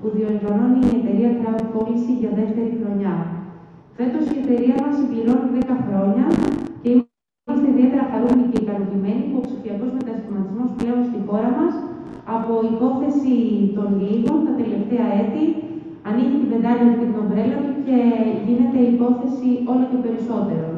που διοργανώνει η εταιρεία Crowd Policy για δεύτερη χρονιά. Φέτος η εταιρεία μας συμπληρώνει 10 χρόνια και είμαστε ιδιαίτερα χαρούμενοι και ικανοποιημένοι που ο ψηφιακός μετασχηματισμός πλέον στη χώρα μας από υπόθεση των λίγων τα τελευταία έτη ανοίγει την πεντάλια του και την ομπρέλα του και γίνεται υπόθεση όλο και περισσότερο.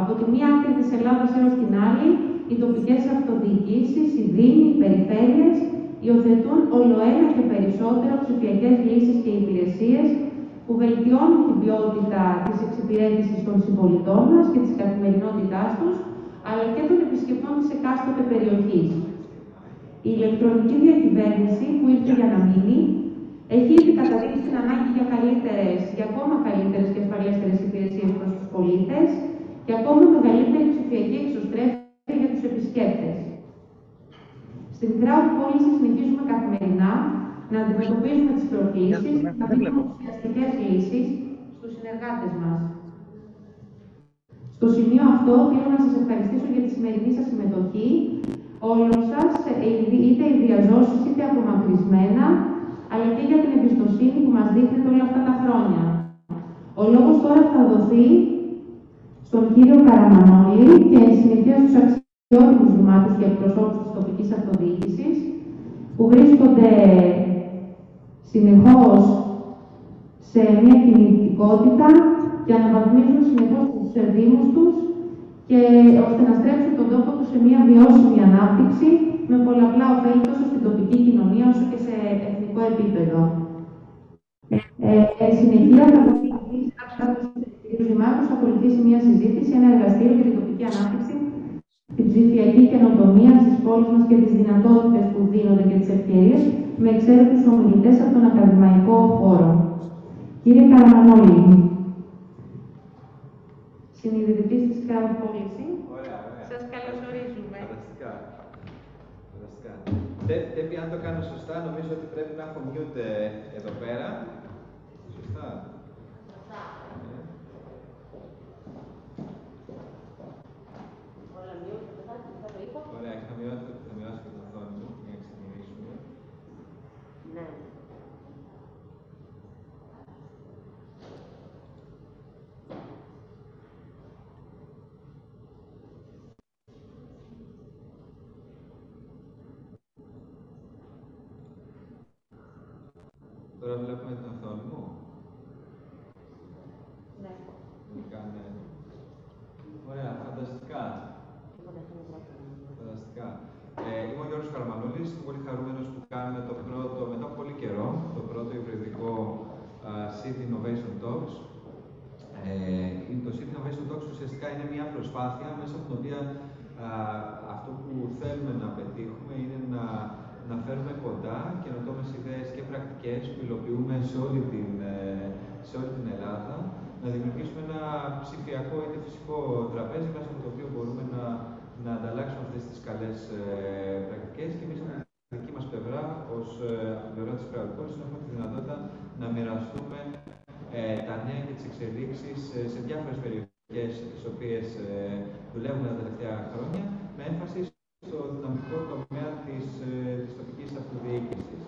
Από τη μία άκρη της Ελλάδα έως την άλλη, οι τοπικές αυτοδιοικήσεις, οι δήμοι, οι περιφέρειες υιοθετούν ολοένα και περισσότερο ψηφιακές λύσεις και υπηρεσίες που βελτιώνουν την ποιότητα της εξυπηρέτησης των συμπολιτών μας και της καθημερινότητάς τους, αλλά και των επισκεπτών της εκάστοτε περιοχής. Η ηλεκτρονική διακυβέρνηση που ήρθε για να μείνει έχει ήδη καταδείξει την ανάγκη για καλύτερες και ακόμα καλύτερες και ασφαλέστερες υπηρεσίες προς τους πολίτες και ακόμα μεγαλύτερη ψηφιακή εξωστρέφεια Στην Crowd Policy συνεχίζουμε καθημερινά να αντιμετωπίζουμε τις προκλήσεις, να δίνουμε ουσιαστικές λύσεις στους συνεργάτες μας. Στο σημείο αυτό θέλω να σας ευχαριστήσω για τη σημερινή σας συμμετοχή. Όλων σας, είτε ιδιαζώσει είτε απομακρυσμένα, αλλά και για την εμπιστοσύνη που μας δείχνετε όλα αυτά τα χρόνια. Ο λόγος τώρα θα δοθεί στον κύριο Καραμανόλη και συνεχεία στους αξιότιμους δημάτους και εκπροσώπους της τοπικής αυτοδιοίκησης που βρίσκονται συνεχώς σε μια κινητικότητα και αναβαθμίζουν συνεχώς τους δήμους τους και ώστε να στρέψουν τον τόπο τους σε μια βιώσιμη ανάπτυξη με πολλαπλά ωφέλη τόσο στην τοπική κοινωνία όσο και σε εθνικό επίπεδο. Ε, συνεχεία θα θα ακολουθήσει μια συζήτηση, ένα εργαστήριο για την τοπική ανάπτυξη, την ψηφιακή καινοτομία στις πόλεις μας και τις δυνατότητες που δίνονται και τις ευκαιρίες, με εξαίρετους ομιλητές από τον ακαδημαϊκό χώρο. Κύριε Καραμανόλη, συνειδητητή της Crowd Policy, σας καλωσορίζουμε. Φανταστικά. Φανταστικά. Πρέπει, αν το κάνω σωστά, νομίζω ότι πρέπει να έχω mute εδώ πέρα. Σωστά. Ωραία, θα μειώσω, θα μειώσω και το οθόνη μου για να ξεκινήσουμε. Ναι. Τώρα βλέπουμε την οθόνη μου. Ναι. Κάνε... Ωραία, φανταστικά. Φανταστικά. Ε, είμαι ο Γιώργος Καραμανούλης, είμαι πολύ χαρούμενος που κάνουμε το πρώτο, μετά από πολύ καιρό, το πρώτο υβριδικό uh, City Innovation Talks. Ε, το City Innovation Talks ουσιαστικά είναι μια προσπάθεια μέσα από την οποία αυτό που θέλουμε να πετύχουμε είναι να, να φέρουμε κοντά καινοτόμες ιδέες και πρακτικές που υλοποιούμε σε όλη την, ε, σε όλη την Ελλάδα, να δημιουργήσουμε ένα ψηφιακό είτε φυσικό τραπέζι μέσα από το οποίο μπορούμε να να ανταλλάξουμε αυτές τις καλές ε, πρακτικές και εμείς από τη δική μας πλευρά, ως ε, από την πλευρά της Crowdcourse, έχουμε τη δυνατότητα να μοιραστούμε ε, τα νέα και τις εξελίξεις ε, σε διάφορες περιοχές τις οποίες ε, δουλεύουμε τα τελευταία χρόνια, με έμφαση στο δυναμικό τομέα της, ε, της τοπικής αυτοδιοίκησης.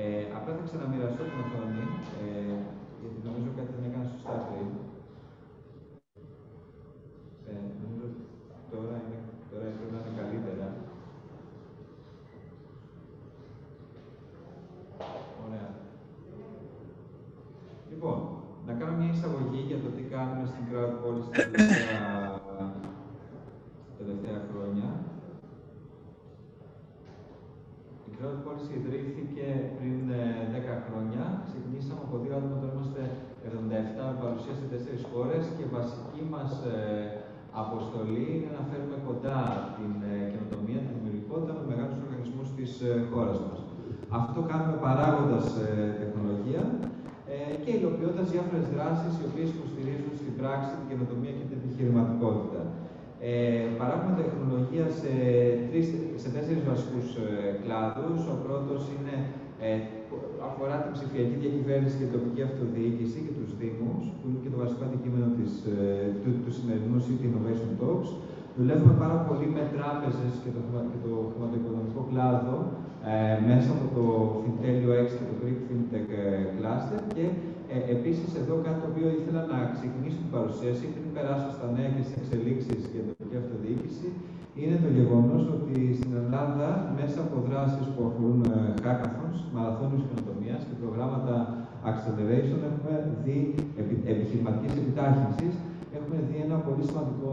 Ε, απλά θα ξαναμοιραστώ την οθόνη, ε, γιατί νομίζω κάτι δεν έκανα σωστά πριν. Ε, νομίζω τώρα είναι Τώρα πρέπει να είναι καλύτερα. Ωραία. Λοιπόν, να κάνω μια εισαγωγή για το τι κάνουμε στην Crowd Policy τα τελευταία, τελευταία χρόνια. Η Crowd Policy ιδρύθηκε πριν 10 ε, χρόνια. Ξεκινήσαμε από δύο άτομα, τώρα είμαστε 77 με παρουσία σε τέσσερις χώρες και βασική μας ε, αποστολή είναι να φέρουμε κοντά την ε, καινοτομία, την δημιουργικότητα με μεγάλους οργανισμούς της ε, χώρας μας. Αυτό το κάνουμε παράγοντας ε, τεχνολογία και υλοποιώντας διάφορες δράσεις οι οποίες υποστηρίζουν στην πράξη την καινοτομία και την επιχειρηματικότητα. Ε, παράγουμε τεχνολογία σε, τρεις, σε τέσσερις βασικούς ε, κλάδους. Ο πρώτος είναι, ε, αφορά την ψηφιακή διακυβέρνηση και την τοπική αυτοδιοίκηση και τους Δήμους, που είναι και το βασικό αντικείμενο της, ε, του, του σημερινού City Innovation Talks. Δουλεύουμε πάρα πολύ με τράπεζες και το, και το χρηματοοικονομικό κλάδο ε, μέσα από το Fintelio X και το Greek FinTech ε, Cluster και ε, επίσης εδώ κάτι το οποίο ήθελα να ξεκινήσω την παρουσίαση πριν περάσω στα νέα και στις εξελίξεις για την τοπική αυτοδιοίκηση είναι το γεγονός ότι στην Ελλάδα μέσα από δράσεις που αφορούν ε, hackathons, μαραθώνιους καινοτομίας και προγράμματα acceleration έχουμε δει επι, επιχειρηματικής επιτάχυνσης έχουμε δει ένα πολύ σημαντικό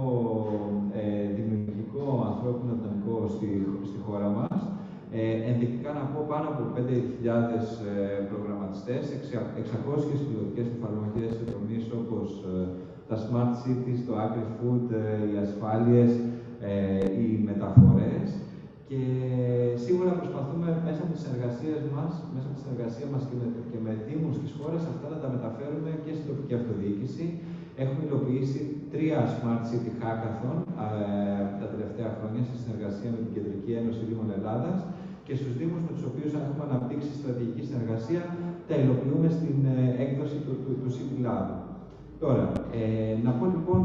ε, δημιουργικό ανθρώπινο δυναμικό στη, στη χώρα μας ε, ενδεικτικά να πω πάνω από 5.000 ε, προγραμματιστές, 600 πιλωτικές εφαρμογές σε τομείς όπως ε, τα smart cities, το agri-food, ε, οι ασφάλειες, ε, οι μεταφορές και σίγουρα προσπαθούμε μέσα από τις συνεργασίες μας, μέσα από τη συνεργασία μας και με, και με δήμους της χώρας αυτά να τα μεταφέρουμε και στην τοπική αυτοδιοίκηση. Έχουμε υλοποιήσει τρία Smart City Hackathon ε, τα τελευταία χρόνια σε συνεργασία με την Κεντρική Ένωση Δήμων Ελλάδας και στους Δήμους με τους οποίους έχουμε αναπτύξει στρατηγική συνεργασία, τα υλοποιούμε στην ε, έκδοση του, του, του City Lab. Τώρα, ε, να πω λοιπόν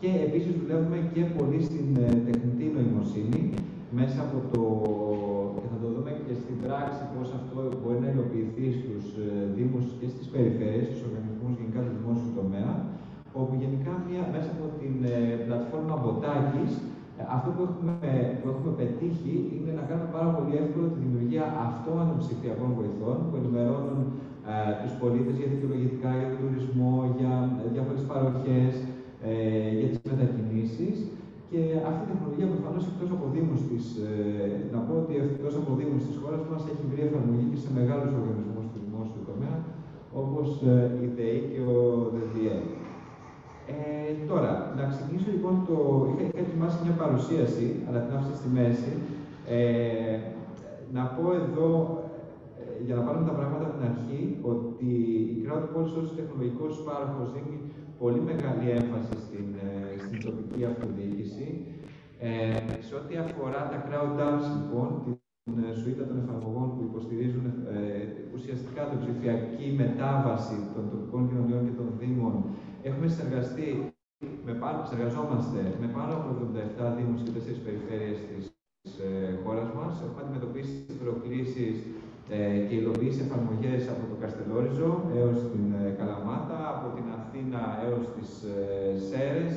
και επίσης δουλεύουμε και πολύ στην ε, τεχνητή νοημοσύνη μέσα από το, και θα το δούμε και στην πράξη πώς αυτό μπορεί να υλοποιηθεί στους ε, Δήμους και στις περιφέρειες, στους οργανισμούς γενικά του δημόσιους τομέα, όπου γενικά μια, μέσα από την ε, πλατφόρμα Μποτάκης αυτό που έχουμε, που έχουμε πετύχει είναι να κάνουμε πάρα πολύ εύκολο τη δημιουργία αυτόματων ψηφιακών βοηθών που ενημερώνουν ε, τους πολίτες για δικαιολογητικά, για τον τουρισμό, για διάφορες παροχές, ε, για τις μετακινήσεις. Και αυτή η τεχνολογία προφανώς εκτός από Δήμους της, ε, να πω ότι εκτός από Δήμους της χώρας μας έχει βρει εφαρμογή και σε μεγάλους οργανισμούς του δημόσιου τομέα, όπως ε, η ΔΕΗ και ο ΔΔΕ. Ε, τώρα, να ξεκινήσω λοιπόν το. Είχα, είχα ετοιμάσει μια παρουσίαση, αλλά την άφησα στη μέση. Ε, να πω εδώ, ε, για να πάρουμε τα πράγματα από την αρχή, ότι η CrowdPulse ως τεχνολογικός πάροχος δίνει πολύ μεγάλη έμφαση στην, ε, στην τοπική αυτοδιοίκηση. Ε, σε ό,τι αφορά τα crowd apps, λοιπόν, την ε, σουίτα των εφαρμογών που υποστηρίζουν ε, ουσιαστικά την ψηφιακή μετάβαση των τοπικών κοινωνιών και των δήμων Έχουμε συνεργαστεί, με πάνω, συνεργαζόμαστε με πάνω από 77 Δήμους και 4 περιφέρειες της ε, χώρας μας. Έχουμε αντιμετωπίσει προκλήσεις ε, και υλοποιήσει εφαρμογές από το Καστελόριζο έως την ε, Καλαμάτα, από την Αθήνα έως τις ε, Σέρες,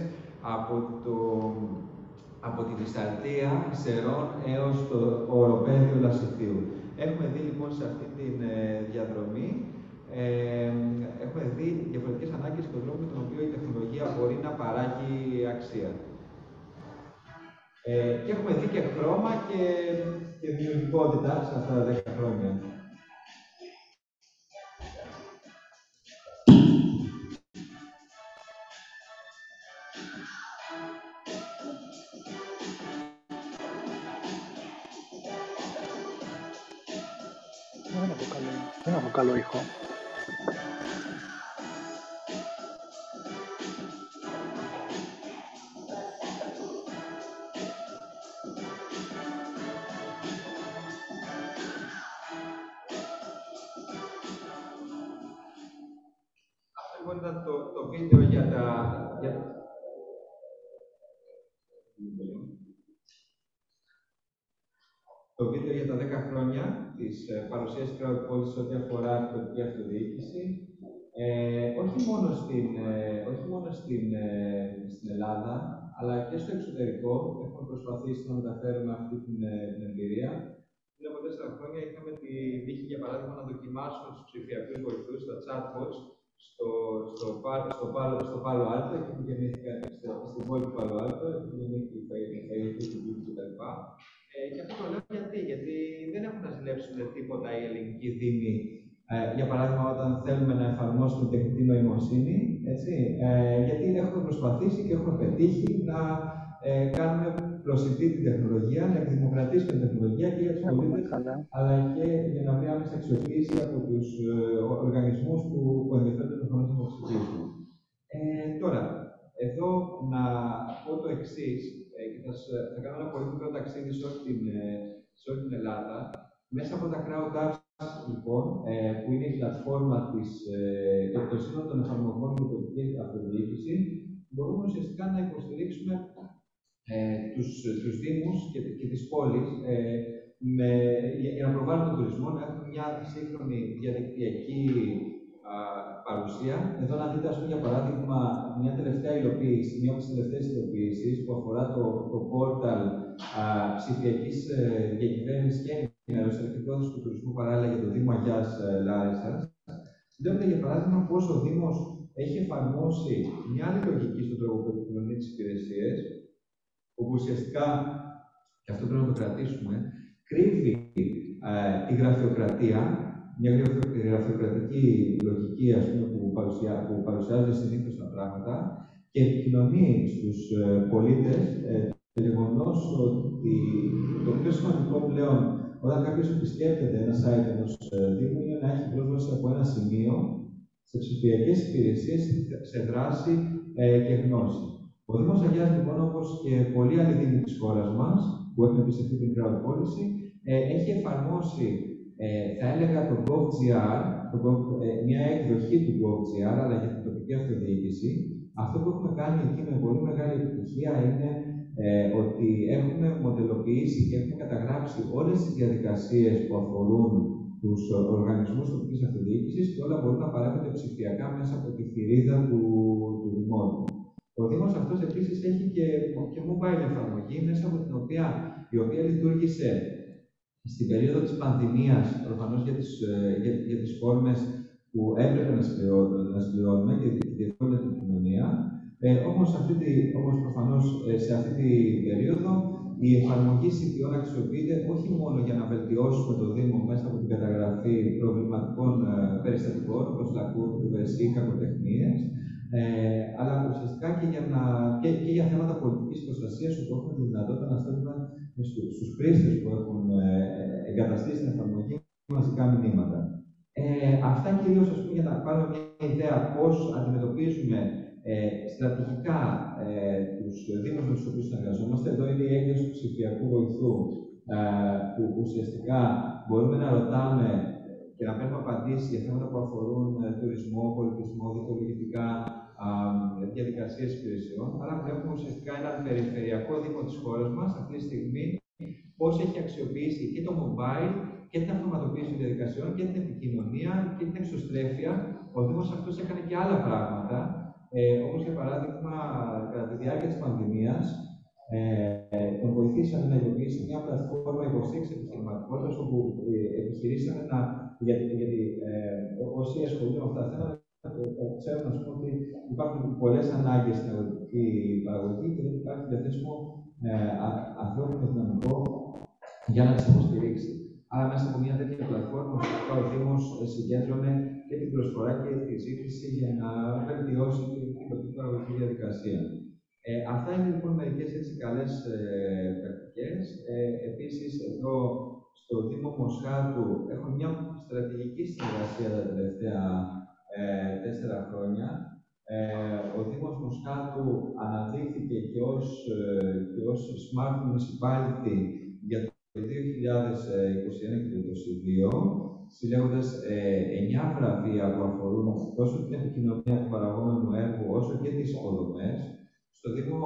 από, το, από τη Βυσταλτία, Σερών έως το οροπέδιο Λασιθίου. Έχουμε δει λοιπόν σε αυτή τη ε, διαδρομή ε, έχουμε δει διαφορετικές ανάγκες και τον τρόπο με τον οποίο η τεχνολογία μπορεί να παράγει αξία. Ε, και έχουμε δει και χρώμα και, και δημιουργικότητα σε αυτά τα 10 χρόνια. Δεν έχω καλό, δεν έχω καλό ήχο. Το βίντεο για τα 10 χρόνια της ε, παρουσίασης CrowdPulse σε ό,τι αφορά την τοπική αυτοδιοίκηση. Ε, όχι μόνο, στην, ε, όχι μόνο στην, ε, στην Ελλάδα, αλλά και στο εξωτερικό. Έχουμε προσπαθήσει να μεταφέρουμε αυτή την, ε, την εμπειρία. Πριν από τέσσερα χρόνια είχαμε τη τύχη, για παράδειγμα, να δοκιμάσουμε του ψηφιακού βοηθού, τα chatbots, στο, στο, στο, στο, στο Πάλο Άλτο, εκεί που γεννήθηκα στην πόλη του Πάλο Άλτο, εκεί που γεννήθηκε η Φαϊτή, του κτλ. Ε, και αυτό το λέω γιατί, γιατί δεν έχουν να ζηλέψουν τίποτα οι ελληνικοί δήμοι. Ε, για παράδειγμα, όταν θέλουμε να εφαρμόσουμε τεχνητή νοημοσύνη, έτσι, ε, γιατί έχουμε προσπαθήσει και έχουμε πετύχει να ε, κάνουμε προσιτή την τεχνολογία, να εκδημοκρατήσουμε την τεχνολογία και για τους πολίτες, αλλά και για να βρει άμεση αξιοποίηση από τους ε, οργανισμούς που, που ενδιαφέρονται τον χρόνο να Ε, τώρα, εδώ να πω το εξής, ε, και θα, θα, κάνω ένα πολύ μικρό ταξίδι σε όλη την, ε, σε όλη την Ελλάδα. Μέσα από τα crowd apps, λοιπόν, ε, που είναι η πλατφόρμα της, ε, το σύνολο των εφαρμογών με τοπική αυτοδιοίκηση, μπορούμε ουσιαστικά να υποστηρίξουμε ε, τους, τους Δήμους και, και τις πόλεις ε, με, για, για, να προβάλλουν τον τουρισμό, να έχουμε μια σύγχρονη διαδικτυακή α, παρουσία. Εδώ να δείτε, ας πούμε, για παράδειγμα, μια τελευταία υλοποίηση, μια από τις τελευταίες υλοποίησεις που αφορά το, το πόρταλ ψηφιακής ε, διακυβέρνησης και ενημέρωσης ελεκτρικότητας του τουρισμού παράλληλα για το Δήμο Αγιάς ε, Λάρισας. Βλέπετε, για παράδειγμα, πώς ο Δήμος έχει εφαρμόσει μια άλλη λογική στον τρόπο που επικοινωνεί τις υπηρεσίες, όπου ουσιαστικά, και αυτό πρέπει να το κρατήσουμε, κρύβει ε, τη γραφειοκρατία, μια γραφειοκρατική λογική ας πούμε, που, παρουσιά, που παρουσιάζεται συνήθω τα πράγματα και επικοινωνεί στους ε, πολίτες ε, το γεγονός ότι το πιο σημαντικό πλέον όταν κάποιος επισκέπτεται ένα site ενός ε, Δήμου είναι να έχει πρόσβαση από ένα σημείο σε ψηφιακές υπηρεσίες, σε δράση ε, και γνώση. Ο Δήμος Αγία λοιπόν, όπω και πολλοί άλλοι Δήμοι της χώρας μας, που έχουν εμπιστευτεί την crowd policy, ε, έχει εφαρμόσει, ε, θα έλεγα, το GovGR, το ε, μια εκδοχή του GovGR, αλλά για την τοπική αυτοδιοίκηση. Αυτό που έχουμε κάνει εκεί με πολύ μεγάλη επιτυχία είναι ε, ότι έχουμε μοντελοποιήσει και έχουμε καταγράψει όλες τις διαδικασίες που αφορούν τους οργανισμούς τοπικής αυτοδιοίκησης και όλα μπορούν να παρέχονται ψηφιακά μέσα από τη θηρίδα του, του Δημότου. Ο Δήμος αυτός επίσης έχει και, και mobile εφαρμογή, μέσα από την οποία, η οποία λειτουργήσε στην περίοδο της πανδημίας, προφανώς για τις για, για τις φόρμες που έπρεπε να συμπληρώνουμε και διευκόλυνε την κοινωνία. Ε, όμως, όμως προφανώς ε, σε αυτή την περίοδο η εφαρμογή CPO αξιοποιείται όχι μόνο για να βελτιώσουμε το Δήμο μέσα από την καταγραφή προβληματικών ε, περιστατικών, όπως λακκούν, βερσί, κακοτεχνίες, ε, αλλά ουσιαστικά και για, να, και, και για θέματα πολιτικής προστασίας, όπου έχουμε τη δυνατότητα να στέλνουμε στους, στους χρήστες που έχουν ε, εγκαταστήσει την εφαρμογή μαζικά μηνύματα. Ε, αυτά κυρίως, ας πούμε, για να πάρουμε μια ιδέα πώς αντιμετωπίζουμε ε, στρατηγικά ε, τους δήμους με τους οποίους συνεργαζόμαστε. Εδώ είναι η έκδοση του ψηφιακού βοηθού, ε, που ουσιαστικά μπορούμε να ρωτάμε και να παίρνουμε απαντήσεις για θέματα που αφορούν ε, τουρισμό, πολιτισμό, δικαιολογητικά, διαδικασίες υπηρεσιών. Άρα, βλέπουμε ουσιαστικά έναν περιφερειακό δήμο της χώρας μας αυτή τη στιγμή πώς έχει αξιοποιήσει και το mobile και την αυτοματοποίηση των διαδικασιών και την επικοινωνία και την εξωστρέφεια. Ο Δήμος αυτός έκανε και άλλα πράγματα ε, Όπως για παράδειγμα, κατά τη διάρκεια της πανδημίας, ε, τον βοηθήσαμε να υλοποιήσει μια πλατφόρμα υποστήριξη επιχειρηματικότητας, όπου ε, επιχειρήσαμε να. Γιατί, γιατί ε, όσοι ασχολούνται με αυτά τα θέματα, ε, ξέρουν πούμε, ότι υπάρχουν πολλές ανάγκες στην αγροτική παραγωγή και δεν υπάρχει διαθέσιμο ε, ανθρώπινο δυναμικό για να τις υποστηρίξει. Άρα, μέσα από μια τέτοια πλατφόρμα, ο Δήμος συγκέντρωνε και την προσφορά και τη ζήτηση για να βελτιώσει την τοπική παραγωγική διαδικασία. Ε, αυτά είναι λοιπόν μερικές καλές ε, πρακτικές. Ε, Επίσης, εδώ στο Δήμο Μοσχάτου έχουμε μια στρατηγική συνεργασία τα τελευταία ε, τέσσερα χρόνια. Ε, ο Δήμος Μοσχάτου αναδείχθηκε και ως, ε, και ως Smart Municipality για το 2021 και το 2022 συλλέγοντας ε, 9 βραβεία που αφορούν τόσο την επικοινωνία του παραγόμενου έργου όσο και τις υποδομές. Στο Δήμο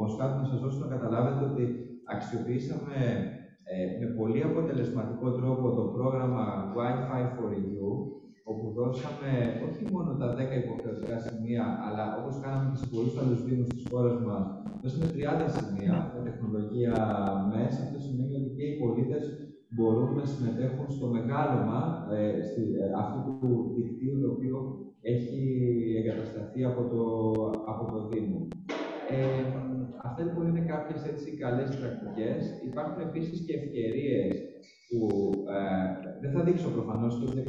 Μοσχάτου, να σας δώσω να καταλάβετε ότι αξιοποιήσαμε ε, με πολύ αποτελεσματικό τρόπο το πρόγραμμα Wi-Fi for You, όπου δώσαμε όχι μόνο τα 10 υποχρεωτικά σημεία, αλλά όπως κάναμε και σε πολλούς άλλους Δήμους της χώρας μας, δώσαμε 30 σημεία με τεχνολογία μέσα. Αυτό σημαίνει ότι και οι πολίτες μπορούν να συμμετέχουν στο μεγάλωμα ε, στη, ε, αυτού του δικτύου το οποίο έχει εγκατασταθεί από το, από το Δήμο. Ε, αυτά λοιπόν είναι κάποιες έτσι καλές πρακτικές. Υπάρχουν επίσης και ευκαιρίες που ε, δεν θα δείξω προφανώς το 16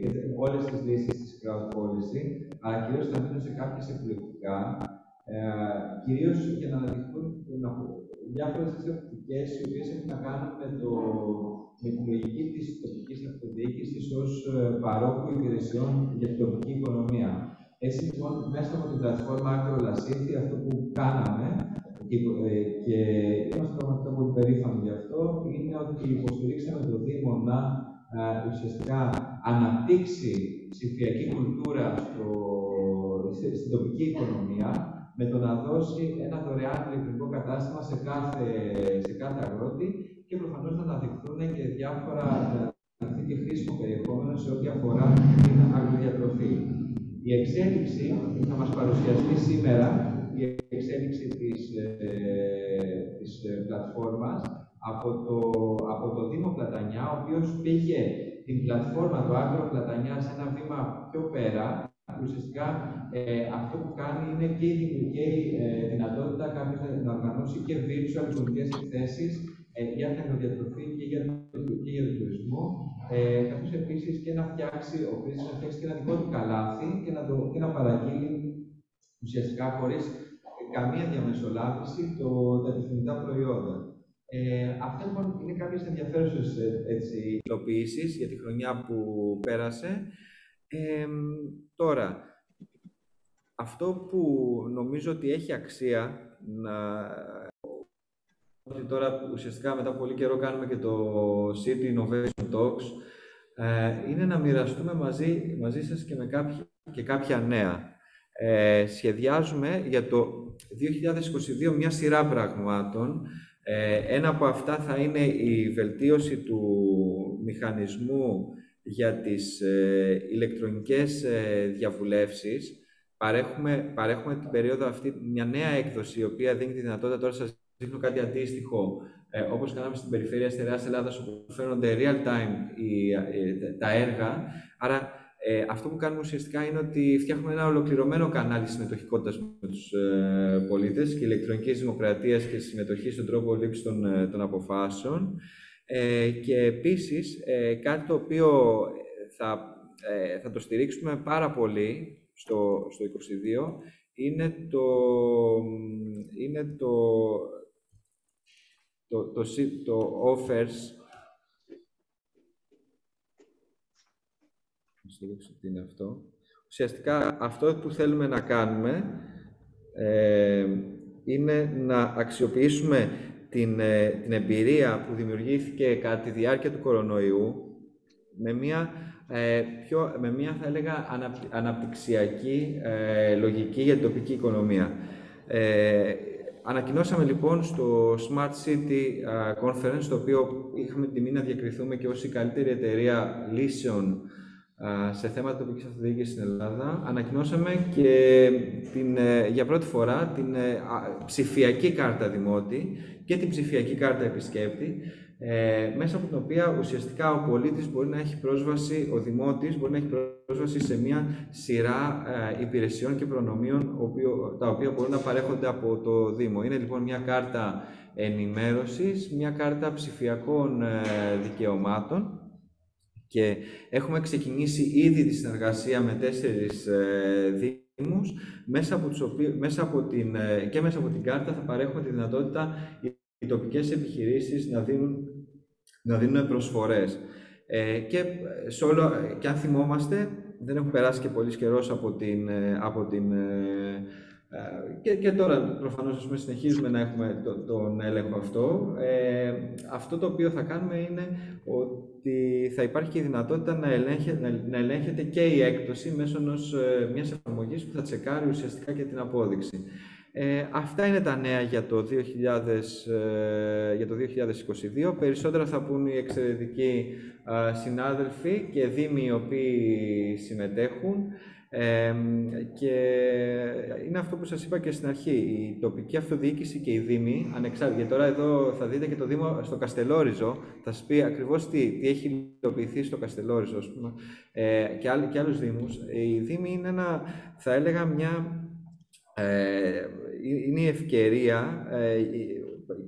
και όλες τις λύσεις της crowd policy, αλλά κυρίως θα μείνω σε κάποιες επιλεκτικά, ε, κυρίως για να αναδειχθούν διάφορε οπτικές οι οποίες έχουν να κάνουν με, το, με τη λογική της τοπικής αυτοδιοίκησης ως ε, παρόχου υπηρεσιών για την τοπική οικονομία. Έτσι λοιπόν, μέσα από την πλατφόρμα Λασίθη, αυτό που κάναμε και, ε, και είμαστε πραγματικά πολύ περήφανοι γι' αυτό, είναι ότι υποστηρίξαμε το Δήμο να ε, ουσιαστικά αναπτύξει ψηφιακή κουλτούρα στο, στην τοπική οικονομία με το να δώσει ένα δωρεάν ηλεκτρικό κατάστημα σε κάθε, σε κάθε αγρότη και προφανώς να αναδειχθούν και διάφορα και χρήσιμο περιεχόμενο σε ό,τι αφορά την αγροδιατροφή. Η εξέλιξη θα μας παρουσιαστεί σήμερα, η εξέλιξη της, ε, της ε, πλατφόρμας από το, από το Δήμο Πλατανιά, ο οποίος πήγε την πλατφόρμα του Άγρο Πλατανιά σε ένα βήμα πιο πέρα, ουσιαστικά ε, αυτό που κάνει είναι και η, και ε, δυνατότητα κάποιος να οργανώσει και virtual πολιτικές εκθέσεις ε, για την αγροδιατροφή και για, και για τον τουρισμό, ε, καθώς επίσης και να φτιάξει, ο να φτιάξει και ένα δικό του καλάθι και να, το, και να παραγγείλει ουσιαστικά χωρίς καμία διαμεσολάβηση το, τα επιθυμητά προϊόντα. Ε, αυτά λοιπόν είναι κάποιες ενδιαφέρουσες έτσι, υλοποιήσεις για τη χρονιά που πέρασε. Ε, τώρα, αυτό που νομίζω ότι έχει αξία να... Ότι τώρα ουσιαστικά μετά από πολύ καιρό κάνουμε και το City Innovation Talks, ε, είναι να μοιραστούμε μαζί, μαζί σας και με κάποια, και κάποια νέα. Ε, σχεδιάζουμε για το 2022 μια σειρά πραγμάτων ε, ένα από αυτά θα είναι η βελτίωση του μηχανισμού για τις ε, ηλεκτρονικές ε, διαβουλεύσεις. Παρέχουμε, παρέχουμε την περίοδο αυτή μια νέα έκδοση, η οποία δίνει τη δυνατότητα, τώρα σας δείχνω κάτι αντίστοιχο, ε, όπως κάναμε στην περιφέρεια Στερεάς Ελλάδας, όπου φαίνονται real-time τα έργα. Άρα ε, αυτό που κάνουμε ουσιαστικά είναι ότι φτιάχνουμε ένα ολοκληρωμένο κανάλι συμμετοχικότητας με τους ε, πολίτες και ηλεκτρονική δημοκρατία και συμμετοχή στον τρόπο λήψης των, ε, των αποφάσεων. Ε, και επίσης ε, κάτι το οποίο θα, ε, θα το στηρίξουμε πάρα πολύ στο, στο 22 είναι το, είναι το, το, το, το offers τι είναι αυτό. Ουσιαστικά αυτό που θέλουμε να κάνουμε ε, είναι να αξιοποιήσουμε την, ε, την εμπειρία που δημιουργήθηκε κατά τη διάρκεια του κορονοϊού με μια, ε, πιο, με μια θα έλεγα αναπτυξιακή λογική για την τοπική οικονομία. Ε, ανακοινώσαμε λοιπόν στο Smart City Conference, στο οποίο είχαμε την τιμή να διακριθούμε και ως η καλύτερη εταιρεία λύσεων σε θέματα τοπικής αυτοδιοίκησης στην Ελλάδα, ανακοινώσαμε και την, ε, για πρώτη φορά την ε, ψηφιακή κάρτα Δημότη και την ψηφιακή κάρτα Επισκέπτη, ε, μέσα από την οποία ουσιαστικά ο πολίτης μπορεί να έχει πρόσβαση, ο Δημότης μπορεί να έχει πρόσβαση σε μια σειρά υπηρεσιών και προνομίων τα οποία μπορούν να παρέχονται από το Δήμο. Είναι λοιπόν μια κάρτα ενημέρωσης, μια κάρτα ψηφιακών δικαιωμάτων, και έχουμε ξεκινήσει ήδη τη συνεργασία με τέσσερις ε, δήμους, μέσα από, τους μέσα από την, ε, και μέσα από την κάρτα θα παρέχουμε τη δυνατότητα οι τοπικές επιχειρήσεις να δίνουν, να δίνουν προσφορές. Ε, και, σε όλο, και αν θυμόμαστε, δεν έχουμε περάσει και πολύς καιρός από την, ε, από την ε, και, και τώρα προφανώς συνεχίζουμε να έχουμε το, τον έλεγχο αυτό. Ε, αυτό το οποίο θα κάνουμε είναι ότι θα υπάρχει και η δυνατότητα να, ελέγχε, να, ελέγχεται και η έκπτωση μέσω ενός, ε, μιας εφαρμογής που θα τσεκάρει ουσιαστικά και την απόδειξη. Ε, αυτά είναι τα νέα για το, 2000, ε, για το 2022. Περισσότερα θα πούν οι εξαιρετικοί συνάδελφοι και δήμοι οι οποίοι συμμετέχουν και είναι αυτό που σας είπα και στην αρχή, η τοπική αυτοδιοίκηση και η Δήμη, ανεξάρτητα, γιατί τώρα εδώ θα δείτε και το Δήμο στο Καστελόριζο, θα σας πει ακριβώς τι, τι έχει υλοποιηθεί στο Καστελόριζο, ας πούμε, ε, και, άλλοι, και άλλους Δήμους. Η Δήμη είναι ένα, θα έλεγα, μια, ε, είναι η ευκαιρία ε,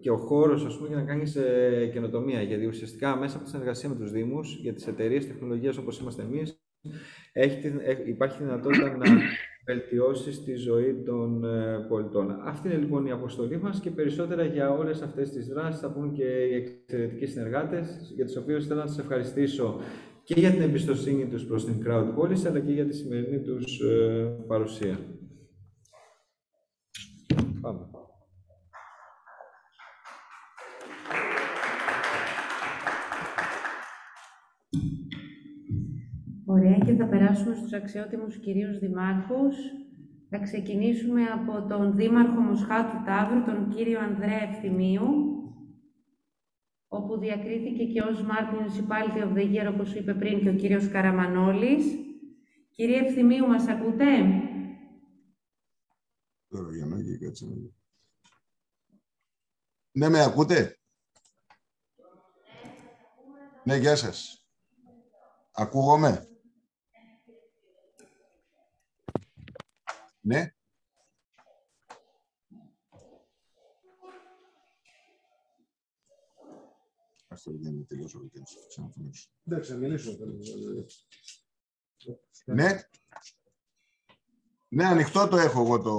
και ο χώρος, ας πούμε, για να κάνεις ε, καινοτομία, γιατί ουσιαστικά μέσα από τη συνεργασία με τους Δήμους, για τις εταιρείες τεχνολογίας όπως είμαστε εμείς, έχει, υπάρχει δυνατότητα να βελτιώσεις τη ζωή των ε, πολιτών. Αυτή είναι λοιπόν η αποστολή μας και περισσότερα για όλες αυτές τις δράσεις θα πούν και οι εξαιρετικοί συνεργάτες, για τους οποίους θέλω να σα ευχαριστήσω και για την εμπιστοσύνη τους προς την Crowd Policy, αλλά και για τη σημερινή τους ε, παρουσία. Πάμε. Ωραία και θα περάσουμε στους αξιότιμους κυρίους δημάρχους. Θα ξεκινήσουμε από τον Δήμαρχο Μοσχάτου Ταύρου, τον κύριο Ανδρέα Ευθυμίου, όπου διακρίθηκε και ως Smart Municipality of the Year, όπως είπε πριν και ο κύριος Καραμανόλης. Κύριε Ευθυμίου, μας ακούτε; Τώρα για να κάτσε Ναι, με ακούτε; Ναι, γεια σας. Ακούγομαι; Ναι. Αυτό δεν είναι τελείως όλο και ξαναθυμίσω. Εντάξει, θα μιλήσω. Ναι. Ναι, ανοιχτό το έχω εγώ το...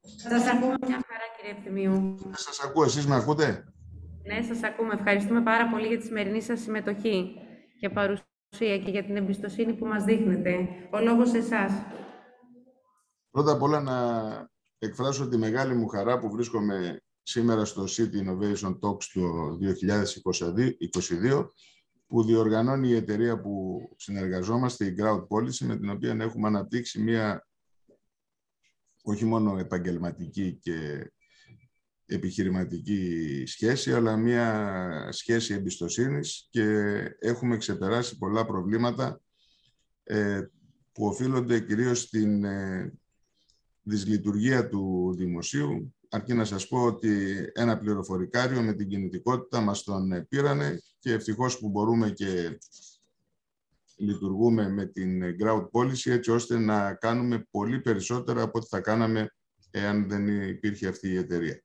Σας ακούμε μια χαρά, κύριε Ευθυμίου. Σας ακούω, εσείς με ακούτε; Ναι, σας ακούμε. Ευχαριστούμε πάρα πολύ για τη σημερινή σας συμμετοχή και παρουσία και για την εμπιστοσύνη που μας δείχνετε. Ο λόγος σε εσάς. Πρώτα απ' όλα να εκφράσω τη μεγάλη μου χαρά που βρίσκομαι σήμερα στο City Innovation Talks του 2022 που διοργανώνει η εταιρεία που συνεργαζόμαστε, η Crowd Policy, με την οποία έχουμε αναπτύξει μία όχι μόνο επαγγελματική και επιχειρηματική σχέση, αλλά μία σχέση εμπιστοσύνης και έχουμε ξεπεράσει πολλά προβλήματα ε, που οφείλονται κυρίως στην ε, δυσλειτουργία του δημοσίου. Αρκεί να σας πω ότι ένα πληροφορικάριο με την κινητικότητα μας τον πήρανε και ευτυχώς που μπορούμε και λειτουργούμε με την Ground Policy έτσι ώστε να κάνουμε πολύ περισσότερα από ό,τι θα κάναμε εάν δεν υπήρχε αυτή η εταιρεία.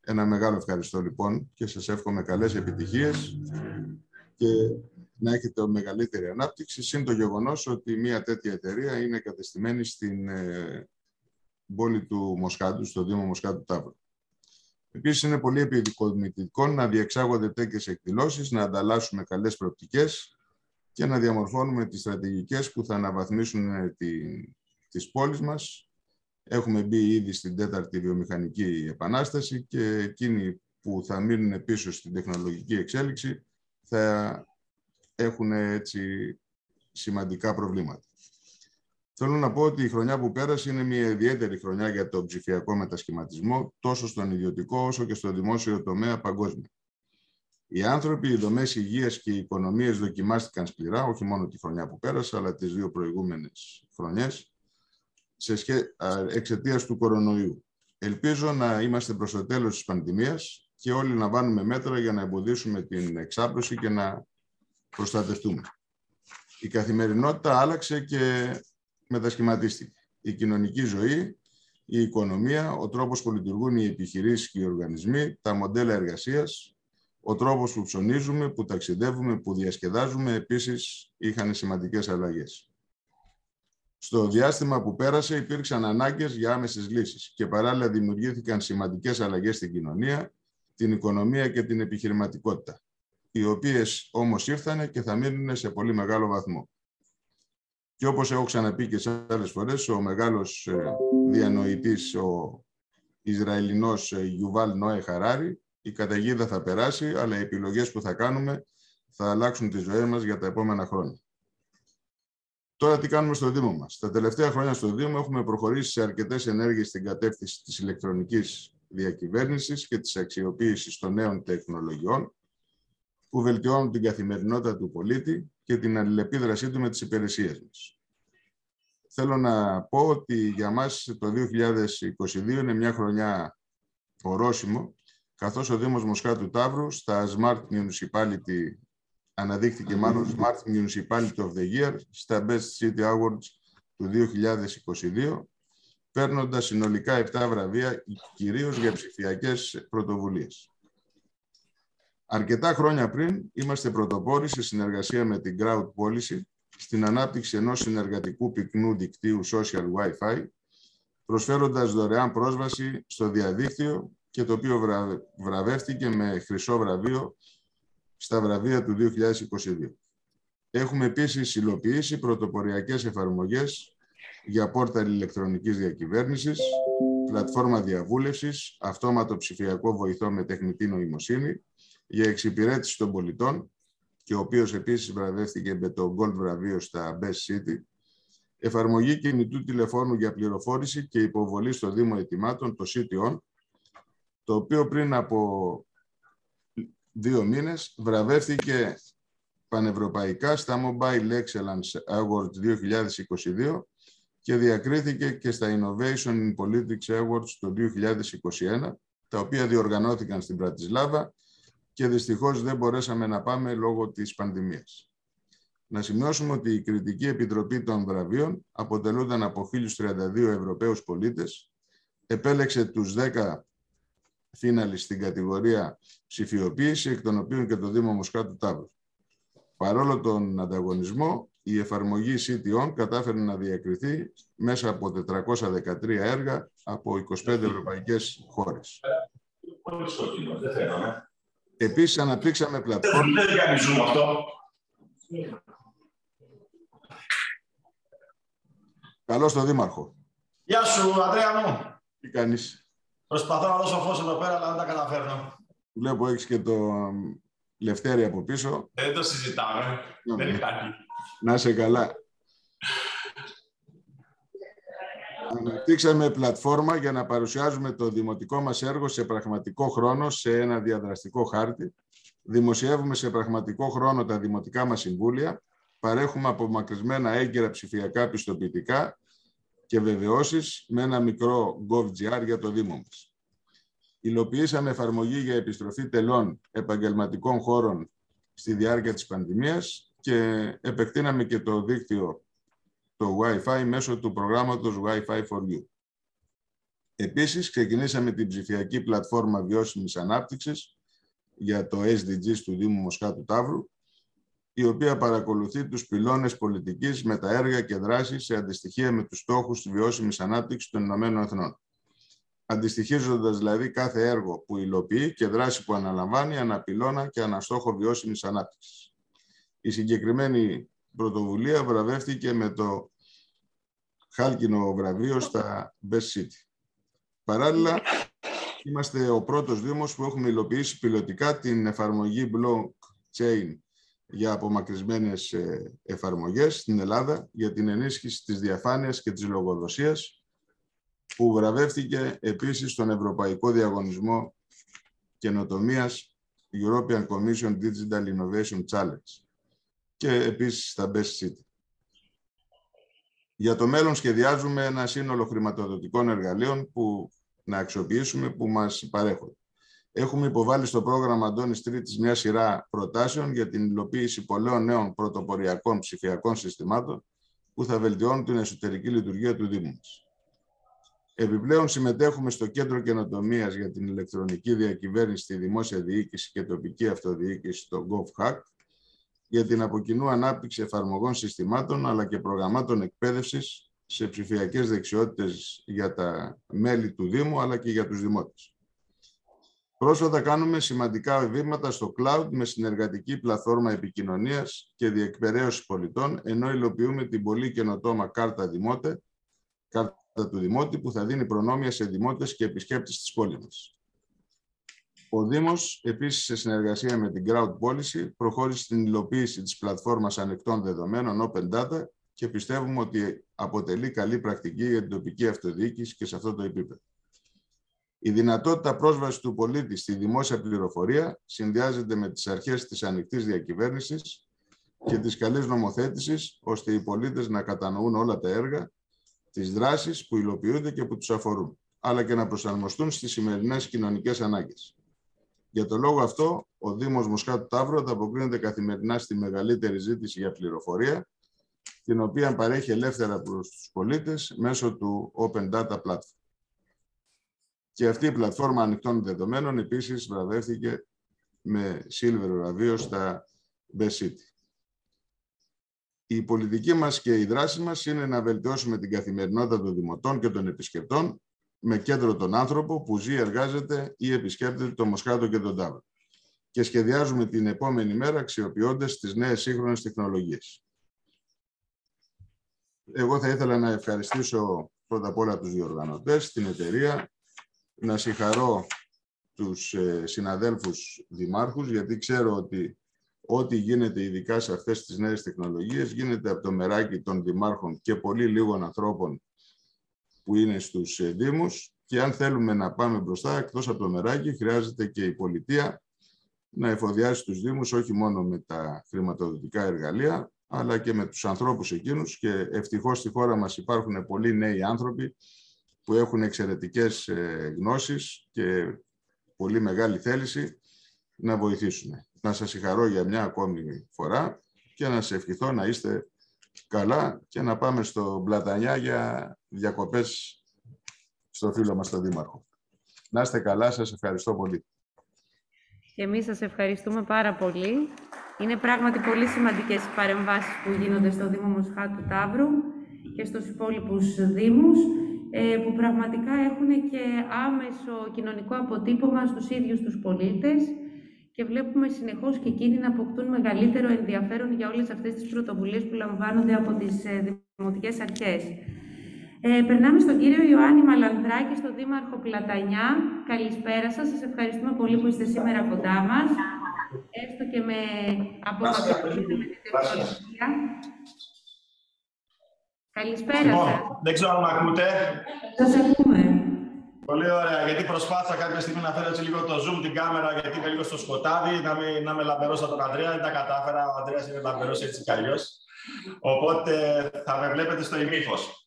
Ένα μεγάλο ευχαριστώ λοιπόν και σας εύχομαι καλές επιτυχίες και να έχετε μεγαλύτερη ανάπτυξη, συν το γεγονός ότι μια τέτοια εταιρεία είναι κατεστημένη στην ε, πόλη του Μοσχάτου, στο Δήμο Μοσχάτου Ταύρου. Επίσης, είναι πολύ επιδικοδομητικό να διεξάγονται τέτοιες εκδηλώσεις, να ανταλλάσσουμε καλές προοπτικές και να διαμορφώνουμε τις στρατηγικές που θα αναβαθμίσουν ε, τη, τις πόλεις μας. Έχουμε μπει ήδη στην τέταρτη βιομηχανική επανάσταση και εκείνοι που θα μείνουν πίσω στην τεχνολογική εξέλιξη θα έχουν έτσι σημαντικά προβλήματα. Θέλω να πω ότι η χρονιά που πέρασε είναι μια ιδιαίτερη χρονιά για το ψηφιακό μετασχηματισμό, τόσο στον ιδιωτικό όσο και στο δημόσιο τομέα παγκόσμια. Οι άνθρωποι, οι δομές υγείας και οι οικονομίες δοκιμάστηκαν σκληρά, όχι μόνο τη χρονιά που πέρασε, αλλά τις δύο προηγούμενες χρονιές, σχέ... εξαιτίας του κορονοϊού. Ελπίζω να είμαστε προς το τέλος της πανδημίας και όλοι να βάλουμε μέτρα για να εμποδίσουμε την εξάπλωση και να προστατευτούμε. Η καθημερινότητα άλλαξε και μετασχηματίστηκε. Η κοινωνική ζωή, η οικονομία, ο τρόπος που λειτουργούν οι επιχειρήσεις και οι οργανισμοί, τα μοντέλα εργασίας, ο τρόπος που ψωνίζουμε, που ταξιδεύουμε, που διασκεδάζουμε, επίσης είχαν σημαντικές αλλαγές. Στο διάστημα που πέρασε υπήρξαν ανάγκες για άμεσες λύσεις και παράλληλα δημιουργήθηκαν σημαντικές αλλαγές στην κοινωνία, την οικονομία και την επιχειρηματικότητα, οι οποίες όμως ήρθαν και θα μείνουν σε πολύ μεγάλο βαθμό. Και όπως έχω ξαναπεί και σε άλλες φορές, ο μεγάλος ε, διανοητής, ο Ισραηλινός ε, Γιουβάλ Νόε Χαράρη, η καταιγίδα θα περάσει, αλλά οι επιλογές που θα κάνουμε θα αλλάξουν τη ζωή μας για τα επόμενα χρόνια. Τώρα τι κάνουμε στο Δήμο μας. Τα τελευταία χρόνια στο Δήμο έχουμε προχωρήσει σε αρκετές ενέργειες στην κατεύθυνση της ηλεκτρονικής διακυβέρνησης και της αξιοποίησης των νέων τεχνολογιών που βελτιώνουν την καθημερινότητα του πολίτη και την αλληλεπίδρασή του με τις υπηρεσίες μας. Θέλω να πω ότι για μας το 2022 είναι μια χρονιά ορόσημο, καθώς ο Δήμος Μοσχάτου Ταύρου στα Smart Municipality αναδείχθηκε μάλλον Smart Municipality of the Year στα Best City Awards του 2022, παίρνοντας συνολικά 7 βραβεία, κυρίως για ψηφιακές πρωτοβουλίες. Αρκετά χρόνια πριν είμαστε πρωτοπόροι σε συνεργασία με την Crowd Policy στην ανάπτυξη ενός συνεργατικού πυκνού δικτύου Social Wi-Fi, προσφέροντας δωρεάν πρόσβαση στο διαδίκτυο και το οποίο βραβεύτηκε με χρυσό βραβείο στα βραβεία του 2022. Έχουμε επίσης υλοποιήσει πρωτοποριακές εφαρμογές για πόρταλ ηλεκτρονικής διακυβέρνησης, πλατφόρμα διαβούλευσης, αυτόματο ψηφιακό βοηθό με τεχνητή νοημοσύνη, για εξυπηρέτηση των πολιτών και ο οποίος επίσης βραβεύτηκε με το Gold βραβείο στα Best City, εφαρμογή κινητού τηλεφώνου για πληροφόρηση και υποβολή στο Δήμο Ετοιμάτων, το CTON, το οποίο πριν από δύο μήνες βραβεύτηκε πανευρωπαϊκά στα Mobile Excellence Awards 2022 και διακρίθηκε και στα Innovation in Politics Awards το 2021, τα οποία διοργανώθηκαν στην Πρατισλάβα και δυστυχώς δεν μπορέσαμε να πάμε λόγω της πανδημίας. Να σημειώσουμε ότι η Κριτική Επιτροπή των Βραβείων αποτελούνταν από 1.032 Ευρωπαίους πολίτες, επέλεξε τους 10 φίναλι στην κατηγορία ψηφιοποίηση, εκ των οποίων και το Δήμο Μοσχάτου Τάβρου. Παρόλο τον ανταγωνισμό, η εφαρμογή CTON κατάφερε να διακριθεί μέσα από 413 έργα από 25 ευρωπαϊκές χώρες. Επίσης, αναπτύξαμε πλατφόρμα... Δεν κάνει αυτό. Καλώς στο Δήμαρχο. Γεια σου, Αντρέα μου. Τι κάνεις; Προσπαθώ να δώσω φως εδώ πέρα, αλλά δεν τα καταφέρνω. Βλέπω έχεις και το Λευτέρη από πίσω. Δεν το συζητάμε. Ναι, δεν ναι. υπάρχει. Να είσαι καλά. Αναπτύξαμε πλατφόρμα για να παρουσιάζουμε το δημοτικό μας έργο σε πραγματικό χρόνο, σε ένα διαδραστικό χάρτη. Δημοσιεύουμε σε πραγματικό χρόνο τα δημοτικά μας συμβούλια. Παρέχουμε απομακρυσμένα έγκαιρα ψηφιακά πιστοποιητικά και βεβαιώσεις με ένα μικρό GovGR για το Δήμο μας. Υλοποιήσαμε εφαρμογή για επιστροφή τελών επαγγελματικών χώρων στη διάρκεια της πανδημίας και επεκτείναμε και το δίκτυο το Wi-Fi μέσω του προγράμματος Wi-Fi for You. Επίσης, ξεκινήσαμε την ψηφιακή πλατφόρμα βιώσιμης ανάπτυξης για το SDGs του Δήμου Μοσχάτου Ταύρου, η οποία παρακολουθεί τους πυλώνες πολιτικής με τα έργα και δράσεις σε αντιστοιχεία με τους στόχους της βιώσιμης ανάπτυξης των Ηνωμένων Εθνών. Αντιστοιχίζοντας δηλαδή κάθε έργο που υλοποιεί και δράση που αναλαμβάνει αναπηλώνα και αναστόχο βιώσιμης ανάπτυξης. Η συγκεκριμένη πρωτοβουλία βραβεύτηκε με το χάλκινο βραβείο στα Best City. Παράλληλα, είμαστε ο πρώτος Δήμος που έχουμε υλοποιήσει πιλωτικά την εφαρμογή blockchain για απομακρυσμένες ε, εφαρμογές στην Ελλάδα για την ενίσχυση της διαφάνειας και της λογοδοσίας που βραβεύτηκε επίσης στον Ευρωπαϊκό Διαγωνισμό Καινοτομίας European Commission Digital Innovation Challenge και επίσης στα Best City. Για το μέλλον σχεδιάζουμε ένα σύνολο χρηματοδοτικών εργαλείων που να αξιοποιήσουμε που μας παρέχουν. Έχουμε υποβάλει στο πρόγραμμα Αντώνης Τρίτης μια σειρά προτάσεων για την υλοποίηση πολλών νέων πρωτοποριακών ψηφιακών συστημάτων που θα βελτιώνουν την εσωτερική λειτουργία του Δήμου μας. Επιπλέον συμμετέχουμε στο Κέντρο Καινοτομίας για την ηλεκτρονική διακυβέρνηση στη δημόσια διοίκηση και τοπική αυτοδιοίκηση, το GovHack, για την αποκοινού ανάπτυξη εφαρμογών συστημάτων αλλά και προγραμμάτων εκπαίδευσης σε ψηφιακές δεξιότητες για τα μέλη του Δήμου αλλά και για τους δημότες. Πρόσφατα κάνουμε σημαντικά βήματα στο cloud με συνεργατική πλατφόρμα επικοινωνίας και διεκπαιρέωσης πολιτών, ενώ υλοποιούμε την πολύ καινοτόμα κάρτα Δημότε, κάρτα του Δημότη, που θα δίνει προνόμια σε δημότες και επισκέπτες της πόλης μας. Ο Δήμος, επίσης σε συνεργασία με την Crowd Policy, προχώρησε στην υλοποίηση της πλατφόρμας ανοιχτών δεδομένων Open Data και πιστεύουμε ότι αποτελεί καλή πρακτική για την τοπική αυτοδιοίκηση και σε αυτό το επίπεδο. Η δυνατότητα πρόσβασης του πολίτη στη δημόσια πληροφορία συνδυάζεται με τις αρχές της ανοιχτής διακυβέρνησης και της καλής νομοθέτησης, ώστε οι πολίτες να κατανοούν όλα τα έργα, τις δράσεις που υλοποιούνται και που τους αφορούν, αλλά και να προσαρμοστούν στις σημερινές κοινωνικές ανάγκες. Για τον λόγο αυτό, ο Δήμος Μοσχάτου Ταύρου ανταποκρίνεται καθημερινά στη μεγαλύτερη ζήτηση για πληροφορία, την οποία παρέχει ελεύθερα προς τους πολίτες μέσω του Open Data Platform. Και αυτή η πλατφόρμα ανοιχτών δεδομένων επίσης βραβεύτηκε με Silver βραβείο στα Best City. Η πολιτική μας και η δράση μας είναι να βελτιώσουμε την καθημερινότητα των δημοτών και των επισκεπτών με κέντρο τον άνθρωπο που ζει, εργάζεται ή επισκέπτεται το Μοσχάτο και τον Τάβρο. Και σχεδιάζουμε την επόμενη μέρα αξιοποιώντας τις νέες σύγχρονες τεχνολογίες. Εγώ θα ήθελα να ευχαριστήσω πρώτα απ' όλα τους διοργανωτές, την εταιρεία, να συγχαρώ τους ε, συναδέλφους δημάρχους, γιατί ξέρω ότι ό,τι γίνεται ειδικά σε αυτές τις νέες τεχνολογίες γίνεται από το μεράκι των δημάρχων και πολύ λίγων ανθρώπων που είναι στους ε, Δήμους και αν θέλουμε να πάμε μπροστά, εκτός από το μεράκι, χρειάζεται και η πολιτεία να εφοδιάσει τους Δήμους όχι μόνο με τα χρηματοδοτικά εργαλεία, αλλά και με τους ανθρώπους εκείνους και ευτυχώς στη χώρα μας υπάρχουν πολλοί νέοι άνθρωποι που έχουν εξαιρετικές ε, γνώσεις και πολύ μεγάλη θέληση να βοηθήσουν. Να σας συγχαρώ για μια ακόμη φορά και να σε ευχηθώ να είστε καλά και να πάμε στο Πλατανιά για διακοπές στο φίλο μας τον Δήμαρχο. Να είστε καλά, σας ευχαριστώ πολύ. Και εμείς σας ευχαριστούμε πάρα πολύ. Είναι πράγματι πολύ σημαντικές οι παρεμβάσεις που γίνονται στο Δήμο Μοσχάτου Ταύρου και στους υπόλοιπους Δήμους, ε, που πραγματικά έχουν και άμεσο κοινωνικό αποτύπωμα στους ίδιους τους πολίτες και βλέπουμε συνεχώς και εκείνοι να αποκτούν μεγαλύτερο ενδιαφέρον για όλες αυτές τις πρωτοβουλίες που λαμβάνονται από τις ε, δημοτικές αρχές. Ε, περνάμε στον κύριο Ιωάννη Μαλανδράκη, στον Δήμαρχο Πλατανιά. Καλησπέρα σας. Σας ευχαριστούμε πολύ που είστε σήμερα κοντά μας. Έστω και με απομακρυνθείτε με την τεχνολογία. Καλησπέρα λοιπόν, σας. Δεν ξέρω αν με ακούτε. Σας ακούμε. Πολύ ωραία, γιατί προσπάθησα κάποια στιγμή να φέρω έτσι λίγο το zoom την κάμερα, γιατί είμαι λίγο στο σκοτάδι, να μην, να με λαμπερό σαν τον Ανδρέα. Δεν τα κατάφερα, ο Ανδρέας είναι λαμπερός έτσι κι αλλιώς. Οπότε θα με βλέπετε στο ημίφος.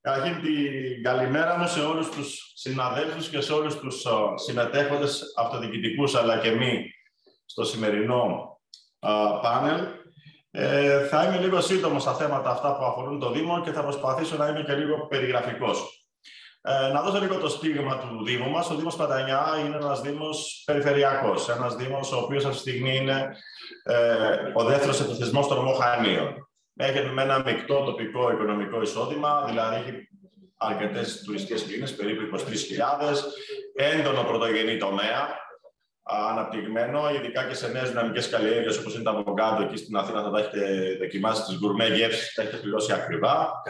Καταρχήν την καλημέρα μου σε όλους τους συναδέλφους και σε όλους τους συμμετέχοντες αυτοδιοικητικούς αλλά και μη στο σημερινό πάνελ. Ε, θα είμαι λίγο σύντομος στα θέματα αυτά που αφορούν το Δήμο και θα προσπαθήσω να είμαι και λίγο περιγραφικός. Ε, να δώσω λίγο το στίγμα του Δήμου μας. Ο Δήμος Πατανιά είναι ένας Δήμος περιφερειακός, ένας Δήμος ο οποίος αυτή τη στιγμή είναι ε, ο δεύτερος επιθεσμός των ομοχανίων έχει με ένα μεικτό τοπικό οικονομικό εισόδημα, δηλαδή έχει αρκετές τουριστικές κλίνες, περίπου 23.000, έντονο πρωτογενή τομέα, αναπτυγμένο, ειδικά και σε νέες δυναμικές καλλιέργειες όπως είναι τα Βογκάντο εκεί στην Αθήνα. Θα τα έχετε δοκιμάσει τις γκουρμέ γεύσεις, τα έχετε πληρώσει ακριβά.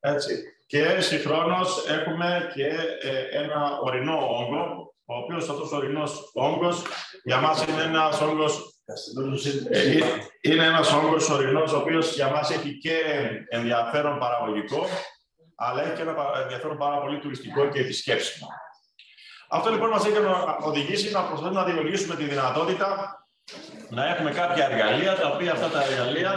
Έτσι. Και συγχρόνως έχουμε και ε, ένα ορεινό όγκο, ο οποίος αυτός ο ορεινός όγκος για μας είναι ένας όγκος ε, είναι ένας όγκος ορεινός, ο οποίος για μας έχει και ενδιαφέρον παραγωγικό, αλλά έχει και ένα ενδιαφέρον πάρα πολύ τουριστικό και επισκέψιμο. Αυτό λοιπόν μας έχει οδηγήσει να προσπαθούμε να δημιουργήσουμε τη δυνατότητα να έχουμε κάποια εργαλεία, τα οποία αυτά τα εργαλεία,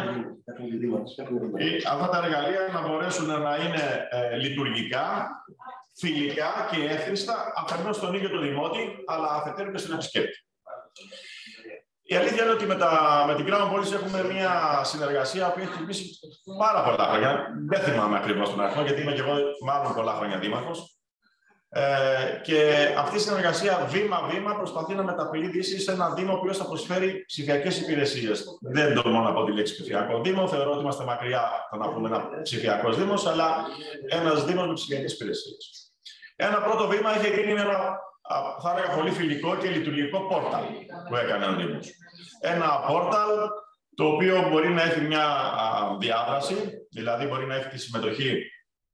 αυτά τα εργαλεία να μπορέσουν να είναι ε, λειτουργικά, φιλικά και εύχριστα αφενός στον ίδιο τον δημότη, αλλά αφετέρου και στον επισκέπτη. Η αλήθεια είναι ότι με, τα, με την Crown Police έχουμε μια συνεργασία που έχει χτυπήσει πάρα πολλά χρόνια. Δεν θυμάμαι ακριβώς τον αριθμό, γιατί είμαι και εγώ μάλλον πολλά χρόνια δήμαρχος. Ε, και αυτή η συνεργασία βήμα-βήμα προσπαθεί να μεταπηδήσει σε ένα Δήμο που θα προσφέρει ψηφιακές υπηρεσίες. Δεν τολμώ να πω τη λέξη ψηφιακό Δήμο, θεωρώ ότι είμαστε μακριά το να πούμε ένα ψηφιακός Δήμος, αλλά ένας Δήμος με ψηφιακές υπηρεσίες. Ένα πρώτο βήμα είχε γίνει ένα θα έλεγα πολύ φιλικό και λειτουργικό πόρταλ που έκανε ο Δήμος. Ένα πόρταλ το οποίο μπορεί να έχει μια διάδραση, δηλαδή μπορεί να έχει τη συμμετοχή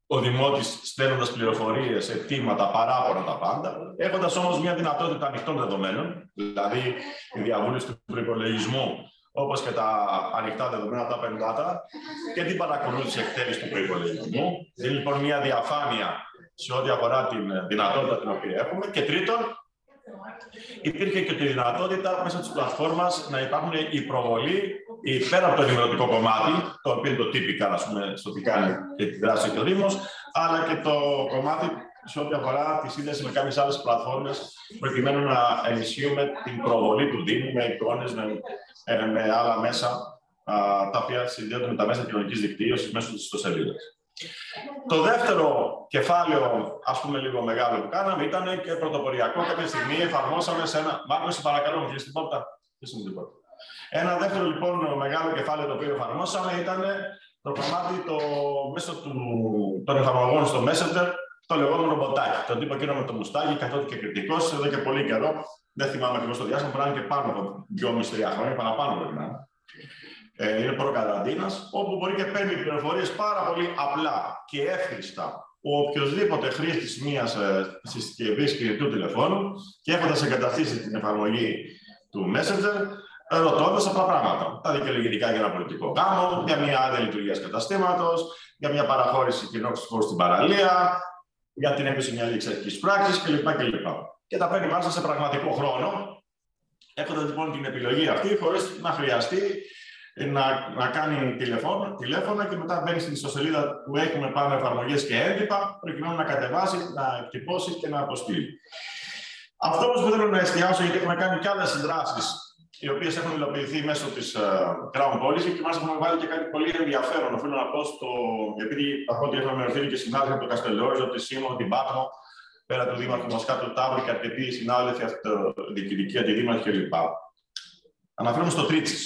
ο Δημότης στέλνοντας πληροφορίες, αιτήματα, παράπονα τα πάντα, έχοντας όμως μια δυνατότητα ανοιχτών δεδομένων, δηλαδή η διαβούλευση του προπολογισμού, όπως και τα ανοιχτά δεδομένα, τα πεντάτα, και την παρακολούθηση εκτέλεσης του προπολογισμού. Είναι λοιπόν μια διαφάνεια σε ό,τι αφορά την δυνατότητα την οποία έχουμε. Και τρίτον, υπήρχε και τη δυνατότητα μέσα της πλατφόρμας να υπάρχουν η προβολή πέρα από το ενημερωτικό κομμάτι, το οποίο είναι το τύπικα, ας πούμε, στο τι κάνει και τη δράση και ο Δήμος, αλλά και το κομμάτι σε ό,τι αφορά τη σύνδεση με κάποιες άλλες πλατφόρμες, προκειμένου να ενισχύουμε την προβολή του Δήμου με εικόνες, με, ε, με άλλα μέσα, τα οποία συνδέονται με τα μέσα κοινωνικής δικτύωσης μέσω της ιστοσελίδας. Το δεύτερο κεφάλαιο, ας πούμε λίγο μεγάλο που κάναμε, ήταν και πρωτοποριακό. Κάποια στιγμή εφαρμόσαμε σε ένα... Μάρκο, σε παρακαλώ, κλείσει την πόρτα. την πόρτα. Ένα δεύτερο λοιπόν μεγάλο κεφάλαιο το οποίο εφαρμόσαμε ήταν το κομμάτι το, μέσω του, των εφαρμογών στο Messenger, το λεγόμενο ρομποτάκι. Το τύπο εκείνο με το μουστάκι, καθότι και κριτικός, εδώ και πολύ καιρό. Δεν θυμάμαι ακριβώς το διάστημα, πρέπει να είναι και πάνω από 2,5-3 χρόνια, παραπάνω πρέπει να είναι ε, είναι προκαταντίνας, όπου μπορεί και παίρνει πληροφορίες πάρα πολύ απλά και εύχριστα ο οποιοδήποτε χρήστης μιας ε, συσκευής κινητού τηλεφώνου και έχοντας εγκαταστήσει την εφαρμογή του Messenger, ρωτώντας απλά πράγματα. Τα δικαιολογητικά για ένα πολιτικό γάμο, για μια άδεια λειτουργία καταστήματος, για μια παραχώρηση κοινών χώρου στην παραλία, για την έκδοση μιας λήξη πράξης κλπ. κλπ. Και τα παίρνει μάλιστα σε πραγματικό χρόνο, έχοντας λοιπόν την επιλογή αυτή, χωρίς να χρειαστεί να, να κάνει τηλεφώνα, τηλέφωνα και μετά μπαίνει στην ιστοσελίδα που έχουμε πάνω εφαρμογές και έντυπα, προκειμένου να κατεβάσει, να εκτυπώσει και να αποστείλει. Αυτό όμως που θέλω να εστιάσω, γιατί έχουμε κάνει και άλλες δράσει οι οποίες έχουν υλοποιηθεί μέσω της uh, Crown Policy και μάλιστα έχουμε βάλει και κάτι πολύ ενδιαφέρον. Οφείλω να πω στο. επειδή από ό,τι έχουμε μερωθεί και συνάδελφοι από το Καστελόριζο, τη Σίμω, την Πάτμο, πέρα του Δήμαρχου του Τάβρου και αρκετοί συνάδελφοι, διοικητικοί αντιδήμαρχοι κλπ. Αναφέρομαι στο Τρίτσι,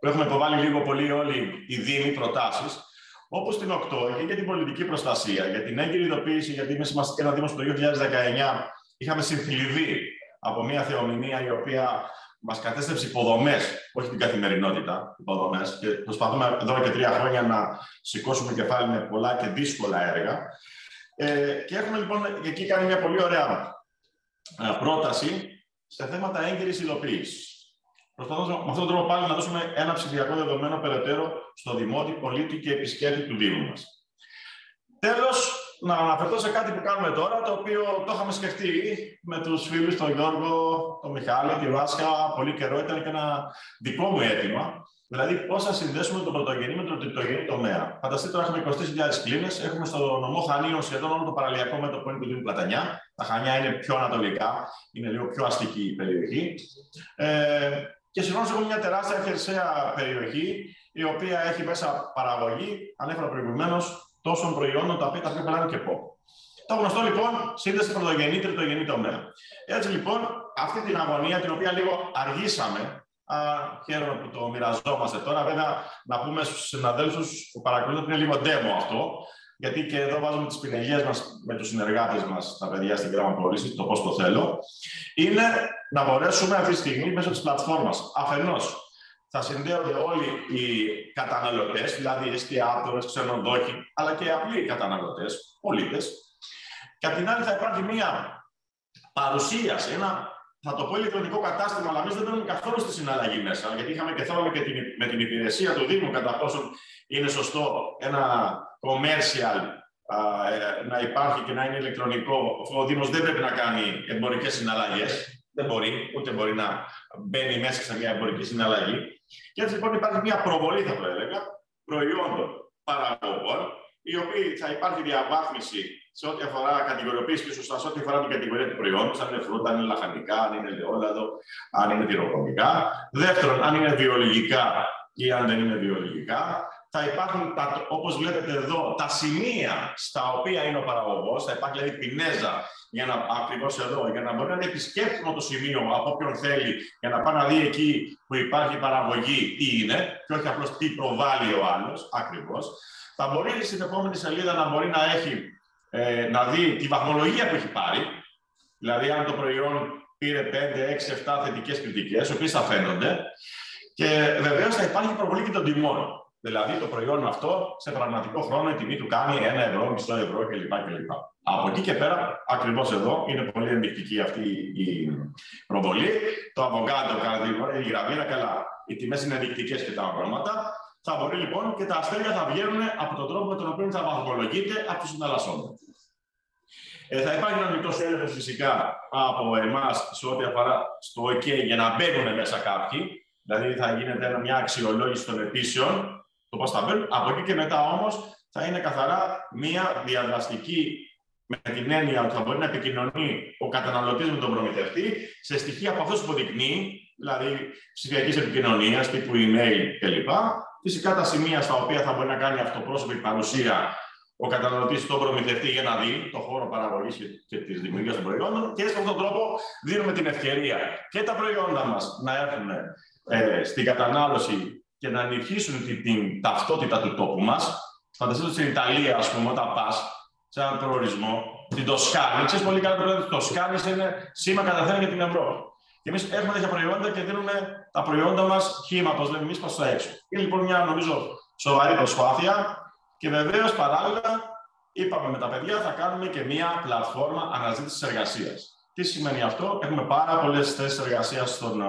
που έχουμε υποβάλει λίγο πολύ όλοι οι Δήμοι προτάσεις, όπως την 8 και για την πολιτική προστασία, για την έγκυρη ειδοποίηση, γιατί είμαστε και ένα Δήμο το 2019 είχαμε συμφιληθεί από μια θεομηνία η οποία μας κατέστρεψε υποδομές, όχι την καθημερινότητα, υποδομές. Και προσπαθούμε εδώ και τρία χρόνια να σηκώσουμε κεφάλι με πολλά και δύσκολα έργα. Ε, και έχουμε λοιπόν εκεί κάνει μια πολύ ωραία ε, πρόταση σε θέματα έγκυρη υλοποίηση. Προσπαθούμε με αυτόν τον τρόπο πάλι να δώσουμε ένα ψηφιακό δεδομένο περαιτέρω στο δημότη, πολίτη και επισκέπτη του Δήμου μας. Τέλος, να αναφερθώ σε κάτι που κάνουμε τώρα, το οποίο το είχαμε σκεφτεί με τους φίλους, τον Γιώργο, τον Μιχάλη, τη Βάσκα, πολύ καιρό. Ήταν και ένα δικό μου αίτημα. Δηλαδή, πώς θα συνδέσουμε τον πρωτογενή με τον τριτογενή τομέα. Φανταστείτε τώρα έχουμε 23.000 κλίνες. Έχουμε στο νομό Χανίων σχεδόν όλο το παραλιακό μέτωπο είναι του Δήμου Πλατανιά. Τα Χανιά είναι πιο ανατολικά, είναι λίγο πιο αστική η περιοχή. Ε, και συγχρόνω έχουμε μια τεράστια χερσαία περιοχή, η οποία έχει μέσα παραγωγή, ανέφερα προηγουμένως, τόσων προϊόντων τα οποία τα οποία και πω. Το γνωστό λοιπόν σύνδεση πρωτογενή, τριτογενή τομέα. Έτσι λοιπόν, αυτή την αγωνία την οποία λίγο αργήσαμε, α, χαίρομαι που το μοιραζόμαστε τώρα. Βέβαια, να πούμε στους συναδέλφους που παρακολουθούν ότι είναι λίγο demo αυτό, γιατί και εδώ βάζουμε τις πινελιέ μας με τους συνεργάτες μας, τα παιδιά στην Γκράμα Πώληση, το πώς το θέλω, είναι να μπορέσουμε αυτή τη στιγμή μέσω της πλατφόρμας αφενός θα συνδέονται όλοι οι καταναλωτές, δηλαδή εστιατόρε, ξενοδόχοι, αλλά και οι απλοί καταναλωτές, πολίτες. Και απ' την άλλη θα υπάρχει μια παρουσίαση, ένα θα το πω ηλεκτρονικό κατάστημα, αλλά εμείς δεν μπαίνουμε καθόλου στη συναλλαγή μέσα, γιατί είχαμε και θέλαμε και την, με την υπηρεσία του Δήμου κατά πόσο είναι σωστό ένα commercial ε, να υπάρχει και να είναι ηλεκτρονικό. Ο Δήμος δεν πρέπει να κάνει εμπορικές συναλλαγές. Δεν μπορεί, ούτε μπορεί να μπαίνει μέσα σε μια εμπορική συναλλαγή. Και έτσι λοιπόν υπάρχει μια προβολή, θα το έλεγα, προϊόντων παραγωγών, η οποία θα υπάρχει διαβάθμιση σε ό,τι αφορά κατηγοριοποίηση και σωστά σε ό,τι αφορά την κατηγορία του προϊόντος, αν είναι φρούτα, αν είναι λαχανικά, αν είναι ελαιόλαδο, αν είναι τυροκομικά. Δεύτερον, αν είναι βιολογικά ή αν δεν είναι βιολογικά. Θα υπάρχουν, όπως βλέπετε εδώ, τα σημεία στα οποία είναι ο παραγωγός. Θα υπάρχει δηλαδή πινέζα για να, ακριβώς εδώ, για να μπορεί να είναι επισκέπτημα το σημείο από όποιον θέλει, για να πάει να δει εκεί που υπάρχει παραγωγή τι είναι, και όχι απλώς τι προβάλλει ο άλλος, ακριβώς. Θα μπορεί στην επόμενη σελίδα να μπορεί να έχει, ε, να δει τη βαθμολογία που έχει πάρει, δηλαδή αν το προϊόν πήρε 5, 6, 7 θετικές κριτικές, οι οποίες θα φαίνονται, και βεβαίως θα υπάρχει προβολή και των τιμών. Δηλαδή το προϊόν αυτό σε πραγματικό χρόνο η τιμή του κάνει 1 ευρώ, μισό ευρώ κλπ. κλπ. Από εκεί και πέρα, ακριβώς εδώ, είναι πολύ ενδεικτική αυτή η προβολή. Το αβογκάντο, κατά η γραβίρα, καλά. Οι τιμές είναι ενδεικτικές και τα πράγματα. Θα μπορεί λοιπόν και τα αστέρια θα βγαίνουν από τον τρόπο με τον οποίο θα βαθμολογείται από τους συναλλασσόντε. Ε, θα υπάρχει ένα μικρό έλεγχο φυσικά από εμάς σε ό,τι αφορά στο OK για να μπαίνουν μέσα κάποιοι. Δηλαδή θα γίνεται μια αξιολόγηση των αιτήσεων, το πώς θα μπαίνουν. Από εκεί και μετά όμως θα είναι καθαρά μια διαδραστική με την έννοια ότι θα μπορεί να επικοινωνεί ο καταναλωτής με τον προμηθευτή σε στοιχεία από αυτού που δεικνύει, δηλαδή ψηφιακής επικοινωνίας, τύπου email κλπ. Φυσικά τα σημεία στα οποία θα μπορεί να κάνει αυτοπρόσωπη παρουσία ο καταναλωτής στον προμηθευτή για να δει το χώρο παραγωγής και της δημιουργίας των προϊόντων. Και έτσι με αυτόν τον τρόπο δίνουμε την ευκαιρία και τα προϊόντα μας να έρθουν ε, στην κατανάλωση και να ενισχύσουν την, την ταυτότητα του τόπου μας. Φανταστείτε στην Ιταλία, ας πούμε, όταν πας σε έναν προορισμό, την Τοσκάνη, ξέρεις πολύ καλά ότι το Τοσκάνη είναι σήμα καταθέν για την Ευρώπη. Και εμείς έχουμε τέτοια προϊόντα και δίνουμε τα προϊόντα μας χήμα, όπως λέμε εμείς, προς τα έξω. Είναι λοιπόν μια, νομίζω, σοβαρή προσπάθεια και βεβαίως παράλληλα είπαμε με τα παιδιά θα κάνουμε και μια πλατφόρμα αναζήτησης εργασίας. Τι σημαίνει αυτό, Έχουμε πάρα πολλές θέσεις εργασίας στον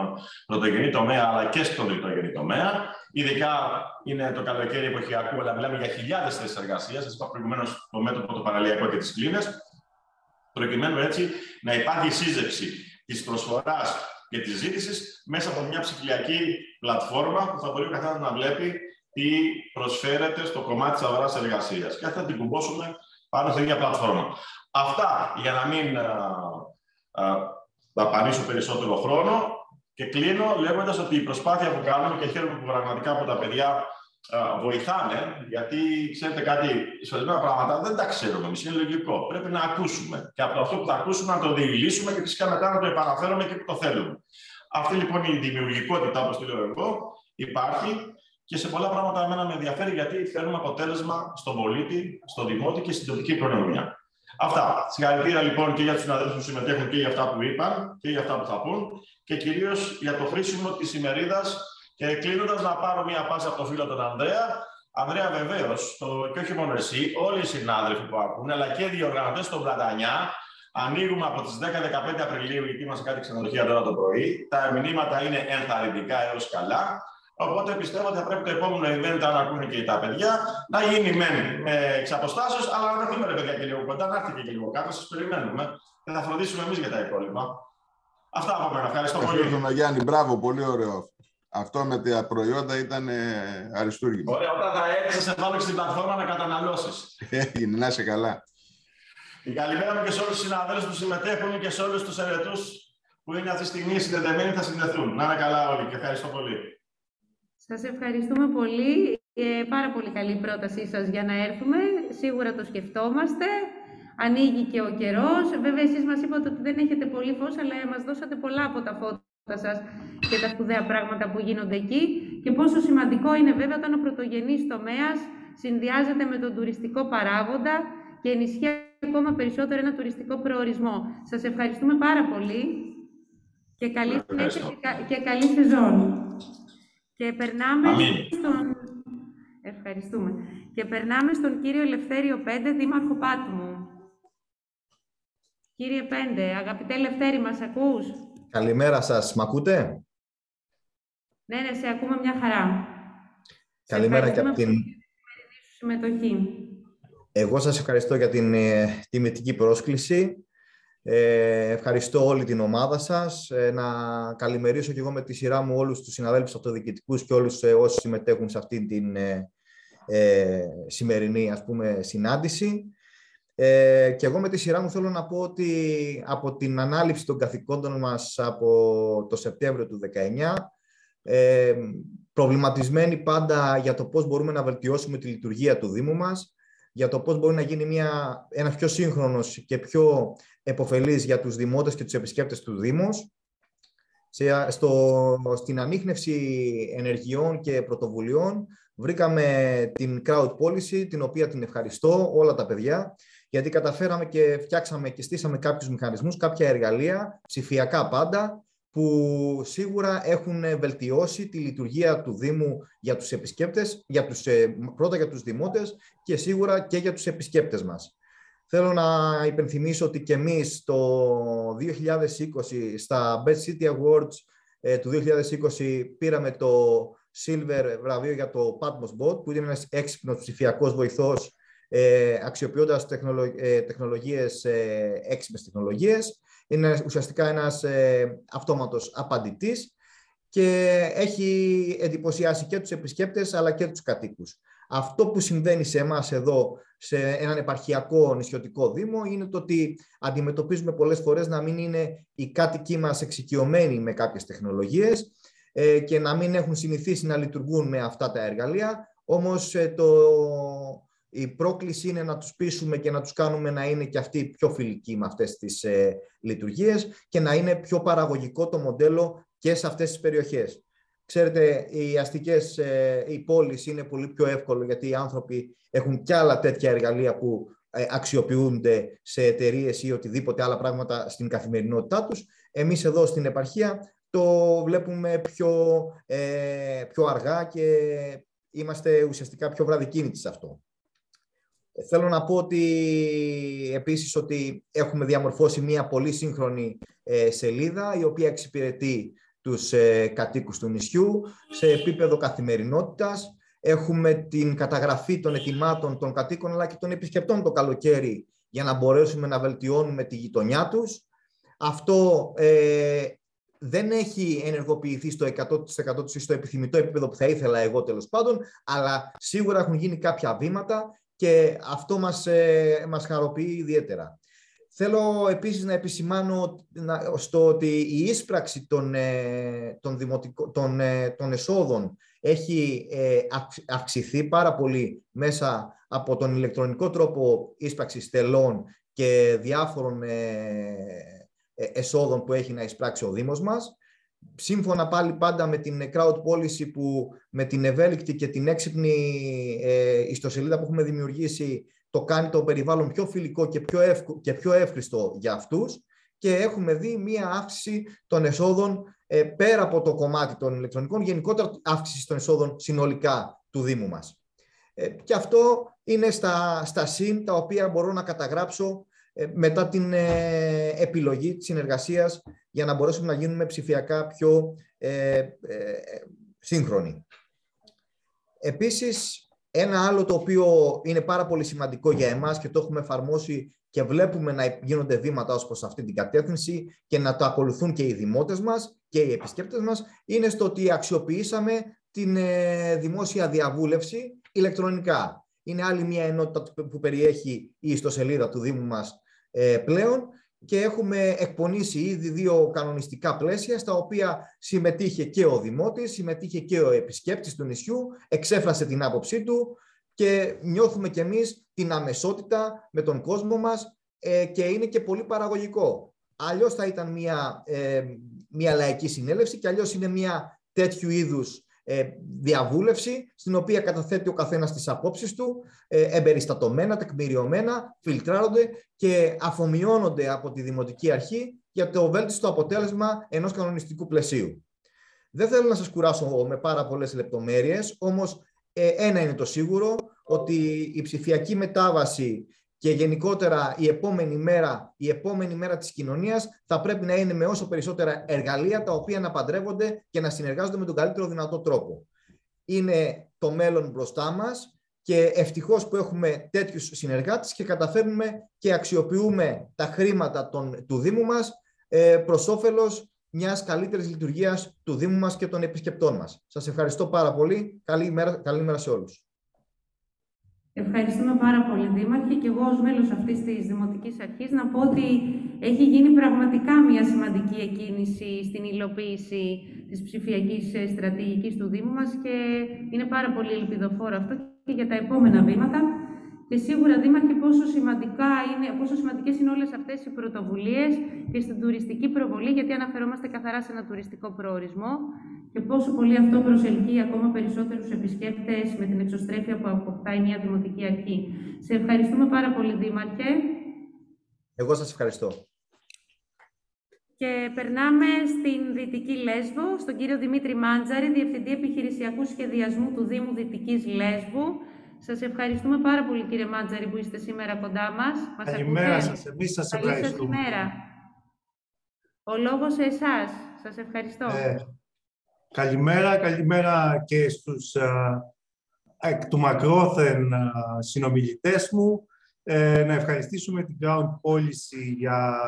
πρωτογενή τομέα αλλά και στον τριτογενή τομέα. Ειδικά είναι το καλοκαίρι εποχιακό, αλλά μιλάμε για χιλιάδες θέσεις εργασίας. Σας είπα προηγουμένως το μέτωπο, το παραλιακό και τις κλίνες. Προκειμένου έτσι να υπάρχει σύζευξη της προσφοράς και της ζήτησης μέσα από μια ψηφιακή πλατφόρμα που θα μπορεί ο καθένας να βλέπει τι προσφέρεται στο κομμάτι της αγοράς εργασίας. Και θα την κουμπώσουμε πάνω στην ίδια πλατφόρμα. Αυτά για να μην δαπανίσω περισσότερο χρόνο και κλείνω λέγοντας ότι η προσπάθεια που κάνουμε και χαίρομαι που πραγματικά από τα παιδιά βοηθάνε, γιατί ξέρετε κάτι, σε ορισμένα πράγματα δεν τα ξέρουμε εμείς. Είναι λογικό. Πρέπει να ακούσουμε. Και από αυτό που θα ακούσουμε να το διηλύσουμε και φυσικά μετά να το επαναφέρουμε και που το θέλουμε. Αυτή λοιπόν η δημιουργικότητα, όπως τη λέω εγώ, υπάρχει και σε πολλά πράγματα εμένα με ενδιαφέρει γιατί φέρνουμε αποτέλεσμα στον πολίτη, στον δημότη και στην τοπική οικονομία. Αυτά. Συγχαρητήρια λοιπόν και για τους συναδέλφους που συμμετέχουν και για αυτά που είπαν και για αυτά που θα πούν και κυρίως για το χρήσιμο της ημερίδας. Και κλείνοντας, να πάρω μία πάσα από το φίλο τον Ανδρέα. Ανδρέα, βεβαίως, και όχι μόνο εσύ, όλοι οι συνάδελφοι που ακούν, αλλά και οι διοργανωτές των Πλατανιά, ανοίγουμε από τις 10-15 Απριλίου, γιατί είμαστε κάτι ξενοδοχεία τώρα το πρωί. Τα μηνύματα είναι ενθαρρυντικά έως καλά. Οπότε πιστεύω ότι θα πρέπει το επόμενο event, αν ακούνε και τα παιδιά, να γίνει μεν με εξ αλλά να έρθουμε ρε παιδιά και λίγο κοντά, να έρθει και λίγο κάτω, σας περιμένουμε και θα φροντίσουμε εμείς για τα υπόλοιπα. Αυτά από μένα. Ευχαριστώ πολύ. Ευχαριστώ, Γιάννη. Μπράβο, πολύ ωραίο. Αυτό με τα προϊόντα ήταν ε, αριστούργημα. Ωραία, όταν θα έρθεις, σε βάλω στην πλατφόρμα να καταναλώσεις. Έγινε, να είσαι καλά. Η καλημέρα μου και σε όλους τους συναδέλφους που συμμετέχουν και σε όλους τους ερετού που είναι αυτή τη στιγμή συνδεδεμένοι θα συνδεθούν. Να είναι καλά όλοι και ευχαριστώ πολύ. Σας ευχαριστούμε πολύ. Ε, πάρα πολύ καλή πρότασή σας για να έρθουμε. Σίγουρα το σκεφτόμαστε. Ανοίγει και ο καιρός. Βέβαια, εσείς μας είπατε ότι δεν έχετε πολύ φως, αλλά μας δώσατε πολλά από τα φώτα σας και τα σπουδαία πράγματα που γίνονται εκεί. Και πόσο σημαντικό είναι βέβαια όταν ο πρωτογενής τομέας συνδυάζεται με τον τουριστικό παράγοντα και ενισχύει ακόμα περισσότερο ένα τουριστικό προορισμό. Σας ευχαριστούμε πάρα πολύ και καλή συνέχεια και καλή σεζόν. Και περνάμε στον... Ευχαριστούμε. Και περνάμε στον κύριο Ελευθέριο Πέντε, Δήμαρχο Πάτμου. Κύριε Πέντε, αγαπητέ Ελευθέρη, μας ακούς; Καλημέρα σας. Μ' ακούτε; Ναι, ναι, σε ακούμε μια χαρά. Καλημέρα και από την... Συμμετοχή. Εγώ σας ευχαριστώ για την ε, τιμητική πρόσκληση. Ε, ευχαριστώ όλη την ομάδα σας. Ε, να καλημερίσω και εγώ με τη σειρά μου όλους τους συναδέλφους αυτοδιοικητικούς και όλους ε, όσοι συμμετέχουν σε αυτή την ε, ε, σημερινή ας πούμε, συνάντηση. Ε, και εγώ με τη σειρά μου θέλω να πω ότι από την ανάληψη των καθηκόντων μας από το Σεπτέμβριο του 2019, ε, προβληματισμένοι πάντα για το πώς μπορούμε να βελτιώσουμε τη λειτουργία του Δήμου μας, για το πώς μπορεί να γίνει μια, ένας πιο σύγχρονος και πιο εποφελής για τους δημότες και τους επισκέπτες του Δήμους. Σε, στο, στην ανείχνευση ενεργειών και πρωτοβουλειών βρήκαμε την crowd policy, την οποία την ευχαριστώ όλα τα παιδιά, γιατί καταφέραμε και φτιάξαμε και στήσαμε κάποιους μηχανισμούς, κάποια εργαλεία, ψηφιακά πάντα, που σίγουρα έχουν βελτιώσει τη λειτουργία του Δήμου για τους επισκέπτες, για τους, ε, πρώτα για τους δημότες και σίγουρα και για τους επισκέπτες μας. Θέλω να υπενθυμίσω ότι και εμείς το 2020 στα Best City Awards ε, του 2020 πήραμε το Silver βραβείο για το Patmos Bot που είναι ένας έξυπνος ψηφιακός βοηθός ε, αξιοποιώντας τεχνολογίες, έξυπνες τεχνολογίες είναι ουσιαστικά ένας ε, αυτόματος απαντητής και έχει εντυπωσιάσει και τους επισκέπτες αλλά και τους κατοίκους. Αυτό που συμβαίνει σε εμάς εδώ, σε έναν επαρχιακό νησιωτικό δήμο, είναι το ότι αντιμετωπίζουμε πολλές φορές να μην είναι οι κάτοικοι μας εξοικειωμένοι με κάποιες τεχνολογίες ε, και να μην έχουν συνηθίσει να λειτουργούν με αυτά τα εργαλεία. Όμως ε, το, η πρόκληση είναι να τους πείσουμε και να τους κάνουμε να είναι και αυτοί πιο φιλικοί με αυτές τις ε, λειτουργίες και να είναι πιο παραγωγικό το μοντέλο και σε αυτές τις περιοχές. Ξέρετε, οι αστικές ε, οι πόλεις είναι πολύ πιο εύκολο γιατί οι άνθρωποι έχουν και άλλα τέτοια εργαλεία που ε, αξιοποιούνται σε εταιρείες ή οτιδήποτε άλλα πράγματα στην καθημερινότητά τους. Εμείς εδώ στην επαρχία το βλέπουμε πιο, ε, πιο αργά και είμαστε ουσιαστικά πιο βραδικίνητοι σε αυτό. Θέλω να πω ότι επίσης ότι έχουμε διαμορφώσει μια πολύ σύγχρονη ε, σελίδα η οποία εξυπηρετεί τους ε, κατοίκους του νησιού σε επίπεδο καθημερινότητας. Έχουμε την καταγραφή των ετοιμάτων των κατοίκων αλλά και των επισκεπτών το καλοκαίρι για να μπορέσουμε να βελτιώνουμε τη γειτονιά τους. Αυτό ε, δεν έχει ενεργοποιηθεί στο 100% στο επιθυμητό επίπεδο που θα ήθελα εγώ τέλος πάντων, αλλά σίγουρα έχουν γίνει κάποια βήματα και αυτό μας, ε, μας χαροποιεί ιδιαίτερα. Θέλω επίσης να επισημάνω στο ότι η ίσπραξη των, ε, των, δημοτικο, των, ε, των εσόδων έχει ε, αυξηθεί πάρα πολύ μέσα από τον ηλεκτρονικό τρόπο ίσπραξης τελών και διάφορων εσόδων που έχει να εισπράξει ο Δήμος μας. Σύμφωνα πάλι πάντα με την crowd policy που με την ευέλικτη και την έξυπνη ιστοσελίδα που έχουμε δημιουργήσει το κάνει το περιβάλλον πιο φιλικό και πιο, εύκο, και πιο εύχριστο για αυτούς και έχουμε δει μία αύξηση των εσόδων ε, πέρα από το κομμάτι των ηλεκτρονικών, γενικότερα αύξηση των εσόδων συνολικά του Δήμου μας. Ε, και αυτό είναι στα, στα συν τα οποία μπορώ να καταγράψω ε, μετά την επιλογή της συνεργασίας για να μπορέσουμε να γίνουμε ψηφιακά πιο σύγχρονοι. Επίσης, ένα άλλο το οποίο είναι πάρα πολύ σημαντικό για εμάς και το έχουμε εφαρμόσει και βλέπουμε να γίνονται βήματα ως προς αυτή την κατεύθυνση και να το ακολουθούν και οι δημότες μας και οι επισκέπτες μας, είναι στο ότι αξιοποιήσαμε την ε, δημόσια διαβούλευση ηλεκτρονικά. Είναι άλλη μια ενότητα που περιέχει η ιστοσελίδα του Δήμου μας ε, πλέον και έχουμε εκπονήσει ήδη δύο κανονιστικά πλαίσια στα οποία συμμετείχε και ο Δημότης, συμμετείχε και ο επισκέπτης του νησιού, εξέφρασε την άποψή του και νιώθουμε κι εμείς την αμεσότητα με τον κόσμο μας ε, και είναι και πολύ παραγωγικό. Αλλιώς θα ήταν μια, ε, μια λαϊκή συνέλευση και αλλιώς είναι μια τέτοιου είδους ε, διαβούλευση στην οποία καταθέτει ο καθένας τις απόψεις του, ε, εμπεριστατωμένα, τεκμηριωμένα, φιλτράρονται και αφομοιώνονται από τη Δημοτική Αρχή για το βέλτιστο αποτέλεσμα ενός κανονιστικού πλαισίου. Δεν θέλω να σας κουράσω με πάρα πολλές λεπτομέρειες, όμως ε, ένα είναι το σίγουρο, ότι η ψηφιακή μετάβαση και γενικότερα η επόμενη μέρα, η επόμενη μέρα της κοινωνίας θα πρέπει να είναι με όσο περισσότερα εργαλεία τα οποία να παντρεύονται και να συνεργάζονται με τον καλύτερο δυνατό τρόπο. Είναι το μέλλον μπροστά μας και ευτυχώς που έχουμε τέτοιους συνεργάτες και καταφέρνουμε και αξιοποιούμε τα χρήματα των, του Δήμου μας ε, προς όφελος μιας καλύτερης λειτουργίας του Δήμου μας και των επισκεπτών μας. Σας ευχαριστώ πάρα πολύ. Καλή μέρα, καλή μέρα σε όλους. Ευχαριστούμε πάρα πολύ, Δήμαρχε, και εγώ ως μέλος αυτής της Δημοτικής Αρχής να πω ότι έχει γίνει πραγματικά μια σημαντική εκκίνηση στην υλοποίηση της ψηφιακής ε, στρατηγικής του Δήμου μας και είναι πάρα πολύ ελπιδοφόρο αυτό και για τα επόμενα βήματα. Και σίγουρα, Δήμαρχε, πόσο, σημαντικά είναι, πόσο σημαντικές είναι όλες αυτές οι πρωτοβουλίες και στην τουριστική προβολή, γιατί αναφερόμαστε καθαρά σε ένα τουριστικό προορισμό και πόσο πολύ αυτό προσελκύει ακόμα περισσότερους επισκέπτες με την εξωστρέφεια που αποκτάει μια δημοτική αρχή. Σε ευχαριστούμε πάρα πολύ, Δήμαρχε. Εγώ σας ευχαριστώ. Και περνάμε στην Δυτική Λέσβο, στον κύριο Δημήτρη Μάντζαρη, Διευθυντή Επιχειρησιακού Σχεδιασμού του Δήμου Δυτικής Λέσβου. Σας ευχαριστούμε πάρα πολύ, κύριε Μάντζαρη, που είστε σήμερα κοντά μας. Καλημέρα σας. Εμείς σας ευχαριστούμε. Καλημέρα. Ο λόγος σε εσάς. Σας ευχαριστώ. Ε, καλημέρα, καλημέρα και στους εκ του μακρόθεν συνομιλητές μου. Ε, να ευχαριστήσουμε την Ground Policy για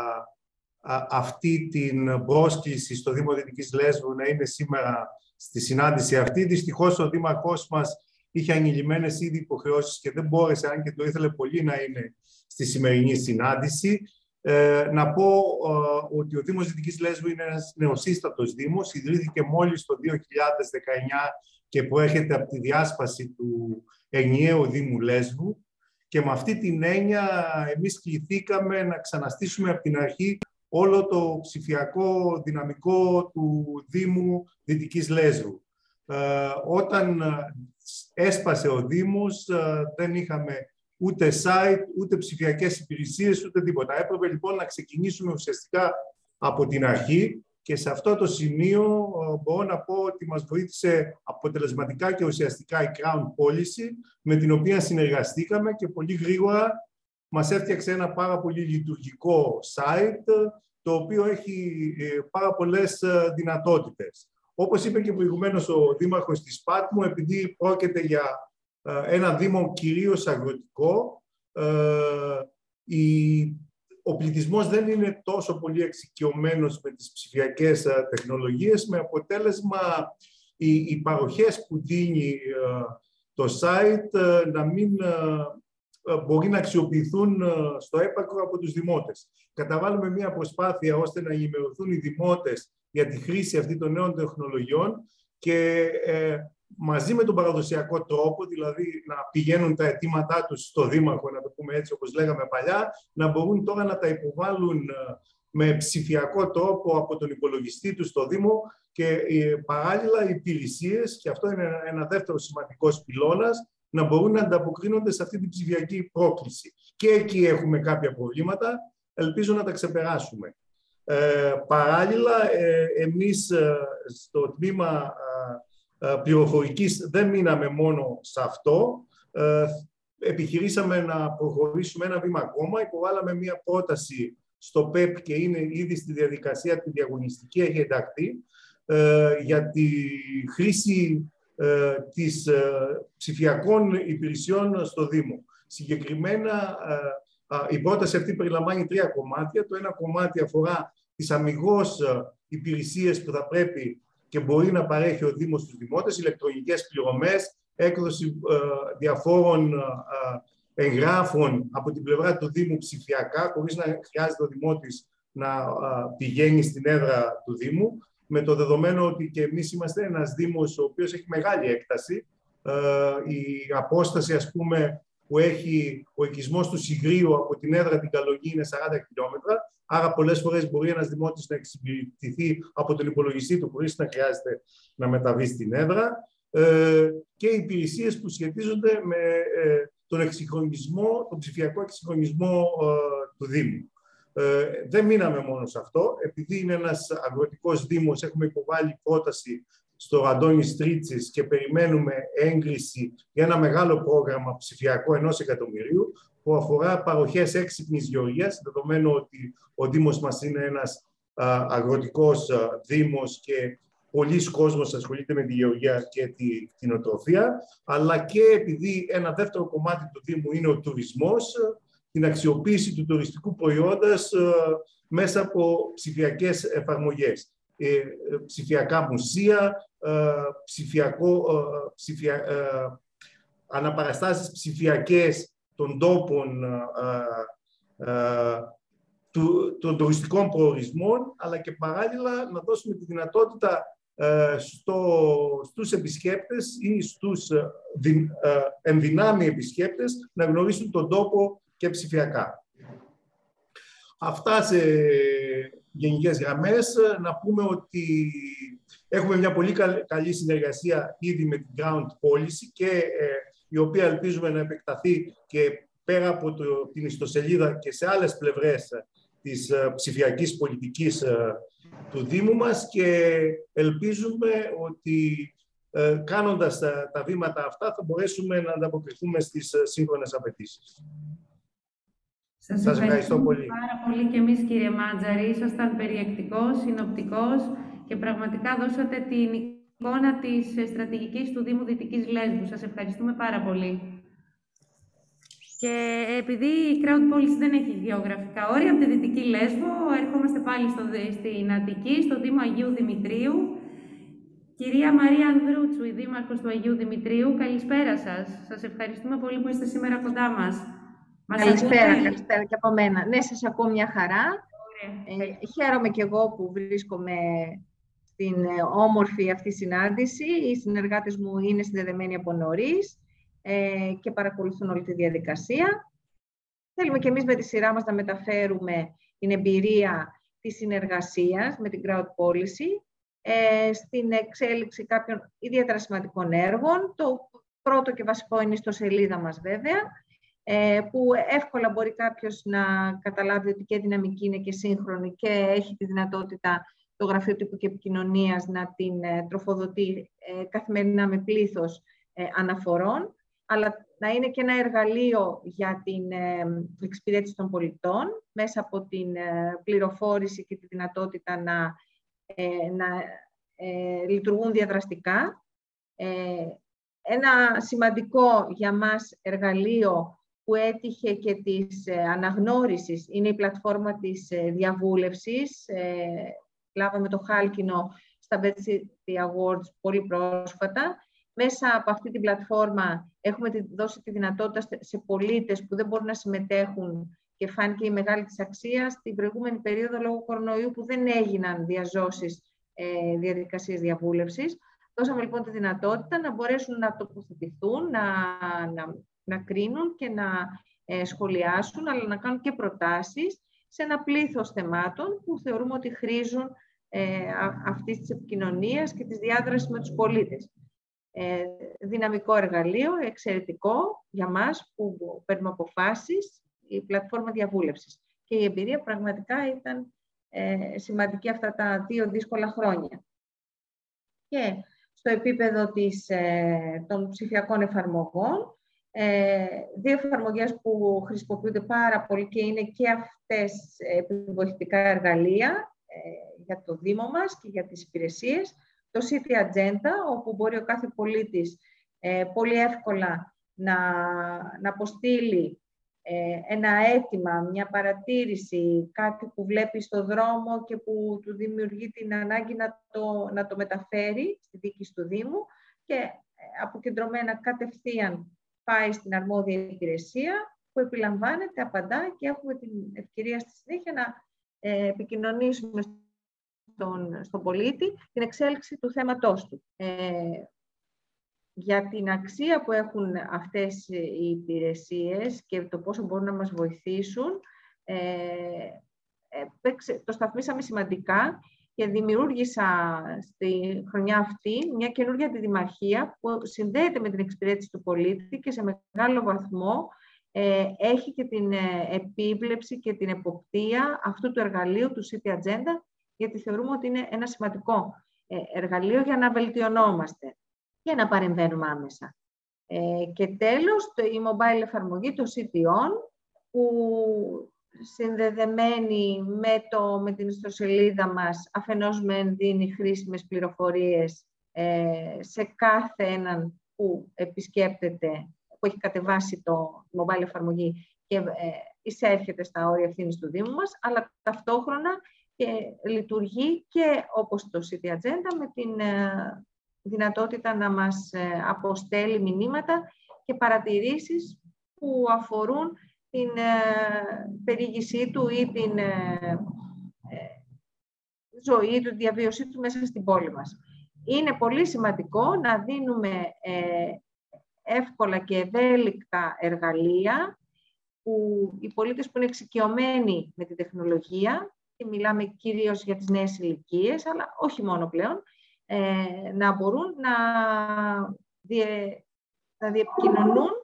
αυτή την πρόσκληση στο Δήμο Δυτικής Λέσβου να είναι σήμερα στη συνάντηση αυτή. Δυστυχώς ο Δήμαρχός μας είχε ανηλυμένες ήδη υποχρεώσεις και δεν μπόρεσε, αν και το ήθελε πολύ, να είναι στη σημερινή συνάντηση. Ε, να πω ε, ότι ο Δήμος Δυτικής Λέσβου είναι ένας νεοσύστατος Δήμος. Ιδρύθηκε μόλις το 2019 και προέρχεται από τη διάσπαση του ενιαίου Δήμου Λέσβου. Και με αυτή την έννοια εμείς κληθήκαμε να ξαναστήσουμε από την αρχή όλο το ψηφιακό δυναμικό του Δήμου Δυτικής Λέσβου. Ε, όταν έσπασε ο Δήμος, δεν είχαμε ούτε site, ούτε ψηφιακές υπηρεσίες, ούτε τίποτα. Έπρεπε λοιπόν να ξεκινήσουμε ουσιαστικά από την αρχή και σε αυτό το σημείο μπορώ να πω ότι μας βοήθησε αποτελεσματικά και ουσιαστικά η Crown Policy, με την οποία συνεργαστήκαμε και πολύ γρήγορα μας έφτιαξε ένα πάρα πολύ λειτουργικό site, το οποίο έχει ε, πάρα πολλές ε, δυνατότητες. Όπως είπε και προηγουμένως ο Δήμαρχος της Πάτμου, επειδή πρόκειται για ε, ένα Δήμο κυρίως αγροτικό, ο πληθυσμός δεν είναι τόσο πολύ εξοικειωμένος με τις ψηφιακές τεχνολογίες, με αποτέλεσμα οι, οι παροχές που δίνει το site να μην μπορεί να αξιοποιηθούν στο έπακρο από τους δημότες. Καταβάλουμε μια προσπάθεια ώστε να ενημερωθούν οι δημότες για τη χρήση αυτή των νέων τεχνολογιών και ε, μαζί με τον παραδοσιακό τρόπο, δηλαδή να πηγαίνουν τα αιτήματά τους στο Δήμαρχο, να το πούμε έτσι όπως λέγαμε παλιά, να μπορούν τώρα να τα υποβάλουν ε, με ψηφιακό τρόπο από τον υπολογιστή τους στο Δήμο και ε, παράλληλα οι υπηρεσίες, και αυτό είναι ένα δεύτερο σημαντικός πυλώνας, να μπορούν να ανταποκρίνονται σε αυτή την ψηφιακή πρόκληση. Και εκεί έχουμε κάποια προβλήματα, ελπίζω να τα ξεπεράσουμε. Ε, παράλληλα, ε, εμείς ε, στο τμήμα ε, πληροφορικής δεν μείναμε μόνο σε αυτό. Επιχειρήσαμε να προχωρήσουμε ένα βήμα ακόμα. Υποβάλαμε μία πρόταση στο ΠΕΠ και είναι ήδη στη διαδικασία τη διαγωνιστική, έχει ενταχθεί, για τη χρήση της ψηφιακών υπηρεσιών στο Δήμο. Συγκεκριμένα, η πρόταση αυτή περιλαμβάνει τρία κομμάτια. Το ένα κομμάτι αφορά τις αμυγός υπηρεσίες που θα πρέπει και μπορεί να παρέχει ο Δήμος στους δημότες, ηλεκτρονικές πληρωμές, έκδοση διαφόρων εγγράφων από την πλευρά του Δήμου ψηφιακά, χωρίς να χρειάζεται ο Δημότης να πηγαίνει στην έδρα του Δήμου, με το δεδομένο ότι και εμείς είμαστε ένας Δήμος ο οποίος έχει μεγάλη έκταση. Η απόσταση, ας πούμε, που έχει ο οικισμός του Σιγρίου από την έδρα την Καλογή είναι 40 χιλιόμετρα. Άρα, πολλές φορές μπορεί ένας δημότης να εξυπηρετηθεί από τον υπολογιστή του χωρίς να χρειάζεται να μεταβεί στην έδρα. Ε, και οι υπηρεσίες που σχετίζονται με ε, τον εξυγχρονισμό, τον ψηφιακό εξυγχρονισμό ε, του Δήμου. Ε, δεν μείναμε μόνο σε αυτό. Επειδή είναι ένας αγροτικός δήμος, έχουμε υποβάλει πρόταση στο Αντώνη Στρίτσης και περιμένουμε έγκριση για ένα μεγάλο πρόγραμμα ψηφιακό ενός εκατομμυρίου που αφορά παροχές έξυπνης γεωργίας, δεδομένου ότι ο Δήμος μας είναι ένας αγροτικός Δήμος και πολλοί κόσμος ασχολείται με τη γεωργία και τη κτηνοτροφία, αλλά και επειδή ένα δεύτερο κομμάτι του Δήμου είναι ο τουρισμός, την αξιοποίηση του τουριστικού προϊόντος μέσα από ψηφιακές εφαρμογές. Ε, ε, ψηφιακά μουσεία, ε, ψηφιακό, ψηφια, αναπαραστάσεις ψηφιακές των τόπων των τουριστικών προορισμών, αλλά και παράλληλα να δώσουμε τη δυνατότητα στο, στους επισκέπτες ή στους ενδυνάμει επισκέπτες να γνωρίσουν τον τόπο και ψηφιακά. Αυτά σε γενικές γραμμές. Να πούμε ότι έχουμε μια πολύ καλή συνεργασία ήδη με την Ground Policy και ε, η οποία ελπίζουμε να επεκταθεί και πέρα από το, την ιστοσελίδα και σε άλλες πλευρές της ε, ψηφιακής πολιτικής ε, του Δήμου μας και ελπίζουμε ότι κάνοντας τα, βήματα αυτά θα μπορέσουμε να ανταποκριθούμε στις σύγχρονες απαιτήσεις. Σας, Σας ευχαριστώ πολύ. Πάρα πολύ και εμείς κύριε Μάτζαρη. Ήσασταν περιεκτικός, συνοπτικός και πραγματικά δώσατε την εικόνα της στρατηγικής του Δήμου Δυτικής Λέσβου. Σας ευχαριστούμε πάρα πολύ. Και επειδή η Crowd Policy δεν έχει γεωγραφικά όρια, από τη Δυτική Λέσβο ερχόμαστε πάλι στο, στην Αττική, στο Δήμο Αγίου Δημητρίου. Κυρία Μαρία Ανδρούτσου, η Δήμαρχος του Αγίου Δημητρίου, καλησπέρα σας. Σας ευχαριστούμε πολύ που είστε σήμερα κοντά μας. καλησπέρα, καλησπέρα και από μένα. Ναι, σας ακούω μια χαρά. Ε, χαίρομαι και εγώ που βρίσκομαι στην ε, όμορφη αυτή συνάντηση. Οι συνεργάτες μου είναι συνδεδεμένοι από νωρίς ε, και παρακολουθούν όλη τη διαδικασία. Θέλουμε και εμείς με τη σειρά μας να μεταφέρουμε την εμπειρία της συνεργασίας με την Crowd Policy ε, στην εξέλιξη κάποιων ιδιαίτερα σημαντικών έργων. Το πρώτο και βασικό είναι στο σελίδα μας βέβαια, ε, που εύκολα μπορεί κάποιος να καταλάβει ότι και δυναμική είναι και σύγχρονη και έχει τη δυνατότητα το Γραφείο Τύπου και Επικοινωνίας να την τροφοδοτεί καθημερινά με πλήθος αναφορών, αλλά να είναι και ένα εργαλείο για την εξυπηρέτηση των πολιτών μέσα από την πληροφόρηση και τη δυνατότητα να, να λειτουργούν διαδραστικά. Ένα σημαντικό για μας εργαλείο που έτυχε και της ε, αναγνώρισης είναι η πλατφόρμα της ε, διαβούλευσης. Ε, λάβαμε το χάλκινο στα City Awards πολύ πρόσφατα. Μέσα από αυτή την πλατφόρμα έχουμε δώσει τη δυνατότητα σε πολίτες που δεν μπορούν να συμμετέχουν και φάνηκε η μεγάλη της αξία στην προηγούμενη περίοδο λόγω κορονοϊού που δεν έγιναν διαζώσεις ε, διαδικασίες διαβούλευσης. Δώσαμε λοιπόν τη δυνατότητα να μπορέσουν να τοποθετηθούν, να, να να κρίνουν και να ε, σχολιάσουν, αλλά να κάνουν και προτάσεις σε ένα πλήθος θεμάτων που θεωρούμε ότι χρήζουν ε, αυτής της επικοινωνίας και της διάδρασης με τους πολίτες. Ε, δυναμικό εργαλείο, εξαιρετικό για μας που παίρνουμε αποφάσεις, η πλατφόρμα διαβούλευσης. Και η εμπειρία πραγματικά ήταν ε, σημαντική αυτά τα δύο δύσκολα χρόνια. Και στο επίπεδο της, ε, των ψηφιακών εφαρμογών, ε, δύο εφαρμογές που χρησιμοποιούνται πάρα πολύ και είναι και αυτές επιβοηθητικά εργαλεία ε, για το Δήμο μας και για τις υπηρεσίες. Το City Agenda, όπου μπορεί ο κάθε πολίτης ε, πολύ εύκολα να, να αποστείλει ε, ένα αίτημα, μια παρατήρηση, κάτι που βλέπει στο δρόμο και που του δημιουργεί την ανάγκη να το, να το μεταφέρει στη δίκη του Δήμου και αποκεντρωμένα κατευθείαν πάει στην αρμόδια υπηρεσία που επιλαμβάνεται, απαντά και έχουμε την ευκαιρία στη συνέχεια να ε, επικοινωνήσουμε στον, στον πολίτη την εξέλιξη του θέματός του. Ε, για την αξία που έχουν αυτές οι υπηρεσίες και το πόσο μπορούν να μας βοηθήσουν, ε, το σταθμίσαμε σημαντικά και δημιούργησα στη χρονιά αυτή μια καινούργια αντιδημαρχία που συνδέεται με την εξυπηρέτηση του πολίτη και σε μεγάλο βαθμό ε, έχει και την ε, επίβλεψη και την εποπτεία αυτού του εργαλείου του City Agenda, γιατί θεωρούμε ότι είναι ένα σημαντικό ε, εργαλείο για να βελτιωνόμαστε και να παρεμβαίνουμε άμεσα. και τέλος, το, η mobile εφαρμογή, το City On, που συνδεδεμένη με, το, με την ιστοσελίδα μας, αφενός με δίνει χρήσιμες πληροφορίες ε, σε κάθε έναν που επισκέπτεται, που έχει κατεβάσει το mobile εφαρμογή και ε, εισέρχεται στα όρια ευθύνης του Δήμου μας, αλλά ταυτόχρονα και λειτουργεί και όπως το City Agenda με την ε, δυνατότητα να μας ε, αποστέλει μηνύματα και παρατηρήσεις που αφορούν την ε, περιήγησή του ή την ε, ε, ζωή του, τη διαβίωσή του μέσα στην πόλη μας. Είναι πολύ σημαντικό να δίνουμε εύκολα και ευέλικτα εργαλεία που οι πολίτες που είναι εξοικειωμένοι με τη τεχνολογία και μιλάμε κυρίως για τις νέες ηλικίες, αλλά όχι μόνο πλέον, να μπορούν να, διε, να διεπικοινωνούν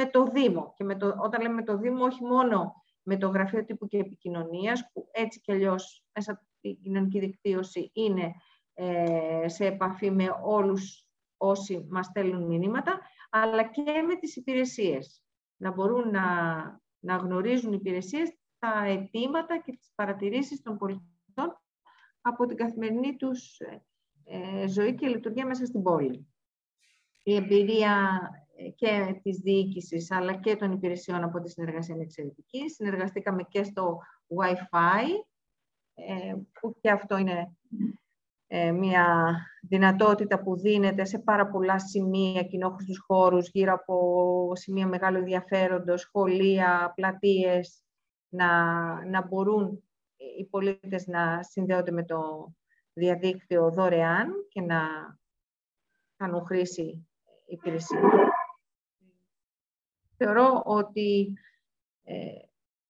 με το Δήμο. Και με το, όταν λέμε το Δήμο, όχι μόνο με το Γραφείο Τύπου και Επικοινωνίας, που έτσι κι αλλιώς μέσα από την κοινωνική δικτύωση είναι ε, σε επαφή με όλους όσοι μας στέλνουν μηνύματα, αλλά και με τις υπηρεσίες. Να μπορούν να, να γνωρίζουν οι υπηρεσίες τα αιτήματα και τις παρατηρήσεις των πολιτών από την καθημερινή τους ε, ζωή και λειτουργία μέσα στην πόλη. Η εμπειρία και της διοίκησης αλλά και των υπηρεσιών από τη συνεργασία είναι εξαιρετική. Συνεργαστήκαμε και στο Wi-Fi, ε, που και αυτό είναι ε, μια δυνατότητα που δίνεται σε πάρα πολλά σημεία κοινόχρηστους χώρους, γύρω από σημεία μεγάλου ενδιαφέροντος, σχολεία, πλατείες, να, να μπορούν οι πολίτες να συνδέονται με το διαδίκτυο δωρεάν και να κάνουν χρήση υπηρεσιών θεωρώ ότι ε,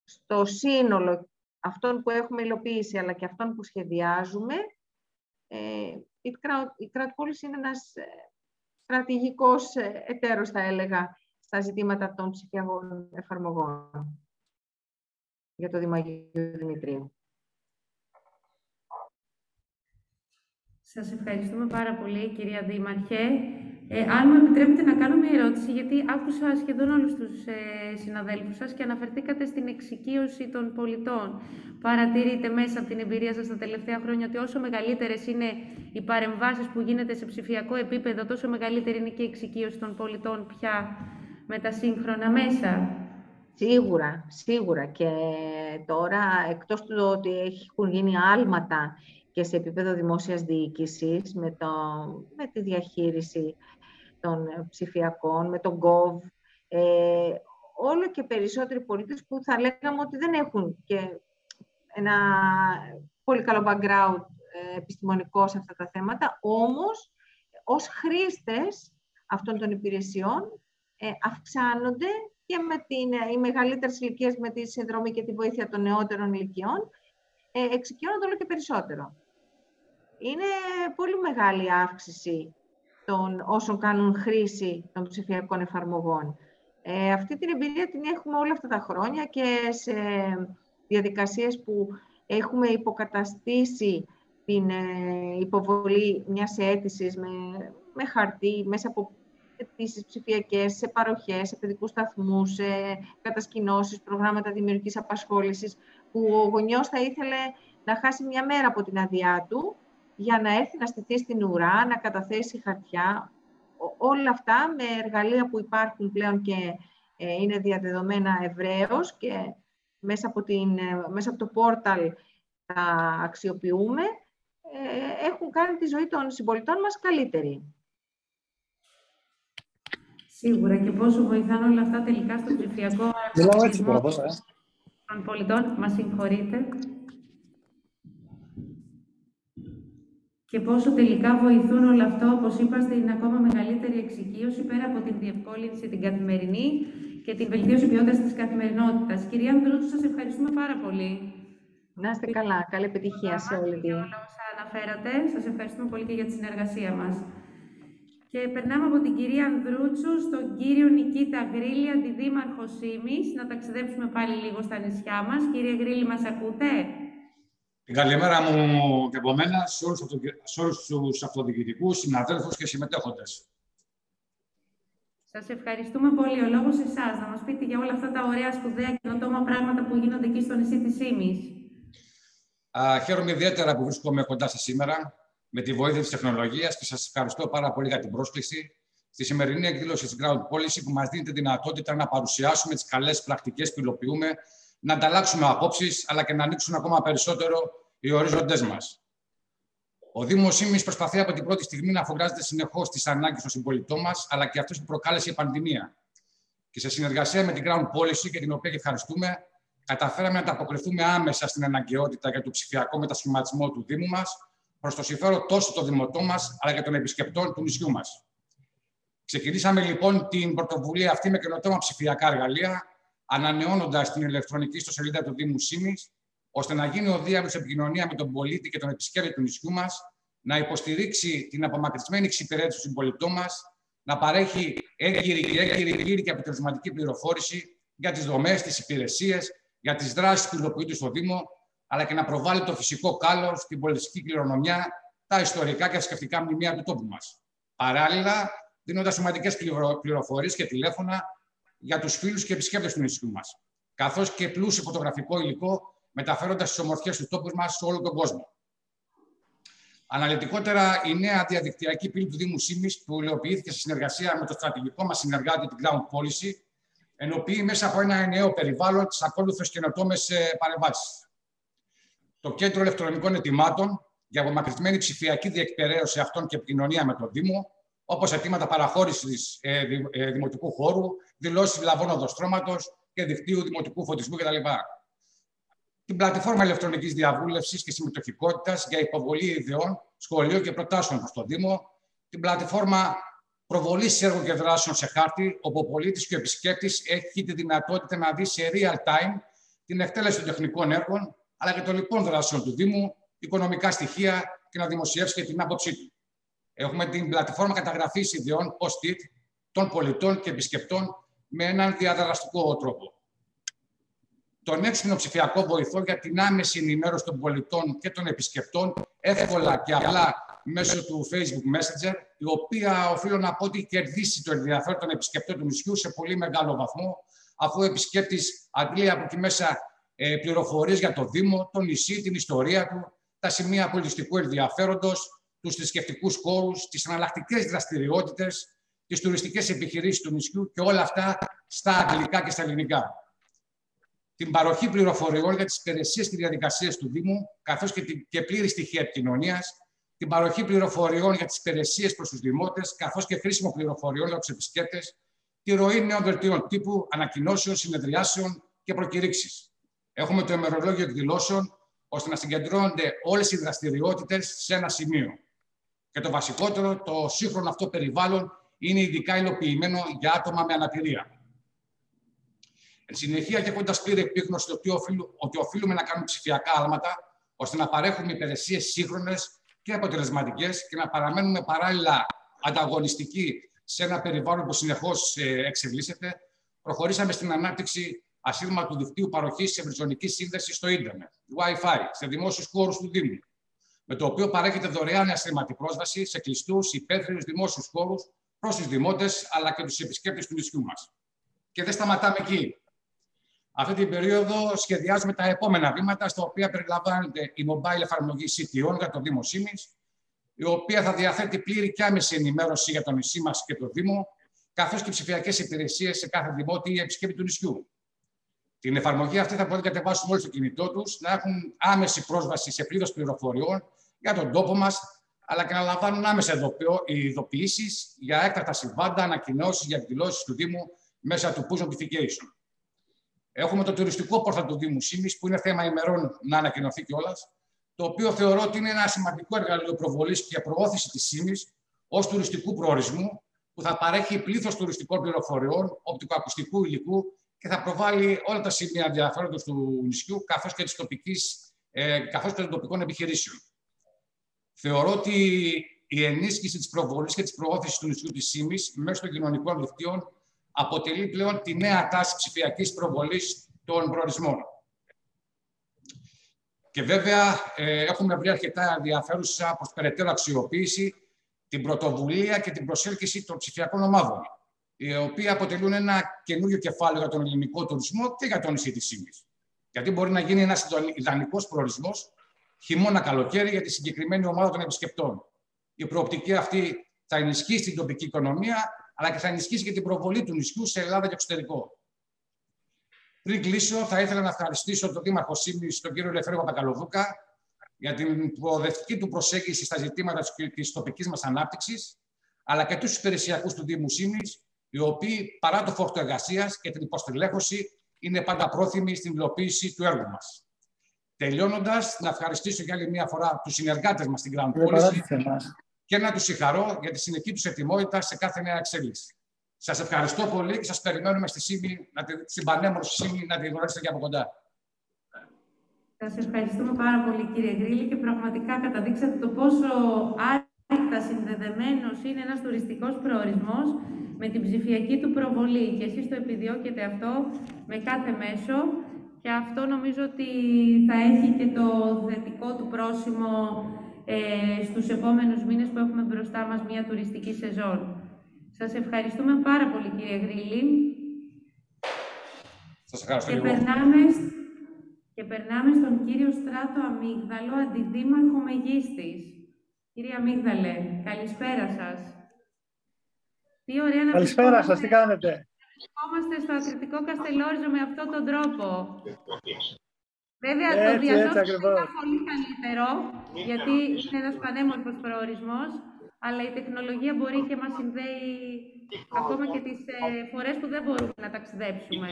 στο σύνολο αυτών που έχουμε υλοποιήσει, αλλά και αυτών που σχεδιάζουμε, ε, η, η είναι ένας ε, στρατηγικός ε, εταίρος, θα έλεγα, στα ζητήματα των ψηφιακών εφαρμογών για το Δημαγίου Δημητρίου. Σας ευχαριστούμε πάρα πολύ, κυρία Δήμαρχε. Ε, αν μου επιτρέπετε να κάνω μια ερώτηση, γιατί άκουσα σχεδόν όλους τους ε, συναδέλφους σας και αναφερθήκατε στην εξοικείωση των πολιτών. Παρατηρείτε μέσα από την εμπειρία σας τα τελευταία χρόνια ότι όσο μεγαλύτερες είναι οι παρεμβάσεις που γίνεται σε ψηφιακό επίπεδο, τόσο μεγαλύτερη είναι και η εξοικείωση των πολιτών πια με τα σύγχρονα μέσα. Σίγουρα, σίγουρα. Και τώρα, εκτός του ότι έχουν γίνει άλματα και σε επίπεδο δημόσιας διοίκησης, με, το, με τη διαχείριση των ψηφιακών, με τον GOV, ε, όλο και περισσότεροι πολίτες που θα λέγαμε ότι δεν έχουν και ένα πολύ καλό background ε, επιστημονικό σε αυτά τα θέματα, όμως ως χρήστες αυτών των υπηρεσιών ε, αυξάνονται και με την, οι μεγαλύτερες ηλικίες με τη συνδρομή και τη βοήθεια των νεότερων ηλικιών ε, εξοικειώνονται όλο και περισσότερο. Είναι πολύ μεγάλη αύξηση των όσων κάνουν χρήση των ψηφιακών εφαρμογών. Ε, αυτή την εμπειρία την έχουμε όλα αυτά τα χρόνια και σε διαδικασίες που έχουμε υποκαταστήσει την ε, υποβολή μιας αίτησης με, με χαρτί, μέσα από αιτήσεις ψηφιακές, σε παροχές, σε παιδικούς σταθμούς, σε κατασκηνώσεις, προγράμματα δημιουργικής απασχόλησης, που ο γονιός θα ήθελε να χάσει μια μέρα από την αδειά του για να έρθει να στηθεί στην ουρά, να καταθέσει χαρτιά. Όλα αυτά με εργαλεία που υπάρχουν πλέον και ε, είναι διαδεδομένα ευρέως και μέσα από, την, ε, μέσα από το πόρταλ τα αξιοποιούμε, ε, έχουν κάνει τη ζωή των συμπολιτών μας καλύτερη. Σίγουρα και πόσο βοηθάνε όλα αυτά τελικά στο ψηφιακό εξοπλισμό των πολιτών. Μας συγχωρείτε. Και πόσο τελικά βοηθούν όλα αυτό, όπως είπα, στην ακόμα μεγαλύτερη εξοικείωση, πέρα από την διευκόλυνση την καθημερινή και την βελτίωση ποιότητας της καθημερινότητας. Κυρία Ανδρούτσου, σας ευχαριστούμε πάρα πολύ. Να είστε καλά. Καλή επιτυχία σε όλη την... όλα όσα αναφέρατε. Σας ευχαριστούμε πολύ και για τη συνεργασία μας. Και περνάμε από την κυρία Ανδρούτσου στον κύριο Νικήτα Γρήλη, αντιδήμαρχος Σίμης, να ταξιδέψουμε πάλι λίγο στα νησιά μας. Κύριε Γρήλη, μας ακούτε; Την καλημέρα μου και από μένα σε όλους, σε όλους τους αυτοδιοικητικούς, συναδέλφους και συμμετέχοντες. Σας ευχαριστούμε πολύ. Ο λόγος εσάς, να μας πείτε για όλα αυτά τα ωραία, σπουδαία καινοτόμα πράγματα που γίνονται εκεί στο νησί της Ήμης. χαίρομαι ιδιαίτερα που βρίσκομαι κοντά σας σήμερα με τη βοήθεια της τεχνολογίας και σας ευχαριστώ πάρα πολύ για την πρόσκληση στη σημερινή εκδήλωση της Ground Policy που μας δίνει τη δυνατότητα να παρουσιάσουμε τις καλές πρακτικές που υλοποιούμε, να ανταλλάξουμε απόψεις, αλλά και να ανοίξουν ακόμα περισσότερο οι ορίζοντέ μας. Ο Δήμος Ήμι προσπαθεί από την πρώτη στιγμή να αφογκράζεται συνεχώς τις ανάγκες των συμπολιτών μας, αλλά και αυτέ που προκάλεσε η πανδημία. Και σε συνεργασία με την Ground Policy, και την οποία ευχαριστούμε, καταφέραμε να ανταποκριθούμε άμεσα στην αναγκαιότητα για το ψηφιακό μετασχηματισμό του Δήμου μας, προς το συμφέρον τόσο των δημοτών μας, αλλά και των επισκεπτών του νησιού μας. Ξεκινήσαμε λοιπόν την πρωτοβουλία αυτή με καινοτόμα ψηφιακά εργαλεία, ανανεώνοντας την ηλεκτρονική ιστοσελίδα του Δήμου Σίμης ώστε να γίνει ο διάβολο επικοινωνία με τον πολίτη και τον επισκέπτη του νησιού μας, να υποστηρίξει την απομακρυσμένη εξυπηρέτηση του συμπολιτών μας, να παρέχει έγκυρη και έγκυρη και αποτελεσματική πληροφόρηση για τις δομές, τις υπηρεσίες, για τις δράσεις που υλοποιούνται στο Δήμο, αλλά και να προβάλλει το φυσικό κάλος, την πολιτιστική κληρονομιά, τα ιστορικά και σκεφτικά μνημεία του τόπου μας. Παράλληλα, δίνοντας σημαντικές πληροφορίες και τηλέφωνα για τους φίλους και επισκέπτες του νησιού μας, καθώς και πλούσιο φωτογραφικό υλικό μεταφέροντας τις ομορφιές του τόπους μας σε όλο τον κόσμο. Αναλυτικότερα, η νέα διαδικτυακή πύλη του Δήμου Σίμης, που υλοποιήθηκε σε συνεργασία με το στρατηγικό μας συνεργάτη, την Ground Policy, ενοποιεί μέσα από ένα νέο περιβάλλον τις ακόλουθες καινοτόμες παρεμβάσεις. Το Κέντρο Ελεκτρονικών Ετοιμάτων για απομακρυσμένη ψηφιακή διεκπαιρέωση αυτών και επικοινωνία με τον Δήμο, όπως αιτήματα παραχώρησης ε, ε, δημοτικού χώρου, δηλώσεις λαβών οδοστρώματος και δικτύου δημοτικού φωτισμού κτλ την πλατφόρμα ηλεκτρονικής διαβούλευσης και συμμετοχικότητας για υποβολή ιδεών, σχολείων και προτάσεων στο Δήμο, την πλατφόρμα προβολής έργων και δράσεων σε χάρτη, όπου ο πολίτης και ο επισκέπτης έχει τη δυνατότητα να δει σε real time την εκτέλεση των τεχνικών έργων, αλλά και των λοιπόν δράσεων του Δήμου, οικονομικά στοιχεία και να δημοσιεύσει και την άποψή του. Έχουμε την πλατφόρμα καταγραφής ιδεών post-it των πολιτών και επισκεπτών με έναν διαδραστικό τρόπο. Τον έξυπνο ψηφιακό βοηθό για την άμεση ενημέρωση των πολιτών και των επισκεπτών εύκολα και απλά μέσω του Facebook Messenger, η οποία οφείλω να πω ότι κερδίσει το ενδιαφέρον των επισκεπτών του νησιού σε πολύ μεγάλο βαθμό, αφού ο επισκέπτης αντλεί από εκεί μέσα ε, πληροφορίες για το Δήμο, το νησί, την ιστορία του, τα σημεία πολιτιστικού ενδιαφέροντος, τους θρησκευτικούς χώρους, τις εναλλακτικές δραστηριότητες, τις τουριστικές επιχειρήσεις του νησιού και όλα αυτά στα αγγλικά και στα ελληνικά. Την παροχή πληροφοριών για τις υπηρεσίες και διαδικασίες του Δήμου, καθώς και, και πλήρη στοιχεία επικοινωνίας, την παροχή πληροφοριών για τις υπηρεσίες προς τους δημότες, καθώς και χρήσιμο πληροφοριών για τους επισκέπτες, τη ροή νέων δελτίων τύπου, ανακοινώσεων, συνεδριάσεων και προκηρύξεις. Έχουμε το ημερολόγιο εκδηλώσεων, ώστε να συγκεντρώνονται όλες οι δραστηριότητες σε ένα σημείο. Και το βασικότερο, το σύγχρονο αυτό περιβάλλον είναι ειδικά υλοποιημένο για άτομα με αναπηρία. Εν συνεχεία, και έχοντας πλήρη επίγνωση ότι, ότι οφείλουμε να κάνουμε ψηφιακά άλματα, ώστε να παρέχουμε υπηρεσίες σύγχρονες και αποτελεσματικές και να παραμένουμε παράλληλα ανταγωνιστικοί σε ένα περιβάλλον που συνεχώς ε, εξελίσσεται, προχωρήσαμε στην ανάπτυξη ασύρματου δικτύου παροχής ευρυζωνική σύνδεσης στο ίντερνετ, Wi-Fi, σε δημόσιους χώρους του Δήμου, με το οποίο παρέχεται δωρεάν ασύρματη πρόσβαση σε κλειστούς υπαίθριους δημόσιους χώρους προς τους δημότες αλλά και τους επισκέπτες του νησιού μας. Και δεν σταματάμε εκεί. Αυτή την περίοδο σχεδιάζουμε τα επόμενα βήματα, στα οποία περιλαμβάνεται η mobile εφαρμογή CTO για το Δήμο Σίμης, η οποία θα διαθέτει πλήρη και άμεση ενημέρωση για το νησί μας και το Δήμο, καθώς και ψηφιακές υπηρεσίες σε κάθε δημότη ή επισκέπτη του νησιού. Την εφαρμογή αυτή θα μπορούν να κατεβάσουν όλοι στο κινητό τους, να έχουν άμεση πρόσβαση σε πλήρως πληροφοριών για τον τόπο μας, αλλά και να λαμβάνουν άμεσα ειδοποιήσεις για έκτακτα συμβάντα, ανακοινώσεις για εκδηλώσεις του Δήμου μέσα του push notification. Έχουμε το τουριστικό πόρtal του Δήμου Σίμης, που είναι θέμα ημερών να ανακοινωθεί κιόλας, το οποίο θεωρώ ότι είναι ένα σημαντικό εργαλείο προβολής και προώθηση της Σίμης ως τουριστικού προορισμού, που θα παρέχει πλήθος τουριστικών πληροφοριών, οπτικοακουστικού υλικού και θα προβάλλει όλα τα σημεία ενδιαφέροντος του νησιού, καθώς και, ε, καθώς και των τοπικών επιχειρήσεων. Θεωρώ ότι η ενίσχυση της προβολής και της προώθησης του νησιού της Σίμης μέσω των κοινωνικών δικτύων αποτελεί πλέον τη νέα τάση ψηφιακής προβολής των προορισμών. Και βέβαια ε, έχουμε βρει αρκετά ενδιαφέρουσα προς περαιτέρω αξιοποίηση την πρωτοβουλία και την προσέλκυση των ψηφιακών ομάδων, οι οποίοι αποτελούν ένα καινούριο κεφάλαιο για τον ελληνικό τουρισμό και για το νησί της Σίμης. Γιατί μπορεί να γίνει ένας ιδανικός προορισμός χειμώνα-καλοκαίρι για τη συγκεκριμένη ομάδα των επισκεπτών. Η προοπτική αυτή θα ενισχύσει την τοπική οικονομία, αλλά και θα ενισχύσει και την προβολή του νησιού σε Ελλάδα και εξωτερικό. Πριν κλείσω, θα ήθελα να ευχαριστήσω τον Δήμαρχο Σίμη, τον κύριο Ελευθερίου Παπακαλοδούκα, για την προοδευτική του προσέγγιση στα ζητήματα τη τοπικής μας ανάπτυξης, αλλά και τους υπηρεσιακούς του Δήμου Σίμη, οι οποίοι παρά το φόρτο εργασίας και την υποστηλέχωση είναι πάντα πρόθυμοι στην υλοποίηση του έργου μας. Τελειώνοντας, να ευχαριστήσω για άλλη μια φορά τους συνεργάτες μας στην Grand Policy και να τους συγχαρώ για τη συνεχή τους ετοιμότητα σε κάθε νέα εξέλιξη. Σας ευχαριστώ πολύ και σας περιμένουμε στη ΣΥΜΗ, στην πανέμορφη ΣΥΜΗ, να τη γνωρίσετε και από κοντά. Σας ευχαριστούμε πάρα πολύ, κύριε Γκρίλη, και πραγματικά καταδείξατε το πόσο άρρηκτα συνδεδεμένος είναι ένας τουριστικός προορισμός με την ψηφιακή του προβολή. Και εσείς το επιδιώκετε αυτό με κάθε μέσο. Και αυτό νομίζω ότι θα έχει και το θετικό του πρόσημο ε, στους επόμενους μήνες που έχουμε μπροστά μας μια τουριστική σεζόν. Σας ευχαριστούμε πάρα πολύ κύριε Γρήλη. Σας ευχαριστώ και περνάμε, και περνάμε στον κύριο Στράτο Αμύγδαλο, αντιδήμαρχο Μεγίστης. Κύριε Αμύγδαλε, καλησπέρα σας. Τι ωραία να Καλησπέρα σας, τι κάνετε; Βρισκόμαστε στο ακριτικό Καστελόριζο με αυτόν τον τρόπο. Βέβαια, το διαζώσιμο είναι πολύ καλύτερο, γιατί είναι ένας πανέμορφος προορισμός, αλλά η τεχνολογία μπορεί και μας συνδέει ακόμα και τις ε, φορές που δεν μπορούμε να ταξιδέψουμε.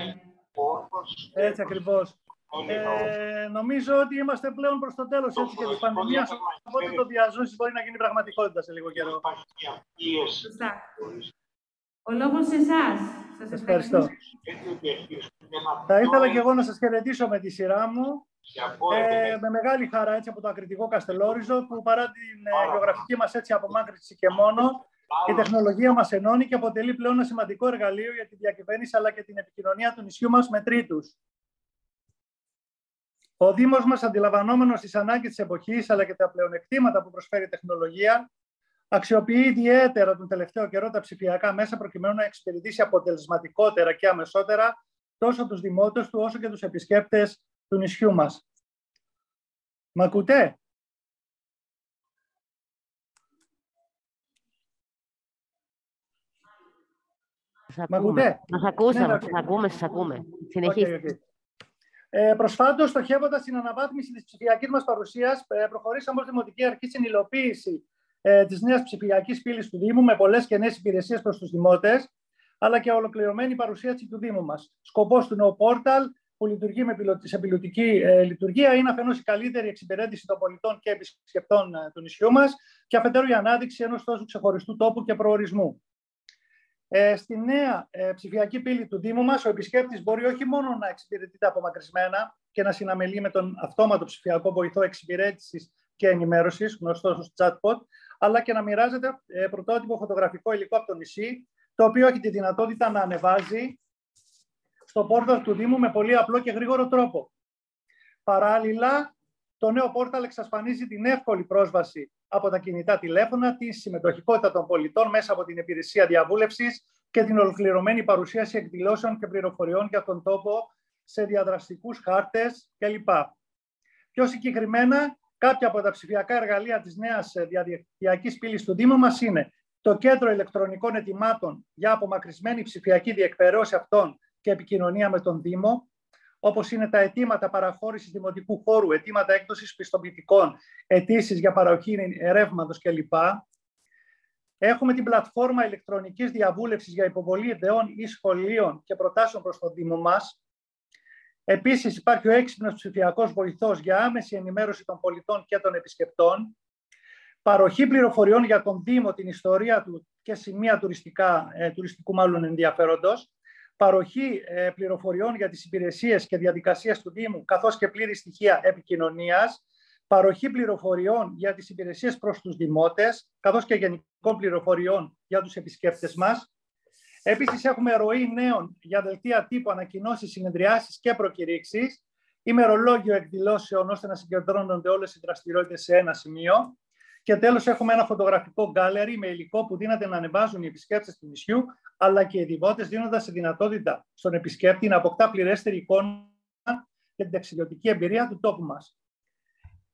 Έτσι ακριβώς. Ε, νομίζω ότι είμαστε πλέον προς το τέλος έτσι και της πανδημίας, οπότε το διαζώσεις μπορεί να γίνει πραγματικότητα σε λίγο καιρό. Σωστά. Ο λόγος σε εσάς. Σας ευχαριστώ. Θα ήθελα και εγώ να σας χαιρετήσω με τη σειρά μου. Ε, με μεγάλη χαρά έτσι από το ακριτικό Καστελόριζο που παρά την ε, γεωγραφική μας έτσι απομάκρυνση και μόνο η τεχνολογία μας ενώνει και αποτελεί πλέον ένα σημαντικό εργαλείο για τη διακυβέρνηση αλλά και την επικοινωνία του νησιού μας με τρίτους. Ο Δήμος μας, αντιλαμβανόμενος τις ανάγκες της εποχής, αλλά και τα πλεονεκτήματα που προσφέρει η τεχνολογία, αξιοποιεί ιδιαίτερα τον τελευταίο καιρό τα ψηφιακά μέσα προκειμένου να εξυπηρετήσει αποτελεσματικότερα και αμεσότερα τόσο τους δημότες του όσο και τους επισκέπτες του νησιού μας. Μ' ακούτε; Σας ακούμε. Μας ακούσαμε, ναι, σας ακούμε, σας ακούμε. Συνεχίστε. Okay, okay. Ε, Προσφάτως, στοχεύοντας την αναβάθμιση της ψηφιακής μας παρουσίας, ε, προχωρήσαμε ως Δημοτική Αρχή στην υλοποίηση ε, της νέας ψηφιακής πύλης του Δήμου με πολλές και νέες υπηρεσίες προς τους δημότες, αλλά και ολοκληρωμένη παρουσίαση του Δήμου μας. Σκοπός του νέου πόρταλ, που λειτουργεί με σε πιλωτική ε, λειτουργία, είναι αφενός η καλύτερη εξυπηρέτηση των πολιτών και επισκεπτών ε, του νησιού μας, και αφετέρου η ανάδειξη ενός τόσο ξεχωριστού τόπου και προορισμού. Ε, στη νέα ε, ψηφιακή πύλη του Δήμου μας, ο επισκέπτης μπορεί όχι μόνο να εξυπηρετείται απομακρυσμένα και να συναμελεί με τον αυτόματο ψηφιακό βοηθό εξυπηρέτησης και ενημέρωσης, γνωστό ως chatbot, αλλά και να μοιράζεται ε, πρωτότυπο φωτογραφικό υλικό από το νησί, το οποίο έχει τη δυνατότητα να ανεβάζει στο πόρταλ του Δήμου με πολύ απλό και γρήγορο τρόπο. Παράλληλα, το νέο πόρταλ εξασφανίζει την εύκολη πρόσβαση από τα κινητά τηλέφωνα, τη συμμετοχικότητα των πολιτών μέσα από την υπηρεσία διαβούλευσης και την ολοκληρωμένη παρουσίαση εκδηλώσεων και πληροφοριών για τον τόπο σε διαδραστικούς χάρτες κλπ. Πιο συγκεκριμένα, κάποια από τα ψηφιακά εργαλεία της νέας διαδικτυακής πύλης του Δήμου μας είναι το Κέντρο Ηλεκτρονικών Ετοιμάτων για απομακρυσμένη ψηφιακή διεκπαιρέωση αυτών και επικοινωνία με τον Δήμο, Όπως είναι τα αιτήματα παραχώρησης δημοτικού χώρου, αιτήματα έκδοσης πιστοποιητικών, αιτήσεις για παροχή ρεύματος κλπ. Έχουμε την πλατφόρμα ηλεκτρονικής διαβούλευσης για υποβολή ιδεών ή σχολείων και προτάσεων προς το Δήμο μας. Επίσης, υπάρχει ο έξυπνος ψηφιακός βοηθός για άμεση ενημέρωση των πολιτών και των επισκεπτών. Παροχή πληροφοριών για τον Δήμο, την ιστορία του και σημεία τουριστικά, ε, τουριστικού μάλλον ενδιαφέροντος παροχή ε, πληροφοριών για τις υπηρεσίες και διαδικασίες του Δήμου, καθώς και πλήρη στοιχεία επικοινωνίας, παροχή πληροφοριών για τις υπηρεσίες προς τους δημότες, καθώς και γενικών πληροφοριών για τους επισκέπτες μας. Επίσης, έχουμε ροή νέων για δελτία τύπου ανακοινώσεις, συνεδριάσεις και προκηρύξεις, ημερολόγιο εκδηλώσεων ώστε να συγκεντρώνονται όλες οι δραστηριότητες σε ένα σημείο και τέλος έχουμε ένα φωτογραφικό gallery με υλικό που δίνεται να ανεβάζουν οι επισκέπτες του νησιού, αλλά και οι δημότες δίνοντας τη δυνατότητα στον επισκέπτη να αποκτά πληρέστερη εικόνα και την ταξιδιωτική εμπειρία του τόπου μας.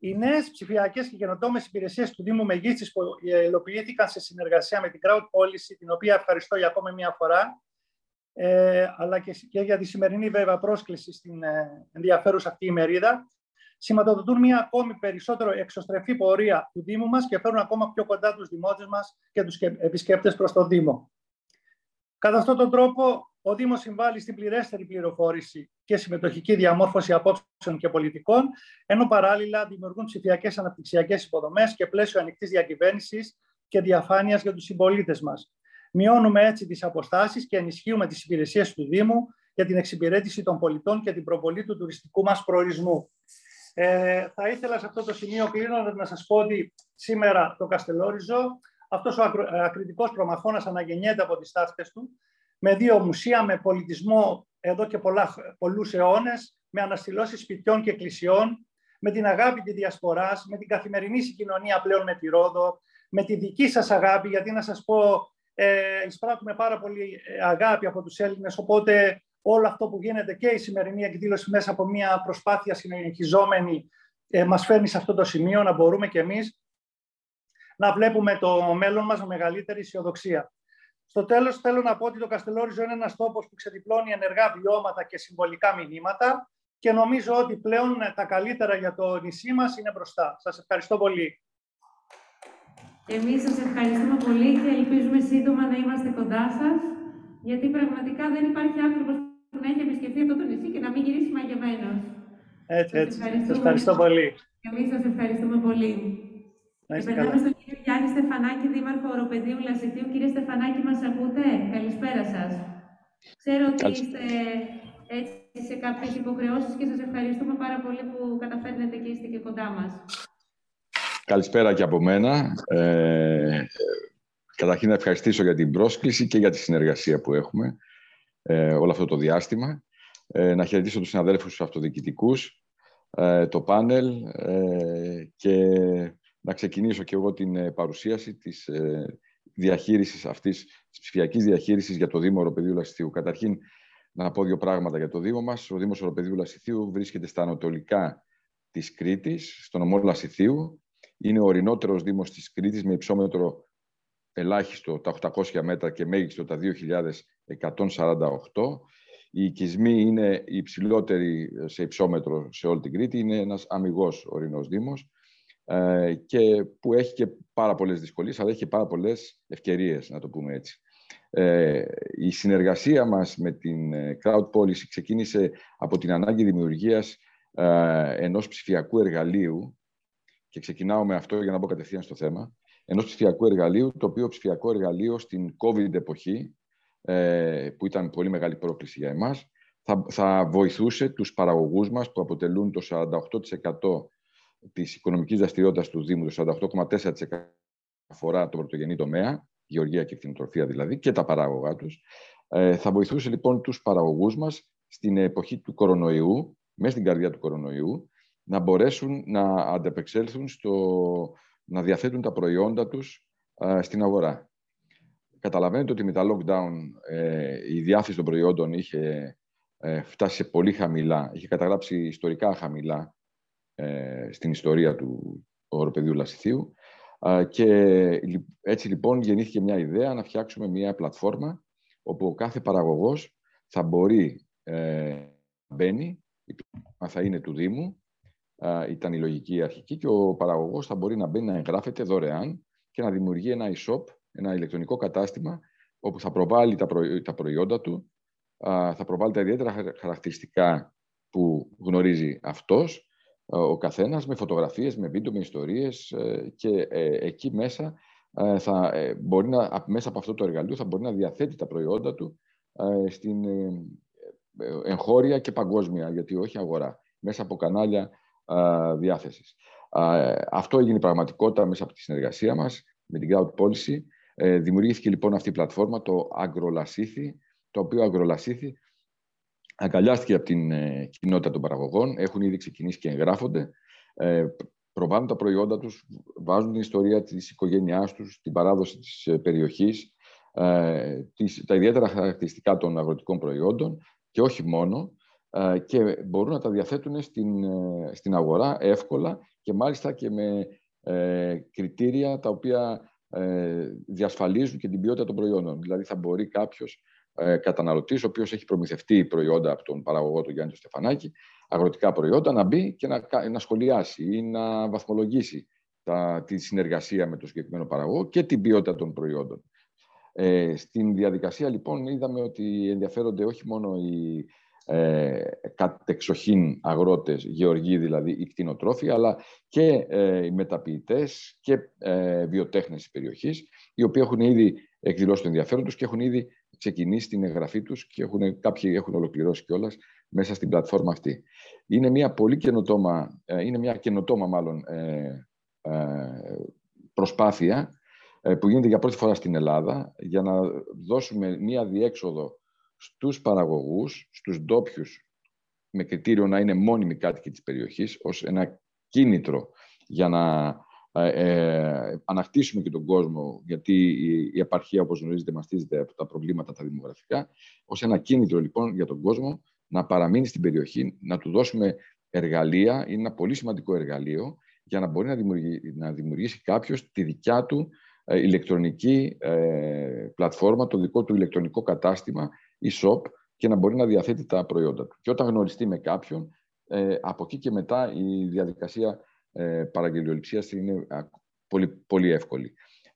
Οι νέες ψηφιακές και καινοτόμες υπηρεσίες του Δήμου Μεγίστη που υλοποιήθηκαν σε συνεργασία με την Crowd Policy, την οποία ευχαριστώ για ακόμη μία φορά, ε, αλλά και, και για τη σημερινή βέβαια πρόσκληση στην ε, ενδιαφέρουσα αυτή ημερίδα, σηματοδοτούν μια ακόμη περισσότερο εξωστρεφή πορεία του Δήμου μας και φέρουν ακόμα πιο κοντά τους δημότες μας και τους επισκέπτες προς το Δήμο. Κατά αυτόν τον τρόπο, ο Δήμος συμβάλλει στην πληρέστερη πληροφόρηση και συμμετοχική διαμόρφωση απόψεων και πολιτικών, ενώ παράλληλα δημιουργούν ψηφιακές αναπτυξιακές υποδομές και πλαίσιο ανοιχτής διακυβέρνησης και διαφάνειας για τους συμπολίτες μας. Μειώνουμε έτσι τις αποστάσεις και ενισχύουμε τις υπηρεσίες του Δήμου για την εξυπηρέτηση των πολιτών και την προβολή του τουριστικού μας προορισμού. Ε, θα ήθελα σε αυτό το σημείο κλείνοντας να σας πω ότι σήμερα το Καστελόριζο, αυτός ο ακριτικός προμαχώνας αναγεννιέται από τις ταύτες του, με δύο μουσεία, με πολιτισμό εδώ και πολλά, πολλούς αιώνες, με αναστηλώσεις σπιτιών και εκκλησιών, με την αγάπη της διασποράς, με την καθημερινή συγκοινωνία πλέον με τη Ρόδο, με τη δική σας αγάπη, γιατί να σας πω, ε, εισπράττουμε πάρα πολύ ε, αγάπη από τους Έλληνες, οπότε όλο αυτό που γίνεται και η σημερινή εκδήλωση μέσα από μια προσπάθεια συνεχιζόμενη ε, μας φέρνει σε αυτό το σημείο να μπορούμε κι εμείς να βλέπουμε το μέλλον μας με μεγαλύτερη αισιοδοξία. Στο τέλος θέλω να πω ότι το Καστελόριζο είναι ένας τόπος που ξεδιπλώνει ενεργά βιώματα και συμβολικά μηνύματα και νομίζω ότι πλέον τα καλύτερα για το νησί μας είναι μπροστά. Σας ευχαριστώ πολύ. Εμείς σας ευχαριστούμε πολύ και ελπίζουμε σύντομα να είμαστε κοντά σας, γιατί πραγματικά δεν υπάρχει άνθρωπος να έχει επισκεφθεί αυτό το νησί και να μην γυρίσει μαγεμένος. Έτσι, έτσι. Σας ευχαριστώ πολύ. Και εμείς σας ευχαριστούμε πολύ. Να είστε περνάμε στον κύριο Γιάννη Στεφανάκη, Δήμαρχο Οροπεδίου Λασιτίου. Κύριε Στεφανάκη, μας ακούτε; Καλησπέρα σας. Ξέρω ότι είστε έτσι σε κάποιες υποχρεώσεις και σας ευχαριστούμε πάρα πολύ που καταφέρνετε και είστε και κοντά μας. Καλησπέρα και από μένα. Ε, καταρχήν να ευχαριστήσω για την πρόσκληση και για τη συνεργασία που έχουμε ε, όλο αυτό το διάστημα. Ε, να χαιρετήσω τους συναδέλφους τους αυτοδιοικητικούς ε, το πάνελ ε, και να ξεκινήσω και εγώ την παρουσίαση της διαχείρισης αυτής, της ψηφιακής διαχείρισης για το Δήμο Οροπεδίου Λασιθίου. Καταρχήν, να πω δύο πράγματα για το Δήμο μας. Ο Δήμος Οροπεδίου Λασιθίου βρίσκεται στα ανατολικά της Κρήτης, στον ομό Λασιθίου. Είναι ο ορεινότερος Δήμος της Κρήτης με υψόμετρο ελάχιστο τα 800 μέτρα και μέγιστο τα 2.148. Οι οικισμοί είναι οι υψηλότεροι σε υψόμετρο σε όλη την Κρήτη. Είναι ένας αμυγός ορεινός Δήμος ε, και που έχει και πάρα πολλές δυσκολίες, αλλά έχει και πάρα πολλές ευκαιρίες, να το πούμε έτσι. Ε, η συνεργασία μας με την ε, Crowd Policy ξεκίνησε από την ανάγκη δημιουργίας ε, ενός ψηφιακού εργαλείου και ξεκινάω με αυτό για να μπω κατευθείαν στο θέμα ενός ψηφιακού εργαλείου, το οποίο ψηφιακό εργαλείο στην COVID εποχή, ε, που ήταν πολύ μεγάλη πρόκληση για εμάς, θα, θα βοηθούσε τους παραγωγούς μας, που αποτελούν το 48% της οικονομικής δραστηριότητας του Δήμου, το 48,4% αφορά το πρωτογενή τομέα, γεωργία και κτηνοτροφία δηλαδή, και τα παράγωγά τους. Ε, θα βοηθούσε λοιπόν τους παραγωγούς μας στην εποχή του κορονοϊού, μέσα στην καρδιά του κορονοϊού, να μπορέσουν να αντεπεξέλθουν στο, να διαθέτουν τα προϊόντα τους στην αγορά. Καταλαβαίνετε ότι με τα lockdown ε, η διάθεση των προϊόντων είχε ε, φτάσει σε πολύ χαμηλά, είχε καταγράψει ιστορικά χαμηλά ε, στην ιστορία του οροπεδίου Λασιθίου. Και έτσι λοιπόν γεννήθηκε μια ιδέα να φτιάξουμε μια πλατφόρμα όπου ο κάθε παραγωγός θα μπορεί να μπαίνει, η θα είναι του Δήμου, ήταν η λογική αρχική και ο παραγωγός θα μπορεί να μπαίνει να εγγράφεται δωρεάν και να δημιουργεί ένα e-shop, ένα ηλεκτρονικό κατάστημα όπου θα προβάλλει τα, τα προϊόντα του, θα προβάλλει τα ιδιαίτερα χαρακτηριστικά που γνωρίζει αυτός, ο καθένας, με φωτογραφίες, με βίντεο, με ιστορίες ε, και ε, εκεί μέσα, ε, θα μπορεί να, μέσα από αυτό το εργαλείο θα μπορεί να διαθέτει τα προϊόντα του στην εγχώρια και παγκόσμια, γιατί όχι αγορά, μέσα από κανάλια διάθεσης. Αυτό έγινε πραγματικότητα μέσα από τη συνεργασία μας με την Cloud Policy. Ε, δημιουργήθηκε λοιπόν αυτή η πλατφόρμα, το Αγρολασίθι, το οποίο Αγρολασίθι αγκαλιάστηκε από την ε, κοινότητα των παραγωγών, έχουν ήδη ξεκινήσει και εγγράφονται, ε, προβάλλουν τα προϊόντα τους, βάζουν την ιστορία της οικογένειάς τους, την παράδοση της περιοχής, τα ιδιαίτερα χαρακτηριστικά των αγροτικών προϊόντων και όχι μόνο, ε, και μπορούν να τα διαθέτουν στην, ε, στην αγορά εύκολα και μάλιστα και με ε, κριτήρια τα οποία διασφαλίζουν και την ποιότητα των προϊόντων. Δηλαδή θα μπορεί κάποιος ε, καταναλωτής, ο οποίος έχει προμηθευτεί προϊόντα από τον παραγωγό του Γιάννη του Στεφανάκη, αγροτικά προϊόντα, να μπει και να, να σχολιάσει ή να βαθμολογήσει τα, τη συνεργασία με τον συγκεκριμένο παραγωγό και την ποιότητα των προϊόντων. Ε, στην διαδικασία λοιπόν είδαμε ότι ενδιαφέρονται όχι μόνο οι ε, κατεξοχήν αγρότες, γεωργοί δηλαδή, οι κτηνοτρόφοι, αλλά και ε, οι μεταποιητές και ε, βιοτέχνες της περιοχής, οι οποίοι έχουν ήδη εκδηλώσει το ενδιαφέρον τους και έχουν ήδη ξεκινήσει την εγγραφή τους και έχουν, κάποιοι έχουν ολοκληρώσει κιόλας μέσα στην πλατφόρμα αυτή. Είναι μια πολύ καινοτόμα, ε, είναι μια καινοτόμα μάλλον ε, προσπάθεια που γίνεται για πρώτη φορά στην Ελλάδα για να δώσουμε μια διέξοδο στους παραγωγούς, στους ντόπιους με κριτήριο να είναι μόνιμοι κάτοικοι της περιοχής, ως ένα κίνητρο για να ε, ε ανακτήσουμε και τον κόσμο, γιατί η, η επαρχία, όπως γνωρίζετε, μαστίζεται από τα προβλήματα τα δημογραφικά, ως ένα κίνητρο, λοιπόν, για τον κόσμο να παραμείνει στην περιοχή, να του δώσουμε εργαλεία, είναι ένα πολύ σημαντικό εργαλείο, για να μπορεί να, δημιουργήσει, να δημιουργήσει κάποιος τη δικιά του ε, ηλεκτρονική ε, πλατφόρμα, το δικό του ηλεκτρονικό κατάστημα e-shop και να μπορεί να διαθέτει τα προϊόντα του. Και όταν γνωριστεί με κάποιον, ε, από εκεί και μετά η διαδικασία ε, παραγγελιοληψίας είναι πολύ, πολύ εύκολη.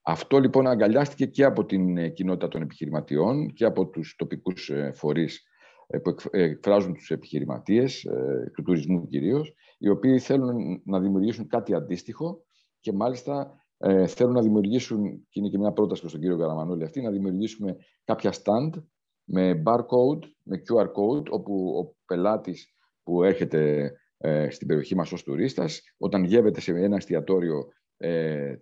Αυτό λοιπόν αγκαλιάστηκε και από την ε, κοινότητα των επιχειρηματιών και από τους τοπικούς ε, φορείς ε, που εκφράζουν τους επιχειρηματίες, του τουρισμού κυρίως, οι οποίοι θέλουν να δημιουργήσουν κάτι αντίστοιχο και μάλιστα θέλουν να δημιουργήσουν, και είναι και μια πρόταση προς τον κύριο Καραμανόλη αυτή, να δημιουργήσουμε κάποια stand με barcode, με QR code, όπου ο πελάτης που έρχεται ε, στην περιοχή μας ως τουρίστας, όταν γεύεται σε ένα εστιατόριο ε,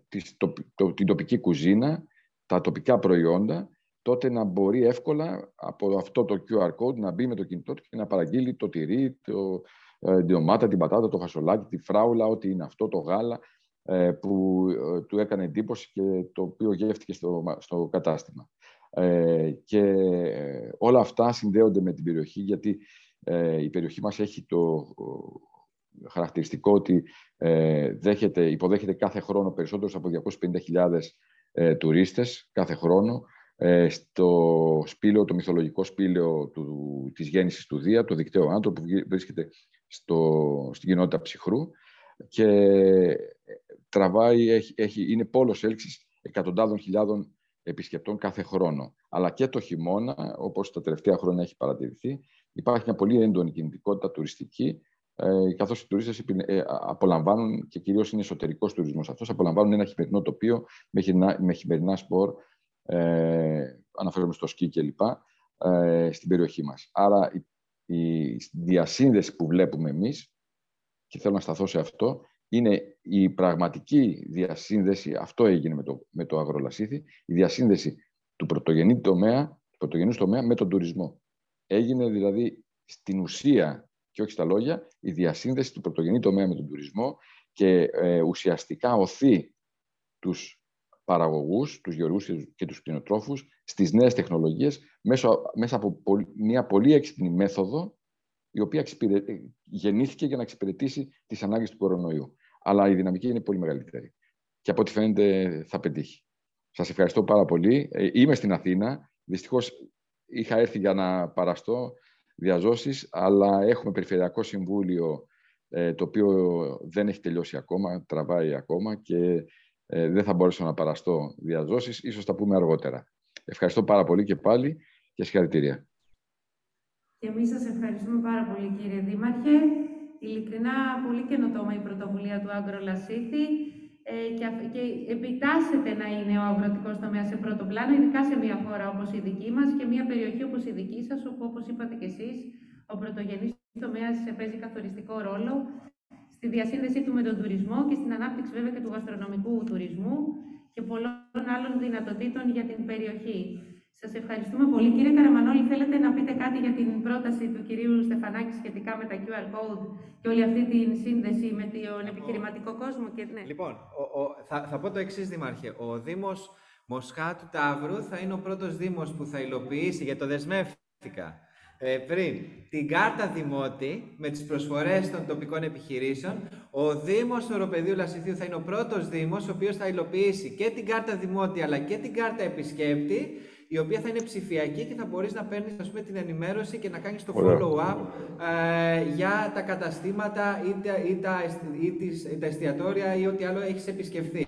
την τοπική κουζίνα, τα τοπικά προϊόντα, τότε να μπορεί εύκολα από αυτό το QR code να μπει με το κινητό του και να παραγγείλει το τυρί, το, ε, την ντομάτα, την πατάτα, το φασολάκι, τη φράουλα, ό,τι είναι αυτό, το γάλα, ε, που ε, του έκανε εντύπωση και το οποίο γεύτηκε στο, στο κατάστημα. Ε, και όλα αυτά συνδέονται με την περιοχή, γιατί η περιοχή μας έχει το χαρακτηριστικό ότι δέχεται, υποδέχεται κάθε χρόνο περισσότερους από 250.000 τουρίστες κάθε χρόνο στο σπήλαιο, το μυθολογικό σπήλαιο του, της γέννησης του Δία, το δικτύο άνθρωπο που βρίσκεται στο, στην κοινότητα Ψυχρού και τραβάει, έχει, έχει, είναι πόλος έλξης εκατοντάδων χιλιάδων επισκεπτών κάθε χρόνο. Αλλά και το χειμώνα, όπως τα τελευταία χρόνια έχει παρατηρηθεί, υπάρχει μια πολύ έντονη κινητικότητα τουριστική, ε, καθώς οι τουρίστες ε, απολαμβάνουν, και κυρίως είναι εσωτερικός τουρισμός αυτός, απολαμβάνουν ένα χειμερινό τοπίο με, χειμερινά, με χειμερινά σπορ, ε, αναφέρομαι στο σκι κλπ, ε, στην περιοχή μας. Άρα η, η διασύνδεση που βλέπουμε εμείς, και θέλω να σταθώ σε αυτό, είναι η πραγματική διασύνδεση, αυτό έγινε με το, με το αγρολασίθι, η διασύνδεση του πρωτογενή τομέα, του πρωτογενούς τομέα με τον τουρισμό. Έγινε δηλαδή στην ουσία και όχι στα λόγια, η διασύνδεση του πρωτογενή τομέα με τον τουρισμό και ε, ουσιαστικά οθεί τους παραγωγούς, τους γεωργούς και τους κτηνοτρόφους στις νέες τεχνολογίες μέσα, μέσα από μια πολύ έξυπνη μέθοδο η οποία γεννήθηκε για να εξυπηρετήσει τις ανάγκες του κορονοϊού. Αλλά η δυναμική είναι πολύ μεγαλύτερη. Και από ό,τι φαίνεται θα πετύχει. Σας ευχαριστώ πάρα πολύ. Ε, είμαι στην Αθήνα. Δυστυχώς είχα έρθει για να παραστώ διαζώσεις, αλλά έχουμε Περιφερειακό Συμβούλιο ε, το οποίο δεν έχει τελειώσει ακόμα, τραβάει ακόμα και ε, δεν θα μπορέσω να παραστώ διαζώσεις. Ίσως τα πούμε αργότερα. Ευχαριστώ πάρα πολύ και πάλι και συγχαρητήρια. Και εμείς σας ευχαριστούμε πάρα πολύ κύριε Δήμαρχε. Ειλικρινά πολύ καινοτόμα η πρωτοβουλία του Άγκρο Λασίθη ε, και, και επιτάσσεται να είναι ο αγροτικός τομέας σε πρώτο πλάνο, ειδικά σε μια χώρα όπως η δική μας και μια περιοχή όπως η δική σας, όπου όπως είπατε κι εσείς, ο πρωτογενής τομέας παίζει καθοριστικό ρόλο στη διασύνδεσή του με τον τουρισμό και στην ανάπτυξη βέβαια και του γαστρονομικού τουρισμού και πολλών άλλων δυνατοτήτων για την περιοχή. Σας ευχαριστούμε πολύ. Κύριε Καραμανόλη, θέλετε να πείτε κάτι για την πρόταση του κυρίου Στεφανάκη σχετικά με τα QR code και όλη αυτή την σύνδεση με τον επιχειρηματικό κόσμο. Και... Ναι. Λοιπόν, ο, ο, θα, θα πω το εξής, Δήμαρχε. Ο Δήμος Μοσχάτου Ταύρου θα είναι ο πρώτος Δήμος που θα υλοποιήσει, για το δεσμεύτηκα, ε, πριν την κάρτα Δημότη με τις προσφορές των τοπικών επιχειρήσεων, ο Δήμος Οροπεδίου Λασιθίου θα είναι ο πρώτος Δήμος ο οποίος θα υλοποιήσει και την κάρτα Δημότη αλλά και την κάρτα Επισκέπτη η οποία θα είναι ψηφιακή και θα μπορείς να παίρνεις ας πούμε, την ενημέρωση και να κάνεις το follow-up ε, για τα καταστήματα ή τα, ή, τα, ή τα εστιατόρια ή ό,τι άλλο έχεις επισκεφθεί.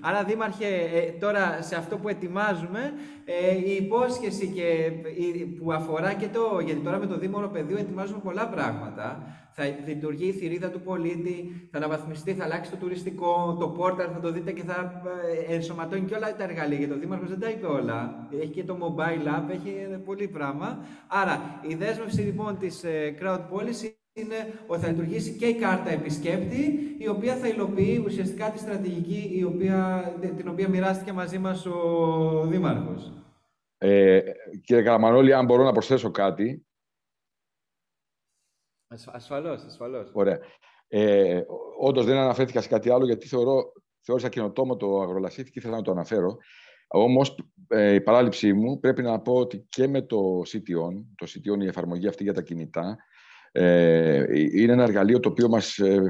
Άρα, Δήμαρχε, ε, τώρα σε αυτό που ετοιμάζουμε, ε, η υπόσχεση και, που αφορά και το, γιατί τώρα με το Δήμο Πεδίου ετοιμάζουμε πολλά πράγματα, θα λειτουργεί η θηρίδα του πολίτη, θα αναβαθμιστεί, θα αλλάξει το τουριστικό, το πόρταλ θα το δείτε και θα ε, ενσωματώνει και όλα τα εργαλεία. Γιατί ο Δήμαρχος δεν τα είπε όλα. Έχει και το mobile app, έχει πολύ πράγμα. Άρα, η δέσμευση λοιπόν της crowd policy είναι ότι θα λειτουργήσει και η κάρτα επισκέπτη, η οποία θα υλοποιεί ουσιαστικά τη στρατηγική η οποία, την οποία μοιράστηκε μαζί μας ο Δήμαρχος. Ε, κύριε Καραμανόλη, αν μπορώ να προσθέσω κάτι. Ασφαλώς, ασφαλώς. Ωραία. Ε, όντως δεν αναφέρθηκα σε κάτι άλλο, γιατί θεωρώ, θεώρησα καινοτόμο το αγρολασίθι και ήθελα να το αναφέρω. Όμως, ε, η παράληψή μου πρέπει να πω ότι και με το CTON, το CTON η εφαρμογή αυτή για τα κινητά, ε, είναι ένα εργαλείο το οποίο μας ε,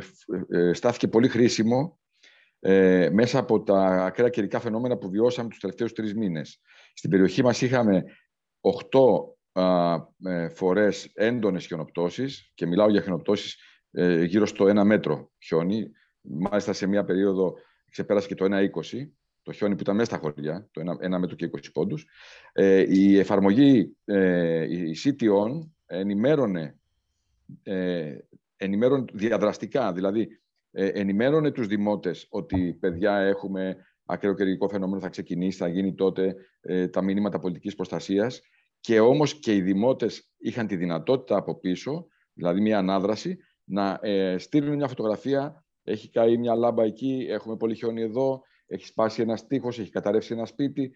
ε, στάθηκε πολύ χρήσιμο μέσα από τα ακραία καιρικά φαινόμενα που βιώσαμε τους τελευταίους τρεις μήνες. Στην περιοχή μας είχαμε 8 φορές έντονες χιονοπτώσεις και μιλάω για χιονοπτώσεις γύρω στο 1 μέτρο χιόνι. Μάλιστα σε μια περίοδο ξεπέρασε και το 1,20 το χιόνι που ήταν μέσα στα χωριά, το 1, μέτρο και 20 πόντους. η εφαρμογή, η CTON, ενημέρωνε ε, ενημέρωνε διαδραστικά, δηλαδή ε, ενημέρωνε τους δημότες ότι παιδιά έχουμε ακραίο καιρικό φαινόμενο θα ξεκινήσει, θα γίνει τότε ε, τα μηνύματα πολιτικής προστασίας και όμως και οι δημότες είχαν τη δυνατότητα από πίσω, δηλαδή μια ανάδραση, να ε, στείλουν μια φωτογραφία, έχει καεί μια λάμπα εκεί, έχουμε πολύ χιόνι εδώ, έχει σπάσει ένας τείχος, έχει καταρρεύσει ένα σπίτι.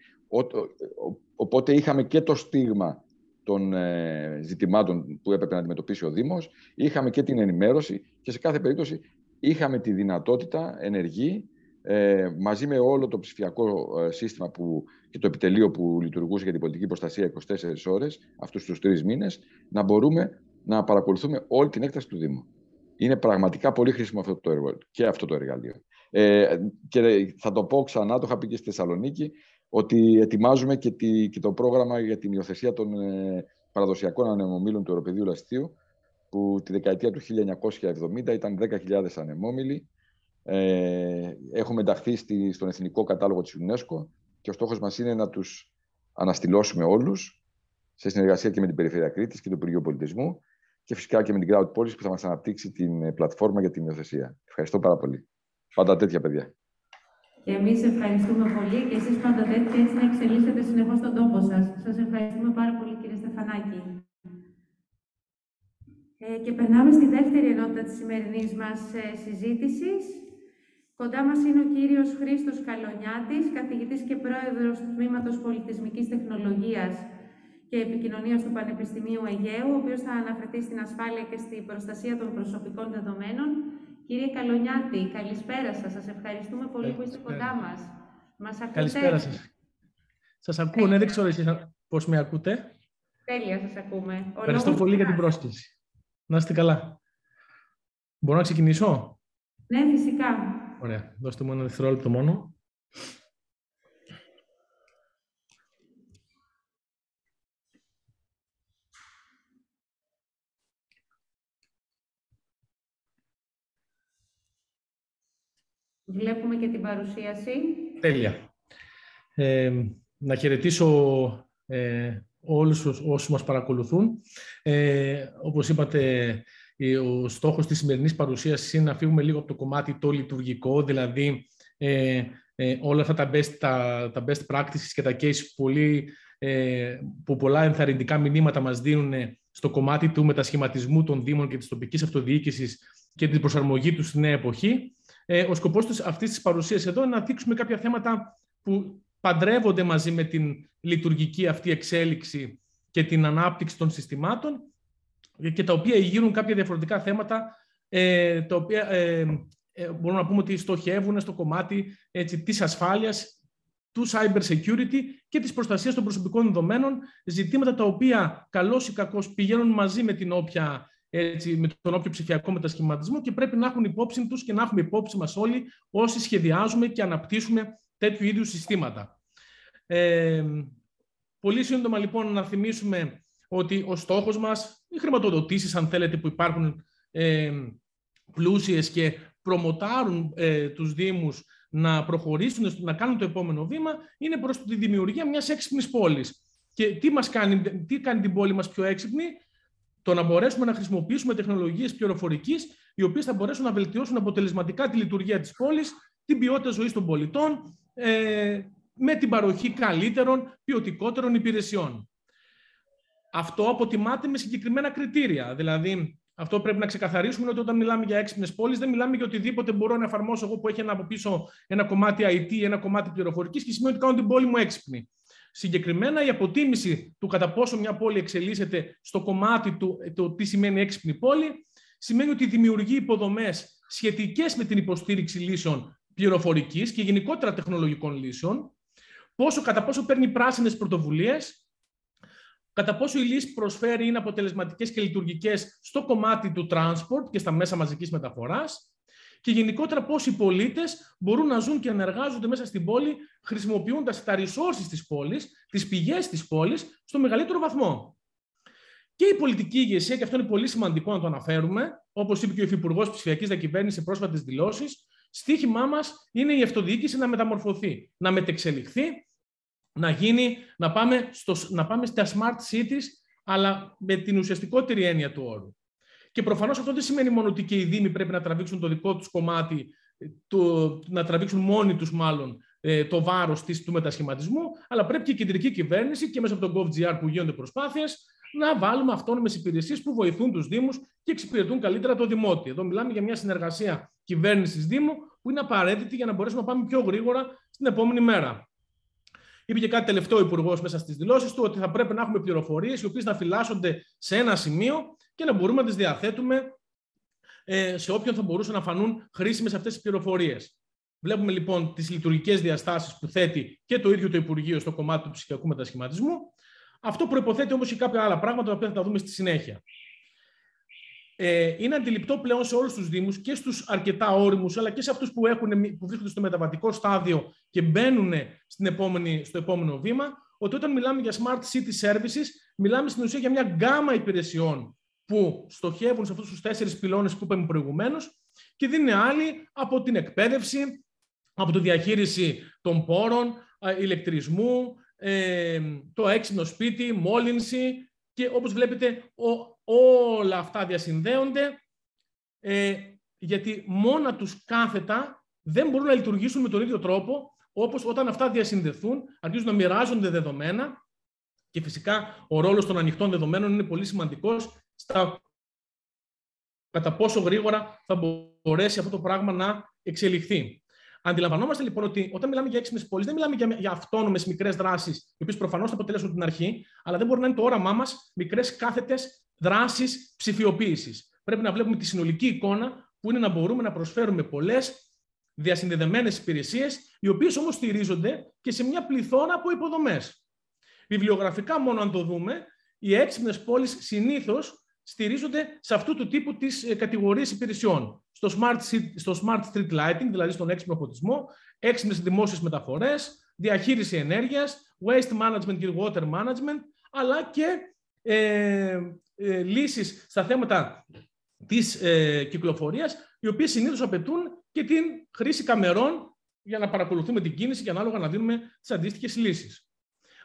οπότε είχαμε και το στίγμα των ε, ζητημάτων που έπρεπε να αντιμετωπίσει ο Δήμος. Είχαμε και την ενημέρωση και σε κάθε περίπτωση είχαμε τη δυνατότητα ενεργή ε, μαζί με όλο το ψηφιακό ε, σύστημα που, και το επιτελείο που λειτουργούσε για την πολιτική προστασία 24 ώρες, αυτούς τους τρεις μήνες, να μπορούμε να παρακολουθούμε όλη την έκταση του Δήμου. Είναι πραγματικά πολύ χρήσιμο αυτό το έργο και αυτό το εργαλείο. Ε, και θα το πω ξανά, το είχα πει και στη Θεσσαλονίκη, ότι ετοιμάζουμε και, τη, και το πρόγραμμα για την υιοθεσία των ε, παραδοσιακών ανεμομήλων του Ευρωπαιδίου Λαστίου, που τη δεκαετία του 1970 ήταν 10.000 ανεμόμυλοι. Ε, έχουμε ενταχθεί στη, στον Εθνικό Κατάλογο της UNESCO και ο στόχος μας είναι να τους αναστηλώσουμε όλους σε συνεργασία και με την Περιφέρεια Κρήτης και το Υπουργείο Πολιτισμού και φυσικά και με την Crowd Policy που θα μας αναπτύξει την ε, πλατφόρμα για την υιοθεσία. Ευχαριστώ πάρα πολύ. Πάντα τέτοια παιδιά. Και εμείς ευχαριστούμε πολύ και εσείς πάντα τέτοια έτσι να εξελίσσετε συνεχώς τον τόπο σας. Σας ευχαριστούμε πάρα πολύ, κύριε Στεφανάκη. Ε, και περνάμε στη δεύτερη ενότητα της σημερινής μας ε, συζήτησης. Κοντά μας είναι ο κύριος Χρήστος Καλονιάτης, καθηγητής και πρόεδρος του Τμήματος Πολιτισμικής Τεχνολογίας και Επικοινωνίας του Πανεπιστημίου Αιγαίου, ο οποίος θα αναφερθεί στην ασφάλεια και στην προστασία των προσωπικών δεδομένων Κύριε Καλονιάτη, καλησπέρα σας. Σας ευχαριστούμε πολύ που είστε κοντά μας. Μας ακούτε; Καλησπέρα σας. Σας ακούω, ναι, δεν ξέρω εσείς πώς με ακούτε. Τέλεια, σας ακούμε. Ευχαριστώ πολύ για την πρόσκληση. Να είστε καλά. Μπορώ να ξεκινήσω; Ναι, φυσικά. Ωραία. Δώστε μου ένα δευτερόλεπτο μόνο. Βλέπουμε και την παρουσίαση. Τέλεια. Ε, να χαιρετήσω ε, όλους όσους μας παρακολουθούν. Ε, όπως είπατε, ο στόχος της σημερινής παρουσίασης είναι να φύγουμε λίγο από το κομμάτι το λειτουργικό, δηλαδή ε, ε, όλα αυτά τα best, τα, τα best practices και τα case πολύ, ε, που πολλά ενθαρρυντικά μηνύματα μας δίνουν στο κομμάτι του μετασχηματισμού των Δήμων και της τοπικής αυτοδιοίκησης και την προσαρμογή τους στη νέα εποχή. Ε, ο σκοπός αυτής της παρουσίας εδώ είναι να δείξουμε κάποια θέματα που παντρεύονται μαζί με την λειτουργική αυτή εξέλιξη και την ανάπτυξη των συστημάτων και τα οποία ηγείρουν κάποια διαφορετικά θέματα ε, τα οποία ε, ε, μπορούμε να πούμε ότι στοχεύουν στο κομμάτι έτσι, της ασφάλειας, του cyber security και της προστασίας των προσωπικών δεδομένων, ζητήματα τα οποία καλώς ή κακώς πηγαίνουν μαζί με την όποια έτσι, με τον όποιο ψηφιακό μετασχηματισμό και πρέπει να έχουν υπόψη τους και να έχουμε υπόψη μας όλοι όσοι σχεδιάζουμε και αναπτύσσουμε τέτοιου είδους συστήματα. Ε, πολύ σύντομα λοιπόν να θυμίσουμε ότι ο στόχος μας, οι χρηματοδοτήσεις αν θέλετε που υπάρχουν ε, πλούσιες και προμοτάρουν ε, τους Δήμους να προχωρήσουν, να κάνουν το επόμενο βήμα, είναι προς τη δημιουργία μιας έξυπνης πόλης. Και τι, μας κάνει, τι κάνει την πόλη μας πιο έξυπνη, το να μπορέσουμε να χρησιμοποιήσουμε τεχνολογίες πληροφορικής, οι οποίες θα μπορέσουν να βελτιώσουν αποτελεσματικά τη λειτουργία της πόλης, την ποιότητα ζωής των πολιτών, ε, με την παροχή καλύτερων, ποιοτικότερων υπηρεσιών. Αυτό αποτιμάται με συγκεκριμένα κριτήρια. Δηλαδή, αυτό πρέπει να ξεκαθαρίσουμε ότι όταν μιλάμε για έξυπνες πόλεις, δεν μιλάμε για οτιδήποτε μπορώ να εφαρμόσω εγώ που έχει ένα από πίσω ένα κομμάτι IT, ένα κομμάτι πληροφορικής και σημαίνει ότι κάνω την πόλη μου έξυπνη. Συγκεκριμένα η αποτίμηση του κατά πόσο μια πόλη εξελίσσεται στο κομμάτι του το τι σημαίνει έξυπνη πόλη, σημαίνει ότι δημιουργεί υποδομές σχετικές με την υποστήριξη λύσεων πληροφορικής και γενικότερα τεχνολογικών λύσεων, πόσο, κατά πόσο παίρνει πράσινες πρωτοβουλίες, κατά πόσο η λύση προσφέρει είναι αποτελεσματικές και λειτουργικές στο κομμάτι του transport και στα μέσα μαζικής μεταφοράς και γενικότερα πώς οι πολίτες μπορούν να ζουν και να εργάζονται μέσα στην πόλη χρησιμοποιώντας τα resources της πόλης, τις πηγές της πόλης, στο μεγαλύτερο βαθμό. Και η πολιτική ηγεσία, και αυτό είναι πολύ σημαντικό να το αναφέρουμε, όπως είπε και ο Υφυπουργός Ψηφιακής Διακυβέρνησης σε πρόσφατες δηλώσεις, στίχημά μας είναι η αυτοδιοίκηση να μεταμορφωθεί, να μετεξελιχθεί, να γίνει, να πάμε, στο, να πάμε στα smart cities, αλλά με την ουσιαστικότερη έννοια του όρου. Και προφανώς αυτό δεν σημαίνει μόνο ότι και οι Δήμοι πρέπει να τραβήξουν το δικό τους κομμάτι, το, να τραβήξουν μόνοι τους μάλλον ε, το βάρος του μετασχηματισμού, αλλά πρέπει και η κεντρική κυβέρνηση και μέσα από τον GovGR που γίνονται προσπάθειες να βάλουμε αυτόνομε υπηρεσίες που βοηθούν τους Δήμους και εξυπηρετούν καλύτερα το δημότιο. Εδώ μιλάμε για μια συνεργασία κυβέρνησης Δήμου που είναι απαραίτητη για να μπορέσουμε να πάμε πιο γρήγορα στην επόμενη μέρα. Είπε και κάτι τελευταίο ο Υπουργός μέσα στις δηλώσεις του, ότι θα πρέπει να έχουμε πληροφορίες οι οποίες να φυλάσσονται σε ένα σημείο και να μπορούμε να τις διαθέτουμε ε, σε όποιον θα μπορούσαν να φανούν χρήσιμες αυτές τις πληροφορίες. Βλέπουμε λοιπόν τις λειτουργικές διαστάσεις που θέτει και το ίδιο το Υπουργείο στο κομμάτι του ψηφιακού μετασχηματισμού. Αυτό προποθέτει όμως και κάποια άλλα πράγματα, τα οποία θα τα δούμε στη συνέχεια. Ε, είναι αντιληπτό πλέον σε όλους τους Δήμους και στους αρκετά όριμους, αλλά και σε αυτούς που, που βρίσκονται στο μεταβατικό στάδιο και μπαίνουν στην επόμενη, στο επόμενο βήμα, ότι όταν μιλάμε για smart city services, μιλάμε στην ουσία για μια γκάμα υπηρεσιών που στοχεύουν σε αυτούς τους τέσσερις πυλώνες που είπαμε προηγουμένως και δίνουν άλλη από την εκπαίδευση, από τη διαχείριση των πόρων, ηλεκτρισμού, ε, το έξυπνο σπίτι, μόλυνση και όπως βλέπετε όλα αυτά διασυνδέονται ε, γιατί μόνα τους κάθετα δεν μπορούν να λειτουργήσουν με τον ίδιο τρόπο όπως όταν αυτά διασυνδεθούν, αρχίζουν να μοιράζονται δεδομένα και φυσικά ο ρόλος των ανοιχτών δεδομένων είναι πολύ σημαντικός στα κατά πόσο γρήγορα θα μπορέσει αυτό το πράγμα να εξελιχθεί. Αντιλαμβανόμαστε λοιπόν ότι όταν μιλάμε για έξυπνες πόλει, δεν μιλάμε για, για αυτόνομες μικρές δράσεις, οι οποίες προφανώς θα αποτελέσουν την αρχή, αλλά δεν μπορεί να είναι το όραμά μας μικρές κάθετες δράσεις ψηφιοποίησης. Πρέπει να βλέπουμε τη συνολική εικόνα, που είναι να μπορούμε να προσφέρουμε πολλές διασυνδεδεμένες υπηρεσίες, οι οποίες όμως στηρίζονται και σε μια πληθώρα από υποδομές. Βιβλιογραφικά, μόνο αν το δούμε, οι έξυπνες πόλει συνήθως στηρίζονται σε αυτού του τύπου τις ε, κατηγορίες υπηρεσιών. Στο smart, στο smart street lighting, δηλαδή στον έξυπνο φωτισμό, έξυπνες δημόσιες μεταφορές, διαχείριση ενέργειας, waste management και water management, αλλά και ε, ε, λύσεις στα θέματα της ε, κυκλοφορίας, οι οποίες συνήθως απαιτούν και την χρήση καμερών για να παρακολουθούμε την κίνηση και ανάλογα να δίνουμε τις αντίστοιχες λύσεις.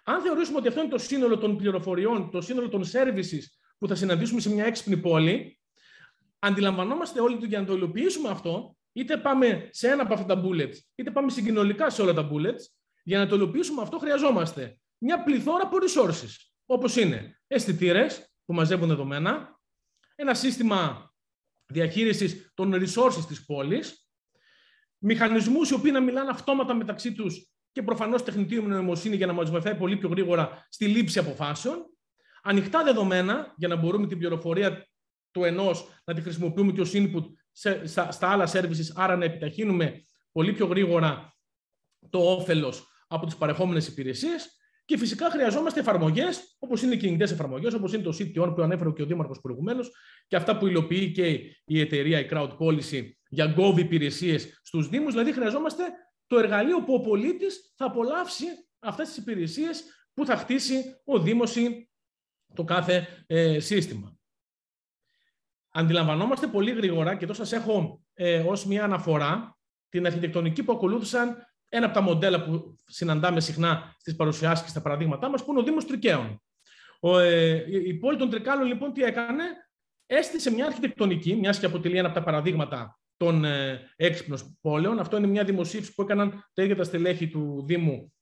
Αν θεωρήσουμε ότι αυτό είναι το σύνολο των πληροφοριών, το σύνολο των services που θα συναντήσουμε σε μια έξυπνη πόλη, αντιλαμβανόμαστε όλοι ότι για να το υλοποιήσουμε αυτό, είτε πάμε σε ένα από αυτά τα bullets, είτε πάμε συγκοινωνικά σε όλα τα bullets, για να το υλοποιήσουμε αυτό χρειαζόμαστε μια πληθώρα από resources, όπως είναι αισθητήρες που μαζεύουν δεδομένα, ένα σύστημα διαχείρισης των resources της πόλης, μηχανισμούς οι οποίοι να μιλάνε αυτόματα μεταξύ τους και προφανώς τεχνητή νοημοσύνη για να μας βοηθάει πολύ πιο γρήγορα στη λήψη αποφάσεων ανοιχτά δεδομένα για να μπορούμε την πληροφορία του ενός να τη χρησιμοποιούμε και ως input σε, στα, στα άλλα services, άρα να επιταχύνουμε πολύ πιο γρήγορα το όφελος από τις παρεχόμενες υπηρεσίες και φυσικά χρειαζόμαστε εφαρμογές, όπως είναι οι κινητές εφαρμογές, όπως είναι το CTON που ανέφερε και ο Δήμαρχος προηγουμένως, και αυτά που υλοποιεί και η εταιρεία, η Crowd Policy, για Gov υπηρεσίες στους Δήμους. Δηλαδή, χρειαζόμαστε το εργαλείο που ο πολίτης θα απολαύσει αυτές τις υπηρεσίες που θα χτίσει ο Δήμος ή το κάθε ε, σύστημα. Αντιλαμβανόμαστε πολύ γρήγορα, και εδώ σας έχω ε, ως μια αναφορά, την αρχιτεκτονική που ακολούθησαν ένα από τα μοντέλα που συναντάμε συχνά στις παρουσιάσεις και στα παραδείγματά μας, που είναι ο Δήμος Τρικαίων. Ο, ε, η πόλη των Τρικάλων, λοιπόν, τι έκανε, έστησε μια αρχιτεκτονική, μιας και αποτελεί ένα από τα παραδείγματα των ε, έξυπνων πόλεων. Αυτό είναι μια δημοσίευση που έκαναν τα ίδια τα στελέχη του Δήμου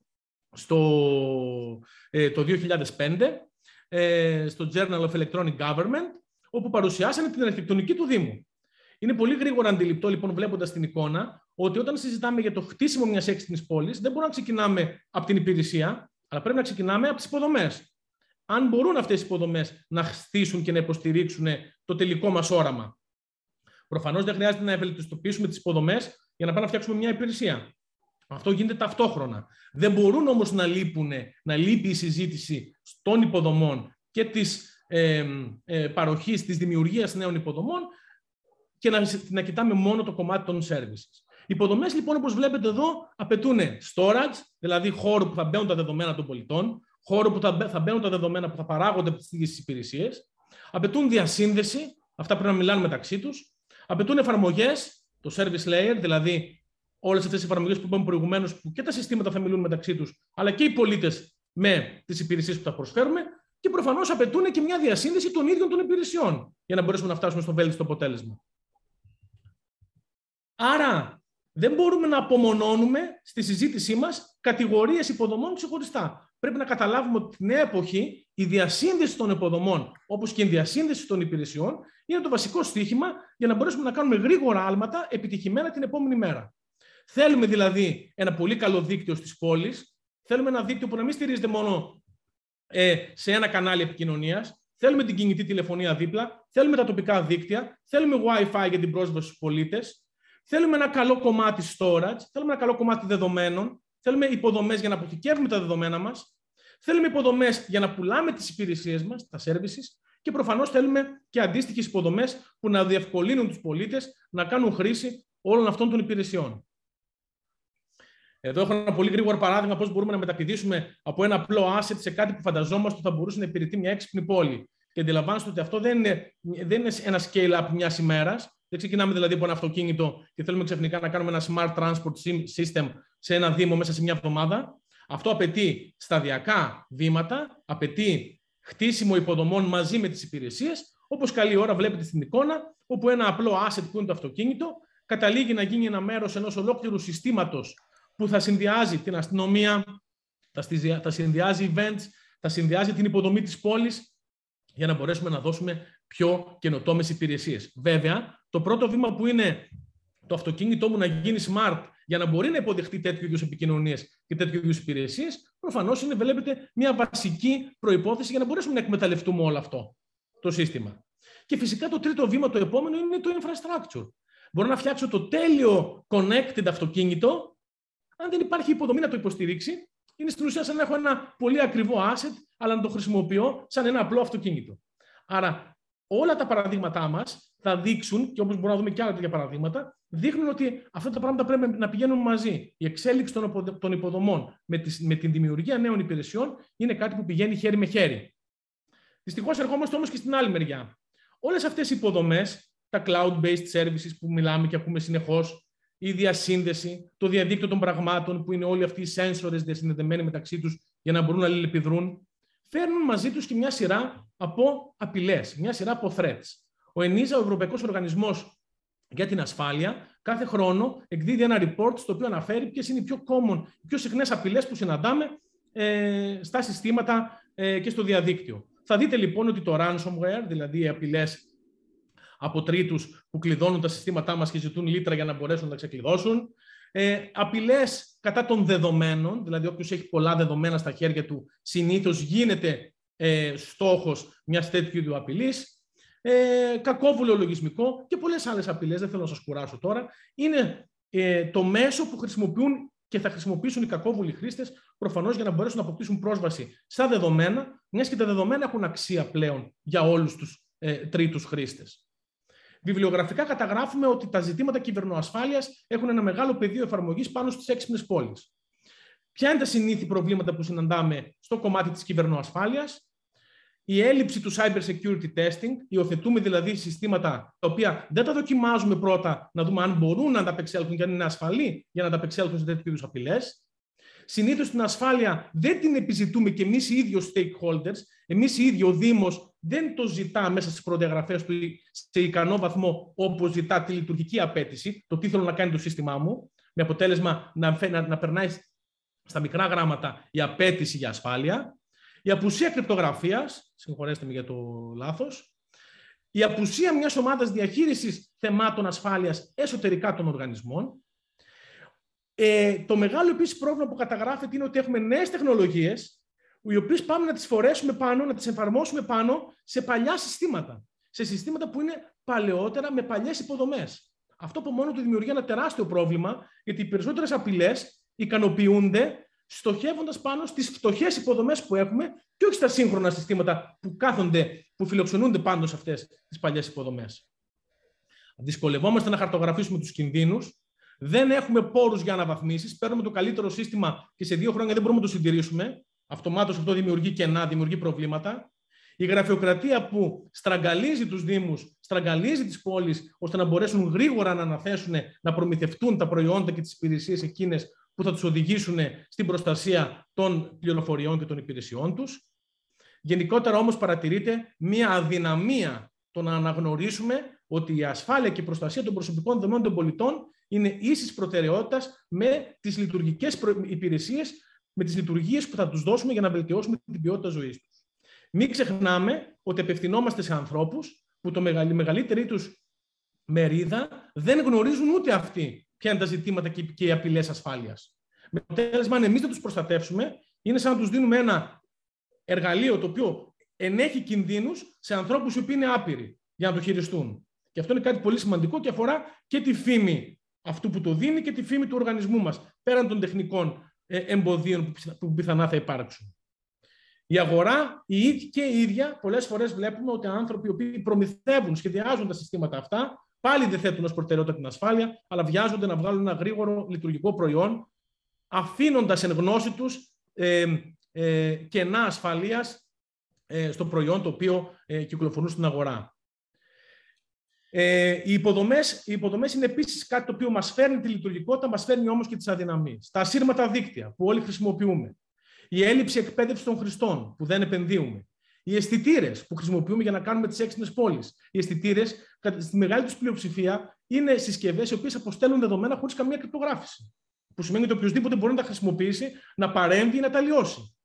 στο, ε, το 2005 ε, στο Journal of Electronic Government, όπου παρουσιάσανε την αρχιτεκτονική του Δήμου. Είναι πολύ γρήγορα αντιληπτό, λοιπόν, βλέποντας την εικόνα, ότι όταν συζητάμε για το χτίσιμο μιας έξυπνης πόλης, δεν μπορούμε να ξεκινάμε από την υπηρεσία, αλλά πρέπει να ξεκινάμε από τις υποδομές. Αν μπορούν αυτές οι υποδομές να χτίσουν και να υποστηρίξουν το τελικό μας όραμα. Προφανώς δεν χρειάζεται να ευελτιστοποιήσουμε τις υποδομές για να πάμε να φτιάξουμε μια υπηρεσία. Αυτό γίνεται ταυτόχρονα. Δεν μπορούν όμως να, λείπουν, να λείπει η συζήτηση των υποδομών και της ε, ε, παροχής, της δημιουργίας νέων υποδομών και να, να κοιτάμε μόνο το κομμάτι των services. Οι υποδομές, λοιπόν, όπως βλέπετε εδώ, απαιτούν storage, δηλαδή χώρο που θα μπαίνουν τα δεδομένα των πολιτών, χώρο που θα, θα μπαίνουν τα δεδομένα που θα παράγονται από τις ίδιες υπηρεσίες, απαιτούν διασύνδεση, αυτά πρέπει να μιλάνε μεταξύ τους, απαιτούν εφαρμογές, το service layer, δηλαδή όλες αυτές τις εφαρμογές που είπαμε προηγουμένως, που και τα συστήματα θα μιλούν μεταξύ τους, αλλά και οι πολίτες με τις υπηρεσίες που θα προσφέρουμε και προφανώς απαιτούν και μια διασύνδεση των ίδιων των υπηρεσιών για να μπορέσουμε να φτάσουμε στο βέλτιστο αποτέλεσμα. Άρα, δεν μπορούμε να απομονώνουμε στη συζήτησή μας κατηγορίες υποδομών ξεχωριστά. Πρέπει να καταλάβουμε ότι τη νέα εποχή η διασύνδεση των υποδομών, όπως και η διασύνδεση των υπηρεσιών, είναι το βασικό στίχημα για να μπορέσουμε να κάνουμε γρήγορα άλματα επιτυχημένα την επόμενη μέρα. Θέλουμε δηλαδή ένα πολύ καλό δίκτυο στις πόλεις, Θέλουμε ένα δίκτυο που να μην στηρίζεται μόνο ε, σε ένα κανάλι επικοινωνίας. Θέλουμε την κινητή τηλεφωνία δίπλα. Θέλουμε τα τοπικά δίκτυα. Θέλουμε WiFi για την πρόσβαση στους πολίτες. Θέλουμε ένα καλό κομμάτι storage. Θέλουμε ένα καλό κομμάτι δεδομένων. Θέλουμε υποδομές για να αποθηκεύουμε τα δεδομένα μας. Θέλουμε υποδομές για να πουλάμε τις υπηρεσίες μας, τα services. Και προφανώς θέλουμε και αντίστοιχες υποδομές που να διευκολύνουν τους πολίτες να κάνουν χρήση όλων αυτών των υπηρεσιών. Εδώ έχω ένα πολύ γρήγορο παράδειγμα πώς μπορούμε να μεταπηδήσουμε από ένα απλό asset σε κάτι που φανταζόμαστε ότι θα μπορούσε να υπηρετεί μια έξυπνη πόλη. Και αντιλαμβάνεστε ότι αυτό δεν είναι, δεν είναι ένα scale-up μιας ημέρας. Δεν ξεκινάμε δηλαδή από ένα αυτοκίνητο και θέλουμε ξαφνικά να κάνουμε ένα smart transport system σε ένα δήμο μέσα σε μια εβδομάδα. Αυτό απαιτεί σταδιακά βήματα, απαιτεί χτίσιμο υποδομών μαζί με τις υπηρεσίες, όπως καλή ώρα βλέπετε στην εικόνα, όπου ένα απλό asset που είναι το αυτοκίνητο καταλήγει να γίνει ένα μέρος ενός ολόκληρου συστήματος που θα συνδυάζει την αστυνομία, θα συνδυάζει events, θα συνδυάζει την υποδομή της πόλης για να μπορέσουμε να δώσουμε πιο καινοτόμες υπηρεσίες. Βέβαια, το πρώτο βήμα που είναι το αυτοκίνητό μου να γίνει smart για να μπορεί να υποδεχτεί τέτοιου είδους επικοινωνίες και τέτοιου είδους υπηρεσίες, προφανώς είναι, βλέπετε, μια βασική προπόθεση για να μπορέσουμε να εκμεταλλευτούμε όλο αυτό το σύστημα. Και φυσικά το τρίτο βήμα, το επόμενο, είναι το infrastructure. Μπορώ να φτιάξω το τέλειο connected αυτοκίνητο αν δεν υπάρχει υποδομή να το υποστηρίξει, είναι στην ουσία σαν να έχω ένα πολύ ακριβό asset, αλλά να το χρησιμοποιώ σαν ένα απλό αυτοκίνητο. Άρα, όλα τα παραδείγματά μας θα δείξουν, και όπως μπορούμε να δούμε και άλλα τέτοια παραδείγματα, δείχνουν ότι αυτά τα πράγματα πρέπει να πηγαίνουν μαζί. Η εξέλιξη των υποδομών με, με την δημιουργία νέων υπηρεσιών είναι κάτι που πηγαίνει χέρι με χέρι. Δυστυχώς, ερχόμαστε όμως και στην άλλη μεριά. Όλες αυτές οι υποδομές, τα cloud-based services που μιλάμε και ακούμε συνεχώς, η διασύνδεση, το διαδίκτυο των πραγμάτων, που είναι όλοι αυτοί οι σένσορες διασυνδεδεμένοι μεταξύ τους για να μπορούν να αλληλεπιδρούν, φέρνουν μαζί τους και μια σειρά από απειλές, μια σειρά από threats. Ο ΕΝΙΖΑ, ο Ευρωπαϊκός Οργανισμός για την Ασφάλεια, κάθε χρόνο εκδίδει ένα report στο οποίο αναφέρει ποιες είναι οι πιο common, οι πιο συχνές απειλές που συναντάμε ε, στα συστήματα ε, και στο διαδίκτυο. Θα δείτε λοιπόν ότι το ransomware, δηλαδή οι απειλές από τρίτους που κλειδώνουν τα συστήματά μας και ζητούν λίτρα για να μπορέσουν να τα ξεκλειδώσουν. Ε, Απειλές κατά των δεδομένων, δηλαδή όποιος έχει πολλά δεδομένα στα χέρια του, συνήθως γίνεται ε, στόχος μιας τέτοιου είδου απειλής. Ε, κακόβουλο λογισμικό και πολλές άλλες απειλές, δεν θέλω να σας κουράσω τώρα. Είναι ε, το μέσο που χρησιμοποιούν και θα χρησιμοποιήσουν οι κακόβουλοι χρήστες προφανώς για να μπορέσουν να αποκτήσουν πρόσβαση στα δεδομένα, μιας και τα δεδομένα έχουν αξία πλέον για όλους τους ε, τρίτους χρήστες. Βιβλιογραφικά καταγράφουμε ότι τα ζητήματα κυβερνοασφάλειας έχουν ένα μεγάλο πεδίο εφαρμογής πάνω στις έξυπνες πόλεις. Ποια είναι τα συνήθι προβλήματα που συναντάμε στο κομμάτι της κυβερνοασφάλειας, η έλλειψη του cyber security testing, υιοθετούμε δηλαδή συστήματα τα οποία δεν τα δοκιμάζουμε πρώτα να δούμε αν μπορούν να ανταπεξέλθουν και αν είναι ασφαλή για να ανταπεξέλθουν σε τέτοιου είδους απειλές. Συνήθως την ασφάλεια δεν την επιζητούμε και εμείς οι ίδιοι stakeholders, εμείς οι ίδιοι ο Δήμος δεν το ζητά μέσα στις προδιαγραφές του σε ικανό βαθμό όπως ζητά τη λειτουργική απέτηση, το τι θέλω να κάνει το σύστημά μου, με αποτέλεσμα να, να, να περνάει στα μικρά γράμματα η απέτηση για ασφάλεια, η απουσία κρυπτογραφίας, συγχωρέστε με για το λάθος, η απουσία μιας ομάδας διαχείρισης θεμάτων ασφάλειας εσωτερικά των οργανισμών. Ε, το μεγάλο επίσης πρόβλημα που καταγράφεται είναι ότι έχουμε νέες τεχνολογίες οι οποίες πάμε να τις φορέσουμε πάνω, να τις εφαρμόσουμε πάνω σε παλιά συστήματα. Σε συστήματα που είναι παλαιότερα με παλιές υποδομές. Αυτό από μόνο του δημιουργεί ένα τεράστιο πρόβλημα, γιατί οι περισσότερες απειλές ικανοποιούνται στοχεύοντας πάνω στις φτωχές υποδομές που έχουμε και όχι στα σύγχρονα συστήματα που κάθονται, που φιλοξενούνται πάνω σε αυτές τις παλιές υποδομές. Δυσκολευόμαστε να χαρτογραφήσουμε τους κινδύνους. Δεν έχουμε πόρους για αναβαθμίσεις. Παίρνουμε το καλύτερο σύστημα και σε δύο χρόνια δεν μπορούμε να το συντηρήσουμε. Αυτομάτως αυτό δημιουργεί κενά, δημιουργεί προβλήματα. Η γραφειοκρατία που στραγγαλίζει τους Δήμους, στραγγαλίζει τις πόλεις, ώστε να μπορέσουν γρήγορα να αναθέσουν, να προμηθευτούν τα προϊόντα και τις υπηρεσίες εκείνες που θα τους οδηγήσουν στην προστασία των πληροφοριών και των υπηρεσιών τους. Γενικότερα όμως παρατηρείται μία αδυναμία το να αναγνωρίσουμε ότι η ασφάλεια και η προστασία των προσωπικών δεδομένων των πολιτών είναι ίσης προτεραιότητας με τις λειτουργικές υπηρεσίες με τις λειτουργίες που θα τους δώσουμε για να βελτιώσουμε την ποιότητα ζωής τους. Μην ξεχνάμε ότι απευθυνόμαστε σε ανθρώπους που το μεγαλύτερη τους μερίδα δεν γνωρίζουν ούτε αυτοί ποια είναι τα ζητήματα και οι απειλές ασφάλειας. Με αποτέλεσμα, αν εμείς δεν τους προστατεύσουμε, είναι σαν να τους δίνουμε ένα εργαλείο το οποίο ενέχει κινδύνους σε ανθρώπους οι οποίοι είναι άπειροι για να το χειριστούν. Και αυτό είναι κάτι πολύ σημαντικό και αφορά και τη φήμη αυτού που το δίνει και τη φήμη του οργανισμού μας, πέραν των τεχνικών ε, εμποδίων που πιθανά θα υπάρξουν. Η αγορά η ίδια και η ίδια, πολλές φορές βλέπουμε ότι άνθρωποι οι οποίοι προμηθεύουν, σχεδιάζουν τα συστήματα αυτά, πάλι δεν θέτουν ως προτεραιότητα την ασφάλεια, αλλά βιάζονται να βγάλουν ένα γρήγορο λειτουργικό προϊόν, αφήνοντας εν γνώση τους ε, ε, κενά ασφαλείας ε, στο προϊόν το οποίο ε, κυκλοφορούν στην αγορά. Ε, οι, υποδομές, οι υποδομές είναι επίσης κάτι το οποίο μας φέρνει τη λειτουργικότητα, μας φέρνει όμως και τις αδυναμίες. Τα ασύρματα δίκτυα που όλοι χρησιμοποιούμε. Η έλλειψη εκπαίδευσης των χρηστών που δεν επενδύουμε. Οι αισθητήρες που χρησιμοποιούμε για να κάνουμε τις έξυπνες πόλεις. Οι αισθητήρες, στη μεγάλη τους πλειοψηφία, είναι συσκευές οι οποίες αποστέλνουν δεδομένα χωρίς καμία κρυπτογράφηση. Που σημαίνει ότι οποιοδήποτε μπορεί να τα χρησιμοποιήσει, να παρέμβει ή να τα λιώσει.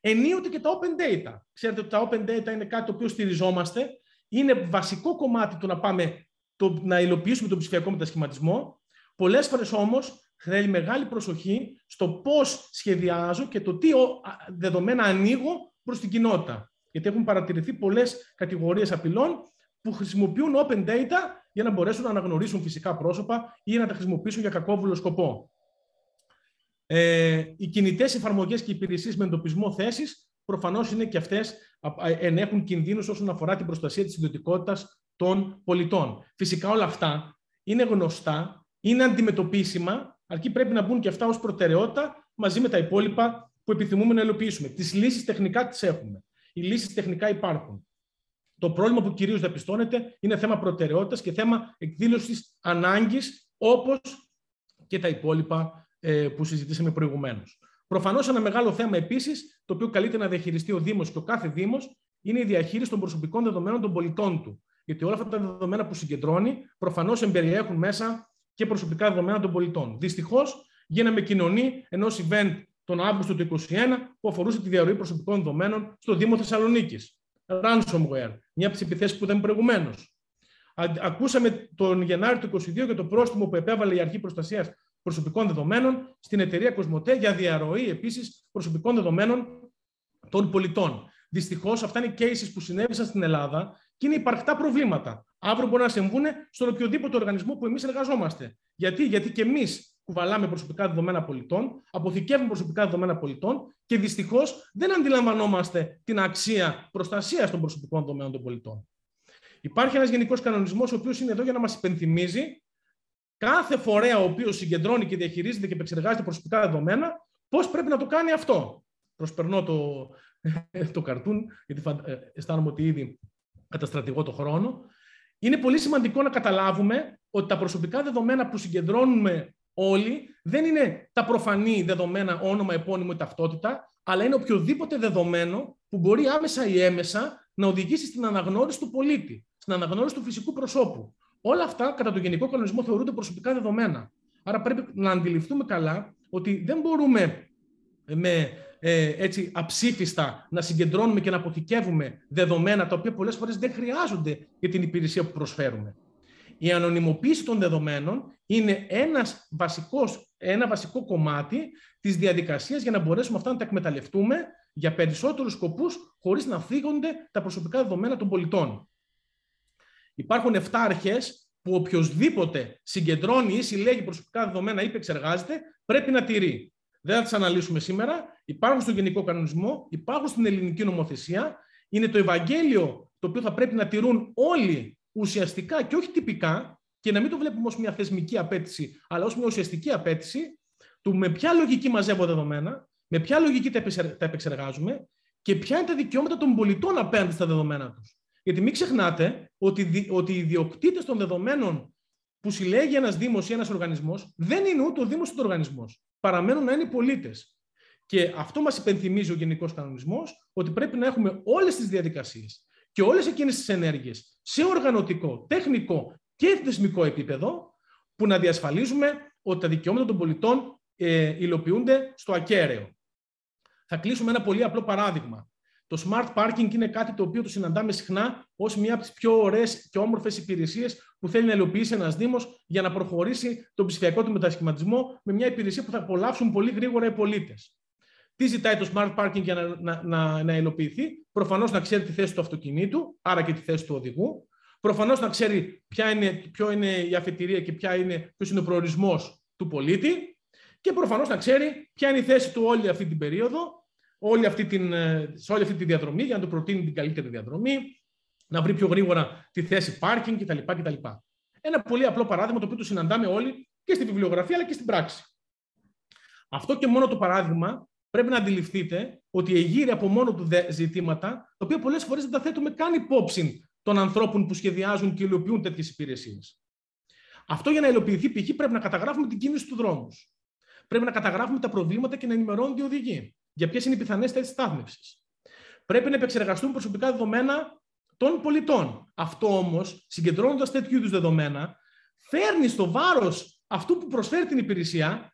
Ενίοτε και τα open data. Ξέρετε ότι τα open data είναι κάτι το οποίο στηριζόμαστε. Είναι βασικό κομμάτι το να πάμε το, να υλοποιήσουμε τον ψηφιακό μετασχηματισμό. Πολλές φορές όμως θέλει μεγάλη προσοχή στο πώς σχεδιάζω και το τι δεδομένα ανοίγω προς την κοινότητα. Γιατί έχουν παρατηρηθεί πολλές κατηγορίες απειλών που χρησιμοποιούν open data για να μπορέσουν να αναγνωρίσουν φυσικά πρόσωπα ή να τα χρησιμοποιήσουν για κακόβουλο σκοπό. Ε, οι κινητές εφαρμογές και υπηρεσίες με εντοπισμό θέση προφανώς είναι και αυτές ενέχουν κινδύνους όσον αφορά την προστασία της ιδιωτικότητας των πολιτών. Φυσικά όλα αυτά είναι γνωστά, είναι αντιμετωπίσιμα αρκεί πρέπει να μπουν και αυτά ως προτεραιότητα μαζί με τα υπόλοιπα που επιθυμούμε να υλοποιήσουμε. Τις λύσεις τεχνικά τις έχουμε. Οι λύσεις τεχνικά υπάρχουν. Το πρόβλημα που κυρίως διαπιστώνεται είναι θέμα προτεραιότητας και θέμα εκδήλωσης ανάγκης, όπως και τα υπόλοιπα ε, που συζητήσαμε προηγουμένως. Προφανώς, ένα μεγάλο θέμα επίσης, το οποίο καλείται να διαχειριστεί ο Δήμος και ο κάθε Δήμος, είναι η διαχείριση των προσωπικών δεδομένων των πολιτών του. Γιατί όλα αυτά τα δεδομένα που συγκεντρώνει προφανώς εμπεριέχουν μέσα και προσωπικά δεδομένα των πολιτών. Δυστυχώς, γίναμε κοινωνή ενός event τον Αύγουστο του 2021 που αφορούσε τη διαρροή προσωπικών δεδομένων στο Δήμο Θεσσαλονίκης. Ransomware, μια από τις επιθέσεις που ήταν προηγουμένως. Ακούσαμε τον Γενάρη του 2022 για το πρόστιμο που επέβαλε η Αρχή Προστασίας Προσωπικών Δεδομένων στην εταιρεία Κοσμοτέ για διαρροή επίσης προσωπικών δεδομένων των πολιτών. Δυστυχώς, αυτά είναι cases που συνέβησαν στην Ελλάδα και είναι υπαρκτά προβλήματα. Αύριο μπορεί να συμβούν στον οποιοδήποτε οργανισμό που εμείς εργαζόμαστε. Γιατί, Γιατί και εμείς κουβαλάμε προσωπικά δεδομένα πολιτών, αποθηκεύουμε προσωπικά δεδομένα πολιτών και δυστυχώς δεν αντιλαμβανόμαστε την αξία προστασίας των προσωπικών δεδομένων των πολιτών. Υπάρχει ένας γενικός κανονισμός, ο οποίος είναι εδώ για να μας υπενθυμίζει κάθε φορέα ο οποίος συγκεντρώνει και διαχειρίζεται και επεξεργάζεται προσωπικά δεδομένα, πώς πρέπει να το κάνει αυτό. Προσπερνώ το, το καρτούν, γιατί ε, αισθάνομαι ότι ήδη καταστρατηγώ το χρόνο. Είναι πολύ σημαντικό να καταλάβουμε ότι τα προσωπικά δεδομένα που συγκεντρώνουμε όλοι δεν είναι τα προφανή δεδομένα όνομα, επώνυμο ή ταυτότητα, αλλά είναι οποιοδήποτε δεδομένο που μπορεί άμεσα ή έμεσα να οδηγήσει στην αναγνώριση του πολίτη, στην αναγνώριση του φυσικού προσώπου. Όλα αυτά, κατά το Γενικό Κανονισμό, θεωρούνται προσωπικά δεδομένα. Άρα πρέπει να αντιληφθούμε καλά ότι δεν μπορούμε με ε, έτσι αψήφιστα να συγκεντρώνουμε και να αποθηκεύουμε δεδομένα τα οποία πολλές φορές δεν χρειάζονται για την υπηρεσία που προσφέρουμε. Η ανωνυμοποίηση των δεδομένων είναι ένας βασικός, ένα βασικό κομμάτι της διαδικασίας για να μπορέσουμε αυτά να τα εκμεταλλευτούμε για περισσότερους σκοπούς χωρίς να φύγονται τα προσωπικά δεδομένα των πολιτών. Υπάρχουν 7 αρχές που οποιοδήποτε συγκεντρώνει ή συλλέγει προσωπικά δεδομένα ή επεξεργάζεται πρέπει να τηρεί. Δεν θα τις αναλύσουμε σήμερα. Υπάρχουν στο Γενικό Κανονισμό, υπάρχουν στην ελληνική νομοθεσία. Είναι το Ευαγγέλιο το οποίο θα πρέπει να τηρούν όλοι ουσιαστικά και όχι τυπικά, και να μην το βλέπουμε ως μια θεσμική απέτηση, αλλά ως μια ουσιαστική απέτηση του με ποια λογική μαζεύω δεδομένα, με ποια λογική τα επεξεργάζουμε και ποια είναι τα δικαιώματα των πολιτών απέναντι στα δεδομένα τους. Γιατί μην ξεχνάτε ότι, ότι οι ιδιοκτήτες των δεδομένων που συλλέγει ένας Δήμος ή ένας οργανισμός δεν είναι ούτε ο Δήμος ούτε ο οργανισμός. Παραμένουν να είναι οι πολίτες. Και αυτό μας υπενθυμίζει ο Γενικός Κανονισμός, ότι πρέπει να έχουμε όλες τις διαδικασίες και όλες εκείνες τις ενέργειες σε οργανωτικό, τεχνικό και θεσμικό επίπεδο, που να διασφαλίζουμε ότι τα δικαιώματα των πολιτών ε, υλοποιούνται στο ακέραιο. Θα κλείσουμε ένα πολύ απλό παράδειγμα. Το smart parking είναι κάτι το οποίο το συναντάμε συχνά ως μία από τις πιο ωραίες και όμορφες υπηρεσίες που θέλει να υλοποιήσει ένας Δήμος για να προχωρήσει τον ψηφιακό του μετασχηματισμό με μια υπηρεσία που θα απολαύσουν πολύ γρήγορα οι πολίτες. Τι ζητάει το smart parking για να, να, να, να υλοποιηθεί, προφανώς να ξέρει τη θέση του αυτοκινήτου, άρα και τη θέση του οδηγού. Προφανώς να ξέρει ποια είναι, ποιο είναι η αφετηρία και ποιο είναι, είναι ο προορισμός του πολίτη. Και προφανώς να ξέρει ποια είναι η θέση του όλη αυτή την περίοδο όλη αυτή την, ε, σε όλη αυτή τη διαδρομή για να του προτείνει την καλύτερη διαδρομή, να βρει πιο γρήγορα τη θέση πάρκινγκ κτλ. κτλ. Ένα πολύ απλό παράδειγμα το οποίο το συναντάμε όλοι και στη βιβλιογραφία αλλά και στην πράξη. Αυτό και μόνο το παράδειγμα πρέπει να αντιληφθείτε ότι εγείρει από μόνο του ζητήματα, τα οποία πολλές φορές δεν τα θέτουμε καν υπόψη των ανθρώπων που σχεδιάζουν και υλοποιούν τέτοιες υπηρεσίες. Αυτό για να υλοποιηθεί, π.χ., πρέπει να καταγράφουμε την κίνηση του δρόμους. Πρέπει να καταγράφουμε τα προβλήματα και να ενημερώνονται οι οδηγοί για ποιες είναι οι πιθανές θέσεις στάθμευσης. Πρέπει να επεξεργαστούν προσωπικά δεδομένα των πολιτών. Αυτό όμως, συγκεντρώνοντας τέτοιου είδους δεδομένα, φέρνει στο βάρος αυτού που προσφέρει την υπηρεσία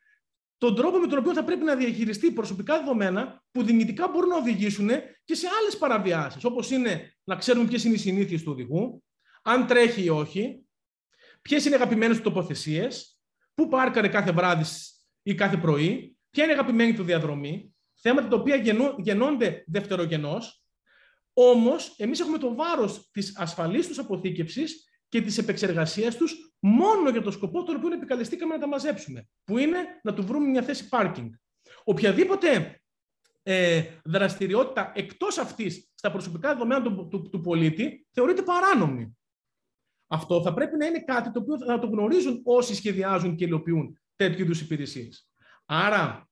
τον τρόπο με τον οποίο θα πρέπει να διαχειριστεί προσωπικά δεδομένα που δυνητικά μπορούν να οδηγήσουν και σε άλλες παραβιάσεις, όπως είναι να ξέρουμε ποιες είναι οι συνήθειες του οδηγού, αν τρέχει ή όχι, ποιες είναι οι αγαπημένες του τοποθεσίες, πού πάρκαρε κάθε βράδυ ή κάθε πρωί, ποια είναι η αγαπημένη του διαδρομή, θέματα τα οποία γεννώνται δευτερογενώς, όμως εμείς έχουμε το βάρος της ασφαλής τους αποθήκευσης και της επεξεργασίας τους μόνο για το σκοπό τον οποίο επικαλεστήκαμε να τα μαζέψουμε, που είναι να του βρούμε μια θέση πάρκινγκ. Οποιαδήποτε ε, δραστηριότητα εκτός αυτής στα προσωπικά δεδομένα του, του, του, πολίτη θεωρείται παράνομη. Αυτό θα πρέπει να είναι κάτι το οποίο θα το γνωρίζουν όσοι σχεδιάζουν και υλοποιούν τέτοιου είδους υπηρεσίες. Άρα,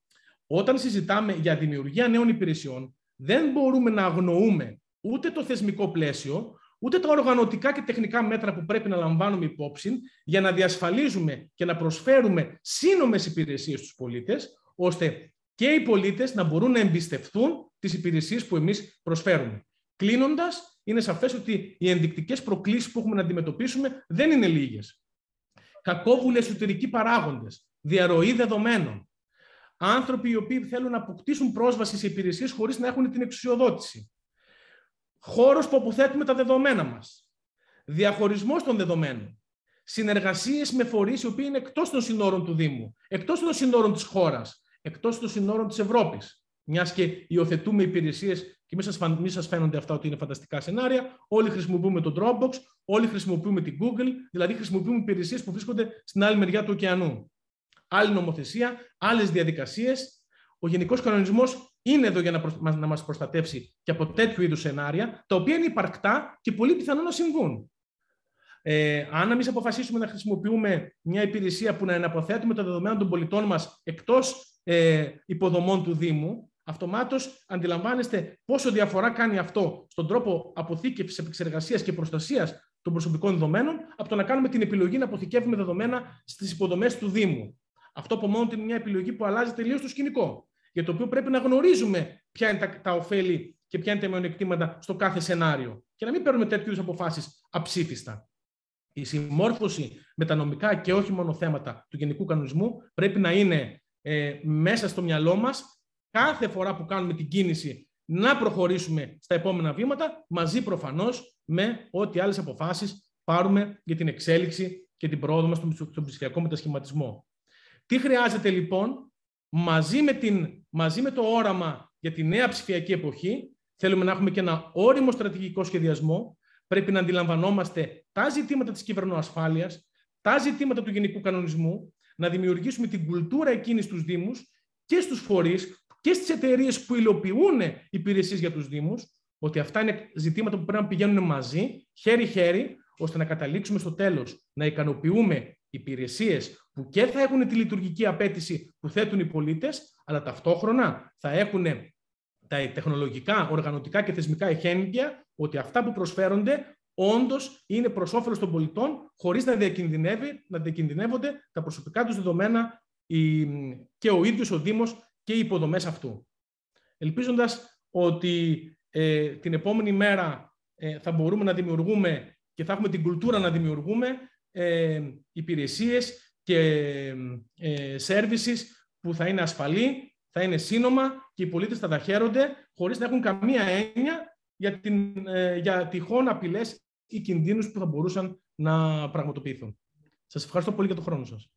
όταν συζητάμε για δημιουργία νέων υπηρεσιών, δεν μπορούμε να αγνοούμε ούτε το θεσμικό πλαίσιο, ούτε τα οργανωτικά και τεχνικά μέτρα που πρέπει να λαμβάνουμε υπόψη για να διασφαλίζουμε και να προσφέρουμε σύνομες υπηρεσίες στους πολίτες, ώστε και οι πολίτες να μπορούν να εμπιστευτούν τις υπηρεσίες που εμείς προσφέρουμε. Κλείνοντας, είναι σαφές ότι οι ενδεικτικές προκλήσεις που έχουμε να αντιμετωπίσουμε δεν είναι λίγες. Κακόβουλοι εσωτερικοί παράγοντες, διαρροή δεδομένων, άνθρωποι οι οποίοι θέλουν να αποκτήσουν πρόσβαση σε υπηρεσίες χωρίς να έχουν την εξουσιοδότηση. Χώρος που αποθέτουμε τα δεδομένα μας. Διαχωρισμός των δεδομένων. Συνεργασίες με φορείς οι οποίοι είναι εκτός των συνόρων του Δήμου, εκτός των συνόρων της χώρας, εκτός των συνόρων της Ευρώπης. Μιας και υιοθετούμε υπηρεσίες και μην σας φαίνονται αυτά ότι είναι φανταστικά σενάρια. Όλοι χρησιμοποιούμε το Dropbox, όλοι χρησιμοποιούμε την Google, δηλαδή χρησιμοποιούμε υπηρεσίες που βρίσκονται στην άλλη μεριά του ωκεανού άλλη νομοθεσία, άλλες διαδικασίες. Ο Γενικός Κανονισμός είναι εδώ για να, να μας προστατεύσει και από τέτοιου είδους σενάρια, τα οποία είναι υπαρκτά και πολύ πιθανό να συμβούν. Ε, αν εμείς αποφασίσουμε να χρησιμοποιούμε μια υπηρεσία που να εναποθέτουμε τα δεδομένα των πολιτών μας εκτός ε, υποδομών του Δήμου, αυτομάτως αντιλαμβάνεστε πόσο διαφορά κάνει αυτό στον τρόπο αποθήκευσης, επεξεργασίας και προστασίας των προσωπικών δεδομένων από το να κάνουμε την επιλογή να αποθηκεύουμε δεδομένα στις υποδομές του Δήμου. Αυτό από μόνο είναι μια επιλογή που αλλάζει τελείως το σκηνικό. Για το οποίο πρέπει να γνωρίζουμε ποια είναι τα, τα ωφέλη και ποια είναι τα μειονεκτήματα στο κάθε σενάριο. Και να μην παίρνουμε τέτοιου είδους αποφάσεις αψήφιστα. Η συμμόρφωση με τα νομικά και όχι μόνο θέματα του γενικού κανονισμού πρέπει να είναι ε, μέσα στο μυαλό μας κάθε φορά που κάνουμε την κίνηση να προχωρήσουμε στα επόμενα βήματα, μαζί προφανώς με ό,τι άλλες αποφάσεις πάρουμε για την εξέλιξη και την πρόοδο μας στον ψηφιακό μετασχηματισμό. Τι χρειάζεται λοιπόν, μαζί με, την, μαζί με το όραμα για τη νέα ψηφιακή εποχή, θέλουμε να έχουμε και ένα όριμο στρατηγικό σχεδιασμό, πρέπει να αντιλαμβανόμαστε τα ζητήματα της κυβερνοασφάλειας, τα ζητήματα του γενικού κανονισμού, να δημιουργήσουμε την κουλτούρα εκείνης στους Δήμους και στους φορείς και στις εταιρείες που υλοποιούν υπηρεσίες για τους Δήμους, ότι αυτά είναι ζητήματα που πρέπει να πηγαίνουν μαζί, χέρι-χέρι, ώστε να καταλήξουμε στο τέλος να ικανοποιούμε υπηρεσίες που και θα έχουν τη λειτουργική απέτηση που θέτουν οι πολίτες, αλλά ταυτόχρονα θα έχουν τα τεχνολογικά, οργανωτικά και θεσμικά εχέγγυα ότι αυτά που προσφέρονται όντως είναι προς όφελος των πολιτών, χωρίς να, να διακινδυνεύονται τα προσωπικά τους δεδομένα και ο ίδιος ο Δήμος και οι υποδομές αυτού. Ελπίζοντας ότι ε, την επόμενη μέρα ε, θα μπορούμε να δημιουργούμε και θα έχουμε την κουλτούρα να δημιουργούμε ε, υπηρεσίες και ε, services που θα είναι ασφαλή, θα είναι σύνομα και οι πολίτες θα τα χαίρονται χωρίς να έχουν καμία έννοια για, την, ε, για τυχόν απειλές ή κινδύνους που θα μπορούσαν να πραγματοποιηθούν. Σας ευχαριστώ πολύ για τον χρόνο σας.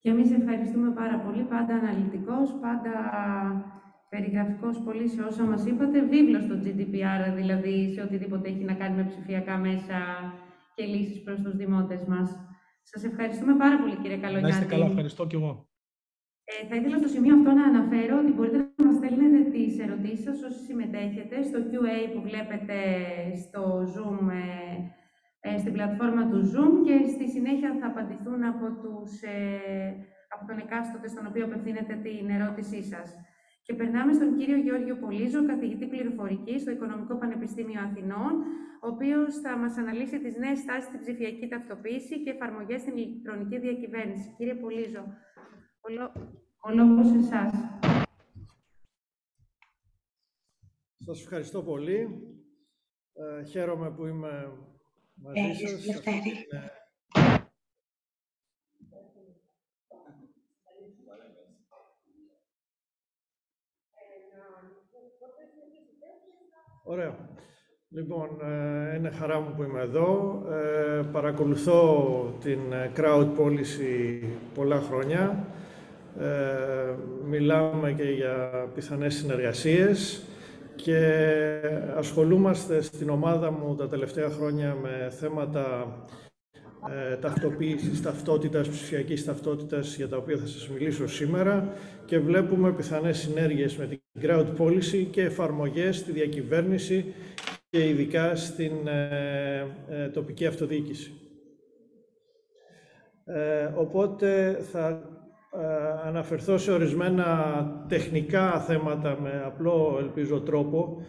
Και εμείς ευχαριστούμε πάρα πολύ. Πάντα αναλυτικός, πάντα περιγραφικός πολύ σε όσα μας είπατε. Βίβλος στο GDPR, δηλαδή σε οτιδήποτε έχει να κάνει με ψηφιακά μέσα και λύσεις προς τους δημότες μας. Σας ευχαριστούμε πάρα πολύ, κύριε Καλογιάννη. Να είστε καλά, ευχαριστώ κι εγώ. Ε, θα ήθελα στο σημείο αυτό να αναφέρω ότι μπορείτε να μας στέλνετε τις ερωτήσεις σας όσοι συμμετέχετε στο QA που βλέπετε στο Zoom, ε, ε, στην πλατφόρμα του Zoom και στη συνέχεια θα απαντηθούν από, τους, ε, από τον εκάστοτε στον οποίο απευθύνετε την ερώτησή σας. Και περνάμε στον κύριο Γιώργιο Πολίζο, καθηγητή πληροφορικής στο Οικονομικό Πανεπιστήμιο Αθηνών, ο οποίος θα μας αναλύσει τις νέες τάσει στην ψηφιακή ταυτοποίηση και εφαρμογές στην ηλεκτρονική διακυβέρνηση. Κύριε Πολίζο, ο λόγος σε εσάς. Σας ευχαριστώ πολύ. Ε, χαίρομαι που είμαι μαζί Έχεις Ωραία. Λοιπόν, ε, είναι χαρά μου που είμαι εδώ. Ε, παρακολουθώ την ε, crowd policy πολλά χρόνια. Ε, μιλάμε και για πιθανές συνεργασίες και ασχολούμαστε στην ομάδα μου τα τελευταία χρόνια με θέματα ε, ταυτοποίησης, ταυτότητας, ψηφιακής ταυτότητας για τα οποία θα σας μιλήσω σήμερα. Και βλέπουμε πιθανές συνέργειες με την crowd policy και εφαρμογές στη διακυβέρνηση και ειδικά στην ε, ε, τοπική αυτοδιοίκηση. Ε, οπότε θα αναφερθώ σε ορισμένα τεχνικά θέματα με απλό ελπίζω τρόπο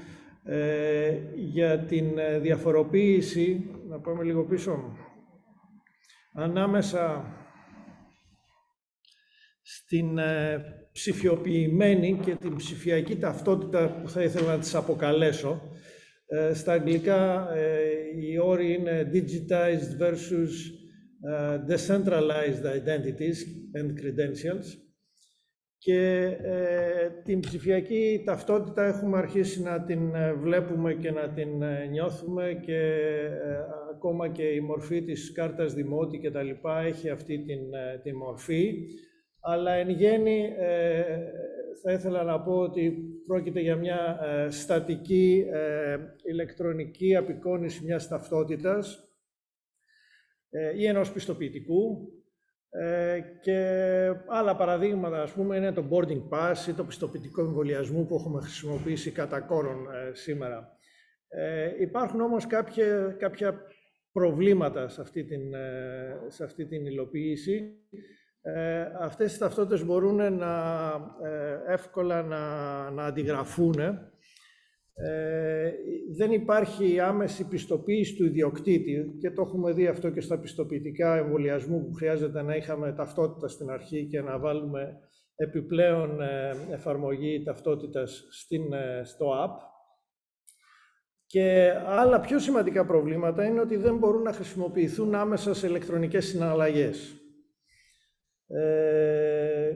για την διαφοροποίηση, να πάμε λίγο πίσω, ανάμεσα στην ψηφιοποιημένη και την ψηφιακή ταυτότητα που θα ήθελα να τις αποκαλέσω, ε, στα αγγλικά ε, οι όροι είναι digitized versus ε, decentralized identities and credentials. Και την ψηφιακή ταυτότητα έχουμε αρχίσει να την βλέπουμε και να την νιώθουμε και ακόμα και η μορφή της κάρτας δημότη και τα λοιπά έχει αυτή την, την μορφή αλλά εν γέννη θα ήθελα να πω ότι πρόκειται για μια ε, στατική ε, ηλεκτρονική απεικόνηση μιας ταυτότητας ε, ή ενός πιστοποιητικού και άλλα παραδείγματα, ας πούμε, είναι το boarding pass ή το πιστοποιητικό εμβολιασμού που έχουμε χρησιμοποιήσει κατά κόρον σήμερα. υπάρχουν όμως κάποια, κάποια προβλήματα σε αυτή την, σε αυτή την υλοποίηση ε, αυτές οι ταυτότητες μπορούν να, ε, εύκολα να, να αντιγραφούν. Ε, δεν υπάρχει άμεση πιστοποίηση του ιδιοκτήτη και το έχουμε δει αυτό και στα πιστοποιητικά εμβολιασμού που χρειάζεται να είχαμε ταυτότητα στην αρχή και να βάλουμε επιπλέον ε, εφαρμογή ταυτότητας στην, ε, στο app. Και άλλα πιο σημαντικά προβλήματα είναι ότι δεν μπορούν να χρησιμοποιηθούν άμεσα σε ηλεκτρονικές συναλλαγές. Ε,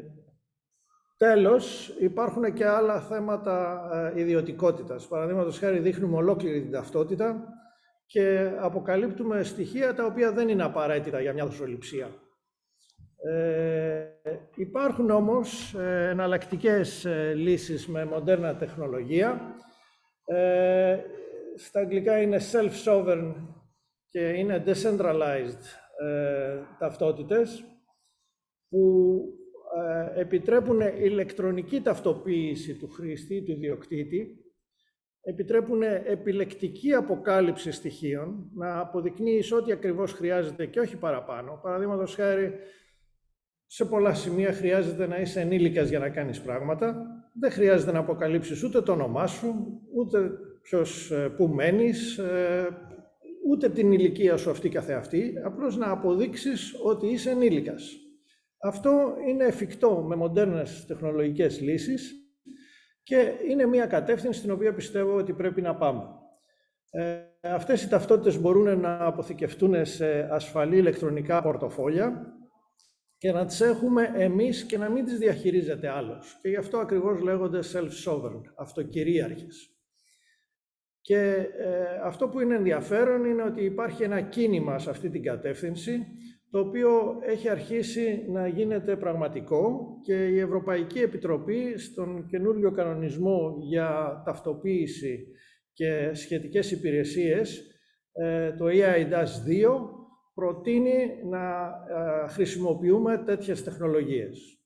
τέλος, υπάρχουν και άλλα θέματα ε, ιδιωτικότητας. Παραδείγματος χάρη δείχνουμε ολόκληρη την ταυτότητα και αποκαλύπτουμε στοιχεία τα οποία δεν είναι απαραίτητα για μια δοσοληψία. Ε, υπάρχουν όμως ε, εναλλακτικές ε, λύσεις με μοντέρνα τεχνολογία. Ε, στα αγγλικά είναι self-sovereign και είναι decentralized ε, ταυτότητες που ε, επιτρέπουν ηλεκτρονική ταυτοποίηση του χρήστη, του ιδιοκτήτη, επιτρέπουν επιλεκτική αποκάλυψη στοιχείων, να αποδεικνύεις ό,τι ακριβώς χρειάζεται και όχι παραπάνω. Παραδείγματος χάρη, σε πολλά σημεία χρειάζεται να είσαι ενήλικας για να κάνεις πράγματα. Δεν χρειάζεται να αποκαλύψεις ούτε το όνομά σου, ούτε ποιος, ε, που μένεις, ε, ούτε την ηλικία σου αυτή καθεαυτή, απλώς να αποδείξεις ότι είσαι ενήλικας. Αυτό είναι εφικτό με μοντέρνες τεχνολογικές λύσεις και είναι μια κατεύθυνση στην οποία πιστεύω ότι πρέπει να πάμε. Ε, αυτές οι ταυτότητες μπορούν να αποθηκευτούν σε ασφαλή ηλεκτρονικά πορτοφόλια και να τις έχουμε εμείς και να μην τις διαχειρίζεται άλλος. Και γι' αυτό ακριβώς λέγονται self-sovereign, αυτοκυρίαρχες. Και ε, αυτό που είναι ενδιαφέρον είναι ότι υπάρχει ένα κίνημα σε αυτή την κατεύθυνση, το οποίο έχει αρχίσει να γίνεται πραγματικό και η Ευρωπαϊκή Επιτροπή στον καινούριο κανονισμό για ταυτοποίηση και σχετικές υπηρεσίες, ε, το EIDAS 2, προτείνει να ε, χρησιμοποιούμε τέτοιες τεχνολογίες.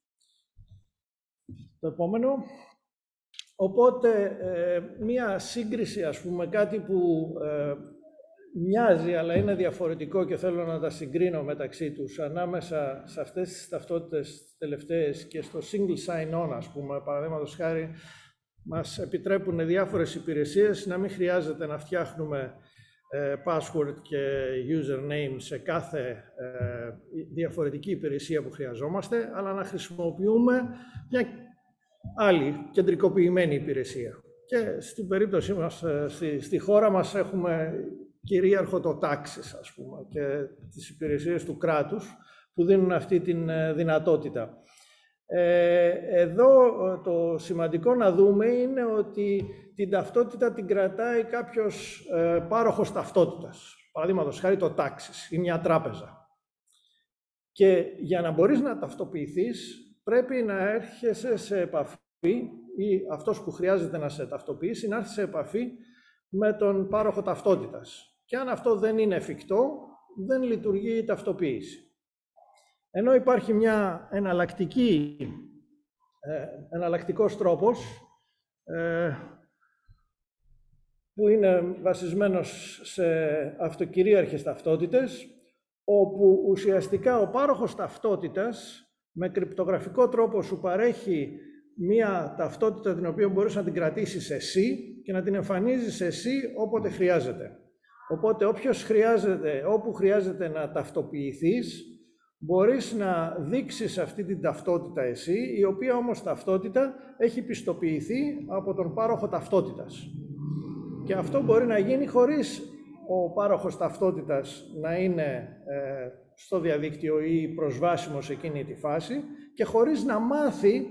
Το επόμενο. Οπότε, ε, μία σύγκριση, ας πούμε, κάτι που ε, μοιάζει αλλά είναι διαφορετικό και θέλω να τα συγκρίνω μεταξύ τους ανάμεσα σε αυτές τις ταυτότητες τελευταίες και στο single sign-on, ας πούμε, παραδείγματος χάρη, μας επιτρέπουν διάφορες υπηρεσίες να μην χρειάζεται να φτιάχνουμε ε, password και username σε κάθε ε, διαφορετική υπηρεσία που χρειαζόμαστε, αλλά να χρησιμοποιούμε μια άλλη κεντρικοποιημένη υπηρεσία. Και στην περίπτωση μας, ε, στη, στη χώρα μας έχουμε κυρίαρχο το τάξης, ας πούμε, και τις υπηρεσίες του κράτους που δίνουν αυτή την δυνατότητα. εδώ το σημαντικό να δούμε είναι ότι την ταυτότητα την κρατάει κάποιος ε, πάροχος ταυτότητας. Παραδείγματος χάρη το τάξης ή μια τράπεζα. Και για να μπορείς να ταυτοποιηθείς πρέπει να έρχεσαι σε επαφή ή αυτός που χρειάζεται να σε ταυτοποιήσει να έρθει σε επαφή με τον πάροχο ταυτότητας. Και αν αυτό δεν είναι εφικτό, δεν λειτουργεί η ταυτοποίηση. Ενώ υπάρχει μια εναλλακτική, ε, εναλλακτικός τρόπος, ε, που είναι βασισμένος σε αυτοκυρίαρχες ταυτότητες, όπου ουσιαστικά ο πάροχος ταυτότητας με κρυπτογραφικό τρόπο σου παρέχει μία ταυτότητα την οποία μπορείς να την κρατήσεις εσύ και να την εμφανίζεις εσύ όποτε χρειάζεται. Οπότε όποιος χρειάζεται, όπου χρειάζεται να ταυτοποιηθείς, μπορείς να δείξεις αυτή την ταυτότητα εσύ, η οποία όμως ταυτότητα έχει πιστοποιηθεί από τον πάροχο ταυτότητας. Και αυτό μπορεί να γίνει χωρίς ο πάροχος ταυτότητας να είναι ε, στο διαδίκτυο ή προσβάσιμος σε εκείνη τη φάση και χωρίς να μάθει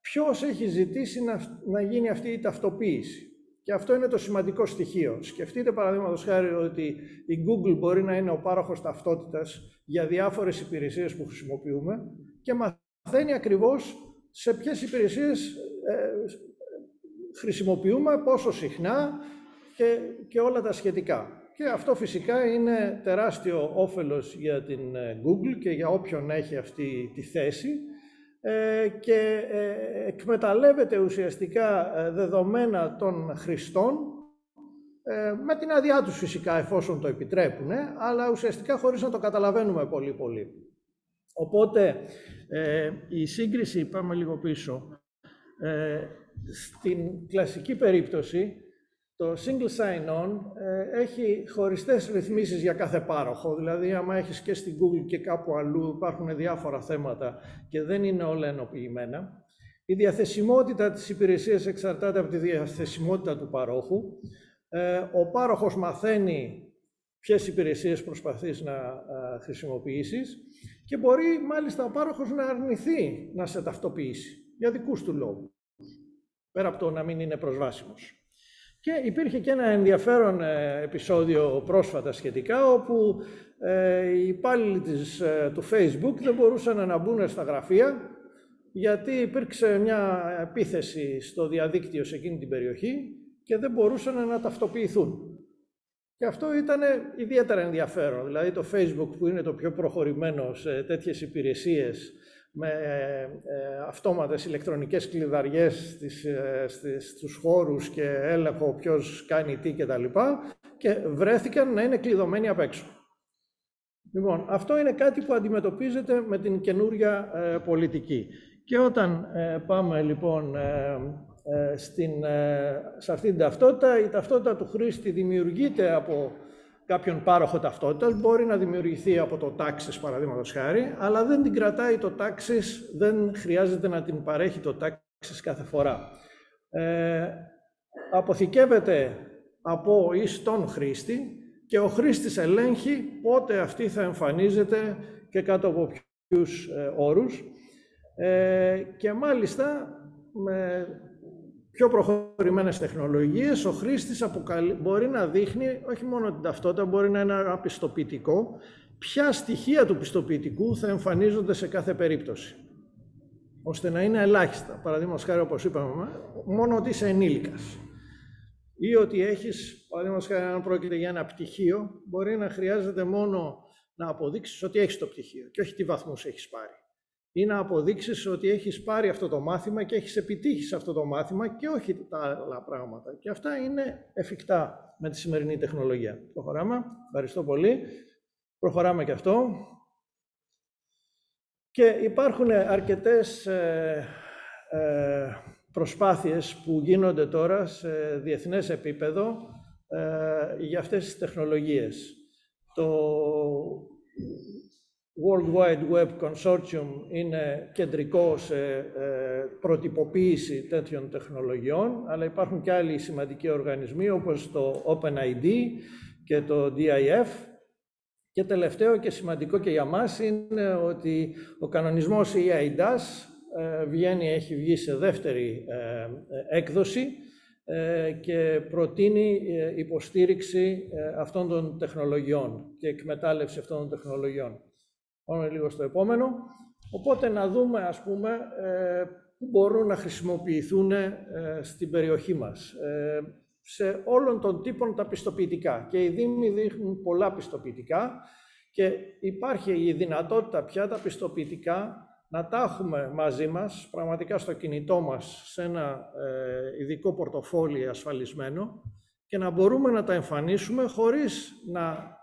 ποιος έχει ζητήσει να, να γίνει αυτή η ταυτοποίηση. Και αυτό είναι το σημαντικό στοιχείο. Σκεφτείτε παραδείγματος χάρη ότι η Google μπορεί να είναι ο πάροχος ταυτότητας για διάφορες υπηρεσίες που χρησιμοποιούμε και μαθαίνει ακριβώς σε ποιες υπηρεσίες ε, χρησιμοποιούμε, πόσο συχνά, και, και όλα τα σχετικά. Και αυτό φυσικά είναι τεράστιο όφελος για την ε, Google και για όποιον έχει αυτή τη θέση ε, και ε, εκμεταλλεύεται ουσιαστικά δεδομένα των χρηστών με την άδειά τους φυσικά εφόσον το επιτρέπουν, αλλά ουσιαστικά χωρίς να το καταλαβαίνουμε πολύ πολύ. Οπότε η σύγκριση, πάμε λίγο πίσω, στην κλασική περίπτωση το single sign-on ε, έχει χωριστές ρυθμίσεις για κάθε πάροχο. Δηλαδή, άμα έχεις και στην Google και κάπου αλλού υπάρχουν διάφορα θέματα και δεν είναι όλα ενοποιημένα. Η διαθεσιμότητα της υπηρεσίας εξαρτάται από τη διαθεσιμότητα του παρόχου. Ε, ο πάροχος μαθαίνει ποιες υπηρεσίες προσπαθείς να ε, χρησιμοποιήσεις και μπορεί μάλιστα ο πάροχος να αρνηθεί να σε ταυτοποιήσει για δικούς του λόγους, πέρα από το να μην είναι προσβάσιμος. Και υπήρχε και ένα ενδιαφέρον ε, επεισόδιο πρόσφατα σχετικά, όπου ε, οι υπάλληλοι της, ε, του Facebook δεν μπορούσαν να μπουν στα γραφεία, γιατί υπήρξε μια επίθεση στο διαδίκτυο σε εκείνη την περιοχή και δεν μπορούσαν να ταυτοποιηθούν. Και αυτό ήταν ιδιαίτερα ενδιαφέρον. Δηλαδή το Facebook που είναι το πιο προχωρημένο σε τέτοιες υπηρεσίες με ε, αυτόματες ηλεκτρονικές κλειδαριές στις, ε, στις, στους χώρους και έλεγχο ποιος κάνει τι κτλ. Και, και βρέθηκαν να είναι κλειδωμένοι απ' έξω. Λοιπόν, αυτό είναι κάτι που αντιμετωπίζεται με την καινούρια ε, πολιτική. Και όταν πάμε λοιπόν στην, σε αυτή την ταυτότητα, η ταυτότητα του χρήστη δημιουργείται από κάποιον πάροχο ταυτότητας, μπορεί να δημιουργηθεί από το τάξης παραδείγματος χάρη, αλλά δεν την κρατάει το τάξης, δεν χρειάζεται να την παρέχει το τάξης κάθε φορά. Ε, αποθηκεύεται από ή στον χρήστη και ο χρήστης ελέγχει πότε αυτή θα εμφανίζεται και κάτω από ποιους όρους και μάλιστα με πιο προχωρημένες τεχνολογίες, ο χρήστης μπορεί να δείχνει όχι μόνο την ταυτότητα, μπορεί να είναι ένα πιστοποιητικό, ποια στοιχεία του πιστοποιητικού θα εμφανίζονται σε κάθε περίπτωση, ώστε να είναι ελάχιστα. Παραδείγματος χάρη, όπως είπαμε, μόνο ότι είσαι ενήλικας. Ή ότι έχεις, παραδείγματος χάρη, αν πρόκειται για ένα πτυχίο, μπορεί να χρειάζεται μόνο να αποδείξεις ότι έχεις το πτυχίο και όχι τι βαθμούς έχεις πάρει ή να αποδείξεις ότι έχεις πάρει αυτό το μάθημα και έχεις επιτύχει σε αυτό το μάθημα και όχι τα άλλα πράγματα. Και αυτά είναι εφικτά με τη σημερινή τεχνολογία. Προχωράμε. Ευχαριστώ πολύ. Προχωράμε και αυτό. Και υπάρχουν αρκετές ε, ε, προσπάθειες που γίνονται τώρα σε διεθνές επίπεδο ε, για αυτές τις τεχνολογίες. Το World Wide Web Consortium είναι κεντρικό σε ε, προτυποποίηση τέτοιων τεχνολογιών, αλλά υπάρχουν και άλλοι σημαντικοί οργανισμοί όπως το OpenID και το DIF. Και τελευταίο και σημαντικό και για μας είναι ότι ο κανονισμός EIDAS ε, βγαίνει, έχει βγει σε δεύτερη ε, έκδοση και προτείνει υποστήριξη αυτών των τεχνολογιών και εκμετάλλευση αυτών των τεχνολογιών. Πάμε λίγο στο επόμενο. Οπότε να δούμε, ας πούμε, ε, πού μπορούν να χρησιμοποιηθούν ε, στην περιοχή μας. Ε, σε όλων των τύπων τα πιστοποιητικά. Και οι Δήμοι δείχνουν πολλά πιστοποιητικά και υπάρχει η δυνατότητα πια τα πιστοποιητικά να τα έχουμε μαζί μας, πραγματικά στο κινητό μας, σε ένα ειδικό πορτοφόλι ασφαλισμένο και να μπορούμε να τα εμφανίσουμε χωρίς να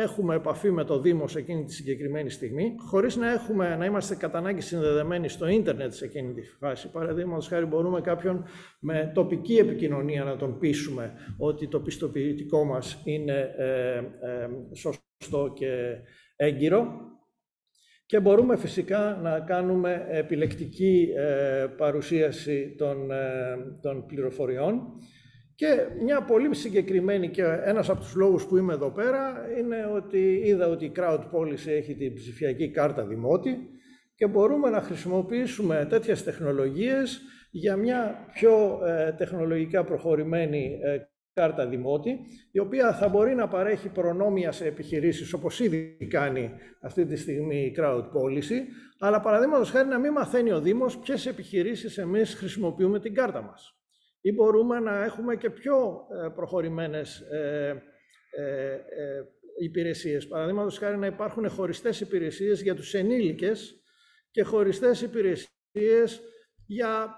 έχουμε επαφή με το Δήμο σε εκείνη τη συγκεκριμένη στιγμή, χωρίς να, έχουμε, να είμαστε κατά ανάγκη συνδεδεμένοι στο ίντερνετ σε εκείνη τη φάση. Παραδείγματος χάρη μπορούμε κάποιον με τοπική επικοινωνία να τον πείσουμε ότι το πιστοποιητικό μας είναι ε, ε, σωστό και έγκυρο και μπορούμε φυσικά να κάνουμε επιλεκτική ε, παρουσίαση των, των πληροφοριών και μια πολύ συγκεκριμένη και ένας από τους λόγους που είμαι εδώ πέρα είναι ότι είδα ότι η Crowd Policy έχει την ψηφιακή κάρτα δημότη και μπορούμε να χρησιμοποιήσουμε τέτοιες τεχνολογίες για μια πιο ε, τεχνολογικά προχωρημένη ε, κάρτα δημότη, η οποία θα μπορεί να παρέχει προνόμια σε επιχειρήσεις, όπως ήδη κάνει αυτή τη στιγμή η Crowd Policy, αλλά παραδείγματος χάρη να μην μαθαίνει ο Δήμος ποιες επιχειρήσεις εμείς χρησιμοποιούμε την κάρτα μας ή μπορούμε να έχουμε και πιο ε, προχωρημένες ε, ε, υπηρεσίες. Παραδείγματος χάρη να υπάρχουν χωριστές υπηρεσίες για τους ενήλικες και χωριστές υπηρεσίες για,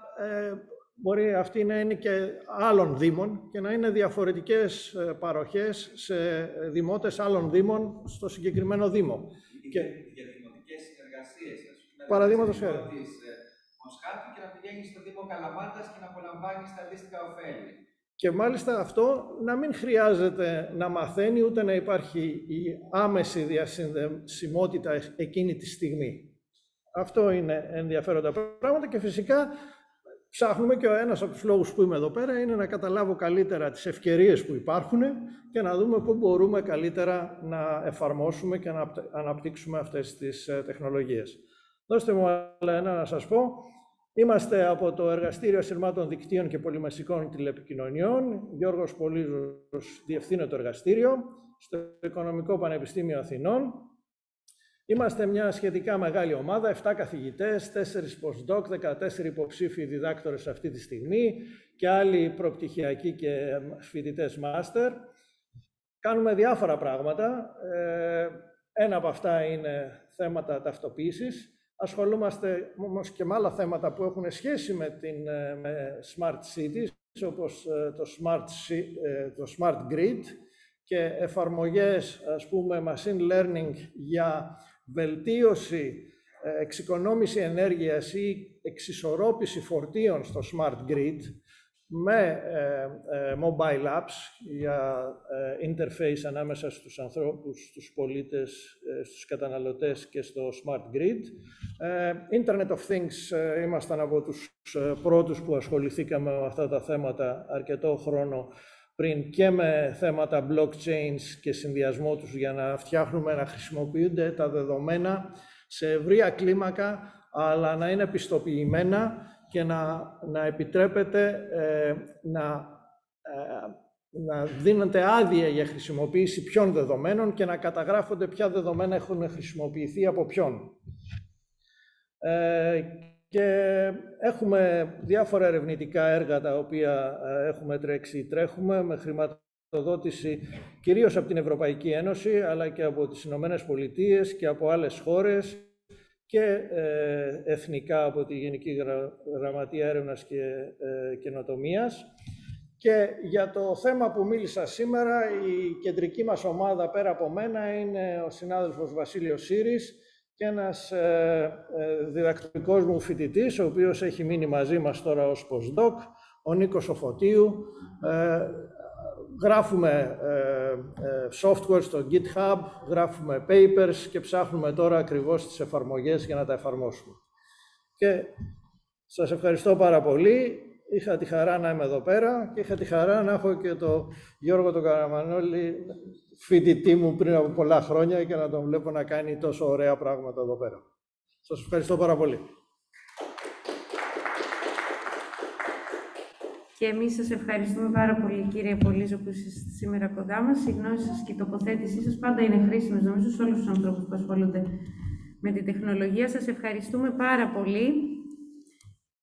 μπορεί αυτή να είναι και άλλων δήμων και να είναι διαφορετικές παροχές σε δημότες άλλων δήμων στο συγκεκριμένο δήμο. Και, για δημοτικές συνεργασίες, Παραδείγματος χάρη και να πηγαίνεις στο Δήμο Καλαμάτας και να απολαμβάνεις τα αντίστοιχα ωφέλη. Και μάλιστα αυτό να μην χρειάζεται να μαθαίνει ούτε να υπάρχει η άμεση διασυνδεσιμότητα εκείνη τη στιγμή. Αυτό είναι ενδιαφέροντα πράγματα και φυσικά ψάχνουμε και ο ένας από τους λόγους που είμαι εδώ πέρα είναι να καταλάβω καλύτερα τις ευκαιρίες που υπάρχουν και να δούμε πού μπορούμε καλύτερα να εφαρμόσουμε και να αναπτύξουμε αυτές τις ε, τεχνολογίες. Δώστε μου άλλα ένα να σας πω. Είμαστε από το Εργαστήριο Ασυρμάτων Δικτύων και Πολυμεσικών Τηλεπικοινωνιών. Γιώργος Πολύζος διευθύνω το εργαστήριο στο Οικονομικό Πανεπιστήμιο Αθηνών. Είμαστε μια σχετικά μεγάλη ομάδα, 7 καθηγητές, 4 postdoc, 14 υποψήφιοι διδάκτορες αυτή τη στιγμή και άλλοι προπτυχιακοί και φοιτητές μάστερ. Κάνουμε διάφορα πράγματα. Ε, ένα από αυτά είναι θέματα ταυτοποίησης. Ασχολούμαστε όμως και με άλλα θέματα που έχουν σχέση με, την, ε, με smart cities, όπως ε, το smart, ε, το smart grid και εφαρμογές, ας πούμε, machine learning για βελτίωση, εξοικονόμηση ενέργειας ή εξισορρόπηση φορτίων στο smart grid, με ε, ε, mobile apps για ε, interface ανάμεσα στους ανθρώπους, στους πολίτες, στους καταναλωτές και στο smart grid. Internet of Things ήμασταν από τους πρώτους που ασχοληθήκαμε με αυτά τα θέματα αρκετό χρόνο πριν και με θέματα blockchains και συνδυασμό τους για να φτιάχνουμε, να χρησιμοποιούνται τα δεδομένα σε ευρία κλίμακα, αλλά να είναι πιστοποιημένα και να, να επιτρέπεται ε, να, ε, να δίνεται άδεια για χρησιμοποίηση ποιων δεδομένων και να καταγράφονται ποια δεδομένα έχουν χρησιμοποιηθεί από ποιον. Ε, και έχουμε διάφορα ερευνητικά έργα τα οποία ε, έχουμε τρέξει ή τρέχουμε με χρηματοδότηση κυρίως από την Ευρωπαϊκή Ένωση αλλά και από τις Ηνωμένες Πολιτείες και από άλλες χώρες και ε, εθνικά από τη Γενική Γραμματεία Έρευνας και ε, Καινοτομίας. Και για το θέμα που μίλησα σήμερα, η κεντρική μας ομάδα πέρα από μένα είναι ο συνάδελφος Βασίλειος Σύρης, και ένας ε, ε, διδακτικός μου φοιτητής, ο οποίος έχει μείνει μαζί μας τώρα ως postdoc, ο Νίκος Οφωτίου. Ε, γράφουμε ε, software στο GitHub, γράφουμε papers και ψάχνουμε τώρα ακριβώς τις εφαρμογές για να τα εφαρμόσουμε. Και σας ευχαριστώ πάρα πολύ. Είχα τη χαρά να είμαι εδώ πέρα και είχα τη χαρά να έχω και τον Γιώργο τον Καραμανόλη φοιτητή μου πριν από πολλά χρόνια και να τον βλέπω να κάνει τόσο ωραία πράγματα εδώ πέρα. Σας ευχαριστώ πάρα πολύ. Και εμείς σας ευχαριστούμε πάρα πολύ, κύριε Πολύζο, που είστε σήμερα κοντά μας. Η γνώση σας και η τοποθέτησή σας πάντα είναι χρήσιμη, νομίζω, σε όλους τους ανθρώπους που ασχολούνται με την τεχνολογία. Σας ευχαριστούμε πάρα πολύ.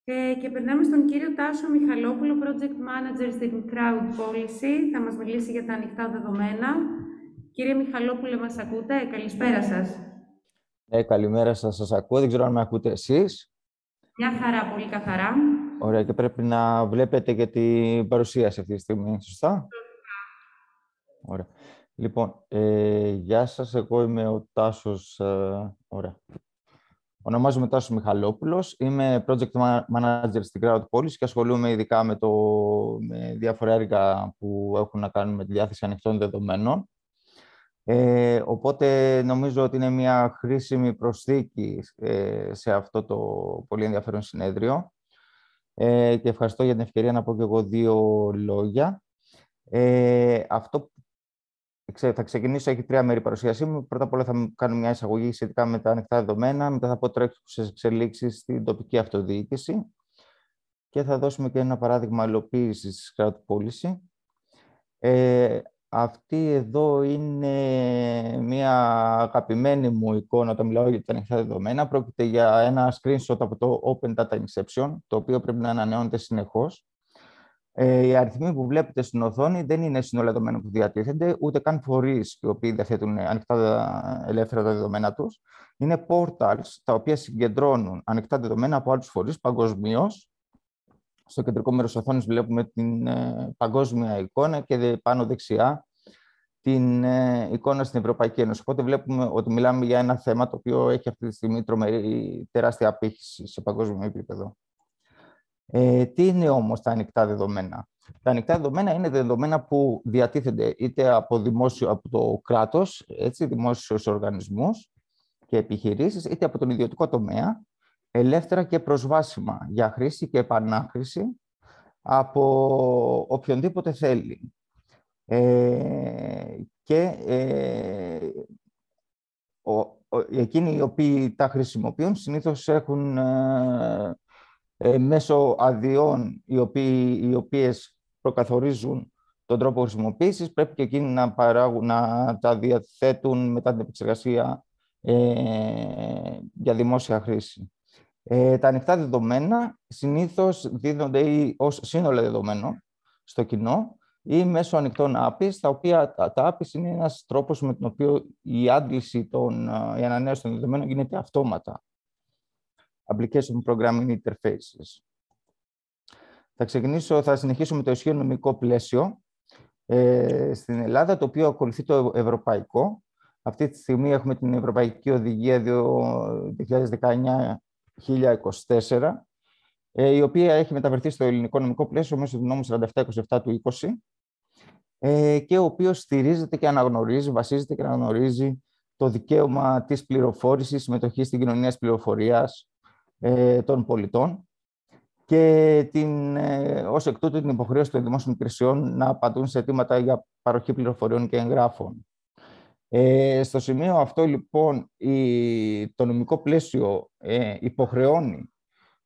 Ε, και περνάμε στον κύριο Τάσο Μιχαλόπουλο, Project Manager στην Crowd Policy. Θα μας μιλήσει για τα ανοιχτά δεδομένα. Κύριε Μιχαλόπουλε, μας ακούτε; Καλησπέρα σας. Ναι, καλημέρα σας. Σας ακούω. Δεν ξέρω αν με ακούτε εσείς. Μια χαρά, πολύ καθαρά. Ωραία, και πρέπει να βλέπετε και την παρουσίαση αυτή τη στιγμή, σωστά; Ωραία. Λοιπόν, ε, γεια σας. Εγώ είμαι ο Τάσος... Ε, ωραία. Ονομάζομαι Τάσος Μιχαλόπουλος, είμαι project manager στην Crowd Policy και ασχολούμαι ειδικά με, το, με διάφορα έργα που έχουν να κάνουν με τη διάθεση ανοιχτών δεδομένων. Ε, οπότε νομίζω ότι είναι μια χρήσιμη προσθήκη ε, σε αυτό το πολύ ενδιαφέρον συνέδριο. Ε, και ευχαριστώ για την ευκαιρία να πω και εγώ δύο λόγια. Ε, αυτό θα ξεκινήσω, έχει τρία μέρη παρουσίασή μου. Πρώτα απ' όλα θα κάνω μια εισαγωγή σχετικά με τα ανοιχτά δεδομένα, μετά θα πω τρέχουσε εξελίξεις στην τοπική αυτοδιοίκηση και θα δώσουμε και ένα παράδειγμα υλοποίησης της crowd policy. Ε, αυτή εδώ είναι μια αγαπημένη μου εικόνα όταν μιλάω για τα ανοιχτά δεδομένα. Πρόκειται για ένα screenshot από το Open Data Inception, το οποίο πρέπει να ανανεώνεται συνεχώς. Ε, οι αριθμοί που βλέπετε στην οθόνη δεν είναι σύνολα δεδομένων που διατίθενται, ούτε καν φορείς οι οποίοι διαθέτουν ανοιχτά ελεύθερα τα δεδομένα τους. Είναι portals τα οποία συγκεντρώνουν ανοιχτά δεδομένα από άλλους φορείς παγκοσμίως. Στο κεντρικό μέρος οθόνης βλέπουμε την ε, παγκόσμια εικόνα και πάνω δεξιά την ε, εικόνα στην Ευρωπαϊκή Ένωση. Οπότε βλέπουμε ότι μιλάμε για ένα θέμα το οποίο έχει αυτή τη στιγμή τρομερή τεράστια απήχηση σε παγκόσμιο επίπεδο. Ε, τι είναι όμως τα ανοιχτά δεδομένα; Τα ανοιχτά δεδομένα είναι δεδομένα που διατίθενται είτε από, δημόσιο, από το κράτος, έτσι, δημόσιους οργανισμούς και επιχειρήσεις, είτε από τον ιδιωτικό τομέα, ελεύθερα και προσβάσιμα για χρήση και επανάχρηση από οποιονδήποτε θέλει. Ε, και ε, ο, εκείνοι οι οποίοι τα χρησιμοποιούν συνήθως έχουν ε, ε, μέσω αδειών οι, οποίοι, οι οποίες προκαθορίζουν τον τρόπο χρησιμοποίησης, πρέπει και εκείνοι να, παράγουν, να τα διαθέτουν μετά την επεξεργασία ε, για δημόσια χρήση. Ε, τα ανοιχτά δεδομένα συνήθως δίνονται ή ως σύνολο δεδομένο στο κοινό ή μέσω ανοιχτών APIs, τα οποία τα, APIs είναι ένας τρόπος με τον οποίο η άντληση των, ε, η ανανέωση των δεδομένων γίνεται αυτόματα. Application Programming Interfaces. Θα, ξεκινήσω, θα συνεχίσω με το ισχύον νομικό πλαίσιο ε, στην Ελλάδα, το οποίο ακολουθεί το ευρωπαϊκό. Αυτή τη στιγμή έχουμε την Ευρωπαϊκή Οδηγία 2019 1024, ε, η οποία έχει μεταβερθεί στο ελληνικό νομικό πλαίσιο μέσω του νόμου 4727 του 20 ε, και ο οποίος στηρίζεται και αναγνωρίζει, βασίζεται και αναγνωρίζει το δικαίωμα της πληροφόρησης, συμμετοχής στην κοινωνία της πληροφορίας ε, των πολιτών και την, ως εκ τούτου την υποχρέωση των δημόσιων υπηρεσιών να απαντούν σε αιτήματα για παροχή πληροφοριών και εγγράφων. Ε, στο σημείο αυτό, λοιπόν, η, το νομικό πλαίσιο ε, υποχρεώνει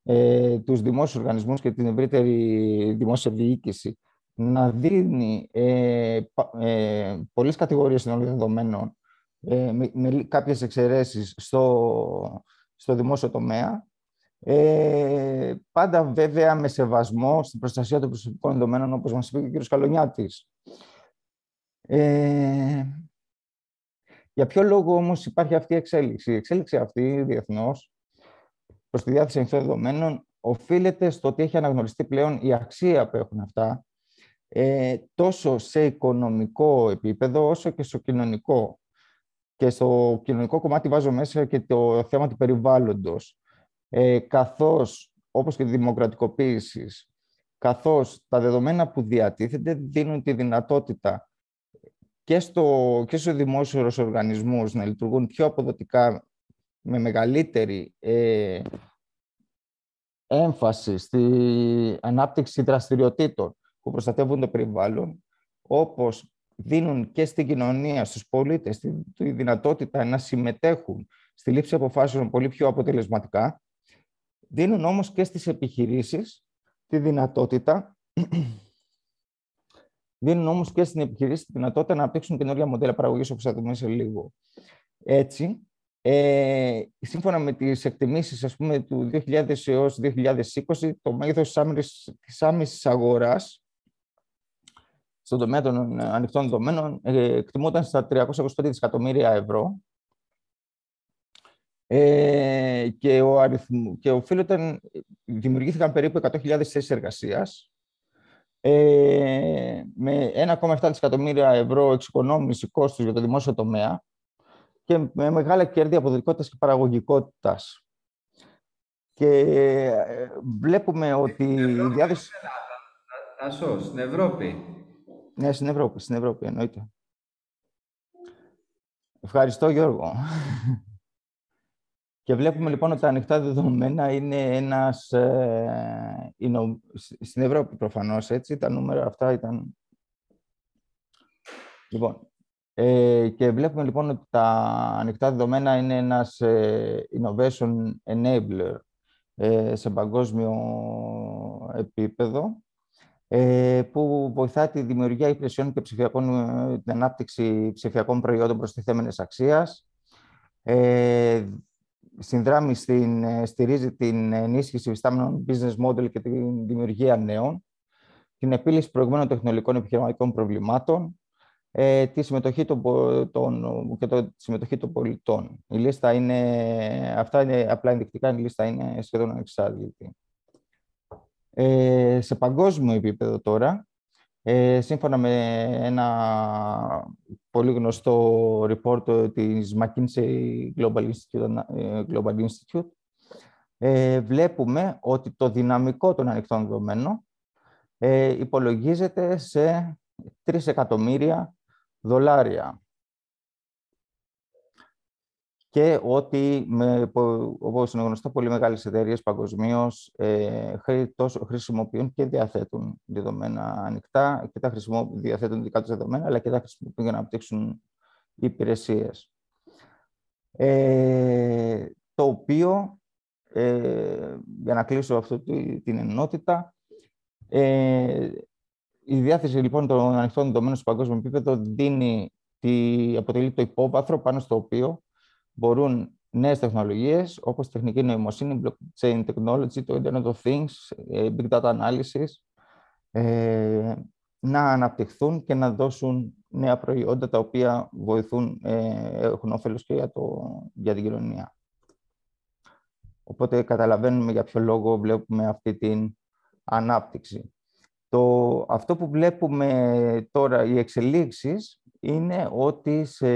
ε, τους δημόσιους οργανισμούς και την ευρύτερη δημόσια διοίκηση να δίνει ε, ε, πολλές κατηγορίες συνολικών δεδομένων ε, με, με κάποιες εξαιρέσεις στο, στο δημόσιο τομέα. Ε, πάντα βέβαια με σεβασμό στην προστασία των προσωπικών δεδομένων, όπως μας είπε και ο κ. Καλονιάτης. Ε, για ποιο λόγο όμως υπάρχει αυτή η εξέλιξη; Η εξέλιξη αυτή διεθνώς προς τη διάθεση ανοιχτών δεδομένων οφείλεται στο ότι έχει αναγνωριστεί πλέον η αξία που έχουν αυτά ε, τόσο σε οικονομικό επίπεδο όσο και στο κοινωνικό. Και στο κοινωνικό κομμάτι βάζω μέσα και το θέμα του περιβάλλοντος. Ε, καθώς, όπως και τη δημοκρατικοποίησης, καθώς τα δεδομένα που διατίθενται δίνουν τη δυνατότητα και, στο, και στους δημόσιους οργανισμούς να λειτουργούν πιο αποδοτικά με μεγαλύτερη ε, έμφαση στη ανάπτυξη δραστηριοτήτων που προστατεύουν το περιβάλλον, όπως δίνουν και στην κοινωνία, στους πολίτες, τη, τη δυνατότητα να συμμετέχουν στη λήψη αποφάσεων πολύ πιο αποτελεσματικά, δίνουν όμως και στις επιχειρήσεις τη δυνατότητα δίνουν όμως και στην επιχειρήση τη δυνατότητα να αναπτύξουν καινούργια μοντέλα παραγωγής, όπως θα δούμε σε λίγο. Έτσι, ε, σύμφωνα με τις εκτιμήσεις ας πούμε, του 2000 έως 2020, το μέγεθος της άμεσης αγοράς στον τομέα των ανοιχτών δεδομένων ε, εκτιμόταν στα 325 δισεκατομμύρια ευρώ ε, και, ο αριθμ, και οφείλονταν, δημιουργήθηκαν περίπου 100.000 θέσεις εργασίας ε, με 1,7 δισεκατομμύρια ευρώ εξοικονόμηση κόστους για το δημόσιο τομέα και με μεγάλα κέρδη αποδοτικότητας και παραγωγικότητας. Και ε, βλέπουμε ότι η διάθεση... Τάσο, στην Ευρώπη. Ναι, στην Ευρώπη, στην Ευρώπη εννοείται. Ευχαριστώ Γιώργο. Και βλέπουμε λοιπόν ότι τα ανοιχτά δεδομένα είναι ένας... Ε, είναι, στην Ευρώπη προφανώς, έτσι, τα νούμερα αυτά ήταν... Λοιπόν, ε, και βλέπουμε λοιπόν ότι τα ανοιχτά δεδομένα είναι ένας ε, innovation enabler ε, σε παγκόσμιο επίπεδο ε, που βοηθά τη δημιουργία υπηρεσιών και ψηφιακών, την ανάπτυξη ψηφιακών προϊόντων προστιθέμενης αξίας, ε, συνδράμει στην, ε, στηρίζει την ενίσχυση υφιστάμενων business model και τη δημιουργία νέων, την επίλυση προηγούμενων τεχνολογικών επιχειρηματικών προβλημάτων, ε, τη συμμετοχή των, των, και το, τη συμμετοχή των πολιτών. Η λίστα είναι, αυτά είναι απλά ενδεικτικά, η λίστα είναι σχεδόν ανεξάρτητη. Ε, σε παγκόσμιο επίπεδο τώρα, ε, σύμφωνα με ένα πολύ γνωστό report της McKinsey Global Institute, ε, Global Institute ε, βλέπουμε ότι το δυναμικό των ανοιχτών δεδομένων ε, υπολογίζεται σε 3 εκατομμύρια δολάρια και ότι, με, όπως είναι γνωστό, πολύ μεγάλες εταιρείες παγκοσμίως ε, χρησιμοποιούν και διαθέτουν δεδομένα ανοιχτά και τα διαθέτουν δικά τους δεδομένα, αλλά και τα χρησιμοποιούν για να αναπτύξουν υπηρεσίες. Ε, το οποίο, ε, για να κλείσω αυτή την ενότητα, ε, η διάθεση λοιπόν των ανοιχτών δεδομένων στο παγκόσμιο επίπεδο δίνει τη, αποτελεί το υπόβαθρο πάνω στο οποίο μπορούν νέες τεχνολογίες, όπως τεχνική νοημοσύνη, blockchain technology, το Internet of Things, ε, big data analysis, ε, να αναπτυχθούν και να δώσουν νέα προϊόντα τα οποία βοηθούν, ε, έχουν όφελος και για, το, για την κοινωνία. Οπότε καταλαβαίνουμε για ποιο λόγο βλέπουμε αυτή την ανάπτυξη. Το, αυτό που βλέπουμε τώρα, οι εξελίξεις, είναι ότι σε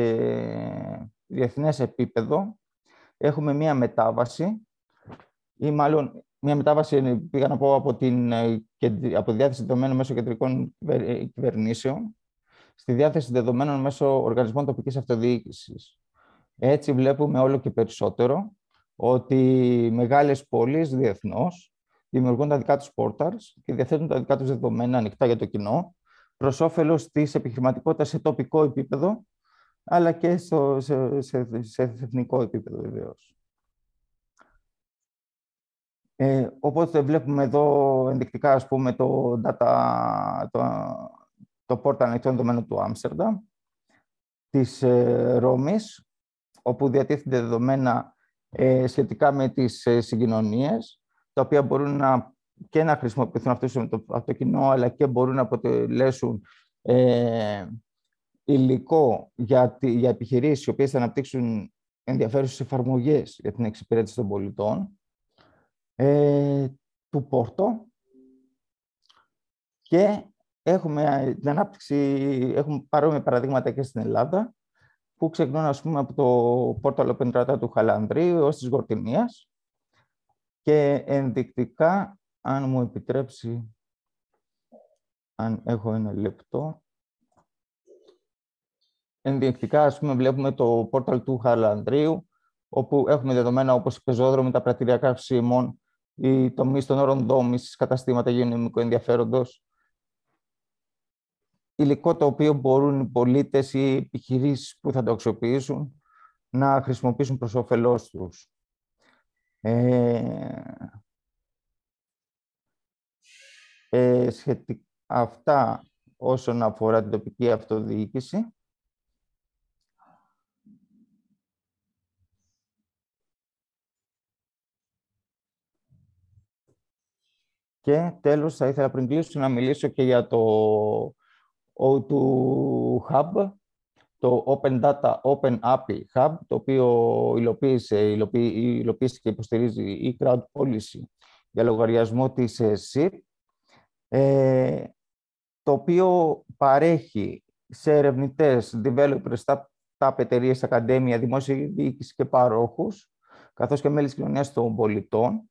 διεθνές επίπεδο έχουμε μία μετάβαση ή μάλλον μία μετάβαση, πήγα να πω, από, την, ε, από τη διάθεση δεδομένων μέσω κεντρικών ε, κυβερνήσεων στη διάθεση δεδομένων μέσω οργανισμών τοπικής αυτοδιοίκησης. Έτσι βλέπουμε όλο και περισσότερο ότι μεγάλες πόλεις διεθνώς δημιουργούν τα δικά τους portals και διαθέτουν τα δικά τους δεδομένα ανοιχτά για το κοινό προς όφελος της επιχειρηματικότητας σε τοπικό επίπεδο αλλά και στο, σε, σε, σε εθνικό επίπεδο βεβαίως. Ε, οπότε βλέπουμε εδώ ενδεικτικά, ας πούμε, το, data, το, το portal ανοιχτών δεδομένων του Άμστερνταμ, της ε, Ρώμης, όπου διατίθενται δεδομένα ε, σχετικά με τις ε, συγκοινωνίες, τα οποία μπορούν να, και να χρησιμοποιηθούν αυτούς από το, το κοινό, αλλά και μπορούν να αποτελέσουν ε, υλικό για, για επιχειρήσεις οι οποίες θα αναπτύξουν ενδιαφέρουσες εφαρμογές για την εξυπηρέτηση των πολιτών ε, του Πόρτο και έχουμε την ανάπτυξη, έχουμε παρόμοια παραδείγματα και στην Ελλάδα που ξεκινούν ας πούμε, από το Πόρτο Λοπεντράτα του Χαλανδρίου έως της Γορτινίας και ενδεικτικά, αν μου επιτρέψει, αν έχω ένα λεπτό, ενδεικτικά, ας πούμε, βλέπουμε το πόρταλ του Χαλανδρίου, όπου έχουμε δεδομένα όπως οι πεζόδρομοι, τα πρατηριακά καυσίμων, οι τομείς των όρων δόμησης, καταστήματα υγειονομικού ενδιαφέροντος, υλικό το οποίο μπορούν οι πολίτες ή οι επιχειρήσεις που θα το αξιοποιήσουν να χρησιμοποιήσουν προς όφελός τους. Ε, ε, αυτά όσον αφορά την τοπική αυτοδιοίκηση. Και τέλος, θα ήθελα πριν κλείσω να μιλήσω και για το O2 Hub, το Open Data Open API Hub, το οποίο υλοποίησε, υλοποίησε και υποστηρίζει η Crowd Policy για λογαριασμό της SIP, ε, το οποίο παρέχει σε ερευνητές, developers, στα τα εταιρείε, ακαδέμια, δημόσια διοίκηση και παρόχους, καθώς και μέλη της κοινωνίας των πολιτών,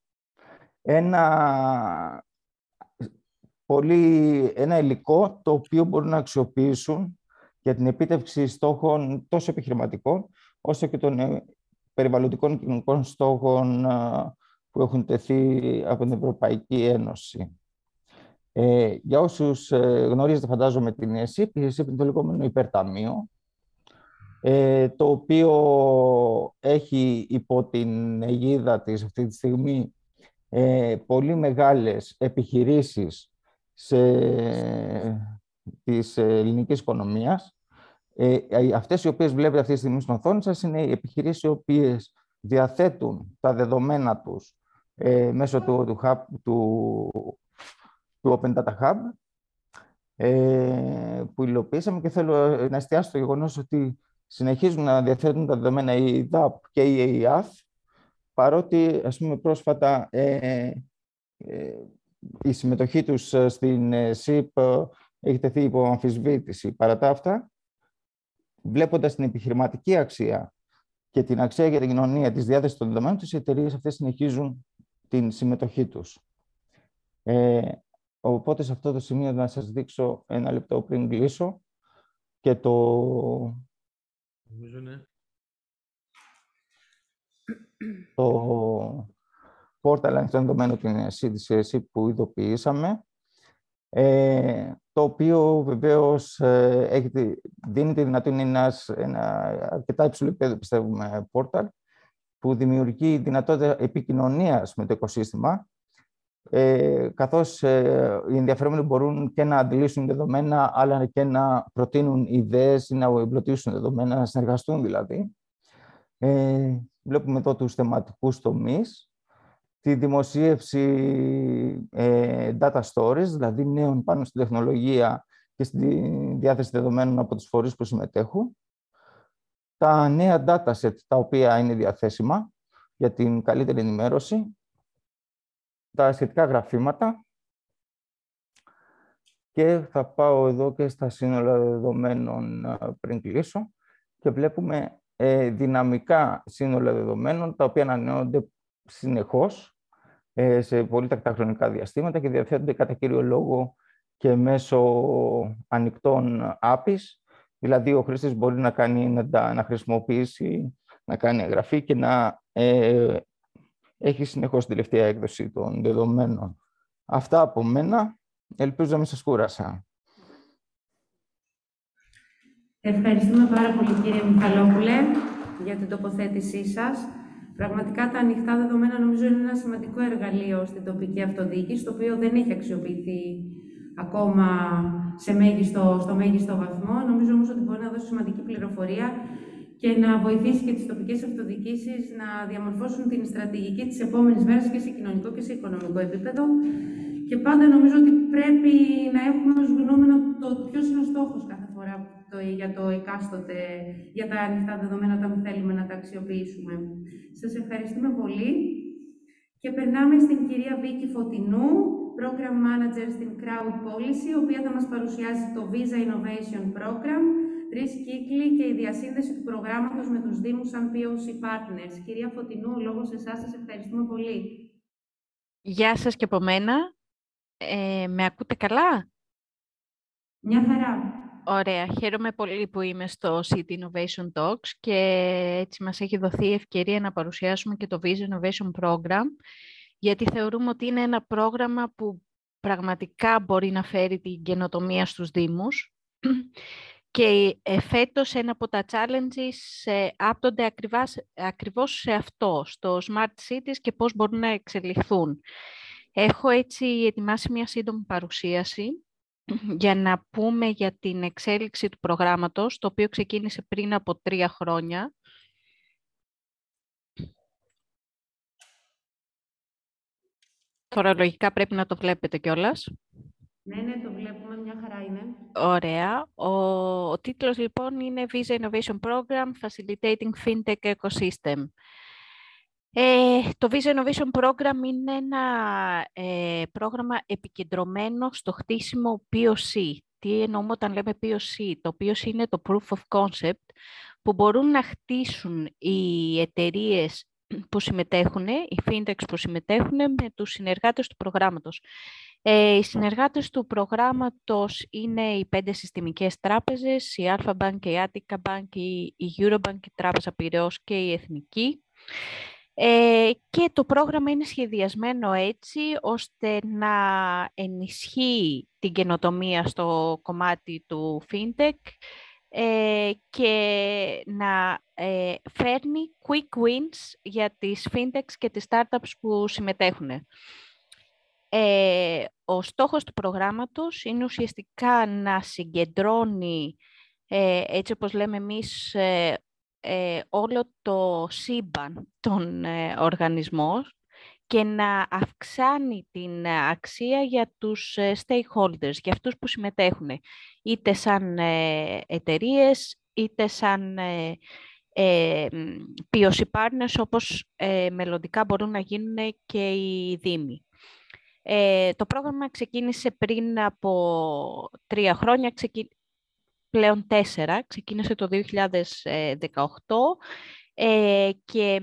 ένα, πολύ, ένα υλικό το οποίο μπορούν να αξιοποιήσουν για την επίτευξη στόχων τόσο επιχειρηματικών, όσο και των ε, περιβαλλοντικών και κοινωνικών στόχων ε, που έχουν τεθεί από την Ευρωπαϊκή Ένωση. Ε, για όσους ε, γνωρίζετε, φαντάζομαι, την ΕΣΥΠ, η ΕΣΥΠ είναι το λεγόμενο υπερταμείο, ε, το οποίο έχει υπό την αιγίδα της αυτή τη στιγμή ε, πολύ μεγάλες επιχειρήσεις σε, της ελληνικής οικονομίας. Ε, αυτές οι οποίες βλέπετε αυτή τη στιγμή στην οθόνη σας είναι οι επιχειρήσεις οι οποίες διαθέτουν τα δεδομένα τους ε, μέσω του, του, hub, του, του Open Data Hub ε, που υλοποιήσαμε και θέλω να εστιάσω στο γεγονός ότι συνεχίζουν να διαθέτουν τα δεδομένα η DAP και η ΕΙΑΘ παρότι ας πούμε πρόσφατα ε, ε, η συμμετοχή τους ε, στην ΣΥΠ έχει τεθεί υπό αμφισβήτηση. Παρά τα αυτά, βλέποντας την επιχειρηματική αξία και την αξία για την κοινωνία της διάθεσης των δεδομένων, τις εταιρείες αυτές συνεχίζουν την συμμετοχή τους. Ε, οπότε σε αυτό το σημείο να σας δείξω ένα λεπτό πριν κλείσω και το... Νομίζω, ναι το πόρταλ ανοιχτό δεδομένο την CDCS που ειδοποιήσαμε, ε, το οποίο βεβαίως ε, έχει, δίνει τη δυνατότητα ένας αρκετά υψηλό επίπεδο, πιστεύουμε, πόρταλ, που δημιουργεί δυνατότητα επικοινωνίας με το οικοσύστημα, ε, καθώς ε, οι ενδιαφερόμενοι μπορούν και να αντιλήσουν δεδομένα, αλλά και να προτείνουν ιδέες ή να εμπλωτίσουν δεδομένα, να συνεργαστούν δηλαδή. Ε, βλέπουμε εδώ τους θεματικούς τομείς, τη δημοσίευση ε, data stories, δηλαδή νέων πάνω στην τεχνολογία και στη διάθεση δεδομένων από τους φορείς που συμμετέχουν, τα νέα dataset τα οποία είναι διαθέσιμα για την καλύτερη ενημέρωση, τα σχετικά γραφήματα. Και θα πάω εδώ και στα σύνολα δεδομένων ε, πριν κλείσω. Και βλέπουμε ε, δυναμικά σύνολα δεδομένων, τα οποία ανανεώνονται συνεχώς ε, σε πολύ τακτά χρονικά διαστήματα και διαθέτονται κατά κύριο λόγο και μέσω ανοιχτών APIs, δηλαδή ο χρήστης μπορεί να, κάνει, να, να χρησιμοποιήσει, να κάνει εγγραφή και να ε, έχει συνεχώς την τελευταία έκδοση των δεδομένων. Αυτά από μένα. Ελπίζω να μην σας κούρασα. Ευχαριστούμε πάρα πολύ κύριε Μιχαλόπουλε για την τοποθέτησή σας. Πραγματικά τα ανοιχτά δεδομένα νομίζω είναι ένα σημαντικό εργαλείο στην τοπική αυτοδιοίκηση, το οποίο δεν έχει αξιοποιηθεί ακόμα σε μέγιστο, στο μέγιστο βαθμό. Νομίζω όμως ότι μπορεί να δώσει σημαντική πληροφορία και να βοηθήσει και τις τοπικές αυτοδιοίκησεις να διαμορφώσουν την στρατηγική της επόμενης μέρας και σε κοινωνικό και σε οικονομικό επίπεδο. Και πάντα νομίζω ότι πρέπει να έχουμε ως γνώμενο το ποιος είναι ο στόχος κάθε φορά το, για το εκάστοτε, για τα ανοιχτά δεδομένα όταν θέλουμε να τα αξιοποιήσουμε. Σας ευχαριστούμε πολύ. Και περνάμε στην κυρία Βίκη Φωτεινού, Program Manager στην Crowd Policy, η οποία θα μας παρουσιάσει το Visa Innovation Program, τρεις κύκλοι και η διασύνδεση του προγράμματος με τους Δήμους σαν POC Partners. Κυρία Φωτεινού, λόγω σε εσάς σας ευχαριστούμε πολύ. Γεια σας και από μένα. Ε, με ακούτε καλά; Μια χαρά. Ωραία. Χαίρομαι πολύ που είμαι στο City Innovation Talks και έτσι μας έχει δοθεί η ευκαιρία να παρουσιάσουμε και το Visa Innovation Program, γιατί θεωρούμε ότι είναι ένα πρόγραμμα που πραγματικά μπορεί να φέρει την καινοτομία στους Δήμους και ε, φέτος ένα από τα challenges ε, άπτονται ακριβώς, ακριβώς σε αυτό, στο Smart Cities και πώς μπορούν να εξελιχθούν. Έχω έτσι ετοιμάσει μια σύντομη παρουσίαση για να πούμε για την εξέλιξη του προγράμματος, το οποίο ξεκίνησε πριν από τρία χρόνια. Τώρα λογικά πρέπει να το βλέπετε κιόλας. Ναι, ναι, το βλέπουμε, μια χαρά είναι. Ωραία. Ο, ο τίτλος λοιπόν είναι Visa Innovation Program Facilitating FinTech Ecosystem. Ε, το Visa Innovation Program είναι ένα ε, πρόγραμμα επικεντρωμένο στο χτίσιμο POC. Τι εννοούμε όταν λέμε POC. Το POC είναι το Proof of Concept που μπορούν να χτίσουν οι εταιρείες που συμμετέχουν, οι fintechs που συμμετέχουν με τους συνεργάτες του προγράμματος. Ε, οι συνεργάτες του προγράμματος είναι οι πέντε συστημικές τράπεζες, η Alpha Bank, η Attica Bank, η Eurobank, η Τράπεζα Πυραιός και η Εθνική. Ε, και το πρόγραμμα είναι σχεδιασμένο έτσι ώστε να ενισχύει την καινοτομία στο κομμάτι του FinTech ε, και να ε, φέρνει quick wins για τις FinTechs και τις startups που συμμετέχουν. Ε, ο στόχος του προγράμματος είναι ουσιαστικά να συγκεντρώνει, έτσι όπως λέμε εμείς, ε, όλο το σύμπαν των ε, οργανισμών και να αυξάνει την ε, αξία για τους ε, stakeholders, για αυτούς που συμμετέχουν, είτε σαν ε, εταιρείες, είτε σαν ε, ε, partners, όπως ε, μελλοντικά μπορούν να γίνουν και οι δήμοι. το πρόγραμμα ξεκίνησε πριν από τρία χρόνια, πλέον τέσσερα, ξεκίνησε το 2018 ε, και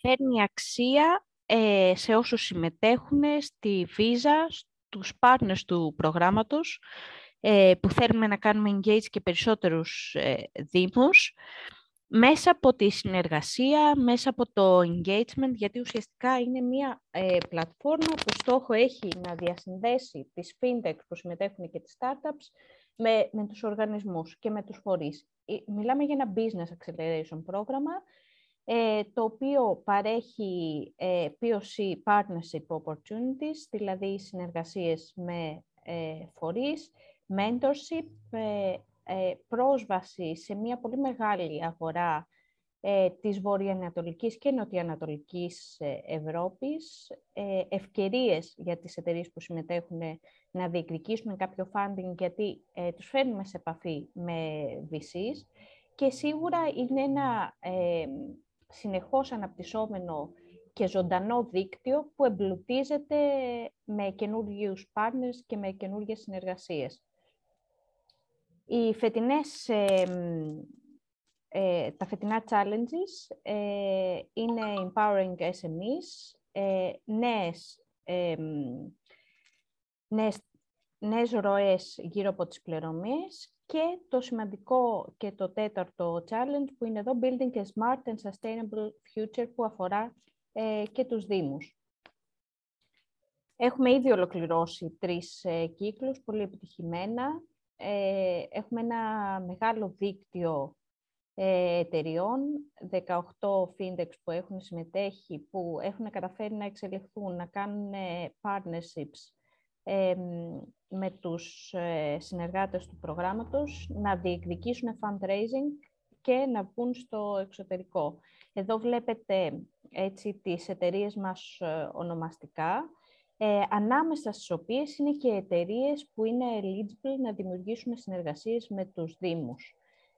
φέρνει αξία ε, σε όσους συμμετέχουν στη Visa, στους partners του προγράμματος, ε, που θέλουμε να κάνουμε engage και περισσότερους ε, δήμους, μέσα από τη συνεργασία, μέσα από το engagement, γιατί ουσιαστικά είναι μια ε, πλατφόρμα που στόχο έχει να διασυνδέσει τις fintech που συμμετέχουν και τις startups με, με τους οργανισμούς και με τους φορείς. Ε, μιλάμε για ένα business acceleration πρόγραμμα, ε, το οποίο παρέχει ε, POC partnership opportunities, δηλαδή συνεργασίες με ε, φορείς, mentorship, ε, ε, πρόσβαση σε μια πολύ μεγάλη αγορά ε, της βορειοανατολικής και νοτιοανατολικής ε, Ευρώπης, ε, ευκαιρίες για τις εταιρείες που συμμετέχουν να διεκδικήσουν κάποιο funding γιατί ε, τους φέρνουμε σε επαφή με VCs και σίγουρα είναι ένα ε, συνεχώς αναπτυσσόμενο και ζωντανό δίκτυο που εμπλουτίζεται με καινούργιους partners και με καινούργιες συνεργασίες. Οι φετινές ε, τα φετινά challenges ε, είναι empowering SMEs, ε, νέες, ε, νέες, νέες ροές γύρω από τις πληρωμές και το σημαντικό και το τέταρτο challenge που είναι εδώ Building a Smart and Sustainable Future που αφορά ε, και τους Δήμους. Έχουμε ήδη ολοκληρώσει τρεις ε, κύκλους, πολύ επιτυχημένα. ε, έχουμε ένα μεγάλο δίκτυο ε, εταιριών, 18 fintechs που έχουν συμμετέχει, που έχουν καταφέρει να εξελιχθούν, να κάνουν partnerships με τους συνεργάτες του προγράμματος, να διεκδικήσουν fundraising και να βγουν στο εξωτερικό. Εδώ βλέπετε έτσι τις εταιρείες μας ονομαστικά ε, ανάμεσα στις οποίες είναι και εταιρείες που είναι eligible να δημιουργήσουν συνεργασίες με τους Δήμους.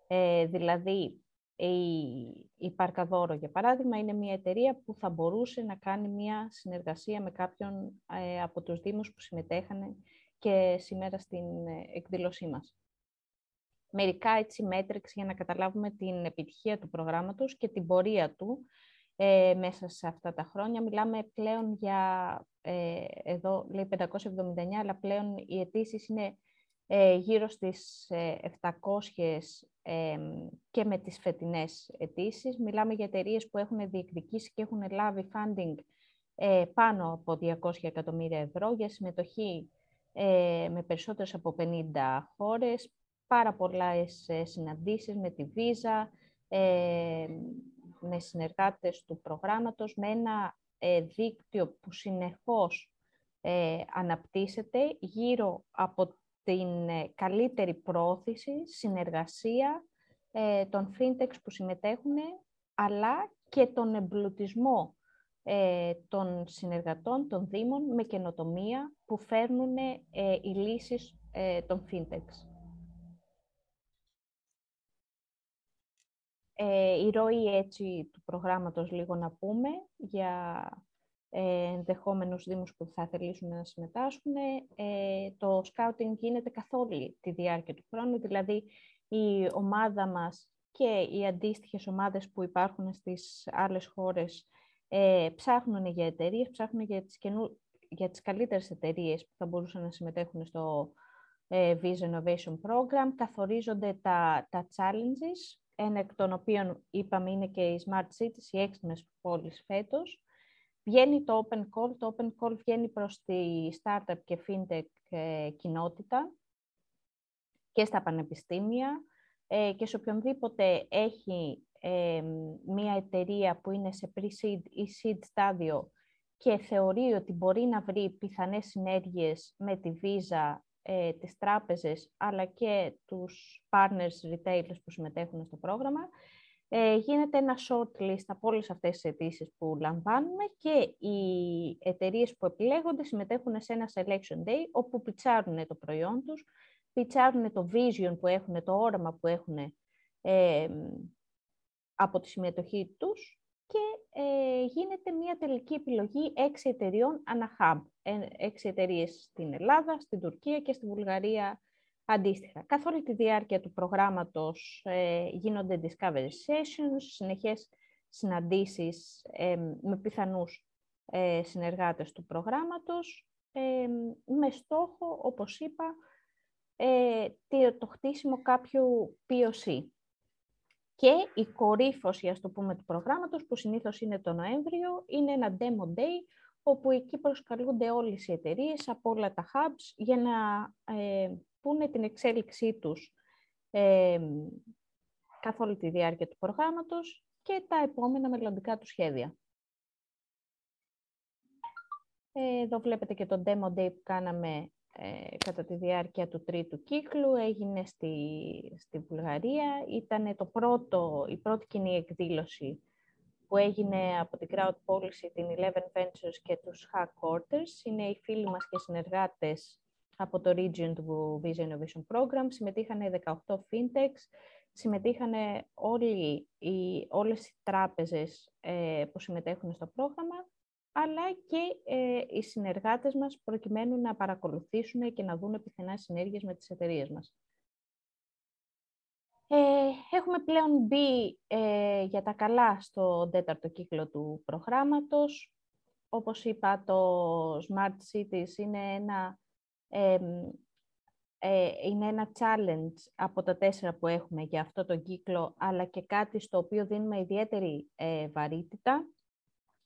Ε, δηλαδή, η, η Παρκαδόρο, για παράδειγμα, είναι μια εταιρεία που θα μπορούσε να κάνει μια συνεργασία με κάποιον ε, από τους Δήμους που συμμετέχανε και σήμερα στην ε, εκδήλωσή μας. Μερικά έτσι μέτρηξ για να καταλάβουμε την επιτυχία του προγράμματος και την πορεία του ε, μέσα σε αυτά τα χρόνια. Μιλάμε πλέον για, ε, εδώ λέει 579, αλλά πλέον οι αιτήσεις είναι ε, γύρω στις 700 ε, και με τις φετινές αιτήσεις. Μιλάμε για εταιρείες που έχουν διεκδικήσει και έχουν λάβει funding πάνω από 200 εκατομμύρια ευρώ για συμμετοχή με περισσότερες από 50 χώρες, πάρα πολλές συναντήσεις με τη Visa, με συνεργάτες του προγράμματος, με ένα ε, δίκτυο που συνεχώς ε, αναπτύσσεται γύρω από την ε, καλύτερη πρόθεση, συνεργασία των fintechs που συμμετέχουν, αλλά και τον εμπλουτισμό των συνεργατών, των δήμων, με καινοτομία που φέρνουν οι λύσεις των fintechs. Ε, η ροή έτσι του προγράμματος λίγο να πούμε για ε, ενδεχόμενους δήμους που θα θελήσουν να συμμετάσχουν. Ε, το σκάουτινγκ γίνεται καθ' όλη τη διάρκεια του χρόνου, δηλαδή η ομάδα μας και οι αντίστοιχες ομάδες που υπάρχουν στις άλλες χώρες ε, ψάχνουν για εταιρείες, ψάχνουν για τις, καινού, για τις καλύτερες εταιρείες που θα μπορούσαν να συμμετέχουν στο ε, Visa Innovation Program. Καθορίζονται τα, τα challenges ένα εκ των οποίων είπαμε είναι και οι Smart Cities, οι έξυπνες πόλεις φέτος. Βγαίνει το Open Call, το Open Call βγαίνει προς τη startup και fintech ε, κοινότητα και στα πανεπιστήμια ε, και σε οποιονδήποτε έχει ε, μία εταιρεία που είναι σε pre-seed ή seed στάδιο και θεωρεί ότι μπορεί να βρει πιθανές συνέργειες με τη Visa ε, τις τράπεζες αλλά και τους partners retailers που συμμετέχουν στο πρόγραμμα. Ε, γίνεται ένα short list από όλες αυτές τις αιτήσεις που λαμβάνουμε και οι εταιρείες που επιλέγονται συμμετέχουν σε ένα selection day όπου πιτσάρουν το προϊόν τους, πιτσάρουν το vision που έχουν, το όραμα που έχουν ε, από τη συμμετοχή τους και ε, γίνεται μια τελική επιλογή έξι εταιριών ανά hub. Ε, έξι εταιρείες στην Ελλάδα, στην Τουρκία και στη Βουλγαρία αντίστοιχα. Καθ' όλη τη διάρκεια του προγράμματος ε, γίνονται discovery sessions, συνεχές συναντήσεις ε, με πιθανούς ε, συνεργάτες του προγράμματος, με στόχο, όπως είπα, το χτίσιμο κάποιου POC και η κορύφωση, ας το πούμε, του προγράμματος, που συνήθως είναι το Νοέμβριο, είναι ένα demo day, όπου εκεί προσκαλούνται όλες οι εταιρείες από όλα τα hubs για να ε, πούνε την εξέλιξή τους ε, καθ' όλη τη διάρκεια του προγράμματος και τα επόμενα μελλοντικά του σχέδια. Ε, εδώ βλέπετε και το demo day που κάναμε ε, κατά τη διάρκεια του τρίτου κύκλου, έγινε στη, στη Βουλγαρία. Ήταν το πρώτο, η πρώτη κοινή εκδήλωση που έγινε από την Crowd Policy, την Eleven Ventures και τους Hack Quarters. Είναι οι φίλοι μας και συνεργάτες από το Region του Visa Innovation Program. Συμμετείχαν 18 fintechs, συμμετείχαν όλοι οι, όλες οι τράπεζες ε, που συμμετέχουν στο πρόγραμμα αλλά και ε, οι συνεργάτες μας προκειμένου να παρακολουθήσουν και να δουν πιθανά συνέργειες με τις εταιρείες μας. Ε, έχουμε πλέον μπει ε, για τα καλά στο τέταρτο κύκλο του προγράμματος. Όπως είπα, το Smart Cities είναι ένα, ε, είναι ένα challenge από τα τέσσερα που έχουμε για αυτό το κύκλο, αλλά και κάτι στο οποίο δίνουμε ιδιαίτερη βαρύτητα.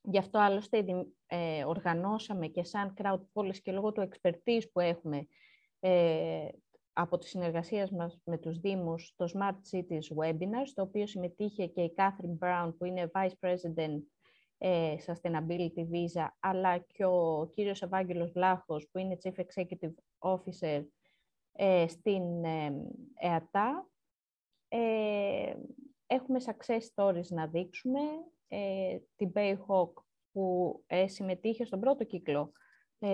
Γι' αυτό άλλωστε ε, οργανώσαμε και σαν crowd policy και λόγω του expertise που έχουμε ε, από τη συνεργασία μας με τους Δήμους το Smart Cities Webinar, στο οποίο συμμετείχε και η Catherine Brown, που είναι Vice President ε, Sustainability Visa, αλλά και ο κύριος Ευάγγελος Βλάχος, που είναι Chief Executive Officer ε, στην ε, ΕΑΤΑ. Ε, έχουμε success stories να δείξουμε. Ε, την Bayhawk που ε, συμμετείχε στον πρώτο κύκλο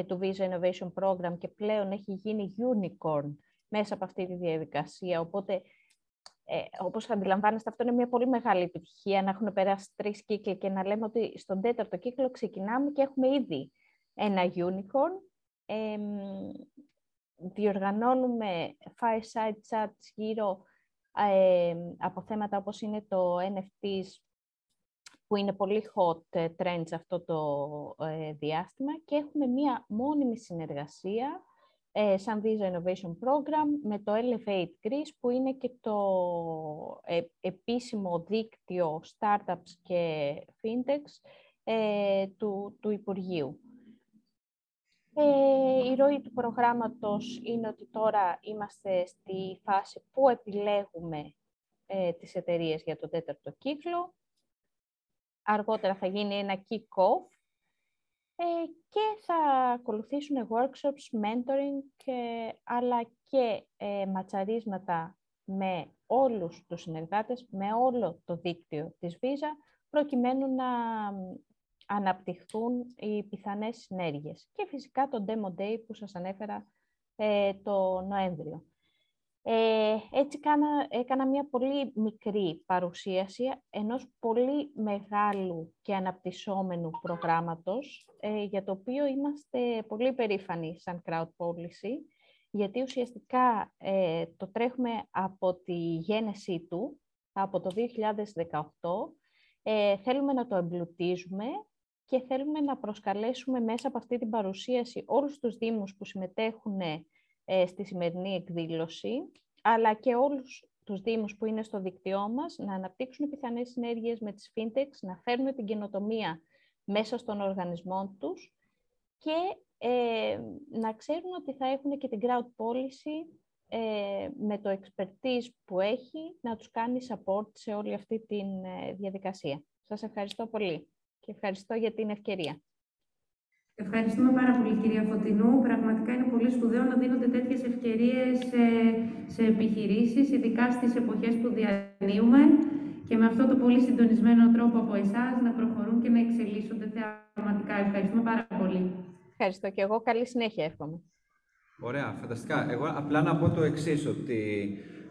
του Visa Innovation Program και πλέον έχει γίνει unicorn μέσα από αυτή τη διαδικασία. Οπότε, ε, όπως αντιλαμβάνεστε, αυτό είναι μια πολύ μεγάλη επιτυχία να έχουν περάσει τρεις κύκλοι και να λέμε ότι στον τέταρτο κύκλο ξεκινάμε και έχουμε ήδη ένα unicorn. Ε, διοργανώνουμε fireside chats γύρω ε, από θέματα όπως είναι το NFTs, που είναι πολύ hot ε, trend σε αυτό το ε, διάστημα και έχουμε μία μόνιμη συνεργασία ε, σαν Visa Innovation Program με το Elevate Greece που είναι και το ε, επίσημο δίκτυο startups και fintechs ε, του, του Υπουργείου. η ροή του προγράμματος είναι ότι τώρα είμαστε στη φάση που επιλέγουμε τις εταιρείες για το τέταρτο κύκλο. Αργότερα θα γίνει ένα kick-off ε, και θα ακολουθήσουν workshops, mentoring, και, αλλά και ε, ματσαρίσματα με όλους τους συνεργάτες, με όλο το δίκτυο της Visa, προκειμένου να αναπτυχθούν οι πιθανές συνέργειες. Και φυσικά το Demo Day που σας ανέφερα ε, το Νοέμβριο. Ε, έτσι κάνα, έκανα μια πολύ μικρή παρουσίαση ενός πολύ μεγάλου και αναπτυσσόμενου προγράμματος, ε, για το οποίο είμαστε πολύ περήφανοι σαν Crowd Policy, γιατί ουσιαστικά ε, το τρέχουμε από τη γένεσή του, από το 2018. Ε, θέλουμε να το εμπλουτίζουμε και θέλουμε να προσκαλέσουμε μέσα από αυτή την παρουσίαση όλους τους Δήμους που συμμετέχουν ε, στη σημερινή εκδήλωση, αλλά και όλους τους Δήμους που είναι στο δίκτυό μας, να αναπτύξουν πιθανές συνέργειες με τις fintechs, να φέρνουν την καινοτομία μέσα στον οργανισμό τους και ε, να ξέρουν ότι θα έχουν και την crowd policy ε, με το expertise που έχει να τους κάνει support σε όλη αυτή τη διαδικασία. Σας ευχαριστώ πολύ και ευχαριστώ για την ευκαιρία. Ευχαριστούμε πάρα πολύ, κυρία Φωτεινού. Πραγματικά είναι πολύ σπουδαίο να δίνονται τέτοιες ευκαιρίες σε, σε επιχειρήσεις, ειδικά στις εποχές που διανύουμε και με αυτό το πολύ συντονισμένο τρόπο από εσάς να προχωρούν και να εξελίσσονται θεαματικά. Ευχαριστούμε πάρα πολύ. Ευχαριστώ και εγώ. Καλή συνέχεια, εύχομαι. Ωραία, φανταστικά. Εγώ απλά να πω το εξής ότι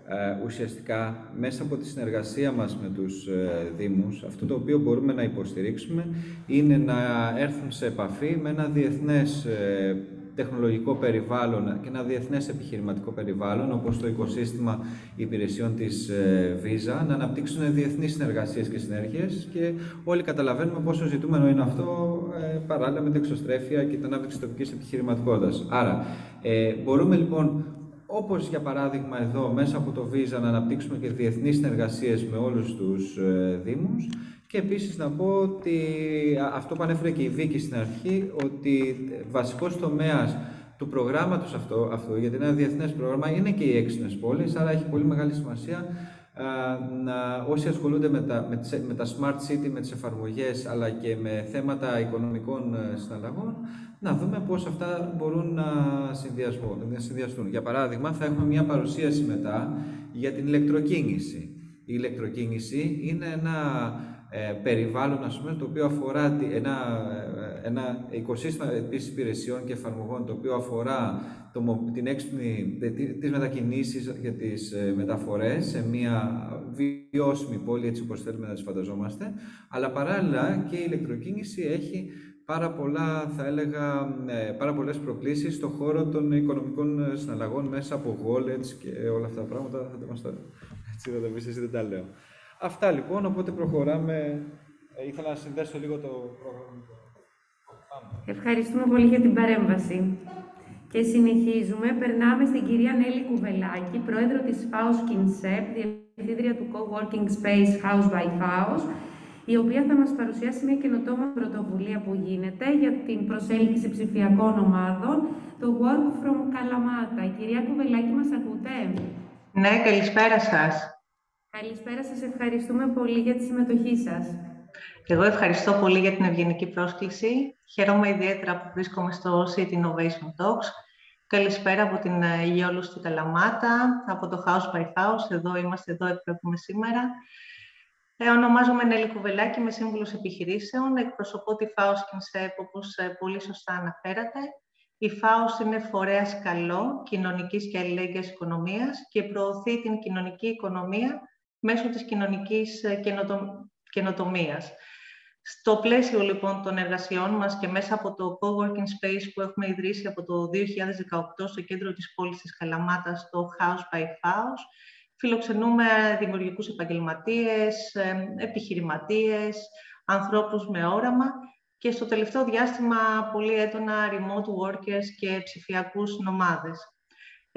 ε, ουσιαστικά μέσα από τη συνεργασία μας με τους ε, Δήμους, αυτό το οποίο μπορούμε να υποστηρίξουμε είναι να έρθουν σε επαφή με ένα διεθνές ε, τεχνολογικό περιβάλλον και ένα διεθνές επιχειρηματικό περιβάλλον, όπως το οικοσύστημα υπηρεσιών της Visa, να αναπτύξουν διεθνείς συνεργασίες και συνέργειες και όλοι καταλαβαίνουμε πόσο ζητούμενο είναι αυτό παράλληλα με την εξωστρέφεια και την ανάπτυξη τοπικής επιχειρηματικότητας. Άρα, μπορούμε λοιπόν όπως για παράδειγμα εδώ μέσα από το Visa να αναπτύξουμε και διεθνείς συνεργασίες με όλους τους ε, Δήμους και επίσης να πω ότι αυτό που ανέφερε και η Βίκη στην αρχή, ότι βασικός τομέας του προγράμματος αυτό, αυτό γιατί είναι ένα διεθνές πρόγραμμα, είναι και οι έξινες πόλεις, άρα έχει πολύ μεγάλη σημασία να, όσοι ασχολούνται με τα, με, τα smart city, με τις εφαρμογές, αλλά και με θέματα οικονομικών ε, συναλλαγών, να δούμε πώς αυτά μπορούν να, να συνδυαστούν. Για παράδειγμα, θα έχουμε μια παρουσίαση μετά για την ηλεκτροκίνηση. Η ηλεκτροκίνηση είναι ένα ε, περιβάλλον, ας πούμε, το οποίο αφορά ένα, ε, ένα οικοσύστημα επίσης υπηρεσιών και εφαρμογών, το οποίο αφορά το, την έξυπνη, τις μετακινήσεις για τις ε, μεταφορές σε μια βιώσιμη πόλη, έτσι όπως θέλουμε να τις φανταζόμαστε, αλλά παράλληλα και η ηλεκτροκίνηση έχει πάρα πολλά, θα έλεγα, ε, πάρα πολλές προκλήσεις στον χώρο των οικονομικών ε, συναλλαγών μέσα από wallets και όλα αυτά τα πράγματα. Θα μας τα, έτσι θα τα πεις, εσύ δεν τα λέω. Αυτά λοιπόν, οπότε προχωράμε. Ε, ήθελα να συνδέσω λίγο το πρόγραμμα. Ευχαριστούμε πολύ για την παρέμβαση. Και συνεχίζουμε. Περνάμε στην κυρία Νέλη Κουβελάκη, πρόεδρο της FAUS Kinsep, διευθύντρια του Coworking Space House by House, η οποία θα μας παρουσιάσει μια καινοτόμα πρωτοβουλία που γίνεται για την προσέλκυση ψηφιακών ομάδων, το Work from Kalamata. κυρία Κουβελάκη, μας ακούτε; Ναι, καλησπέρα σας. Καλησπέρα σας, ευχαριστούμε πολύ για τη συμμετοχή σας. Εγώ ευχαριστώ πολύ για την ευγενική πρόσκληση. Χαίρομαι ιδιαίτερα που βρίσκομαι στο City Innovation Talks. Καλησπέρα από την Γιόλου στη Καλαμάτα, από το House by House. Εδώ είμαστε, εδώ εκπρέπουμε σήμερα. Ε, ονομάζομαι Νέλη Κουβελάκη, είμαι σύμβουλος επιχειρήσεων. Εκπροσωπώ τη FAUS ΣΕΠ, όπως ε, πολύ σωστά αναφέρατε. Η FAUS είναι φορέας καλό κοινωνικής και αλληλέγγυας οικονομίας και προωθεί την κοινωνική οικονομία μέσω της κοινωνικής ε, καινοτομίας. Στο πλαίσιο λοιπόν των εργασιών μας και μέσα από το coworking space που έχουμε ιδρύσει από το 2018 στο κέντρο της πόλης της Καλαμάτας, το House by House, φιλοξενούμε δημιουργικούς επαγγελματίες, επιχειρηματίες, ανθρώπους με όραμα και στο τελευταίο διάστημα πολύ έντονα remote workers και ψηφιακούς νομάδες.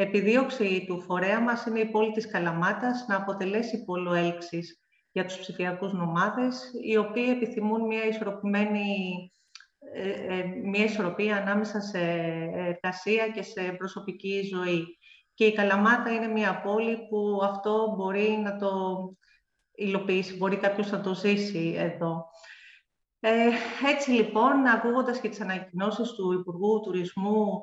Επιδίωξη του φορέα μας είναι η πόλη της Καλαμάτας να αποτελέσει πόλο έλξης για τους ψηφιακούς νομάδες, οι οποίοι επιθυμούν μια ισορροπημένη ε, ε, μια ισορροπία ανάμεσα σε εργασία και σε προσωπική ζωή. Και η Καλαμάτα είναι μια πόλη που αυτό μπορεί να το υλοποιήσει, μπορεί κάποιος να το ζήσει εδώ. Ε, έτσι λοιπόν, ακούγοντας και τις ανακοινώσεις του Υπουργού Τουρισμού,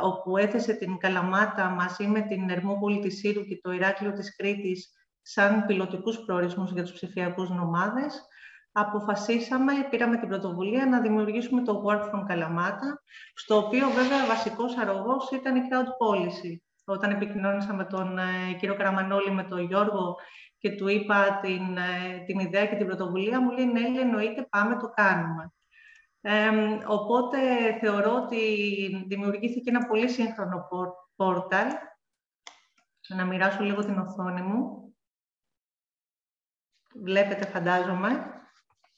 όπου έθεσε την Καλαμάτα μαζί με την Ερμόπολη της Σύρου και το Ηράκλειο της Κρήτης σαν πιλωτικούς προορισμούς για τους ψηφιακούς νομάδες, αποφασίσαμε, πήραμε την πρωτοβουλία να δημιουργήσουμε το Work from Καλαμάτα, στο οποίο βέβαια βασικός αρρωγός ήταν η crowd policy. Όταν επικοινώνησα με τον ε, κύριο Καραμανόλη, με τον Γιώργο και του είπα την, ε, την ιδέα και την πρωτοβουλία, μου λέει ναι, εννοείται, πάμε, το κάνουμε. Ε, οπότε θεωρώ ότι δημιουργήθηκε ένα πολύ σύγχρονο πόρταλ. Να μοιράσω λίγο την οθόνη μου. Βλέπετε, φαντάζομαι.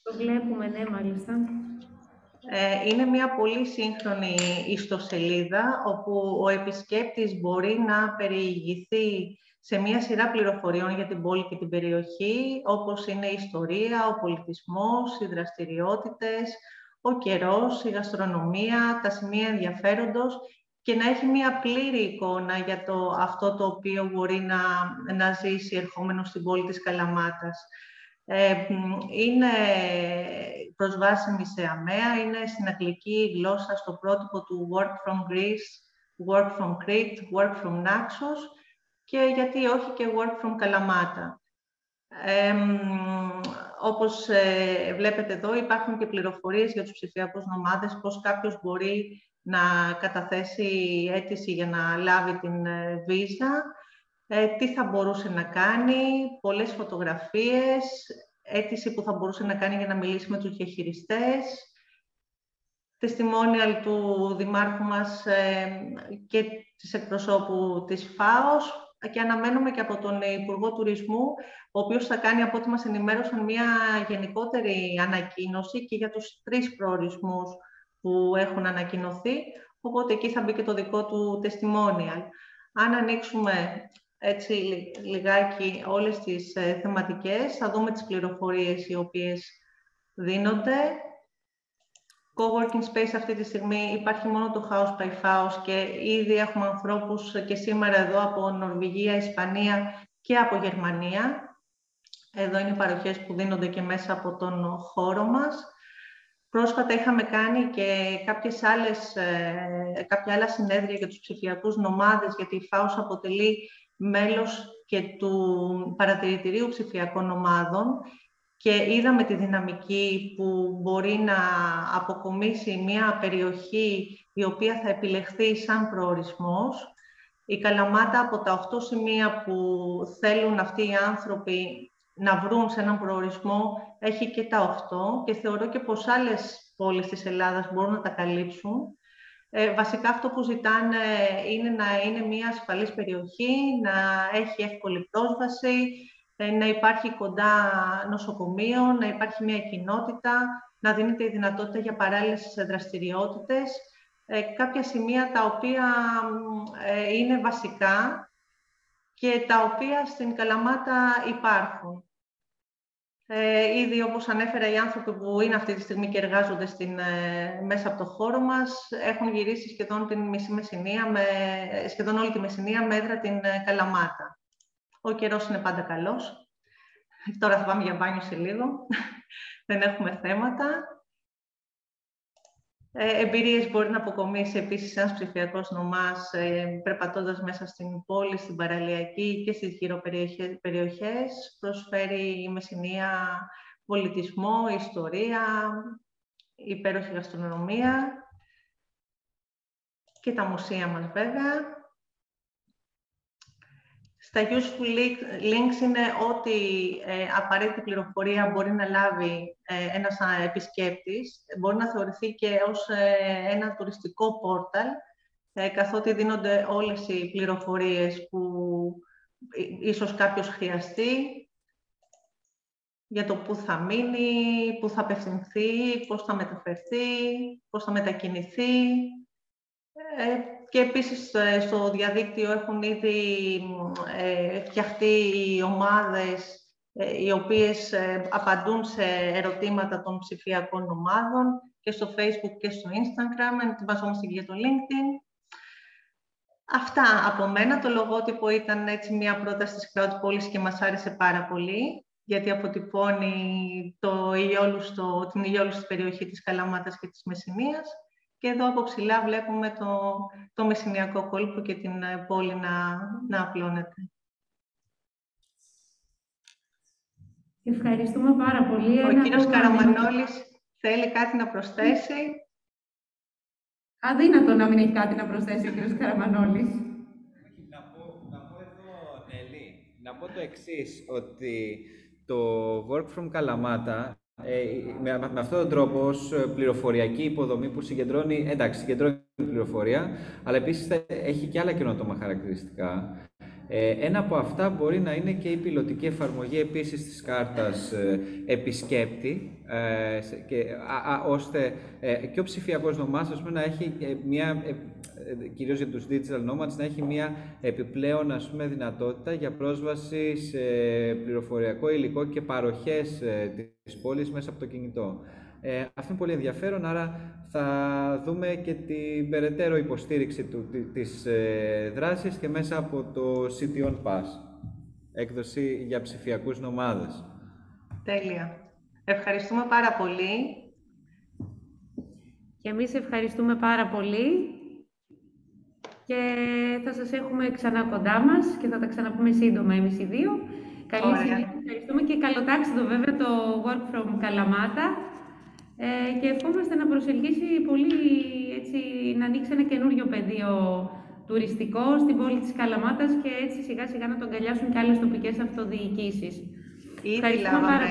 Το βλέπουμε, ναι, μάλιστα. Ε, είναι μια πολύ σύγχρονη ιστοσελίδα, όπου ο επισκέπτης μπορεί να περιηγηθεί σε μια σειρά πληροφοριών για την πόλη και την περιοχή, όπως είναι η ιστορία, ο πολιτισμός, οι δραστηριότητες, ο καιρός, η γαστρονομία, τα σημεία ενδιαφέροντος και να έχει μια πλήρη εικόνα για το, αυτό το οποίο μπορεί να, να ζήσει ερχόμενος στην πόλη της Καλαμάτας. Ε, είναι προσβάσιμη σε ΑΜΕΑ, είναι στην αγγλική γλώσσα στο πρότυπο του Work from Greece, Work from Crete, Work from Naxos και γιατί όχι και Work from Kalamata. Ε, όπως ε, βλέπετε εδώ υπάρχουν και πληροφορίες για τους ψηφιακούς νομάδες, πώς κάποιος μπορεί να καταθέσει αίτηση για να λάβει την ε, βίζα, ε, τι θα μπορούσε να κάνει, πολλές φωτογραφίες, αίτηση που θα μπορούσε να κάνει για να μιλήσει με τους διαχειριστές, τεστιμόνιαλ του Δημάρχου μας ε, και της εκπροσώπου της ΦΑΟΣ και αναμένουμε και από τον Υπουργό Τουρισμού, ο οποίος θα κάνει από ό,τι μας ενημέρωσαν μια γενικότερη ανακοίνωση και για τους τρεις προορισμούς που έχουν ανακοινωθεί, οπότε εκεί θα μπει και το δικό του testimonial. Αν ανοίξουμε έτσι λιγάκι όλες τις ε, θεματικές, θα δούμε τις πληροφορίες οι οποίες δίνονται. Co-working space αυτή τη στιγμή υπάρχει μόνο το House by House και ήδη έχουμε ανθρώπους και σήμερα εδώ από Νορβηγία, Ισπανία και από Γερμανία. Εδώ είναι οι παροχές που δίνονται και μέσα από τον χώρο μας. Πρόσφατα είχαμε κάνει και κάποιες άλλες, ε, κάποια άλλα συνέδρια για τους ψηφιακούς νομάδες, γιατί η ΦΑΟΣ αποτελεί μέλος και του παρατηρητηρίου ψηφιακών ομάδων και είδαμε τη δυναμική που μπορεί να αποκομίσει μια περιοχή η οποία θα επιλεχθεί σαν προορισμός. Η Καλαμάτα από τα 8 σημεία που θέλουν αυτοί οι άνθρωποι να βρουν σε έναν προορισμό έχει και τα 8 και θεωρώ και πως άλλες πόλεις της Ελλάδας μπορούν να τα καλύψουν. Ε, βασικά αυτό που ζητάνε είναι να είναι μια ασφαλής περιοχή, να έχει εύκολη πρόσβαση, ε, να υπάρχει κοντά νοσοκομείο, να υπάρχει μια κοινότητα, να δίνεται η δυνατότητα για παράλληλες δραστηριότητες, ε, κάποια σημεία τα οποία είναι βασικά και τα οποία στην Καλαμάτα υπάρχουν. Ε, ήδη, όπως ανέφερα, οι άνθρωποι που είναι αυτή τη στιγμή και εργάζονται στην, ε, μέσα από το χώρο μας έχουν γυρίσει σχεδόν, την μισή μεσηνία, με, σχεδόν όλη τη Μεσσηνία με έδρα την ε, Καλαμάτα. Ο καιρός είναι πάντα καλός. Τώρα θα πάμε για μπάνιο σε λίγο. Δεν έχουμε θέματα. Ε, εμπειρίες μπορεί να αποκομίσει επίσης ένας ψηφιακός νομάς ε, περπατώντας μέσα στην πόλη, στην παραλιακή και στις γύρω περιοχές. Προσφέρει η Μεσσηνία πολιτισμό, ιστορία, υπέροχη γαστρονομία και τα μουσεία μας βέβαια. Στα useful links είναι ό,τι ε, απαραίτητη πληροφορία μπορεί να λάβει ε, ένας επισκέπτης. Μπορεί να θεωρηθεί και ως ε, ένα τουριστικό πόρταλ, ε, καθότι δίνονται όλες οι πληροφορίες που ίσως κάποιος χρειαστεί για το πού θα μείνει, πού θα απευθυνθεί, πώς θα μεταφερθεί, πώς θα μετακινηθεί και επίσης ε, στο διαδίκτυο έχουν ήδη ε, φτιαχτεί οι ομάδες ε, οι οποίες απαντούν σε ερωτήματα των ψηφιακών ομάδων και στο Facebook και στο Instagram, ετοιμαζόμαστε και για το LinkedIn. Αυτά από μένα. Το λογότυπο ήταν έτσι μια πρόταση της Crowd Policy και μας άρεσε πάρα πολύ, γιατί αποτυπώνει το ηλιόλουστο, την ηλιόλουστη περιοχή της Καλαμάτας και της Μεσσηνίας. Και εδώ από ψηλά βλέπουμε το, το μεσηνιακό κόλπο και την ε, πόλη να, να απλώνεται. Ευχαριστούμε πάρα πολύ. Ο Ένα κύριος Καραμανόλης θέλει κάτι να προσθέσει. Αδύνατο να μην έχει κάτι να προσθέσει ο κύριος Καραμανόλης. Να πω, να πω εδώ, Νελή, να πω το εξής, ότι το Work from Kalamata ε, με, με αυτόν τον τρόπο, ως πληροφοριακή υποδομή που συγκεντρώνει, εντάξει, συγκεντρώνει πληροφορία, αλλά επίσης έχει και άλλα καινοτόμα χαρακτηριστικά. Ε, ένα από αυτά μπορεί να είναι και η πιλωτική εφαρμογή επίσης της κάρτας ε, επισκέπτη, ε, και, α, ώστε ε, και ο ψηφιακός νομάς να έχει μια κυρίως για τους digital nomads, να έχει μια επιπλέον ας πούμε, δυνατότητα για πρόσβαση σε πληροφοριακό υλικό και παροχές ε, της πόλης μέσα από το κινητό. Ε, αυτό είναι πολύ ενδιαφέρον, άρα θα δούμε και την περαιτέρω υποστήριξη του, της ε, δράσης και μέσα από το City on Pass, έκδοση για ψηφιακούς νομάδες. Τέλεια. Ευχαριστούμε πάρα πολύ. Και εμείς ευχαριστούμε πάρα πολύ και θα σας έχουμε ξανά κοντά μας και θα τα ξαναπούμε σύντομα εμείς οι δύο. Καλή συνέχεια, ευχαριστούμε και καλοτάξιδο βέβαια το Work from Kalamata ε, και ευχόμαστε να προσελκύσει πολύ, έτσι, να ανοίξει ένα καινούριο πεδίο τουριστικό στην πόλη της Καλαμάτας και έτσι σιγά σιγά να τον καλιάσουν και άλλες τοπικές αυτοδιοικήσεις. Ήδη λάβαμε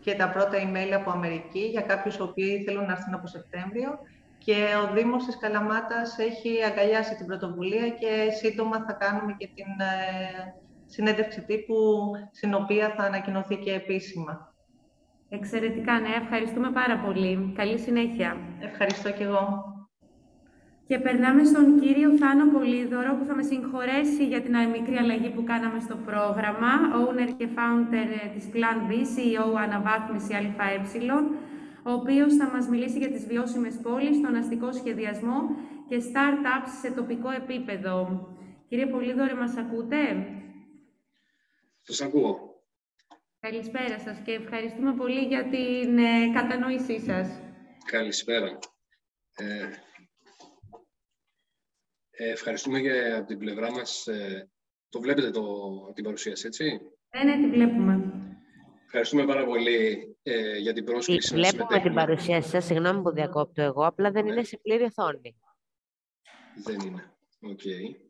και τα πρώτα email από Αμερική για κάποιους οποίοι θέλουν να έρθουν από Σεπτέμβριο και ο Δήμος της Καλαμάτας έχει αγκαλιάσει την πρωτοβουλία και σύντομα θα κάνουμε και την ε, συνέντευξη τύπου, στην οποία θα ανακοινωθεί και επίσημα. Εξαιρετικά, ναι. Ευχαριστούμε πάρα πολύ. Καλή συνέχεια. Ευχαριστώ κι εγώ. Και περνάμε στον κύριο Θάνο Πολύδωρο, που θα με συγχωρέσει για την μικρή αλλαγή που κάναμε στο πρόγραμμα. Owner και founder της Plan B, CEO Αναβάθμιση ΑΕ, ο οποίος θα μας μιλήσει για τις βιώσιμες πόλεις, τον αστικό σχεδιασμό και start-ups σε τοπικό επίπεδο. Κύριε Πολύδωρε, μας ακούτε; Σας ακούω. Καλησπέρα σας και ευχαριστούμε πολύ για την ε, κατανόησή σας. Καλησπέρα. Ε, ε, ευχαριστούμε και από την πλευρά μας. Ε, το βλέπετε το, την παρουσίαση, έτσι; Ναι, ναι, την βλέπουμε. Ευχαριστούμε πάρα πολύ ε, για την πρόσκληση. Βλέπουμε την παρουσίαση σας, συγγνώμη που διακόπτω εγώ, απλά δεν ναι. είναι σε πλήρη οθόνη. Δεν είναι. Ok. Okay.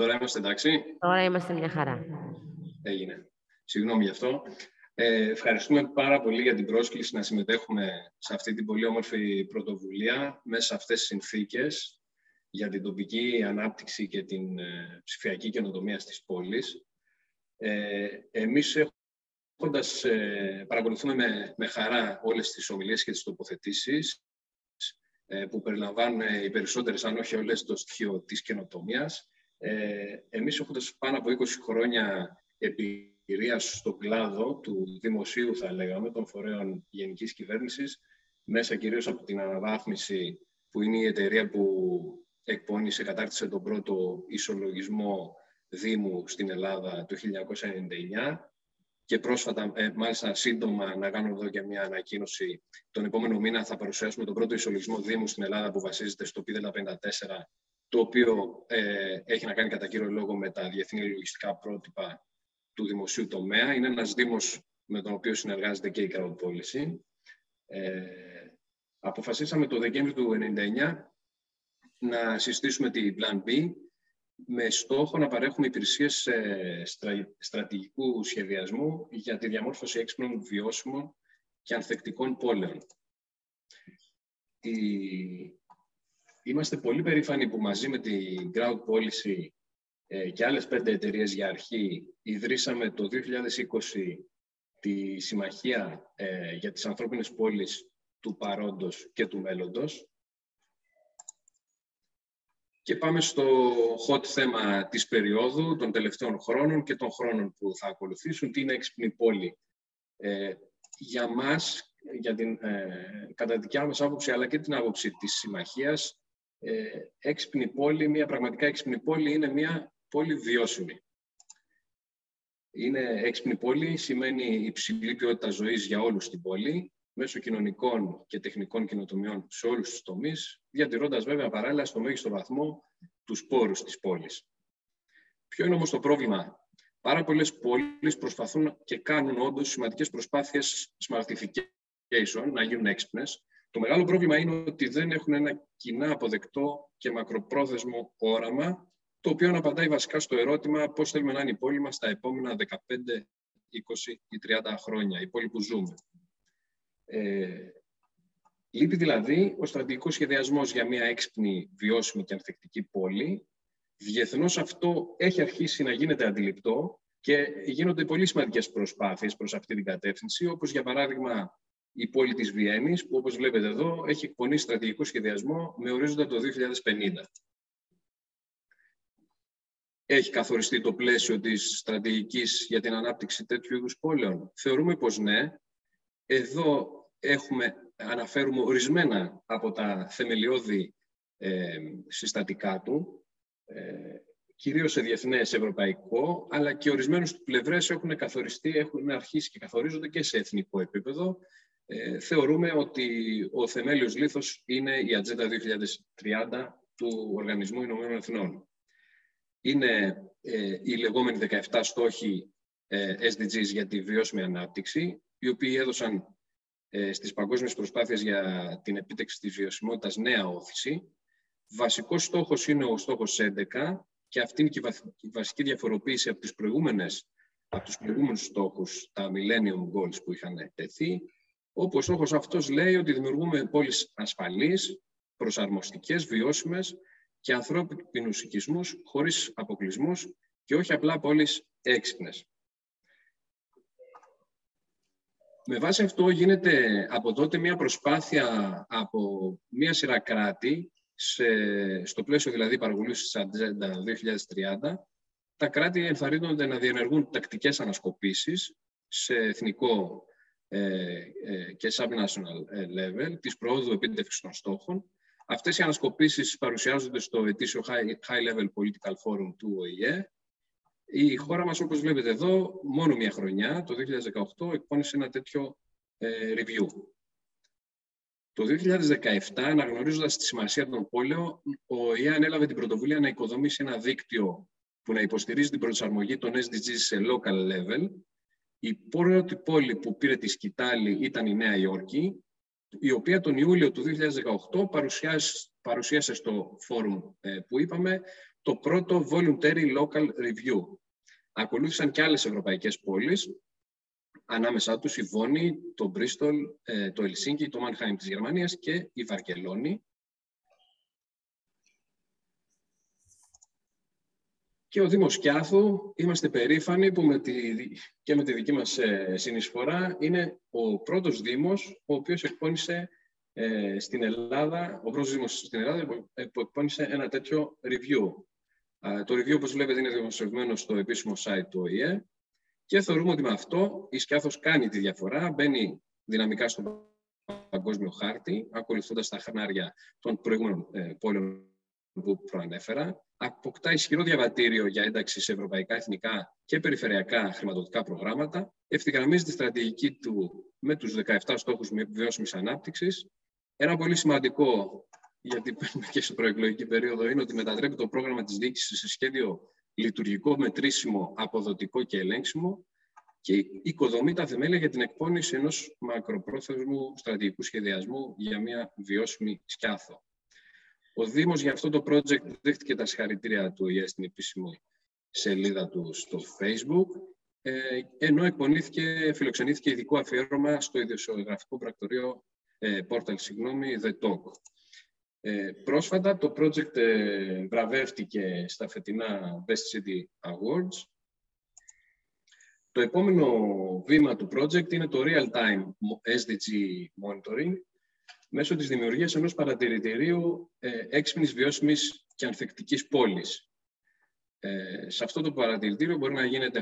Τώρα είμαστε εντάξει. Τώρα είμαστε μια χαρά. Έγινε. Συγγνώμη γι' αυτό. Ε, ευχαριστούμε πάρα πολύ για την πρόσκληση να συμμετέχουμε σε αυτή την πολύ όμορφη πρωτοβουλία μέσα σε αυτές τις συνθήκες για την τοπική ανάπτυξη και την ε, ψηφιακή καινοτομία στις πόλεις. Ε, εμείς έχοντας, ε, παρακολουθούμε με, με χαρά όλες τις ομιλίες και τις τοποθετήσεις ε, που περιλαμβάνουν οι περισσότερες, αν όχι όλες, το στοιχείο της καινοτομίας. Ε, εμείς έχοντας πάνω από 20 χρόνια εμπειρίας στον κλάδο του δημοσίου, θα λέγαμε, των φορέων γενικής κυβέρνησης, μέσα κυρίως από την αναβάθμιση που είναι η εταιρεία που εκπώνησε, κατάρτισε τον πρώτο ισολογισμό Δήμου στην Ελλάδα το 1999 και πρόσφατα, ε, μάλιστα σύντομα, να κάνω εδώ και μια ανακοίνωση. Τον επόμενο μήνα θα παρουσιάσουμε τον πρώτο ισολογισμό Δήμου στην Ελλάδα που βασίζεται στο ΠΔ54, το οποίο ε, έχει να κάνει κατά κύριο λόγο με τα διεθνή λογιστικά πρότυπα του δημοσίου τομέα. Είναι ένας δήμος με τον οποίο συνεργάζεται και η Crowd Policy. Ε, αποφασίσαμε το Δεκέμβριο του 1999 να συστήσουμε την Plan B με στόχο να παρέχουμε υπηρεσίες στρα, στρατηγικού σχεδιασμού για τη διαμόρφωση έξυπνων, βιώσιμων και ανθεκτικών πόλεων. Είμαστε πολύ περήφανοι που μαζί με την Crowd Policy ε, και άλλες πέντε εταιρείες για αρχή ιδρύσαμε το 2020 τη Συμμαχία ε, για τις Ανθρώπινες Πόλεις του παρόντος και του μέλλοντος. Και πάμε στο hot θέμα της περίοδου, των τελευταίων χρόνων και των χρόνων που θα ακολουθήσουν. Τι είναι έξυπνη πόλη; Ε, για μας, για την, ε, κατά τη δικιά μας άποψη, αλλά και την άποψη της Συμμαχίας, ε, έξυπνη πόλη, μια πραγματικά έξυπνη πόλη είναι μια πόλη βιώσιμη. Είναι έξυπνη πόλη, σημαίνει υψηλή ποιότητα ζωής για όλους στην πόλη, μέσω κοινωνικών και τεχνικών κοινοτομιών σε όλους τους τομείς, διατηρώντας βέβαια παράλληλα στο μέγιστο βαθμό τους πόρους της πόλης. Ποιο είναι όμως το πρόβλημα; Πάρα πολλές πόλεις προσπαθούν και κάνουν όντως σημαντικές προσπάθειες smartification, να γίνουν έξυπνες. Το μεγάλο πρόβλημα είναι ότι δεν έχουν ένα κοινά αποδεκτό και μακροπρόθεσμο όραμα το οποίο απαντάει βασικά στο ερώτημα πώς θέλουμε να είναι η πόλη μας τα επόμενα 15, 20 ή 30 χρόνια, η πόλη που ζούμε. Ε, λείπει δηλαδή ο στρατηγικός σχεδιασμός για μια έξυπνη, βιώσιμη και ανθεκτική πόλη. Διεθνώς αυτό έχει αρχίσει να γίνεται αντιληπτό και γίνονται πολύ σημαντικές προσπάθειες προς αυτή την κατεύθυνση, όπως για παράδειγμα η πόλη της Βιέννης, που όπως βλέπετε εδώ έχει εκπονήσει στρατηγικό σχεδιασμό με ορίζοντα το 2050 έχει καθοριστεί το πλαίσιο της στρατηγικής για την ανάπτυξη τέτοιου είδους πόλεων. Θεωρούμε πως ναι. Εδώ έχουμε, αναφέρουμε ορισμένα από τα θεμελιώδη ε, συστατικά του, ε, κυρίως σε διεθνές ευρωπαϊκό, αλλά και ορισμένους πλευρές έχουν καθοριστεί, έχουν αρχίσει και καθορίζονται και σε εθνικό επίπεδο. Ε, θεωρούμε ότι ο θεμέλιος λήθος είναι η Ατζέντα 2030 του Οργανισμού Ηνωμένων Εθνών είναι ε, οι λεγόμενοι 17 στόχοι ε, SDGs για τη βιώσιμη ανάπτυξη, οι οποίοι έδωσαν ε, στις παγκόσμιες προσπάθειες για την επίτευξη της βιωσιμότητας νέα όθηση. Βασικός στόχος είναι ο στόχος 11 και αυτή είναι και η βασική διαφοροποίηση από, τις προηγούμενες, από τους προηγούμενους στόχους, τα Millennium Goals που είχαν τεθεί, όπου ο στόχος αυτός λέει ότι δημιουργούμε πόλεις ασφαλείς, προσαρμοστικές, βιώσιμες, και ανθρώπινους οικισμούς χωρίς αποκλεισμούς και όχι απλά πόλεις έξυπνες. Με βάση αυτό γίνεται από τότε μια προσπάθεια από μια σειρά κράτη, σε, στο πλαίσιο δηλαδή παραγωγής της Ατζέντα 2030, τα κράτη ενθαρρύνονται να διενεργούν τακτικές ανασκοπήσεις σε εθνικό ε, ε, και sub-national ε, level της προόδου επίτευξης των στόχων Αυτές οι ανασκοπήσεις παρουσιάζονται στο ετήσιο High Level Political Forum του ΟΗΕ. Η χώρα μας, όπως βλέπετε εδώ, μόνο μια χρονιά, το 2018, εκπώνησε ένα τέτοιο ε, review. Το 2017, αναγνωρίζοντας τη σημασία των πόλεων, ο ΟΗΕ ανέλαβε την πρωτοβουλία να οικοδομήσει ένα δίκτυο που να υποστηρίζει την προσαρμογή των SDGs σε local level. Η πρώτη πόλη που πήρε τη σκητάλη ήταν η Νέα Υόρκη η οποία τον Ιούλιο του 2018 παρουσίασε, παρουσίασε στο φόρουμ ε, που είπαμε το πρώτο Voluntary Local Review. Ακολούθησαν και άλλες ευρωπαϊκές πόλεις, ανάμεσά τους η Βόνη, το Μπρίστολ, ε, το Ελσίνκι, το Μανχάιμ της Γερμανίας και η Βαρκελόνη. Και ο Δήμος Κιάθου, είμαστε περήφανοι που με τη, και με τη δική μας ε, συνεισφορά είναι ο πρώτος Δήμος ο οποίος εκπώνησε ε, στην Ελλάδα, ο πρώτος Δήμος στην Ελλάδα που εκπώνησε ένα τέτοιο review. το review, όπως βλέπετε, είναι δημοσιευμένο στο επίσημο site του ΟΗΕ και θεωρούμε ότι με αυτό η Σκιάθος κάνει τη διαφορά, μπαίνει δυναμικά στο παγκόσμιο χάρτη, ακολουθώντας τα χνάρια των προηγούμενων ε, πόλεων που προανέφερα, αποκτά ισχυρό διαβατήριο για ένταξη σε ευρωπαϊκά, εθνικά και περιφερειακά χρηματοδοτικά προγράμματα, ευθυγραμμίζει τη στρατηγική του με τους 17 στόχους βιώσιμης ανάπτυξης. Ένα πολύ σημαντικό, γιατί παίρνουμε και στην προεκλογική περίοδο, είναι ότι μετατρέπει το πρόγραμμα της διοίκησης σε σχέδιο λειτουργικό, μετρήσιμο, αποδοτικό και ελέγξιμο και οικοδομεί τα θεμέλια για την εκπόνηση ενός μακροπρόθεσμου στρατηγικού σχεδιασμού για μια βιώσιμη σκιάθο. Ο Δήμος για αυτό το project δέχτηκε τα συγχαρητήρια του ΟΗΕ στην επίσημη σελίδα του στο Facebook, ε, ενώ εκπονήθηκε, φιλοξενήθηκε ειδικό αφιέρωμα στο ιδιοσιογραφικό πρακτορείο ε, Portal, συγγνώμη, The Talk. Ε, πρόσφατα το project ε, βραβεύτηκε στα φετινά Best City Awards. Το επόμενο βήμα του project είναι το Real Time SDG Monitoring, μέσω της δημιουργίας ενός παρατηρητηρίου ε, έξυπνης, βιώσιμης και ανθεκτικής πόλης. Ε, σε αυτό το παρατηρητήριο μπορεί να γίνεται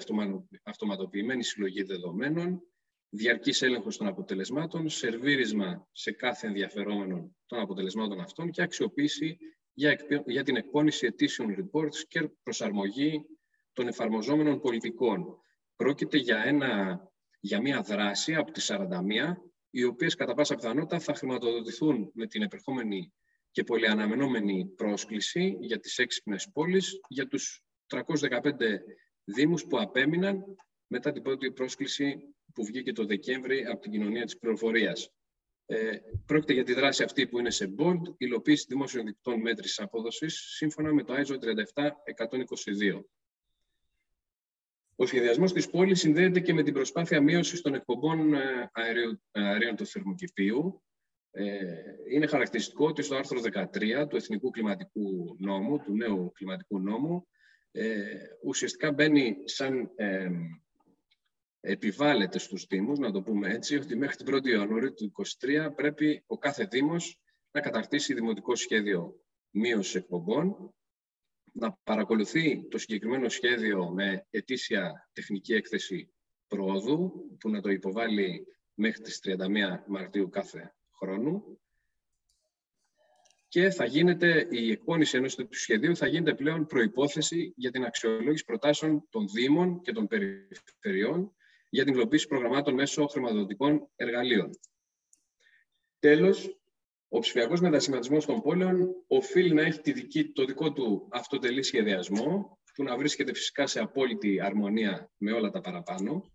αυτοματοποιημένη συλλογή δεδομένων, διαρκής έλεγχος των αποτελεσμάτων, σερβίρισμα σε κάθε ενδιαφερόμενο των αποτελεσμάτων αυτών και αξιοποίηση για, για την εκπόνηση ετήσιων reports και προσαρμογή των εφαρμοζόμενων πολιτικών. Πρόκειται για, ένα, για μια δράση από τις 41 οι οποίες κατά πάσα πιθανότητα θα χρηματοδοτηθούν με την επερχόμενη και πολυαναμενόμενη πρόσκληση για τις έξυπνες πόλεις για τους 315 δήμους που απέμειναν μετά την πρώτη πρόσκληση που βγήκε το Δεκέμβρη από την κοινωνία της πληροφορίας. Ε, πρόκειται για τη δράση αυτή που είναι σε board, υλοποίηση δημόσιων δικτών μέτρησης απόδοσης, σύμφωνα με το ISO 37122. Ο σχεδιασμός της πόλης συνδέεται και με την προσπάθεια μείωσης των εκπομπών ε, αερίων του θερμοκηπίου. Ε, είναι χαρακτηριστικό ότι στο άρθρο 13 του Εθνικού Κλιματικού Νόμου, του νέου Κλιματικού Νόμου, ε, ουσιαστικά μπαίνει σαν επιβάλλεται στους Δήμους, να το πούμε έτσι, ότι μέχρι την 1η Ιανουαρίου του 2023 πρέπει ο κάθε Δήμος να καταρτήσει δημοτικό σχέδιο μείωσης εκπομπών να παρακολουθεί το συγκεκριμένο σχέδιο με ετήσια τεχνική έκθεση πρόοδου, που να το υποβάλει μέχρι τις 31 Μαρτίου κάθε χρόνου. Και θα γίνεται, η εκπόνηση ενός του σχεδίου θα γίνεται πλέον προϋπόθεση για την αξιολόγηση προτάσεων των Δήμων και των Περιφερειών για την υλοποίηση προγραμμάτων μέσω χρηματοδοτικών εργαλείων. Τέλος, ο ψηφιακός μετασχηματισμός των πόλεων οφείλει να έχει τη δική, το δικό του αυτοτελή σχεδιασμό, που να βρίσκεται φυσικά σε απόλυτη αρμονία με όλα τα παραπάνω.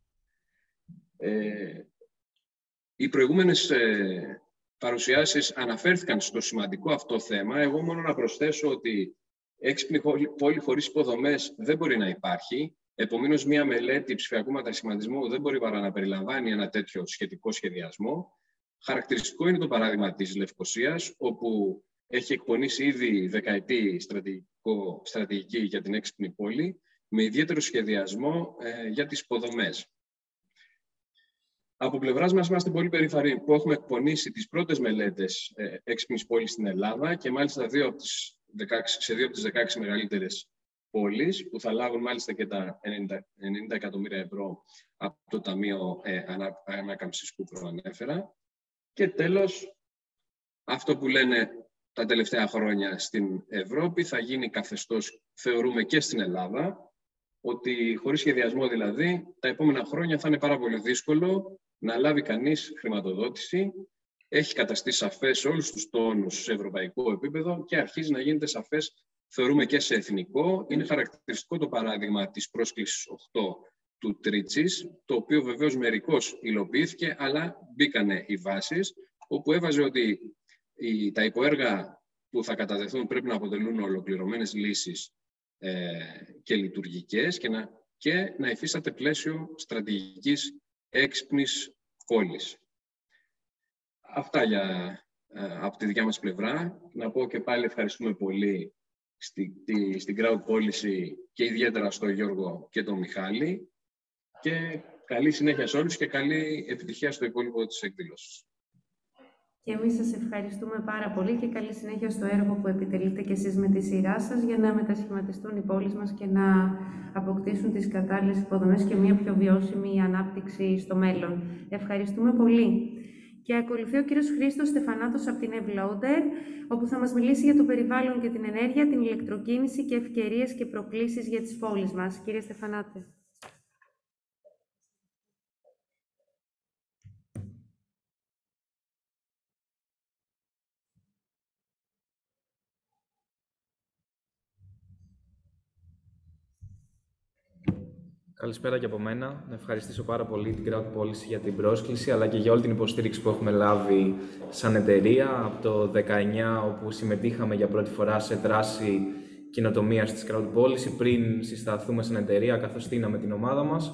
Ε, οι προηγούμενες ε, παρουσιάσεις αναφέρθηκαν στο σημαντικό αυτό θέμα. Εγώ μόνο να προσθέσω ότι έξυπνη πόλη χωρίς υποδομές δεν μπορεί να υπάρχει. Επομένως, μία μελέτη ψηφιακού μετασχηματισμού δεν μπορεί παρά να περιλαμβάνει ένα τέτοιο σχετικό σχεδιασμό. Χαρακτηριστικό είναι το παράδειγμα της Λευκοσίας, όπου έχει εκπονήσει ήδη δεκαετή στρατηγική για την έξυπνη πόλη, με ιδιαίτερο σχεδιασμό ε, για τις υποδομές. Από πλευράς μας, είμαστε πολύ περήφανοι που έχουμε εκπονήσει τις πρώτες μελέτες ε, έξυπνης πόλης στην Ελλάδα και μάλιστα δύο από τις 16, σε δύο από τις 16 μεγαλύτερες πόλεις, που θα λάβουν μάλιστα και τα 90, 90 εκατομμύρια ευρώ από το Ταμείο ε, Ανάκαμψης που προανέφερα. Και τέλος, αυτό που λένε τα τελευταία χρόνια στην Ευρώπη θα γίνει καθεστώς, θεωρούμε και στην Ελλάδα, ότι χωρίς σχεδιασμό δηλαδή, τα επόμενα χρόνια θα είναι πάρα πολύ δύσκολο να λάβει κανείς χρηματοδότηση. Έχει καταστεί σαφές σε όλους τους τόνους σε ευρωπαϊκό επίπεδο και αρχίζει να γίνεται σαφές, θεωρούμε και σε εθνικό. Είναι χαρακτηριστικό το παράδειγμα της πρόσκλησης 8 του Τρίτσης, το οποίο βεβαίως μερικώς υλοποιήθηκε, αλλά μπήκανε οι βάσεις, όπου έβαζε ότι οι, τα υποέργα που θα καταδεθούν πρέπει να αποτελούν ολοκληρωμένες λύσεις ε, και λειτουργικές και να, και να υφίσταται πλαίσιο στρατηγικής έξυπνης πόλης. Αυτά για, ε, από τη δικιά μας πλευρά. Να πω και πάλι ευχαριστούμε πολύ στην στη Crowd Policy και ιδιαίτερα στον Γιώργο και τον Μιχάλη και καλή συνέχεια σε όλους και καλή επιτυχία στο υπόλοιπο της εκδήλωσης. Και εμείς σας ευχαριστούμε πάρα πολύ και καλή συνέχεια στο έργο που επιτελείτε και εσείς με τη σειρά σας για να μετασχηματιστούν οι πόλεις μας και να αποκτήσουν τις κατάλληλες υποδομές και μια πιο βιώσιμη ανάπτυξη στο μέλλον. Ευχαριστούμε πολύ. Και ακολουθεί ο κύριος Χρήστος Στεφανάτος από την Evloader, όπου θα μας μιλήσει για το περιβάλλον και την ενέργεια, την ηλεκτροκίνηση και ευκαιρίες και προκλήσεις για τις πόλεις μας. Κύριε Στεφανάτε. Καλησπέρα και από μένα. Να ευχαριστήσω πάρα πολύ την Crowd Policy για την πρόσκληση, αλλά και για όλη την υποστήριξη που έχουμε λάβει σαν εταιρεία από το 19, όπου συμμετείχαμε για πρώτη φορά σε δράση κοινοτομίας της Crowd Policy, πριν συσταθούμε σαν εταιρεία, καθώς στείναμε την ομάδα μας.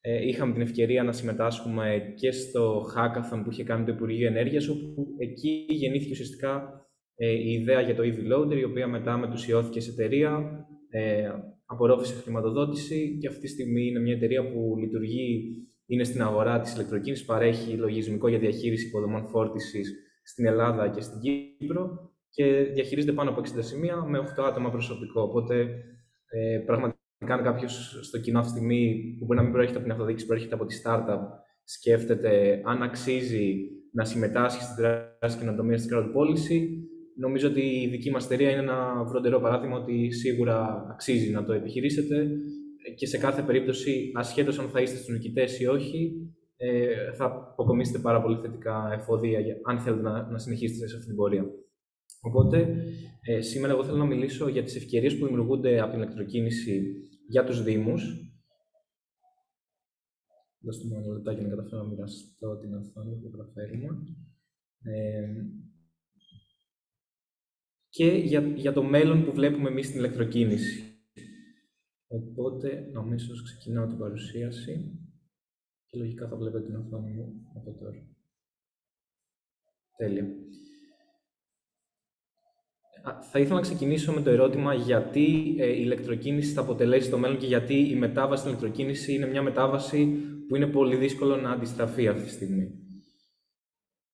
Ε, είχαμε την ευκαιρία να συμμετάσχουμε και στο hackathon που είχε κάνει το Υπουργείο Ενέργειας, όπου εκεί γεννήθηκε ουσιαστικά ε, η ιδέα για το EV Loader, η οποία μετά μετουσιώθηκε σε εταιρεία, ε, απορρόφησε χρηματοδότηση και αυτή τη στιγμή είναι μια εταιρεία που λειτουργεί, είναι στην αγορά της ηλεκτροκίνησης, παρέχει λογισμικό για διαχείριση υποδομών φόρτισης στην Ελλάδα και στην Κύπρο και διαχειρίζεται πάνω από 60 σημεία με 8 άτομα προσωπικό. Οπότε, ε, πραγματικά, αν κάποιος στο κοινό αυτή τη στιγμή που μπορεί να μην προέρχεται από την αυτοδιοίκηση, προέρχεται από τη startup, σκέφτεται αν αξίζει να συμμετάσχει στη δράση κοινοτομία της crowd policy, νομίζω ότι η δική μας εταιρεία είναι ένα βροντερό παράδειγμα ότι σίγουρα αξίζει να το επιχειρήσετε και σε κάθε περίπτωση, ασχέτως αν θα είστε στους νικητές ή όχι, ε, θα αποκομίσετε πάρα πολύ θετικά εφόδια αν θέλετε να, να συνεχίσετε σε αυτή την πορεία. Οπότε, ε, σήμερα εγώ θέλω να μιλήσω για τις ευκαιρίες που δημιουργούνται από την ηλεκτροκίνηση για τους Δήμους. Δώστε μου ένα λεπτάκι να καταφέρω να μοιραστώ την οθόνη που καταφέρουμε. Ε, και για, για το μέλλον που βλέπουμε εμείς στην ηλεκτροκίνηση. Οπότε, νομίζω ξεκινάω την παρουσίαση και λογικά θα βλέπετε την οθόνη μου από τώρα. Τέλεια. Θα ήθελα να ξεκινήσω με το ερώτημα γιατί ε, η ηλεκτροκίνηση θα αποτελέσει το μέλλον και γιατί η μετάβαση στην ηλεκτροκίνηση είναι μια μετάβαση που είναι πολύ δύσκολο να αντιστραφεί αυτή τη στιγμή.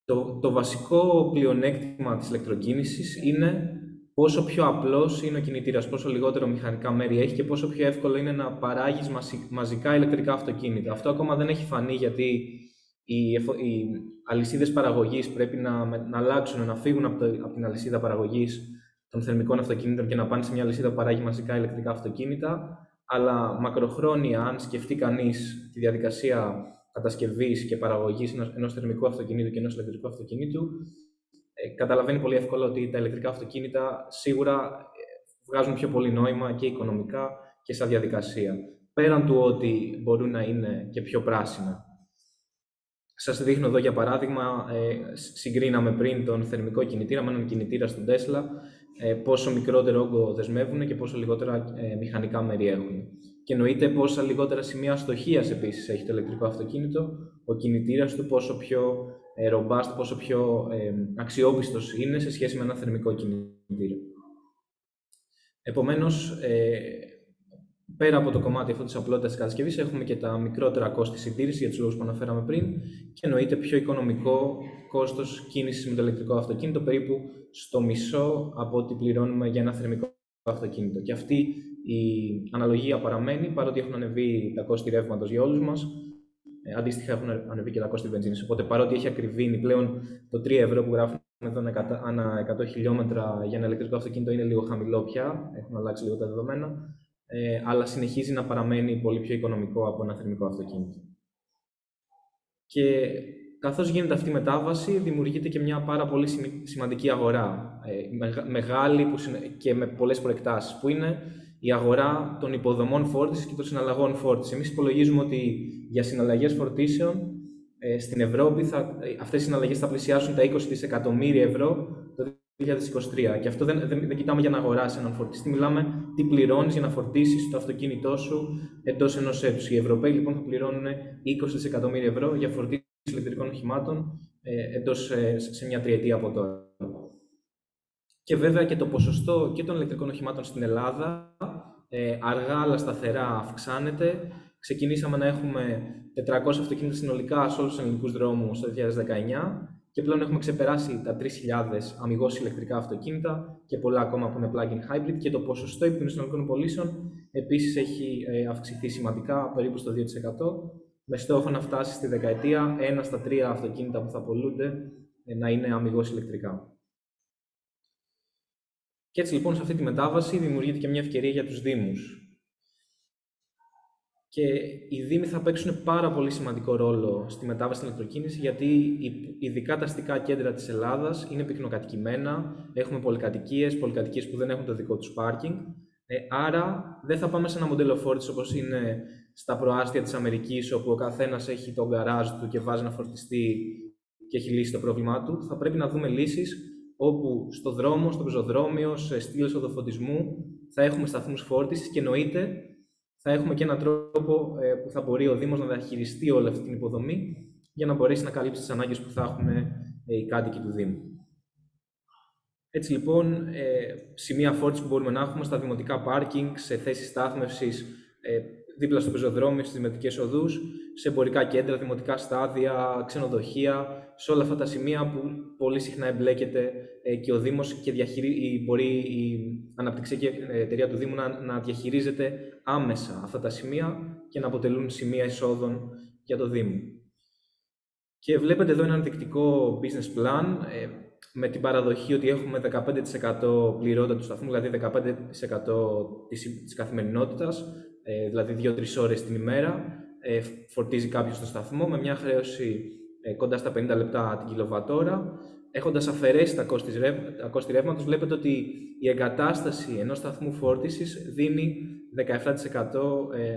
Το, το βασικό πλεονέκτημα της ηλεκτροκίνησης είναι πόσο πιο απλός είναι ο κινητήρας, πόσο λιγότερο μηχανικά μέρη έχει και πόσο πιο εύκολο είναι να παράγεις μαζικά ηλεκτρικά αυτοκίνητα. Αυτό ακόμα δεν έχει φανεί γιατί οι, οι αλυσίδες παραγωγής πρέπει να, να αλλάξουν, να φύγουν από, το, από την αλυσίδα παραγωγής των θερμικών αυτοκινήτων και να πάνε σε μια αλυσίδα που παράγει μαζικά ηλεκτρικά αυτοκίνητα. Αλλά μακροχρόνια, αν σκεφτεί κανείς τη διαδικασία κατασκευής και παραγωγής ενός θερμικού αυτοκινήτου και ενός ηλεκτρικού αυτοκινήτου, ε, καταλαβαίνει πολύ εύκολα ότι τα ηλεκτρικά αυτοκίνητα σίγουρα ε, βγάζουν πιο πολύ νόημα και οικονομικά και σαν διαδικασία. Πέραν του ότι μπορούν να είναι και πιο πράσινα. Σας δείχνω εδώ για παράδειγμα, ε, συγκρίναμε πριν τον θερμικό κινητήρα με έναν κινητήρα στον Tesla, ε, πόσο μικρότερο όγκο δεσμεύουν και πόσο λιγότερα ε, μηχανικά μέρη έχουν. Και εννοείται πόσα λιγότερα σημεία αστοχία επίσης έχει το ηλεκτρικό αυτοκίνητο, ο κινητήρας του πόσο πιο ε, robust, πόσο πιο ε, αξιόπιστος είναι σε σχέση με ένα θερμικό κινητήρα. Επομένως, ε, πέρα από το κομμάτι αυτό της απλότητας της κατασκευής, έχουμε και τα μικρότερα κόστη συντήρησης για τους λόγους που αναφέραμε πριν και εννοείται πιο οικονομικό κόστος κίνησης με το ηλεκτρικό αυτοκίνητο, περίπου στο μισό από ό,τι πληρώνουμε για ένα θερμικό αυτοκίνητο. Και αυτή η αναλογία παραμένει, παρότι έχουν ανεβεί τα κόστη ρεύματος για όλους μας, ε, αντίστοιχα έχουν ανεβεί και τα κόστη βενζίνης. Οπότε παρότι έχει ακριβήνει πλέον το 3 ευρώ που γράφουν εδώ ανά 100 χιλιόμετρα για ένα ηλεκτρικό αυτοκίνητο είναι λίγο χαμηλό πια, έχουν αλλάξει λίγο τα δεδομένα, ε, αλλά συνεχίζει να παραμένει πολύ πιο οικονομικό από ένα θερμικό αυτοκίνητο. Και καθώς γίνεται αυτή η μετάβαση, δημιουργείται και μια πάρα πολύ σημαντική αγορά, ε, μεγάλη και με πολλές προεκτάσεις, που είναι η αγορά των υποδομών φόρτισης και των συναλλαγών φόρτισης. Εμείς υπολογίζουμε ότι για συναλλαγές φορτίσεων ε, στην Ευρώπη θα, αυτές οι συναλλαγές θα πλησιάσουν τα 20 δισεκατομμύρια ευρώ το 2023. Και αυτό δεν, δεν, δεν κοιτάμε για να αγοράσεις έναν φορτιστή, μιλάμε τι πληρώνεις για να φορτίσεις το αυτοκίνητό σου εντός ενός έτους. Οι Ευρωπαίοι λοιπόν θα πληρώνουν 20 δισεκατομμύρια ευρώ για φορτίσεις ηλεκτρικών οχημάτων ε, εντός, ε, σε μια τριετία από τώρα. Και βέβαια και το ποσοστό και των ηλεκτρικών οχημάτων στην Ελλάδα ε, αργά αλλά σταθερά αυξάνεται. Ξεκινήσαμε να έχουμε 400 αυτοκίνητα συνολικά σε όλους τους ελληνικούς δρόμους το 2019 και πλέον έχουμε ξεπεράσει τα 3.000 αμυγός ηλεκτρικά αυτοκίνητα και πολλά ακόμα που είναι plug-in hybrid και το ποσοστό των συνολικών πωλήσεων επίσης έχει ε, αυξηθεί σημαντικά, περίπου στο 2%, με στόχο να φτάσει στη δεκαετία ένα στα τρία αυτοκίνητα που θα πολλούνται ε, να είναι αμυγός ηλεκτρικά. Και έτσι λοιπόν σε αυτή τη μετάβαση δημιουργείται και μια ευκαιρία για τους Δήμους. Και οι Δήμοι θα παίξουν πάρα πολύ σημαντικό ρόλο στη μετάβαση στην ηλεκτροκίνηση, γιατί ειδικά τα αστικά κέντρα της Ελλάδας είναι πυκνοκατοικημένα, έχουμε πολυκατοικίες, πολυκατοικίες που δεν έχουν το δικό τους πάρκινγκ, ε, άρα δεν θα πάμε σε ένα μοντέλο φόρτισης όπως είναι στα προάστια της Αμερικής, όπου ο καθένας έχει τον γκαράζ του και βάζει να φορτιστεί και έχει λύσει το πρόβλημά του. Θα πρέπει να δούμε λύσεις όπου στο δρόμο, στο πεζοδρόμιο, σε στήλες οδοφωτισμού θα έχουμε σταθμούς φόρτισης και εννοείται θα έχουμε και έναν τρόπο ε, που θα μπορεί ο Δήμος να διαχειριστεί όλη αυτή την υποδομή για να μπορέσει να καλύψει τις ανάγκες που θα έχουν ε, οι κάτοικοι του Δήμου. Έτσι λοιπόν, ε, σημεία φόρτισης που μπορούμε να έχουμε στα δημοτικά πάρκινγκ, σε θέσεις στάθμευσης, δίπλα στο πεζοδρόμιο, στις δημοτικές οδούς, σε εμπορικά κέντρα, δημοτικά στάδια, ξενοδοχεία, σε όλα αυτά τα σημεία που πολύ συχνά εμπλέκεται ε, και ο Δήμος και διαχειρί... μπορεί η αναπτυξιακή εταιρεία του Δήμου να, να διαχειρίζεται άμεσα αυτά τα σημεία και να αποτελούν σημεία εισόδων για το Δήμο. Και βλέπετε εδώ ένα ενδεικτικό business plan ε, με την παραδοχή ότι έχουμε 15% πληρότητα του σταθμού, δηλαδή 15% της, της καθημερινότητας, ε, δηλαδή 2-3 ώρες την ημέρα, ε, φορτίζει κάποιος στο σταθμό με μια χρέωση ε, κοντά στα 50 λεπτά την κιλοβατόρα. Έχοντας αφαιρέσει τα κόστη, τα κόστη ρεύματος, βλέπετε ότι η εγκατάσταση ενός σταθμού φόρτισης δίνει 17% ε,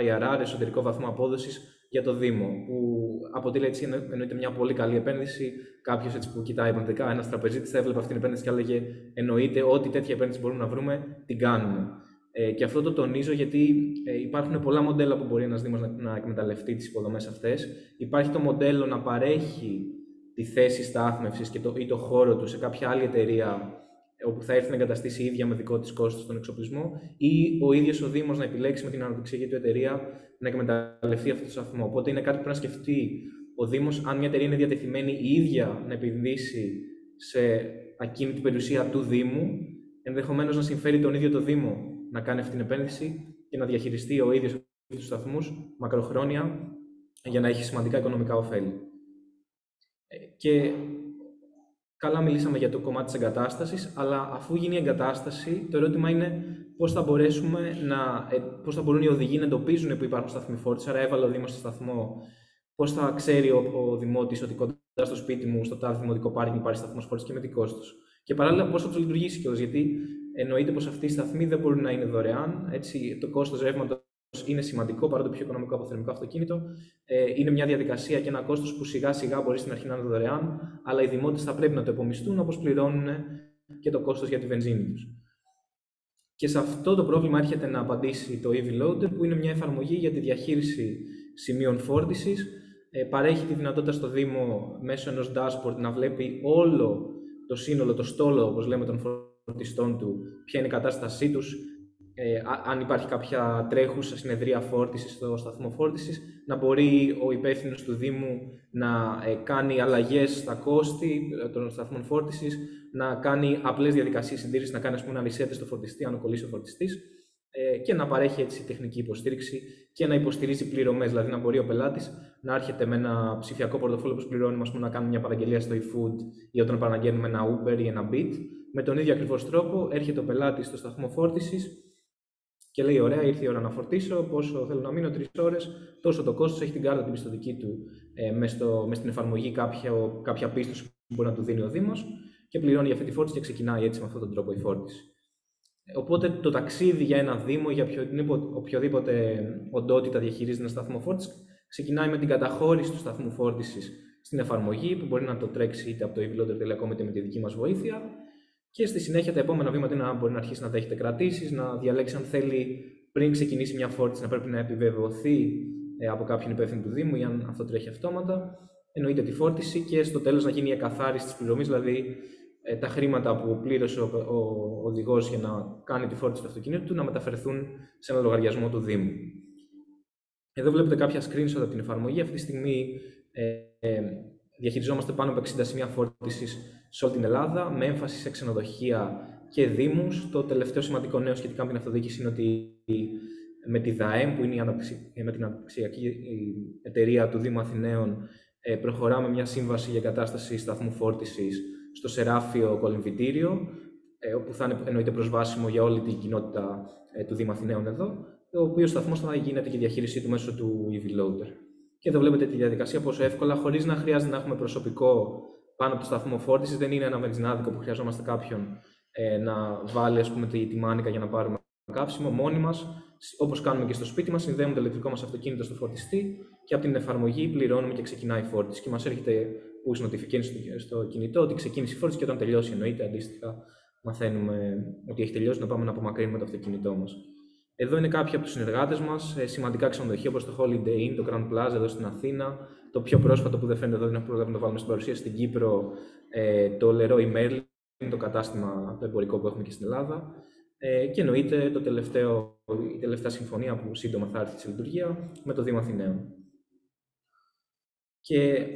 IRR, εσωτερικό βαθμό απόδοσης για το Δήμο, που αποτελεί έτσι εννοείται μια πολύ καλή επένδυση. Κάποιος που κοιτάει επενδυτικά, ένας τραπεζίτης θα έβλεπε αυτή την επένδυση και έλεγε: Εννοείται ότι τέτοια επένδυση μπορούμε να βρούμε, την κάνουμε. Ε, και αυτό το τονίζω γιατί ε, υπάρχουν πολλά μοντέλα που μπορεί ένας Δήμος να, να εκμεταλλευτεί τις υποδομές αυτές. Υπάρχει το μοντέλο να παρέχει τη θέση στάθμευσης ή το χώρο τους σε κάποια άλλη εταιρεία όπου θα έρθει να εγκαταστήσει η ίδια με δικό της κόστος τον εξοπλισμό, ή ο ίδιος ο Δήμος να επιλέξει με την αναπτυξιακή του εταιρεία να εκμεταλλευτεί αυτό το σταθμό. Οπότε είναι κάτι που πρέπει να σκεφτεί ο Δήμος, αν μια εταιρεία είναι διατεθειμένη η ίδια να επενδύσει σε ακίνητη περιουσία του Δήμου, ενδεχομένως να συμφέρει τον ίδιο το Δήμο να κάνει αυτή την επένδυση και να διαχειριστεί ο ίδιος τους σταθμούς μακροχρόνια για να έχει σημαντικά οικονομικά ωφέλη. Ε, και καλά μιλήσαμε για το κομμάτι της εγκατάστασης, αλλά αφού γίνει η εγκατάσταση, το ερώτημα είναι πώς θα μπορέσουμε να, ε, πώς θα μπορούν οι οδηγοί να εντοπίζουν που υπάρχουν σταθμοί φόρτιση. Άρα έβαλε ο Δήμος στο σταθμό, πώς θα ξέρει ο, ο Δημότης ότι κοντά στο σπίτι μου, στο τάδε δημοτικό πάρκινγκ υπάρχει σταθμός φόρτιση και με τι κόστος. Και παράλληλα πώς θα τους λειτουργήσει κιόλας, γιατί εννοείται πως αυτοί οι σταθμοί δεν μπορούν να είναι δωρεάν, έτσι, το κόστος ρεύματος είναι σημαντικό παρά το πιο οικονομικό από θερμικό αυτοκίνητο. Ε, είναι μια διαδικασία και ένα κόστος που σιγά σιγά μπορεί στην αρχή να είναι δωρεάν, αλλά οι δημότες θα πρέπει να το επομιστούν όπως πληρώνουν και το κόστος για τη βενζίνη τους. Και σε αυτό το πρόβλημα έρχεται να απαντήσει το EV Loader, που είναι μια εφαρμογή για τη διαχείριση σημείων φόρτισης. Ε, παρέχει τη δυνατότητα στο Δήμο μέσω ενός dashboard να βλέπει όλο το σύνολο, το στόλο, όπως λέμε, των φορτιστών του, ποια είναι η κατάστασή τους, ε, αν υπάρχει κάποια τρέχουσα συνεδρία φόρτισης στο σταθμό φόρτισης, να μπορεί ο υπεύθυνος του Δήμου να ε, κάνει αλλαγές στα κόστη ε, των σταθμών φόρτισης, να κάνει απλές διαδικασίες συντήρησης, να κάνει ας πούμε, ένα reset στο φορτιστή, αν κολλήσει ο φορτιστής, ε, και να παρέχει έτσι τεχνική υποστήριξη και να υποστηρίζει πληρωμές. Δηλαδή, να μπορεί ο πελάτης να έρχεται με ένα ψηφιακό πορτοφόλι που πληρώνουμε, πούμε, να κάνουμε μια παραγγελία στο eFood ή όταν παραγγέλνουμε ένα Uber ή ένα Bit. Με τον ίδιο ακριβώς τρόπο έρχεται ο πελάτης στο σταθμό φόρτισης και λέει: Ωραία, ήρθε η ώρα να φορτίσω. Πόσο θέλω να μείνω, τρεις ώρες. Τόσο το κόστος έχει την κάρτα την πιστοτική του ε, μες, μες στην εφαρμογή κάποια, κάποια πίστοση που μπορεί να του δίνει ο Δήμος και πληρώνει για αυτή τη φόρτιση και ξεκινάει έτσι με αυτόν τον τρόπο η φόρτιση. Οπότε το ταξίδι για ένα Δήμο, για οποιοδήποτε οντότητα διαχειρίζεται ένα σταθμό φόρτισης, ξεκινάει με την καταχώρηση του σταθμού φόρτισης στην εφαρμογή που μπορεί να το τρέξει είτε από το eVloader.com είτε με τη δική μας βοήθεια. Και στη συνέχεια τα επόμενα βήματα είναι να μπορεί να αρχίσει να δέχεται κρατήσεις, να διαλέξει αν θέλει πριν ξεκινήσει μια φόρτιση να πρέπει να επιβεβαιωθεί ε, από κάποιον υπεύθυνο του Δήμου ή αν αυτό τρέχει αυτόματα. Εννοείται τη φόρτιση και στο τέλος να γίνει η εκαθάριση της πληρωμής, δηλαδή ε, τα χρήματα που πλήρωσε ο, ο, ο οδηγός για να κάνει τη φόρτιση του αυτοκινήτου του να μεταφερθούν σε ένα λογαριασμό του Δήμου. Εδώ βλέπετε κάποια screenshot από την εφαρμογή. Αυτή τη στιγμή ε, ε, διαχειριζόμαστε πάνω από 60 σημεία φόρτισης σε όλη την Ελλάδα, με έμφαση σε ξενοδοχεία και δήμους. Το τελευταίο σημαντικό νέο σχετικά με την αυτοδιοίκηση είναι ότι με τη ΔΑΕΜ, που είναι η ε, με την αναπτυξιακή εταιρεία του Δήμου Αθηναίων, ε, προχωράμε μια σύμβαση για κατάσταση σταθμού φόρτισης στο Σεράφιο Κολυμβητήριο, ε, όπου θα είναι εννοείται προσβάσιμο για όλη την κοινότητα του Δήμου Αθηναίων εδώ, ο οποίο σταθμό θα γίνεται και η διαχείρισή του μέσω του EV Loader. Και εδώ βλέπετε τη διαδικασία πόσο εύκολα, χωρίς να χρειάζεται να έχουμε προσωπικό πάνω από το σταθμό φόρτισης. Δεν είναι ένα βενζινάδικο που χρειαζόμαστε κάποιον ε, να βάλει ας πούμε, τη, τη μάνικα για να πάρουμε καύσιμο. Μόνοι μας, όπως κάνουμε και στο σπίτι μας, συνδέουμε το ηλεκτρικό μας αυτοκίνητο στο φορτιστή και από την εφαρμογή πληρώνουμε και ξεκινάει η φόρτιση. Και μας έρχεται push notification στο, στο κινητό ότι ξεκίνησε η φόρτιση και όταν τελειώσει, εννοείται αντίστοιχα, μαθαίνουμε ότι έχει τελειώσει να πάμε να απομακρύνουμε το αυτοκίνητό μας. Εδώ είναι κάποιοι από τους συνεργάτες μας, ε, σημαντικά ξενοδοχεία όπως το Holiday Inn, το Grand Plaza εδώ στην Αθήνα. Το πιο πρόσφατο που δεν φαίνεται εδώ, δεν έχουμε προλάβει να το βάλουμε στην παρουσία στην Κύπρο, ε, το Leroy Merlin, το κατάστημα το εμπορικό που έχουμε και στην Ελλάδα. Ε, και εννοείται το τελευταίο, η τελευταία συμφωνία που σύντομα θα έρθει σε λειτουργία με το Δήμο Αθηναίων. Και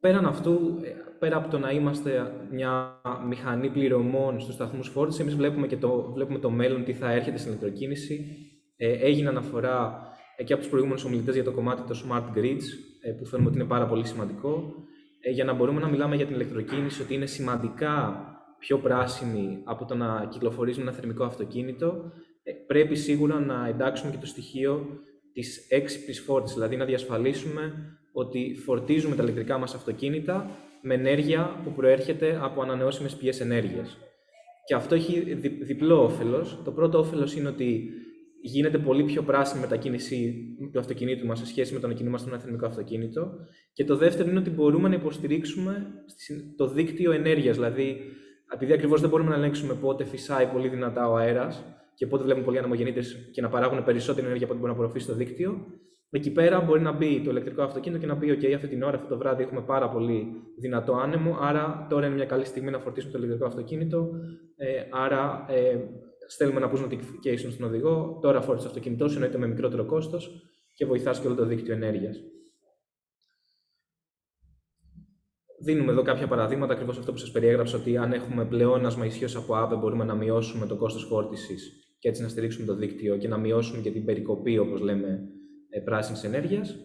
πέραν αυτού, πέρα από το να είμαστε μια μηχανή πληρωμών στους σταθμούς φόρτισης, εμείς βλέπουμε και το, βλέπουμε το μέλλον τι θα έρχεται στην ηλεκτροκίνηση. Ε, έγινε αναφορά ε, και από τους προηγούμενους ομιλητές για το κομμάτι των smart grids, ε, που θεωρούμε ότι είναι πάρα πολύ σημαντικό, ε, για να μπορούμε να μιλάμε για την ηλεκτροκίνηση, ότι είναι σημαντικά πιο πράσινη από το να κυκλοφορήσουμε ένα θερμικό αυτοκίνητο, ε, πρέπει σίγουρα να εντάξουμε και το στοιχείο της έξυπνης φόρτισης, δηλαδή να διασφαλίσουμε ότι φορτίζουμε τα ηλεκτρικά μας αυτοκίνητα με ενέργεια που προέρχεται από ανανεώσιμες πηγές ενέργειας. Και αυτό έχει διπλό όφελος. Το πρώτο όφελος είναι ότι γίνεται πολύ πιο πράσινη μετακίνηση του αυτοκινήτου μας σε σχέση με το να κινούμαστε ένα εθνικό αυτοκίνητο. Και το δεύτερο είναι ότι μπορούμε να υποστηρίξουμε το δίκτυο ενέργειας. Δηλαδή, επειδή ακριβώς δεν μπορούμε να ελέγξουμε πότε φυσάει πολύ δυνατά ο αέρας και πότε βλέπουμε πολλοί αναμογεννήτε και να παράγουν περισσότερη ενέργεια από ό,τι μπορεί να απορροφήσει το δίκτυο, Εκεί πέρα μπορεί να μπει το ηλεκτρικό αυτοκίνητο και να πει: OK, αυτή την ώρα, αυτό το βράδυ έχουμε πάρα πολύ δυνατό άνεμο. Άρα τώρα είναι μια καλή στιγμή να φορτίσουμε το ηλεκτρικό αυτοκίνητο. Ε, άρα ε, στέλνουμε ένα push notification στον οδηγό. Τώρα φόρτισε το αυτοκίνητό σου, εννοείται με μικρότερο κόστος και βοηθάς και όλο το δίκτυο ενέργειας. Δίνουμε εδώ κάποια παραδείγματα, ακριβώς αυτό που σας περιέγραψα, ότι αν έχουμε πλεόνασμα ισχύως από ΑΒΕ, μπορούμε να μειώσουμε το κόστος φόρτισης και έτσι να στηρίξουμε το δίκτυο και να μειώσουμε και την περικοπή, όπως λέμε, ε, πράσινης ενέργειας.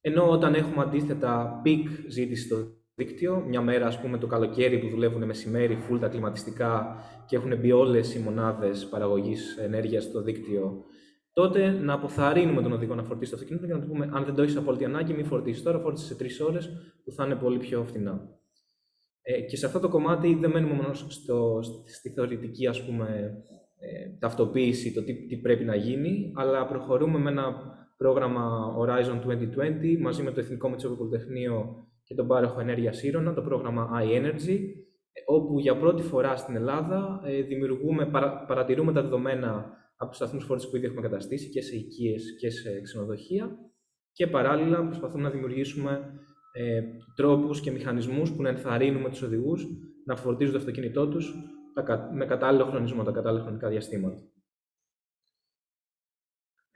Ενώ όταν έχουμε αντίθετα peak ζήτηση στο δίκτυο, μια μέρα ας πούμε το καλοκαίρι που δουλεύουν μεσημέρι, full τα κλιματιστικά και έχουν μπει όλες οι μονάδες παραγωγής ενέργειας στο δίκτυο, τότε να αποθαρρύνουμε τον οδηγό να φορτίσει το αυτοκίνητο και να του πούμε: Αν δεν το έχεις απόλυτη ανάγκη, μην φορτίσεις τώρα, φορτίσει σε τρεις ώρες που θα είναι πολύ πιο φθηνά. Ε, και σε αυτό το κομμάτι δεν μένουμε μόνος στο, στη θεωρητική ας πούμε, ε, ταυτοποίηση, το τι, τι πρέπει να γίνει, αλλά προχωρούμε με ένα πρόγραμμα Horizon 2020 μαζί με το Εθνικό Μετσόβιο Πολυτεχνείο και τον πάροχο ενέργεια Ήρωνα, το πρόγραμμα iEnergy, όπου για πρώτη φορά στην Ελλάδα ε, δημιουργούμε, παρατηρούμε τα δεδομένα από τους σταθμούς φόρτισης που ήδη έχουμε καταστήσει και σε οικίες και σε ξενοδοχεία και παράλληλα προσπαθούμε να δημιουργήσουμε ε, τρόπους και μηχανισμούς που να ενθαρρύνουμε τους οδηγούς να φορτίζουν το αυτοκίνητό τους με κατάλληλο χρονισμό, τα κατάλληλα χρονικά διαστήματα.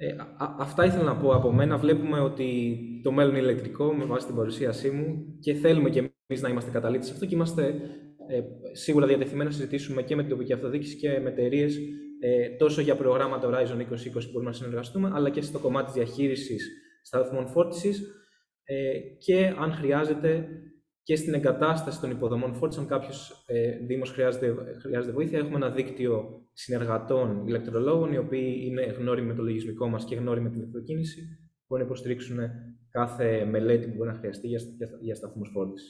Ε, αυτά ήθελα να πω από μένα. Βλέπουμε ότι το μέλλον είναι ηλεκτρικό με βάση την παρουσίασή μου και θέλουμε και εμείς να είμαστε καταλήτες σε αυτό και είμαστε ε, σίγουρα διατεθειμένοι να συζητήσουμε και με την τοπική αυτοδιοίκηση και με εταιρείες ε, τόσο για προγράμματα Horizon 2020 που μπορούμε να συνεργαστούμε, αλλά και στο κομμάτι της διαχείρισης σταθμών φόρτισης ε, και αν χρειάζεται και στην εγκατάσταση των υποδομών φόρτιση, αν κάποιος ε, Δήμος χρειάζεται, χρειάζεται βοήθεια, έχουμε ένα δίκτυο συνεργατών ηλεκτρολόγων, οι οποίοι είναι γνώριμοι με το λογισμικό μας και γνώριμοι με την ηλεκτροκίνηση, μπορούν να υποστηρίξουν κάθε μελέτη που μπορεί να χρειαστεί για, για, για σταθμούς φόρτιση.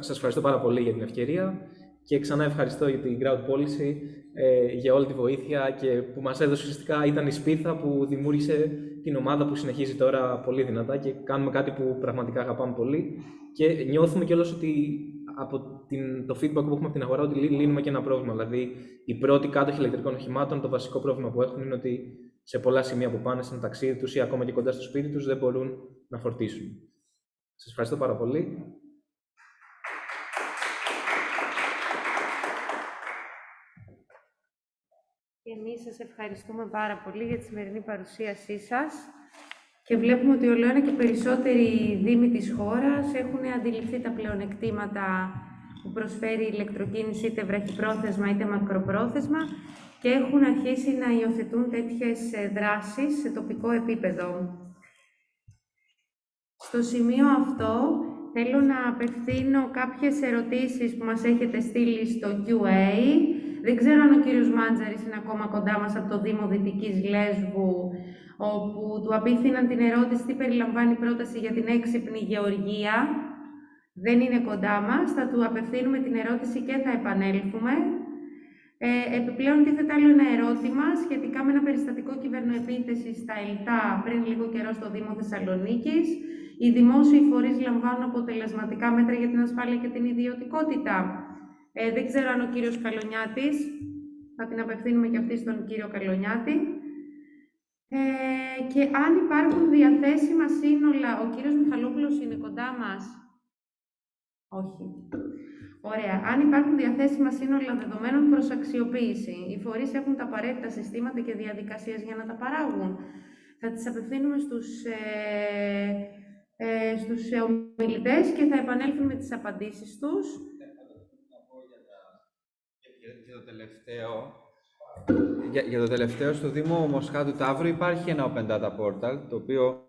Σας ευχαριστώ πάρα πολύ για την ευκαιρία Και ξανά ευχαριστώ για την Ground Policy, ε, για όλη τη βοήθεια και που μας έδωσε ουσιαστικά ήταν η σπίθα που δημιούργησε την ομάδα που συνεχίζει τώρα πολύ δυνατά και κάνουμε κάτι που πραγματικά αγαπάμε πολύ και νιώθουμε κιόλας ότι από την, το feedback που έχουμε από την αγορά ότι λύνουμε και ένα πρόβλημα. Δηλαδή, οι πρώτοι κάτοχοι ηλεκτρικών οχημάτων, το βασικό πρόβλημα που έχουν είναι ότι σε πολλά σημεία που πάνε στην ταξίδι τους ή ακόμα και κοντά στο σπίτι τους δεν μπορούν να φορτίσουν. Σας ευχαριστώ πάρα πολύ. Και εμείς σας ευχαριστούμε πάρα πολύ για τη σημερινή παρουσίασή σας και βλέπουμε ότι όλο ένα και περισσότεροι δήμοι της χώρας έχουν αντιληφθεί τα πλεονεκτήματα που προσφέρει η ηλεκτροκίνηση είτε βραχυπρόθεσμα είτε μακροπρόθεσμα και έχουν αρχίσει να υιοθετούν τέτοιες ε, δράσεις σε τοπικό επίπεδο. Στο σημείο αυτό θέλω να απευθύνω κάποιες ερωτήσεις που μας έχετε στείλει στο QA. Δεν ξέρω αν ο κύριος Μάντζαρης είναι ακόμα κοντά μας από το Δήμο Δυτικής Λέσβου, όπου του απίθυναν την ερώτηση τι περιλαμβάνει η πρόταση για την έξυπνη γεωργία. Δεν είναι κοντά μας, θα του απευθύνουμε την ερώτηση και θα επανέλθουμε. Ε, επιπλέον τίθεται άλλο ένα ερώτημα σχετικά με ένα περιστατικό κυβερνοεπίθεση στα ΕΛΤΑ πριν λίγο καιρό στο Δήμο Θεσσαλονίκης. Οι δημόσιοι φορείς λαμβάνουν αποτελεσματικά μέτρα για την ασφάλεια και την ιδιωτικότητα. Ε, δεν ξέρω αν ο κύριος Καλονιάτης, θα την απευθύνουμε και αυτή στον κύριο Καλονιάτη. Ε, και αν υπάρχουν διαθέσιμα σύνολα, ο κύριος Μιχαλόπουλος είναι κοντά μας; Όχι. Ωραία. Αν υπάρχουν διαθέσιμα σύνολα δεδομένων προς αξιοποίηση, οι φορείς έχουν τα απαραίτητα συστήματα και διαδικασίες για να τα παράγουν. Θα τις απευθύνουμε στους, ε, ε, στους ομιλητές και θα επανέλθουν με τις απαντήσεις τους. Για το τελευταίο, για, για το τελευταίο, στο Δήμο Μοσχάτου Ταύρου υπάρχει ένα Open Data Portal, το οποίο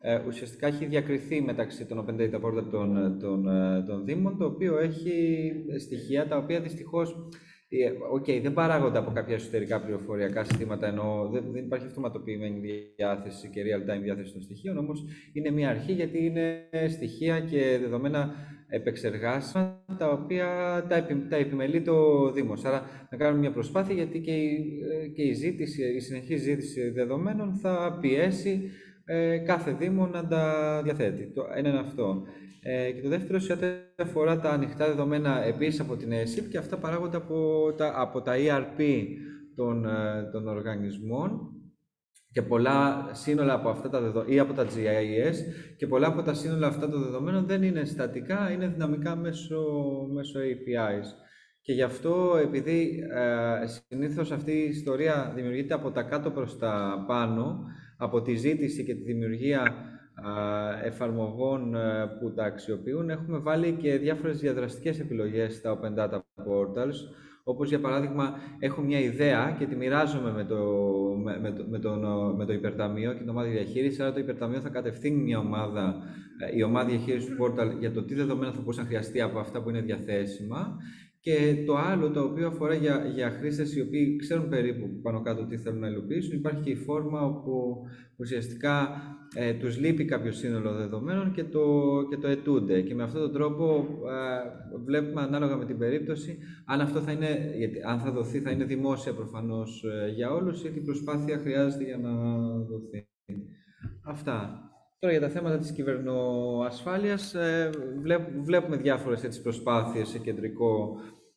ε, ουσιαστικά έχει διακριθεί μεταξύ των Open Data Portal των, των, ε, των Δήμων, το οποίο έχει στοιχεία τα οποία δυστυχώς ε, Ok, okay, δεν παράγονται από κάποια εσωτερικά πληροφοριακά συστήματα, ενώ δεν, δεν υπάρχει αυτοματοποιημένη διάθεση και real-time διάθεση των στοιχείων, όμως είναι μια αρχή γιατί είναι στοιχεία και δεδομένα επεξεργάσιμα τα οποία τα, επι, τα επιμελεί το Δήμος. Άρα να κάνουμε μια προσπάθεια γιατί και η, και η, ζήτηση, η συνεχή ζήτηση δεδομένων θα πιέσει ε, κάθε Δήμο να τα διαθέτει. Το ένα είναι αυτό. Ε, και το δεύτερο, σε ό,τι αφορά τα ανοιχτά δεδομένα επίσης από την ΕΣΥΠ και αυτά παράγονται από τα, από τα ERP των, ε, των οργανισμών και πολλά σύνολα από αυτά τα δεδομένα ή από τα GIS και πολλά από τα σύνολα αυτά των δεδομένων δεν είναι στατικά, είναι δυναμικά μέσω, μέσω APIs. Και γι' αυτό, επειδή ε, συνήθως αυτή η ιστορία δημιουργείται από τα κάτω προς τα πάνω, από τη ζήτηση και τη δημιουργία εφαρμογών ε, που τα αξιοποιούν, έχουμε βάλει και διάφορες διαδραστικές επιλογές στα Open Data Portals, όπως για παράδειγμα έχω μια ιδέα και τη μοιράζομαι με το, με, το, με, το, με το υπερταμείο και την ομάδα διαχείρισης, άρα το υπερταμείο θα κατευθύνει μια ομάδα, ε, η ομάδα διαχείρισης του portal για το τι δεδομένα θα μπορούσε να χρειαστεί από αυτά που είναι διαθέσιμα και το άλλο το οποίο αφορά για, για χρήστες οι οποίοι ξέρουν περίπου πάνω κάτω τι θέλουν να υλοποιήσουν, υπάρχει και η φόρμα όπου ουσιαστικά ε, τους λείπει κάποιο σύνολο δεδομένων και το, και το ετούνται. Και με αυτόν τον τρόπο ε, βλέπουμε ανάλογα με την περίπτωση αν αυτό θα είναι, γιατί αν θα δοθεί θα είναι δημόσια προφανώς ε, για όλους ή την προσπάθεια χρειάζεται για να δοθεί. Αυτά. Τώρα για τα θέματα της κυβερνοασφάλειας ε, βλέπουμε διάφορες έτσι, προσπάθειες σε κεντρικό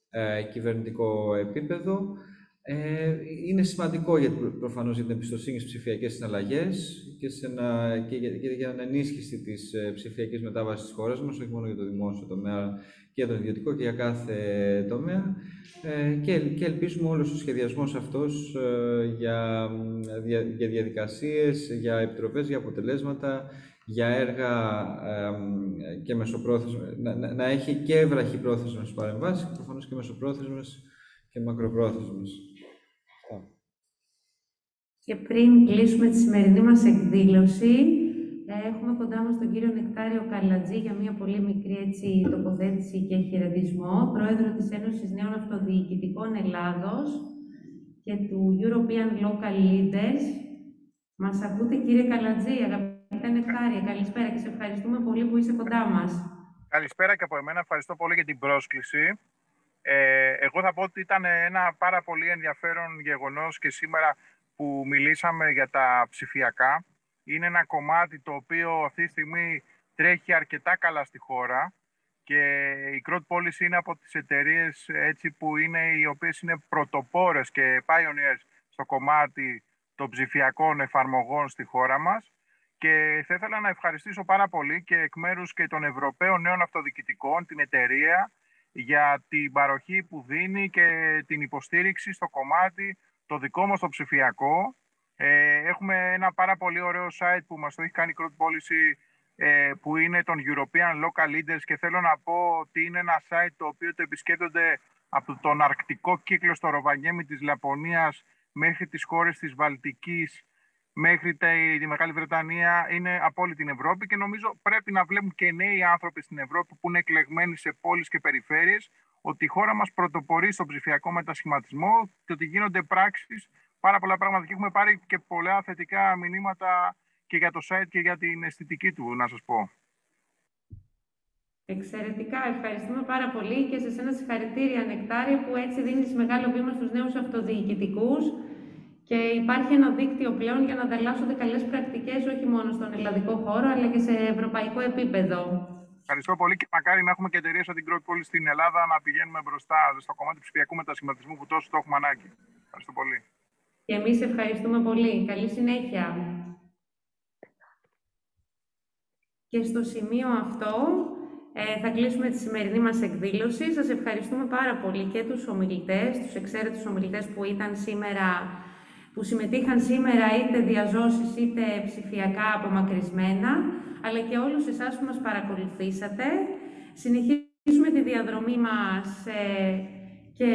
ε, κυβερνητικό επίπεδο. Ε, είναι σημαντικό γιατί προφανώς για την εμπιστοσύνη στις ψηφιακές συναλλαγές και, σε ένα, και, για, και για την ενίσχυση της ε, ψηφιακής μετάβασης της χώρας μας, όχι μόνο για το δημόσιο τομέα και για τον ιδιωτικό και για κάθε τομέα. Ε, και, και ελπίζουμε όλος ο σχεδιασμός αυτός ε, για, για, για διαδικασίες, για επιτροπές, για αποτελέσματα, για έργα και μεσοπρόθεσμα, να, να, έχει και βραχυπρόθεσμες παρεμβάσεις, προφανώς και μεσοπρόθεσμες και μακροπρόθεσμες. Και πριν κλείσουμε τη σημερινή μας εκδήλωση, έχουμε κοντά μας τον κύριο Νεκτάριο Καλατζή για μια πολύ μικρή έτσι, τοποθέτηση και χαιρετισμό, πρόεδρο της Ένωσης Νέων Αυτοδιοικητικών Ελλάδος και του European Local Leaders. Μας ακούτε κύριε Καλατζή, αγαπητέ Νεκτάρια, καλησπέρα και σε ευχαριστούμε πολύ που είσαι κοντά μας. Καλησπέρα και από εμένα, ευχαριστώ πολύ για την πρόσκληση. Ε, εγώ θα πω ότι ήταν ένα πάρα πολύ ενδιαφέρον γεγονός και σήμερα που μιλήσαμε για τα ψηφιακά. Είναι ένα κομμάτι το οποίο αυτή τη στιγμή τρέχει αρκετά καλά στη χώρα και η Crowd Policy είναι από τις εταιρείες έτσι που είναι οι οποίες είναι πρωτοπόρες και pioneers στο κομμάτι των ψηφιακών εφαρμογών στη χώρα μας και θα ήθελα να ευχαριστήσω πάρα πολύ και εκ μέρους και των Ευρωπαίων Νέων Αυτοδιοικητικών, την εταιρεία, για την παροχή που δίνει και την υποστήριξη στο κομμάτι το δικό μας το ψηφιακό. Ε, έχουμε ένα πάρα πολύ ωραίο site που μας το έχει κάνει η Crowd Policy ε, που είναι των European Local Leaders και θέλω να πω ότι είναι ένα site το οποίο το επισκέπτονται από τον αρκτικό κύκλο στο Ροβανιέμι της Λαπωνίας μέχρι τις χώρες της Βαλτικής μέχρι τη Μεγάλη Βρετανία είναι από όλη την Ευρώπη και νομίζω πρέπει να βλέπουν και νέοι άνθρωποι στην Ευρώπη που είναι εκλεγμένοι σε πόλεις και περιφέρειες ότι η χώρα μας πρωτοπορεί στον ψηφιακό μετασχηματισμό και ότι γίνονται πράξεις πάρα πολλά πράγματα. Και έχουμε πάρει και πολλά θετικά μηνύματα και για το site και για την αισθητική του, να σας πω. Εξαιρετικά, ευχαριστούμε πάρα πολύ και σε ένα συγχαρητήρια Νεκτάρια που έτσι δίνεις μεγάλο βήμα στους νέους αυτοδιοικητικούς και υπάρχει ένα δίκτυο πλέον για να ανταλλάσσονται καλές πρακτικές όχι μόνο στον ελλαδικό χώρο αλλά και σε ευρωπαϊκό επίπεδο. Ευχαριστώ πολύ και μακάρι να έχουμε και εταιρείες σαν την Growth στην Ελλάδα να πηγαίνουμε μπροστά στο κομμάτι ψηφιακού μετασχηματισμού που τόσο το έχουμε ανάγκη. Ευχαριστώ πολύ. Και εμείς ευχαριστούμε πολύ. Καλή συνέχεια. Και στο σημείο αυτό ε, θα κλείσουμε τη σημερινή μας εκδήλωση. Σας ευχαριστούμε πάρα πολύ και τους ομιλητές, τους εξαίρετους ομιλητές που ήταν σήμερα, που συμμετείχαν σήμερα είτε διαζώσεις είτε ψηφιακά απομακρυσμένα, αλλά και όλους εσάς που μας παρακολουθήσατε. Συνεχίζουμε τη διαδρομή μας ε, και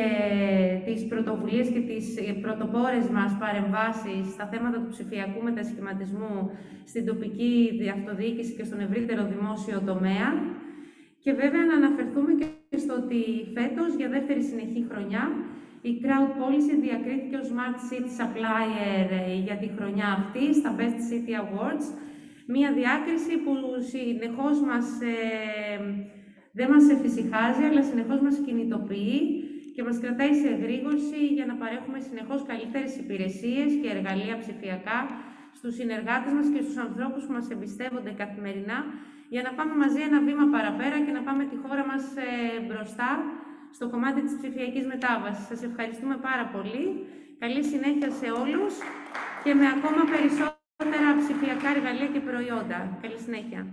τις πρωτοβουλίες και τις πρωτοπόρες μας παρεμβάσεις στα θέματα του ψηφιακού μετασχηματισμού στην τοπική αυτοδιοίκηση και στον ευρύτερο δημόσιο τομέα. Και βέβαια να αναφερθούμε και στο ότι φέτος, για δεύτερη συνεχή χρονιά, η Crowd Policy διακρίθηκε ως Smart City Supplier ε, για τη χρονιά αυτή στα Best City Awards. Μία διάκριση που συνεχώς μας, ε, δεν μας εφησυχάζει, αλλά συνεχώς μας κινητοποιεί και μας κρατάει σε εγρήγορση για να παρέχουμε συνεχώς καλύτερες υπηρεσίες και εργαλεία ψηφιακά στους συνεργάτες μας και στους ανθρώπους που μας εμπιστεύονται καθημερινά για να πάμε μαζί ένα βήμα παραπέρα και να πάμε τη χώρα μας ε, μπροστά στο κομμάτι της ψηφιακής μετάβασης. Σας ευχαριστούμε πάρα πολύ. Καλή συνέχεια σε όλους και με ακόμα περισσότερα ψηφιακά εργαλεία και προϊόντα. Καλή συνέχεια.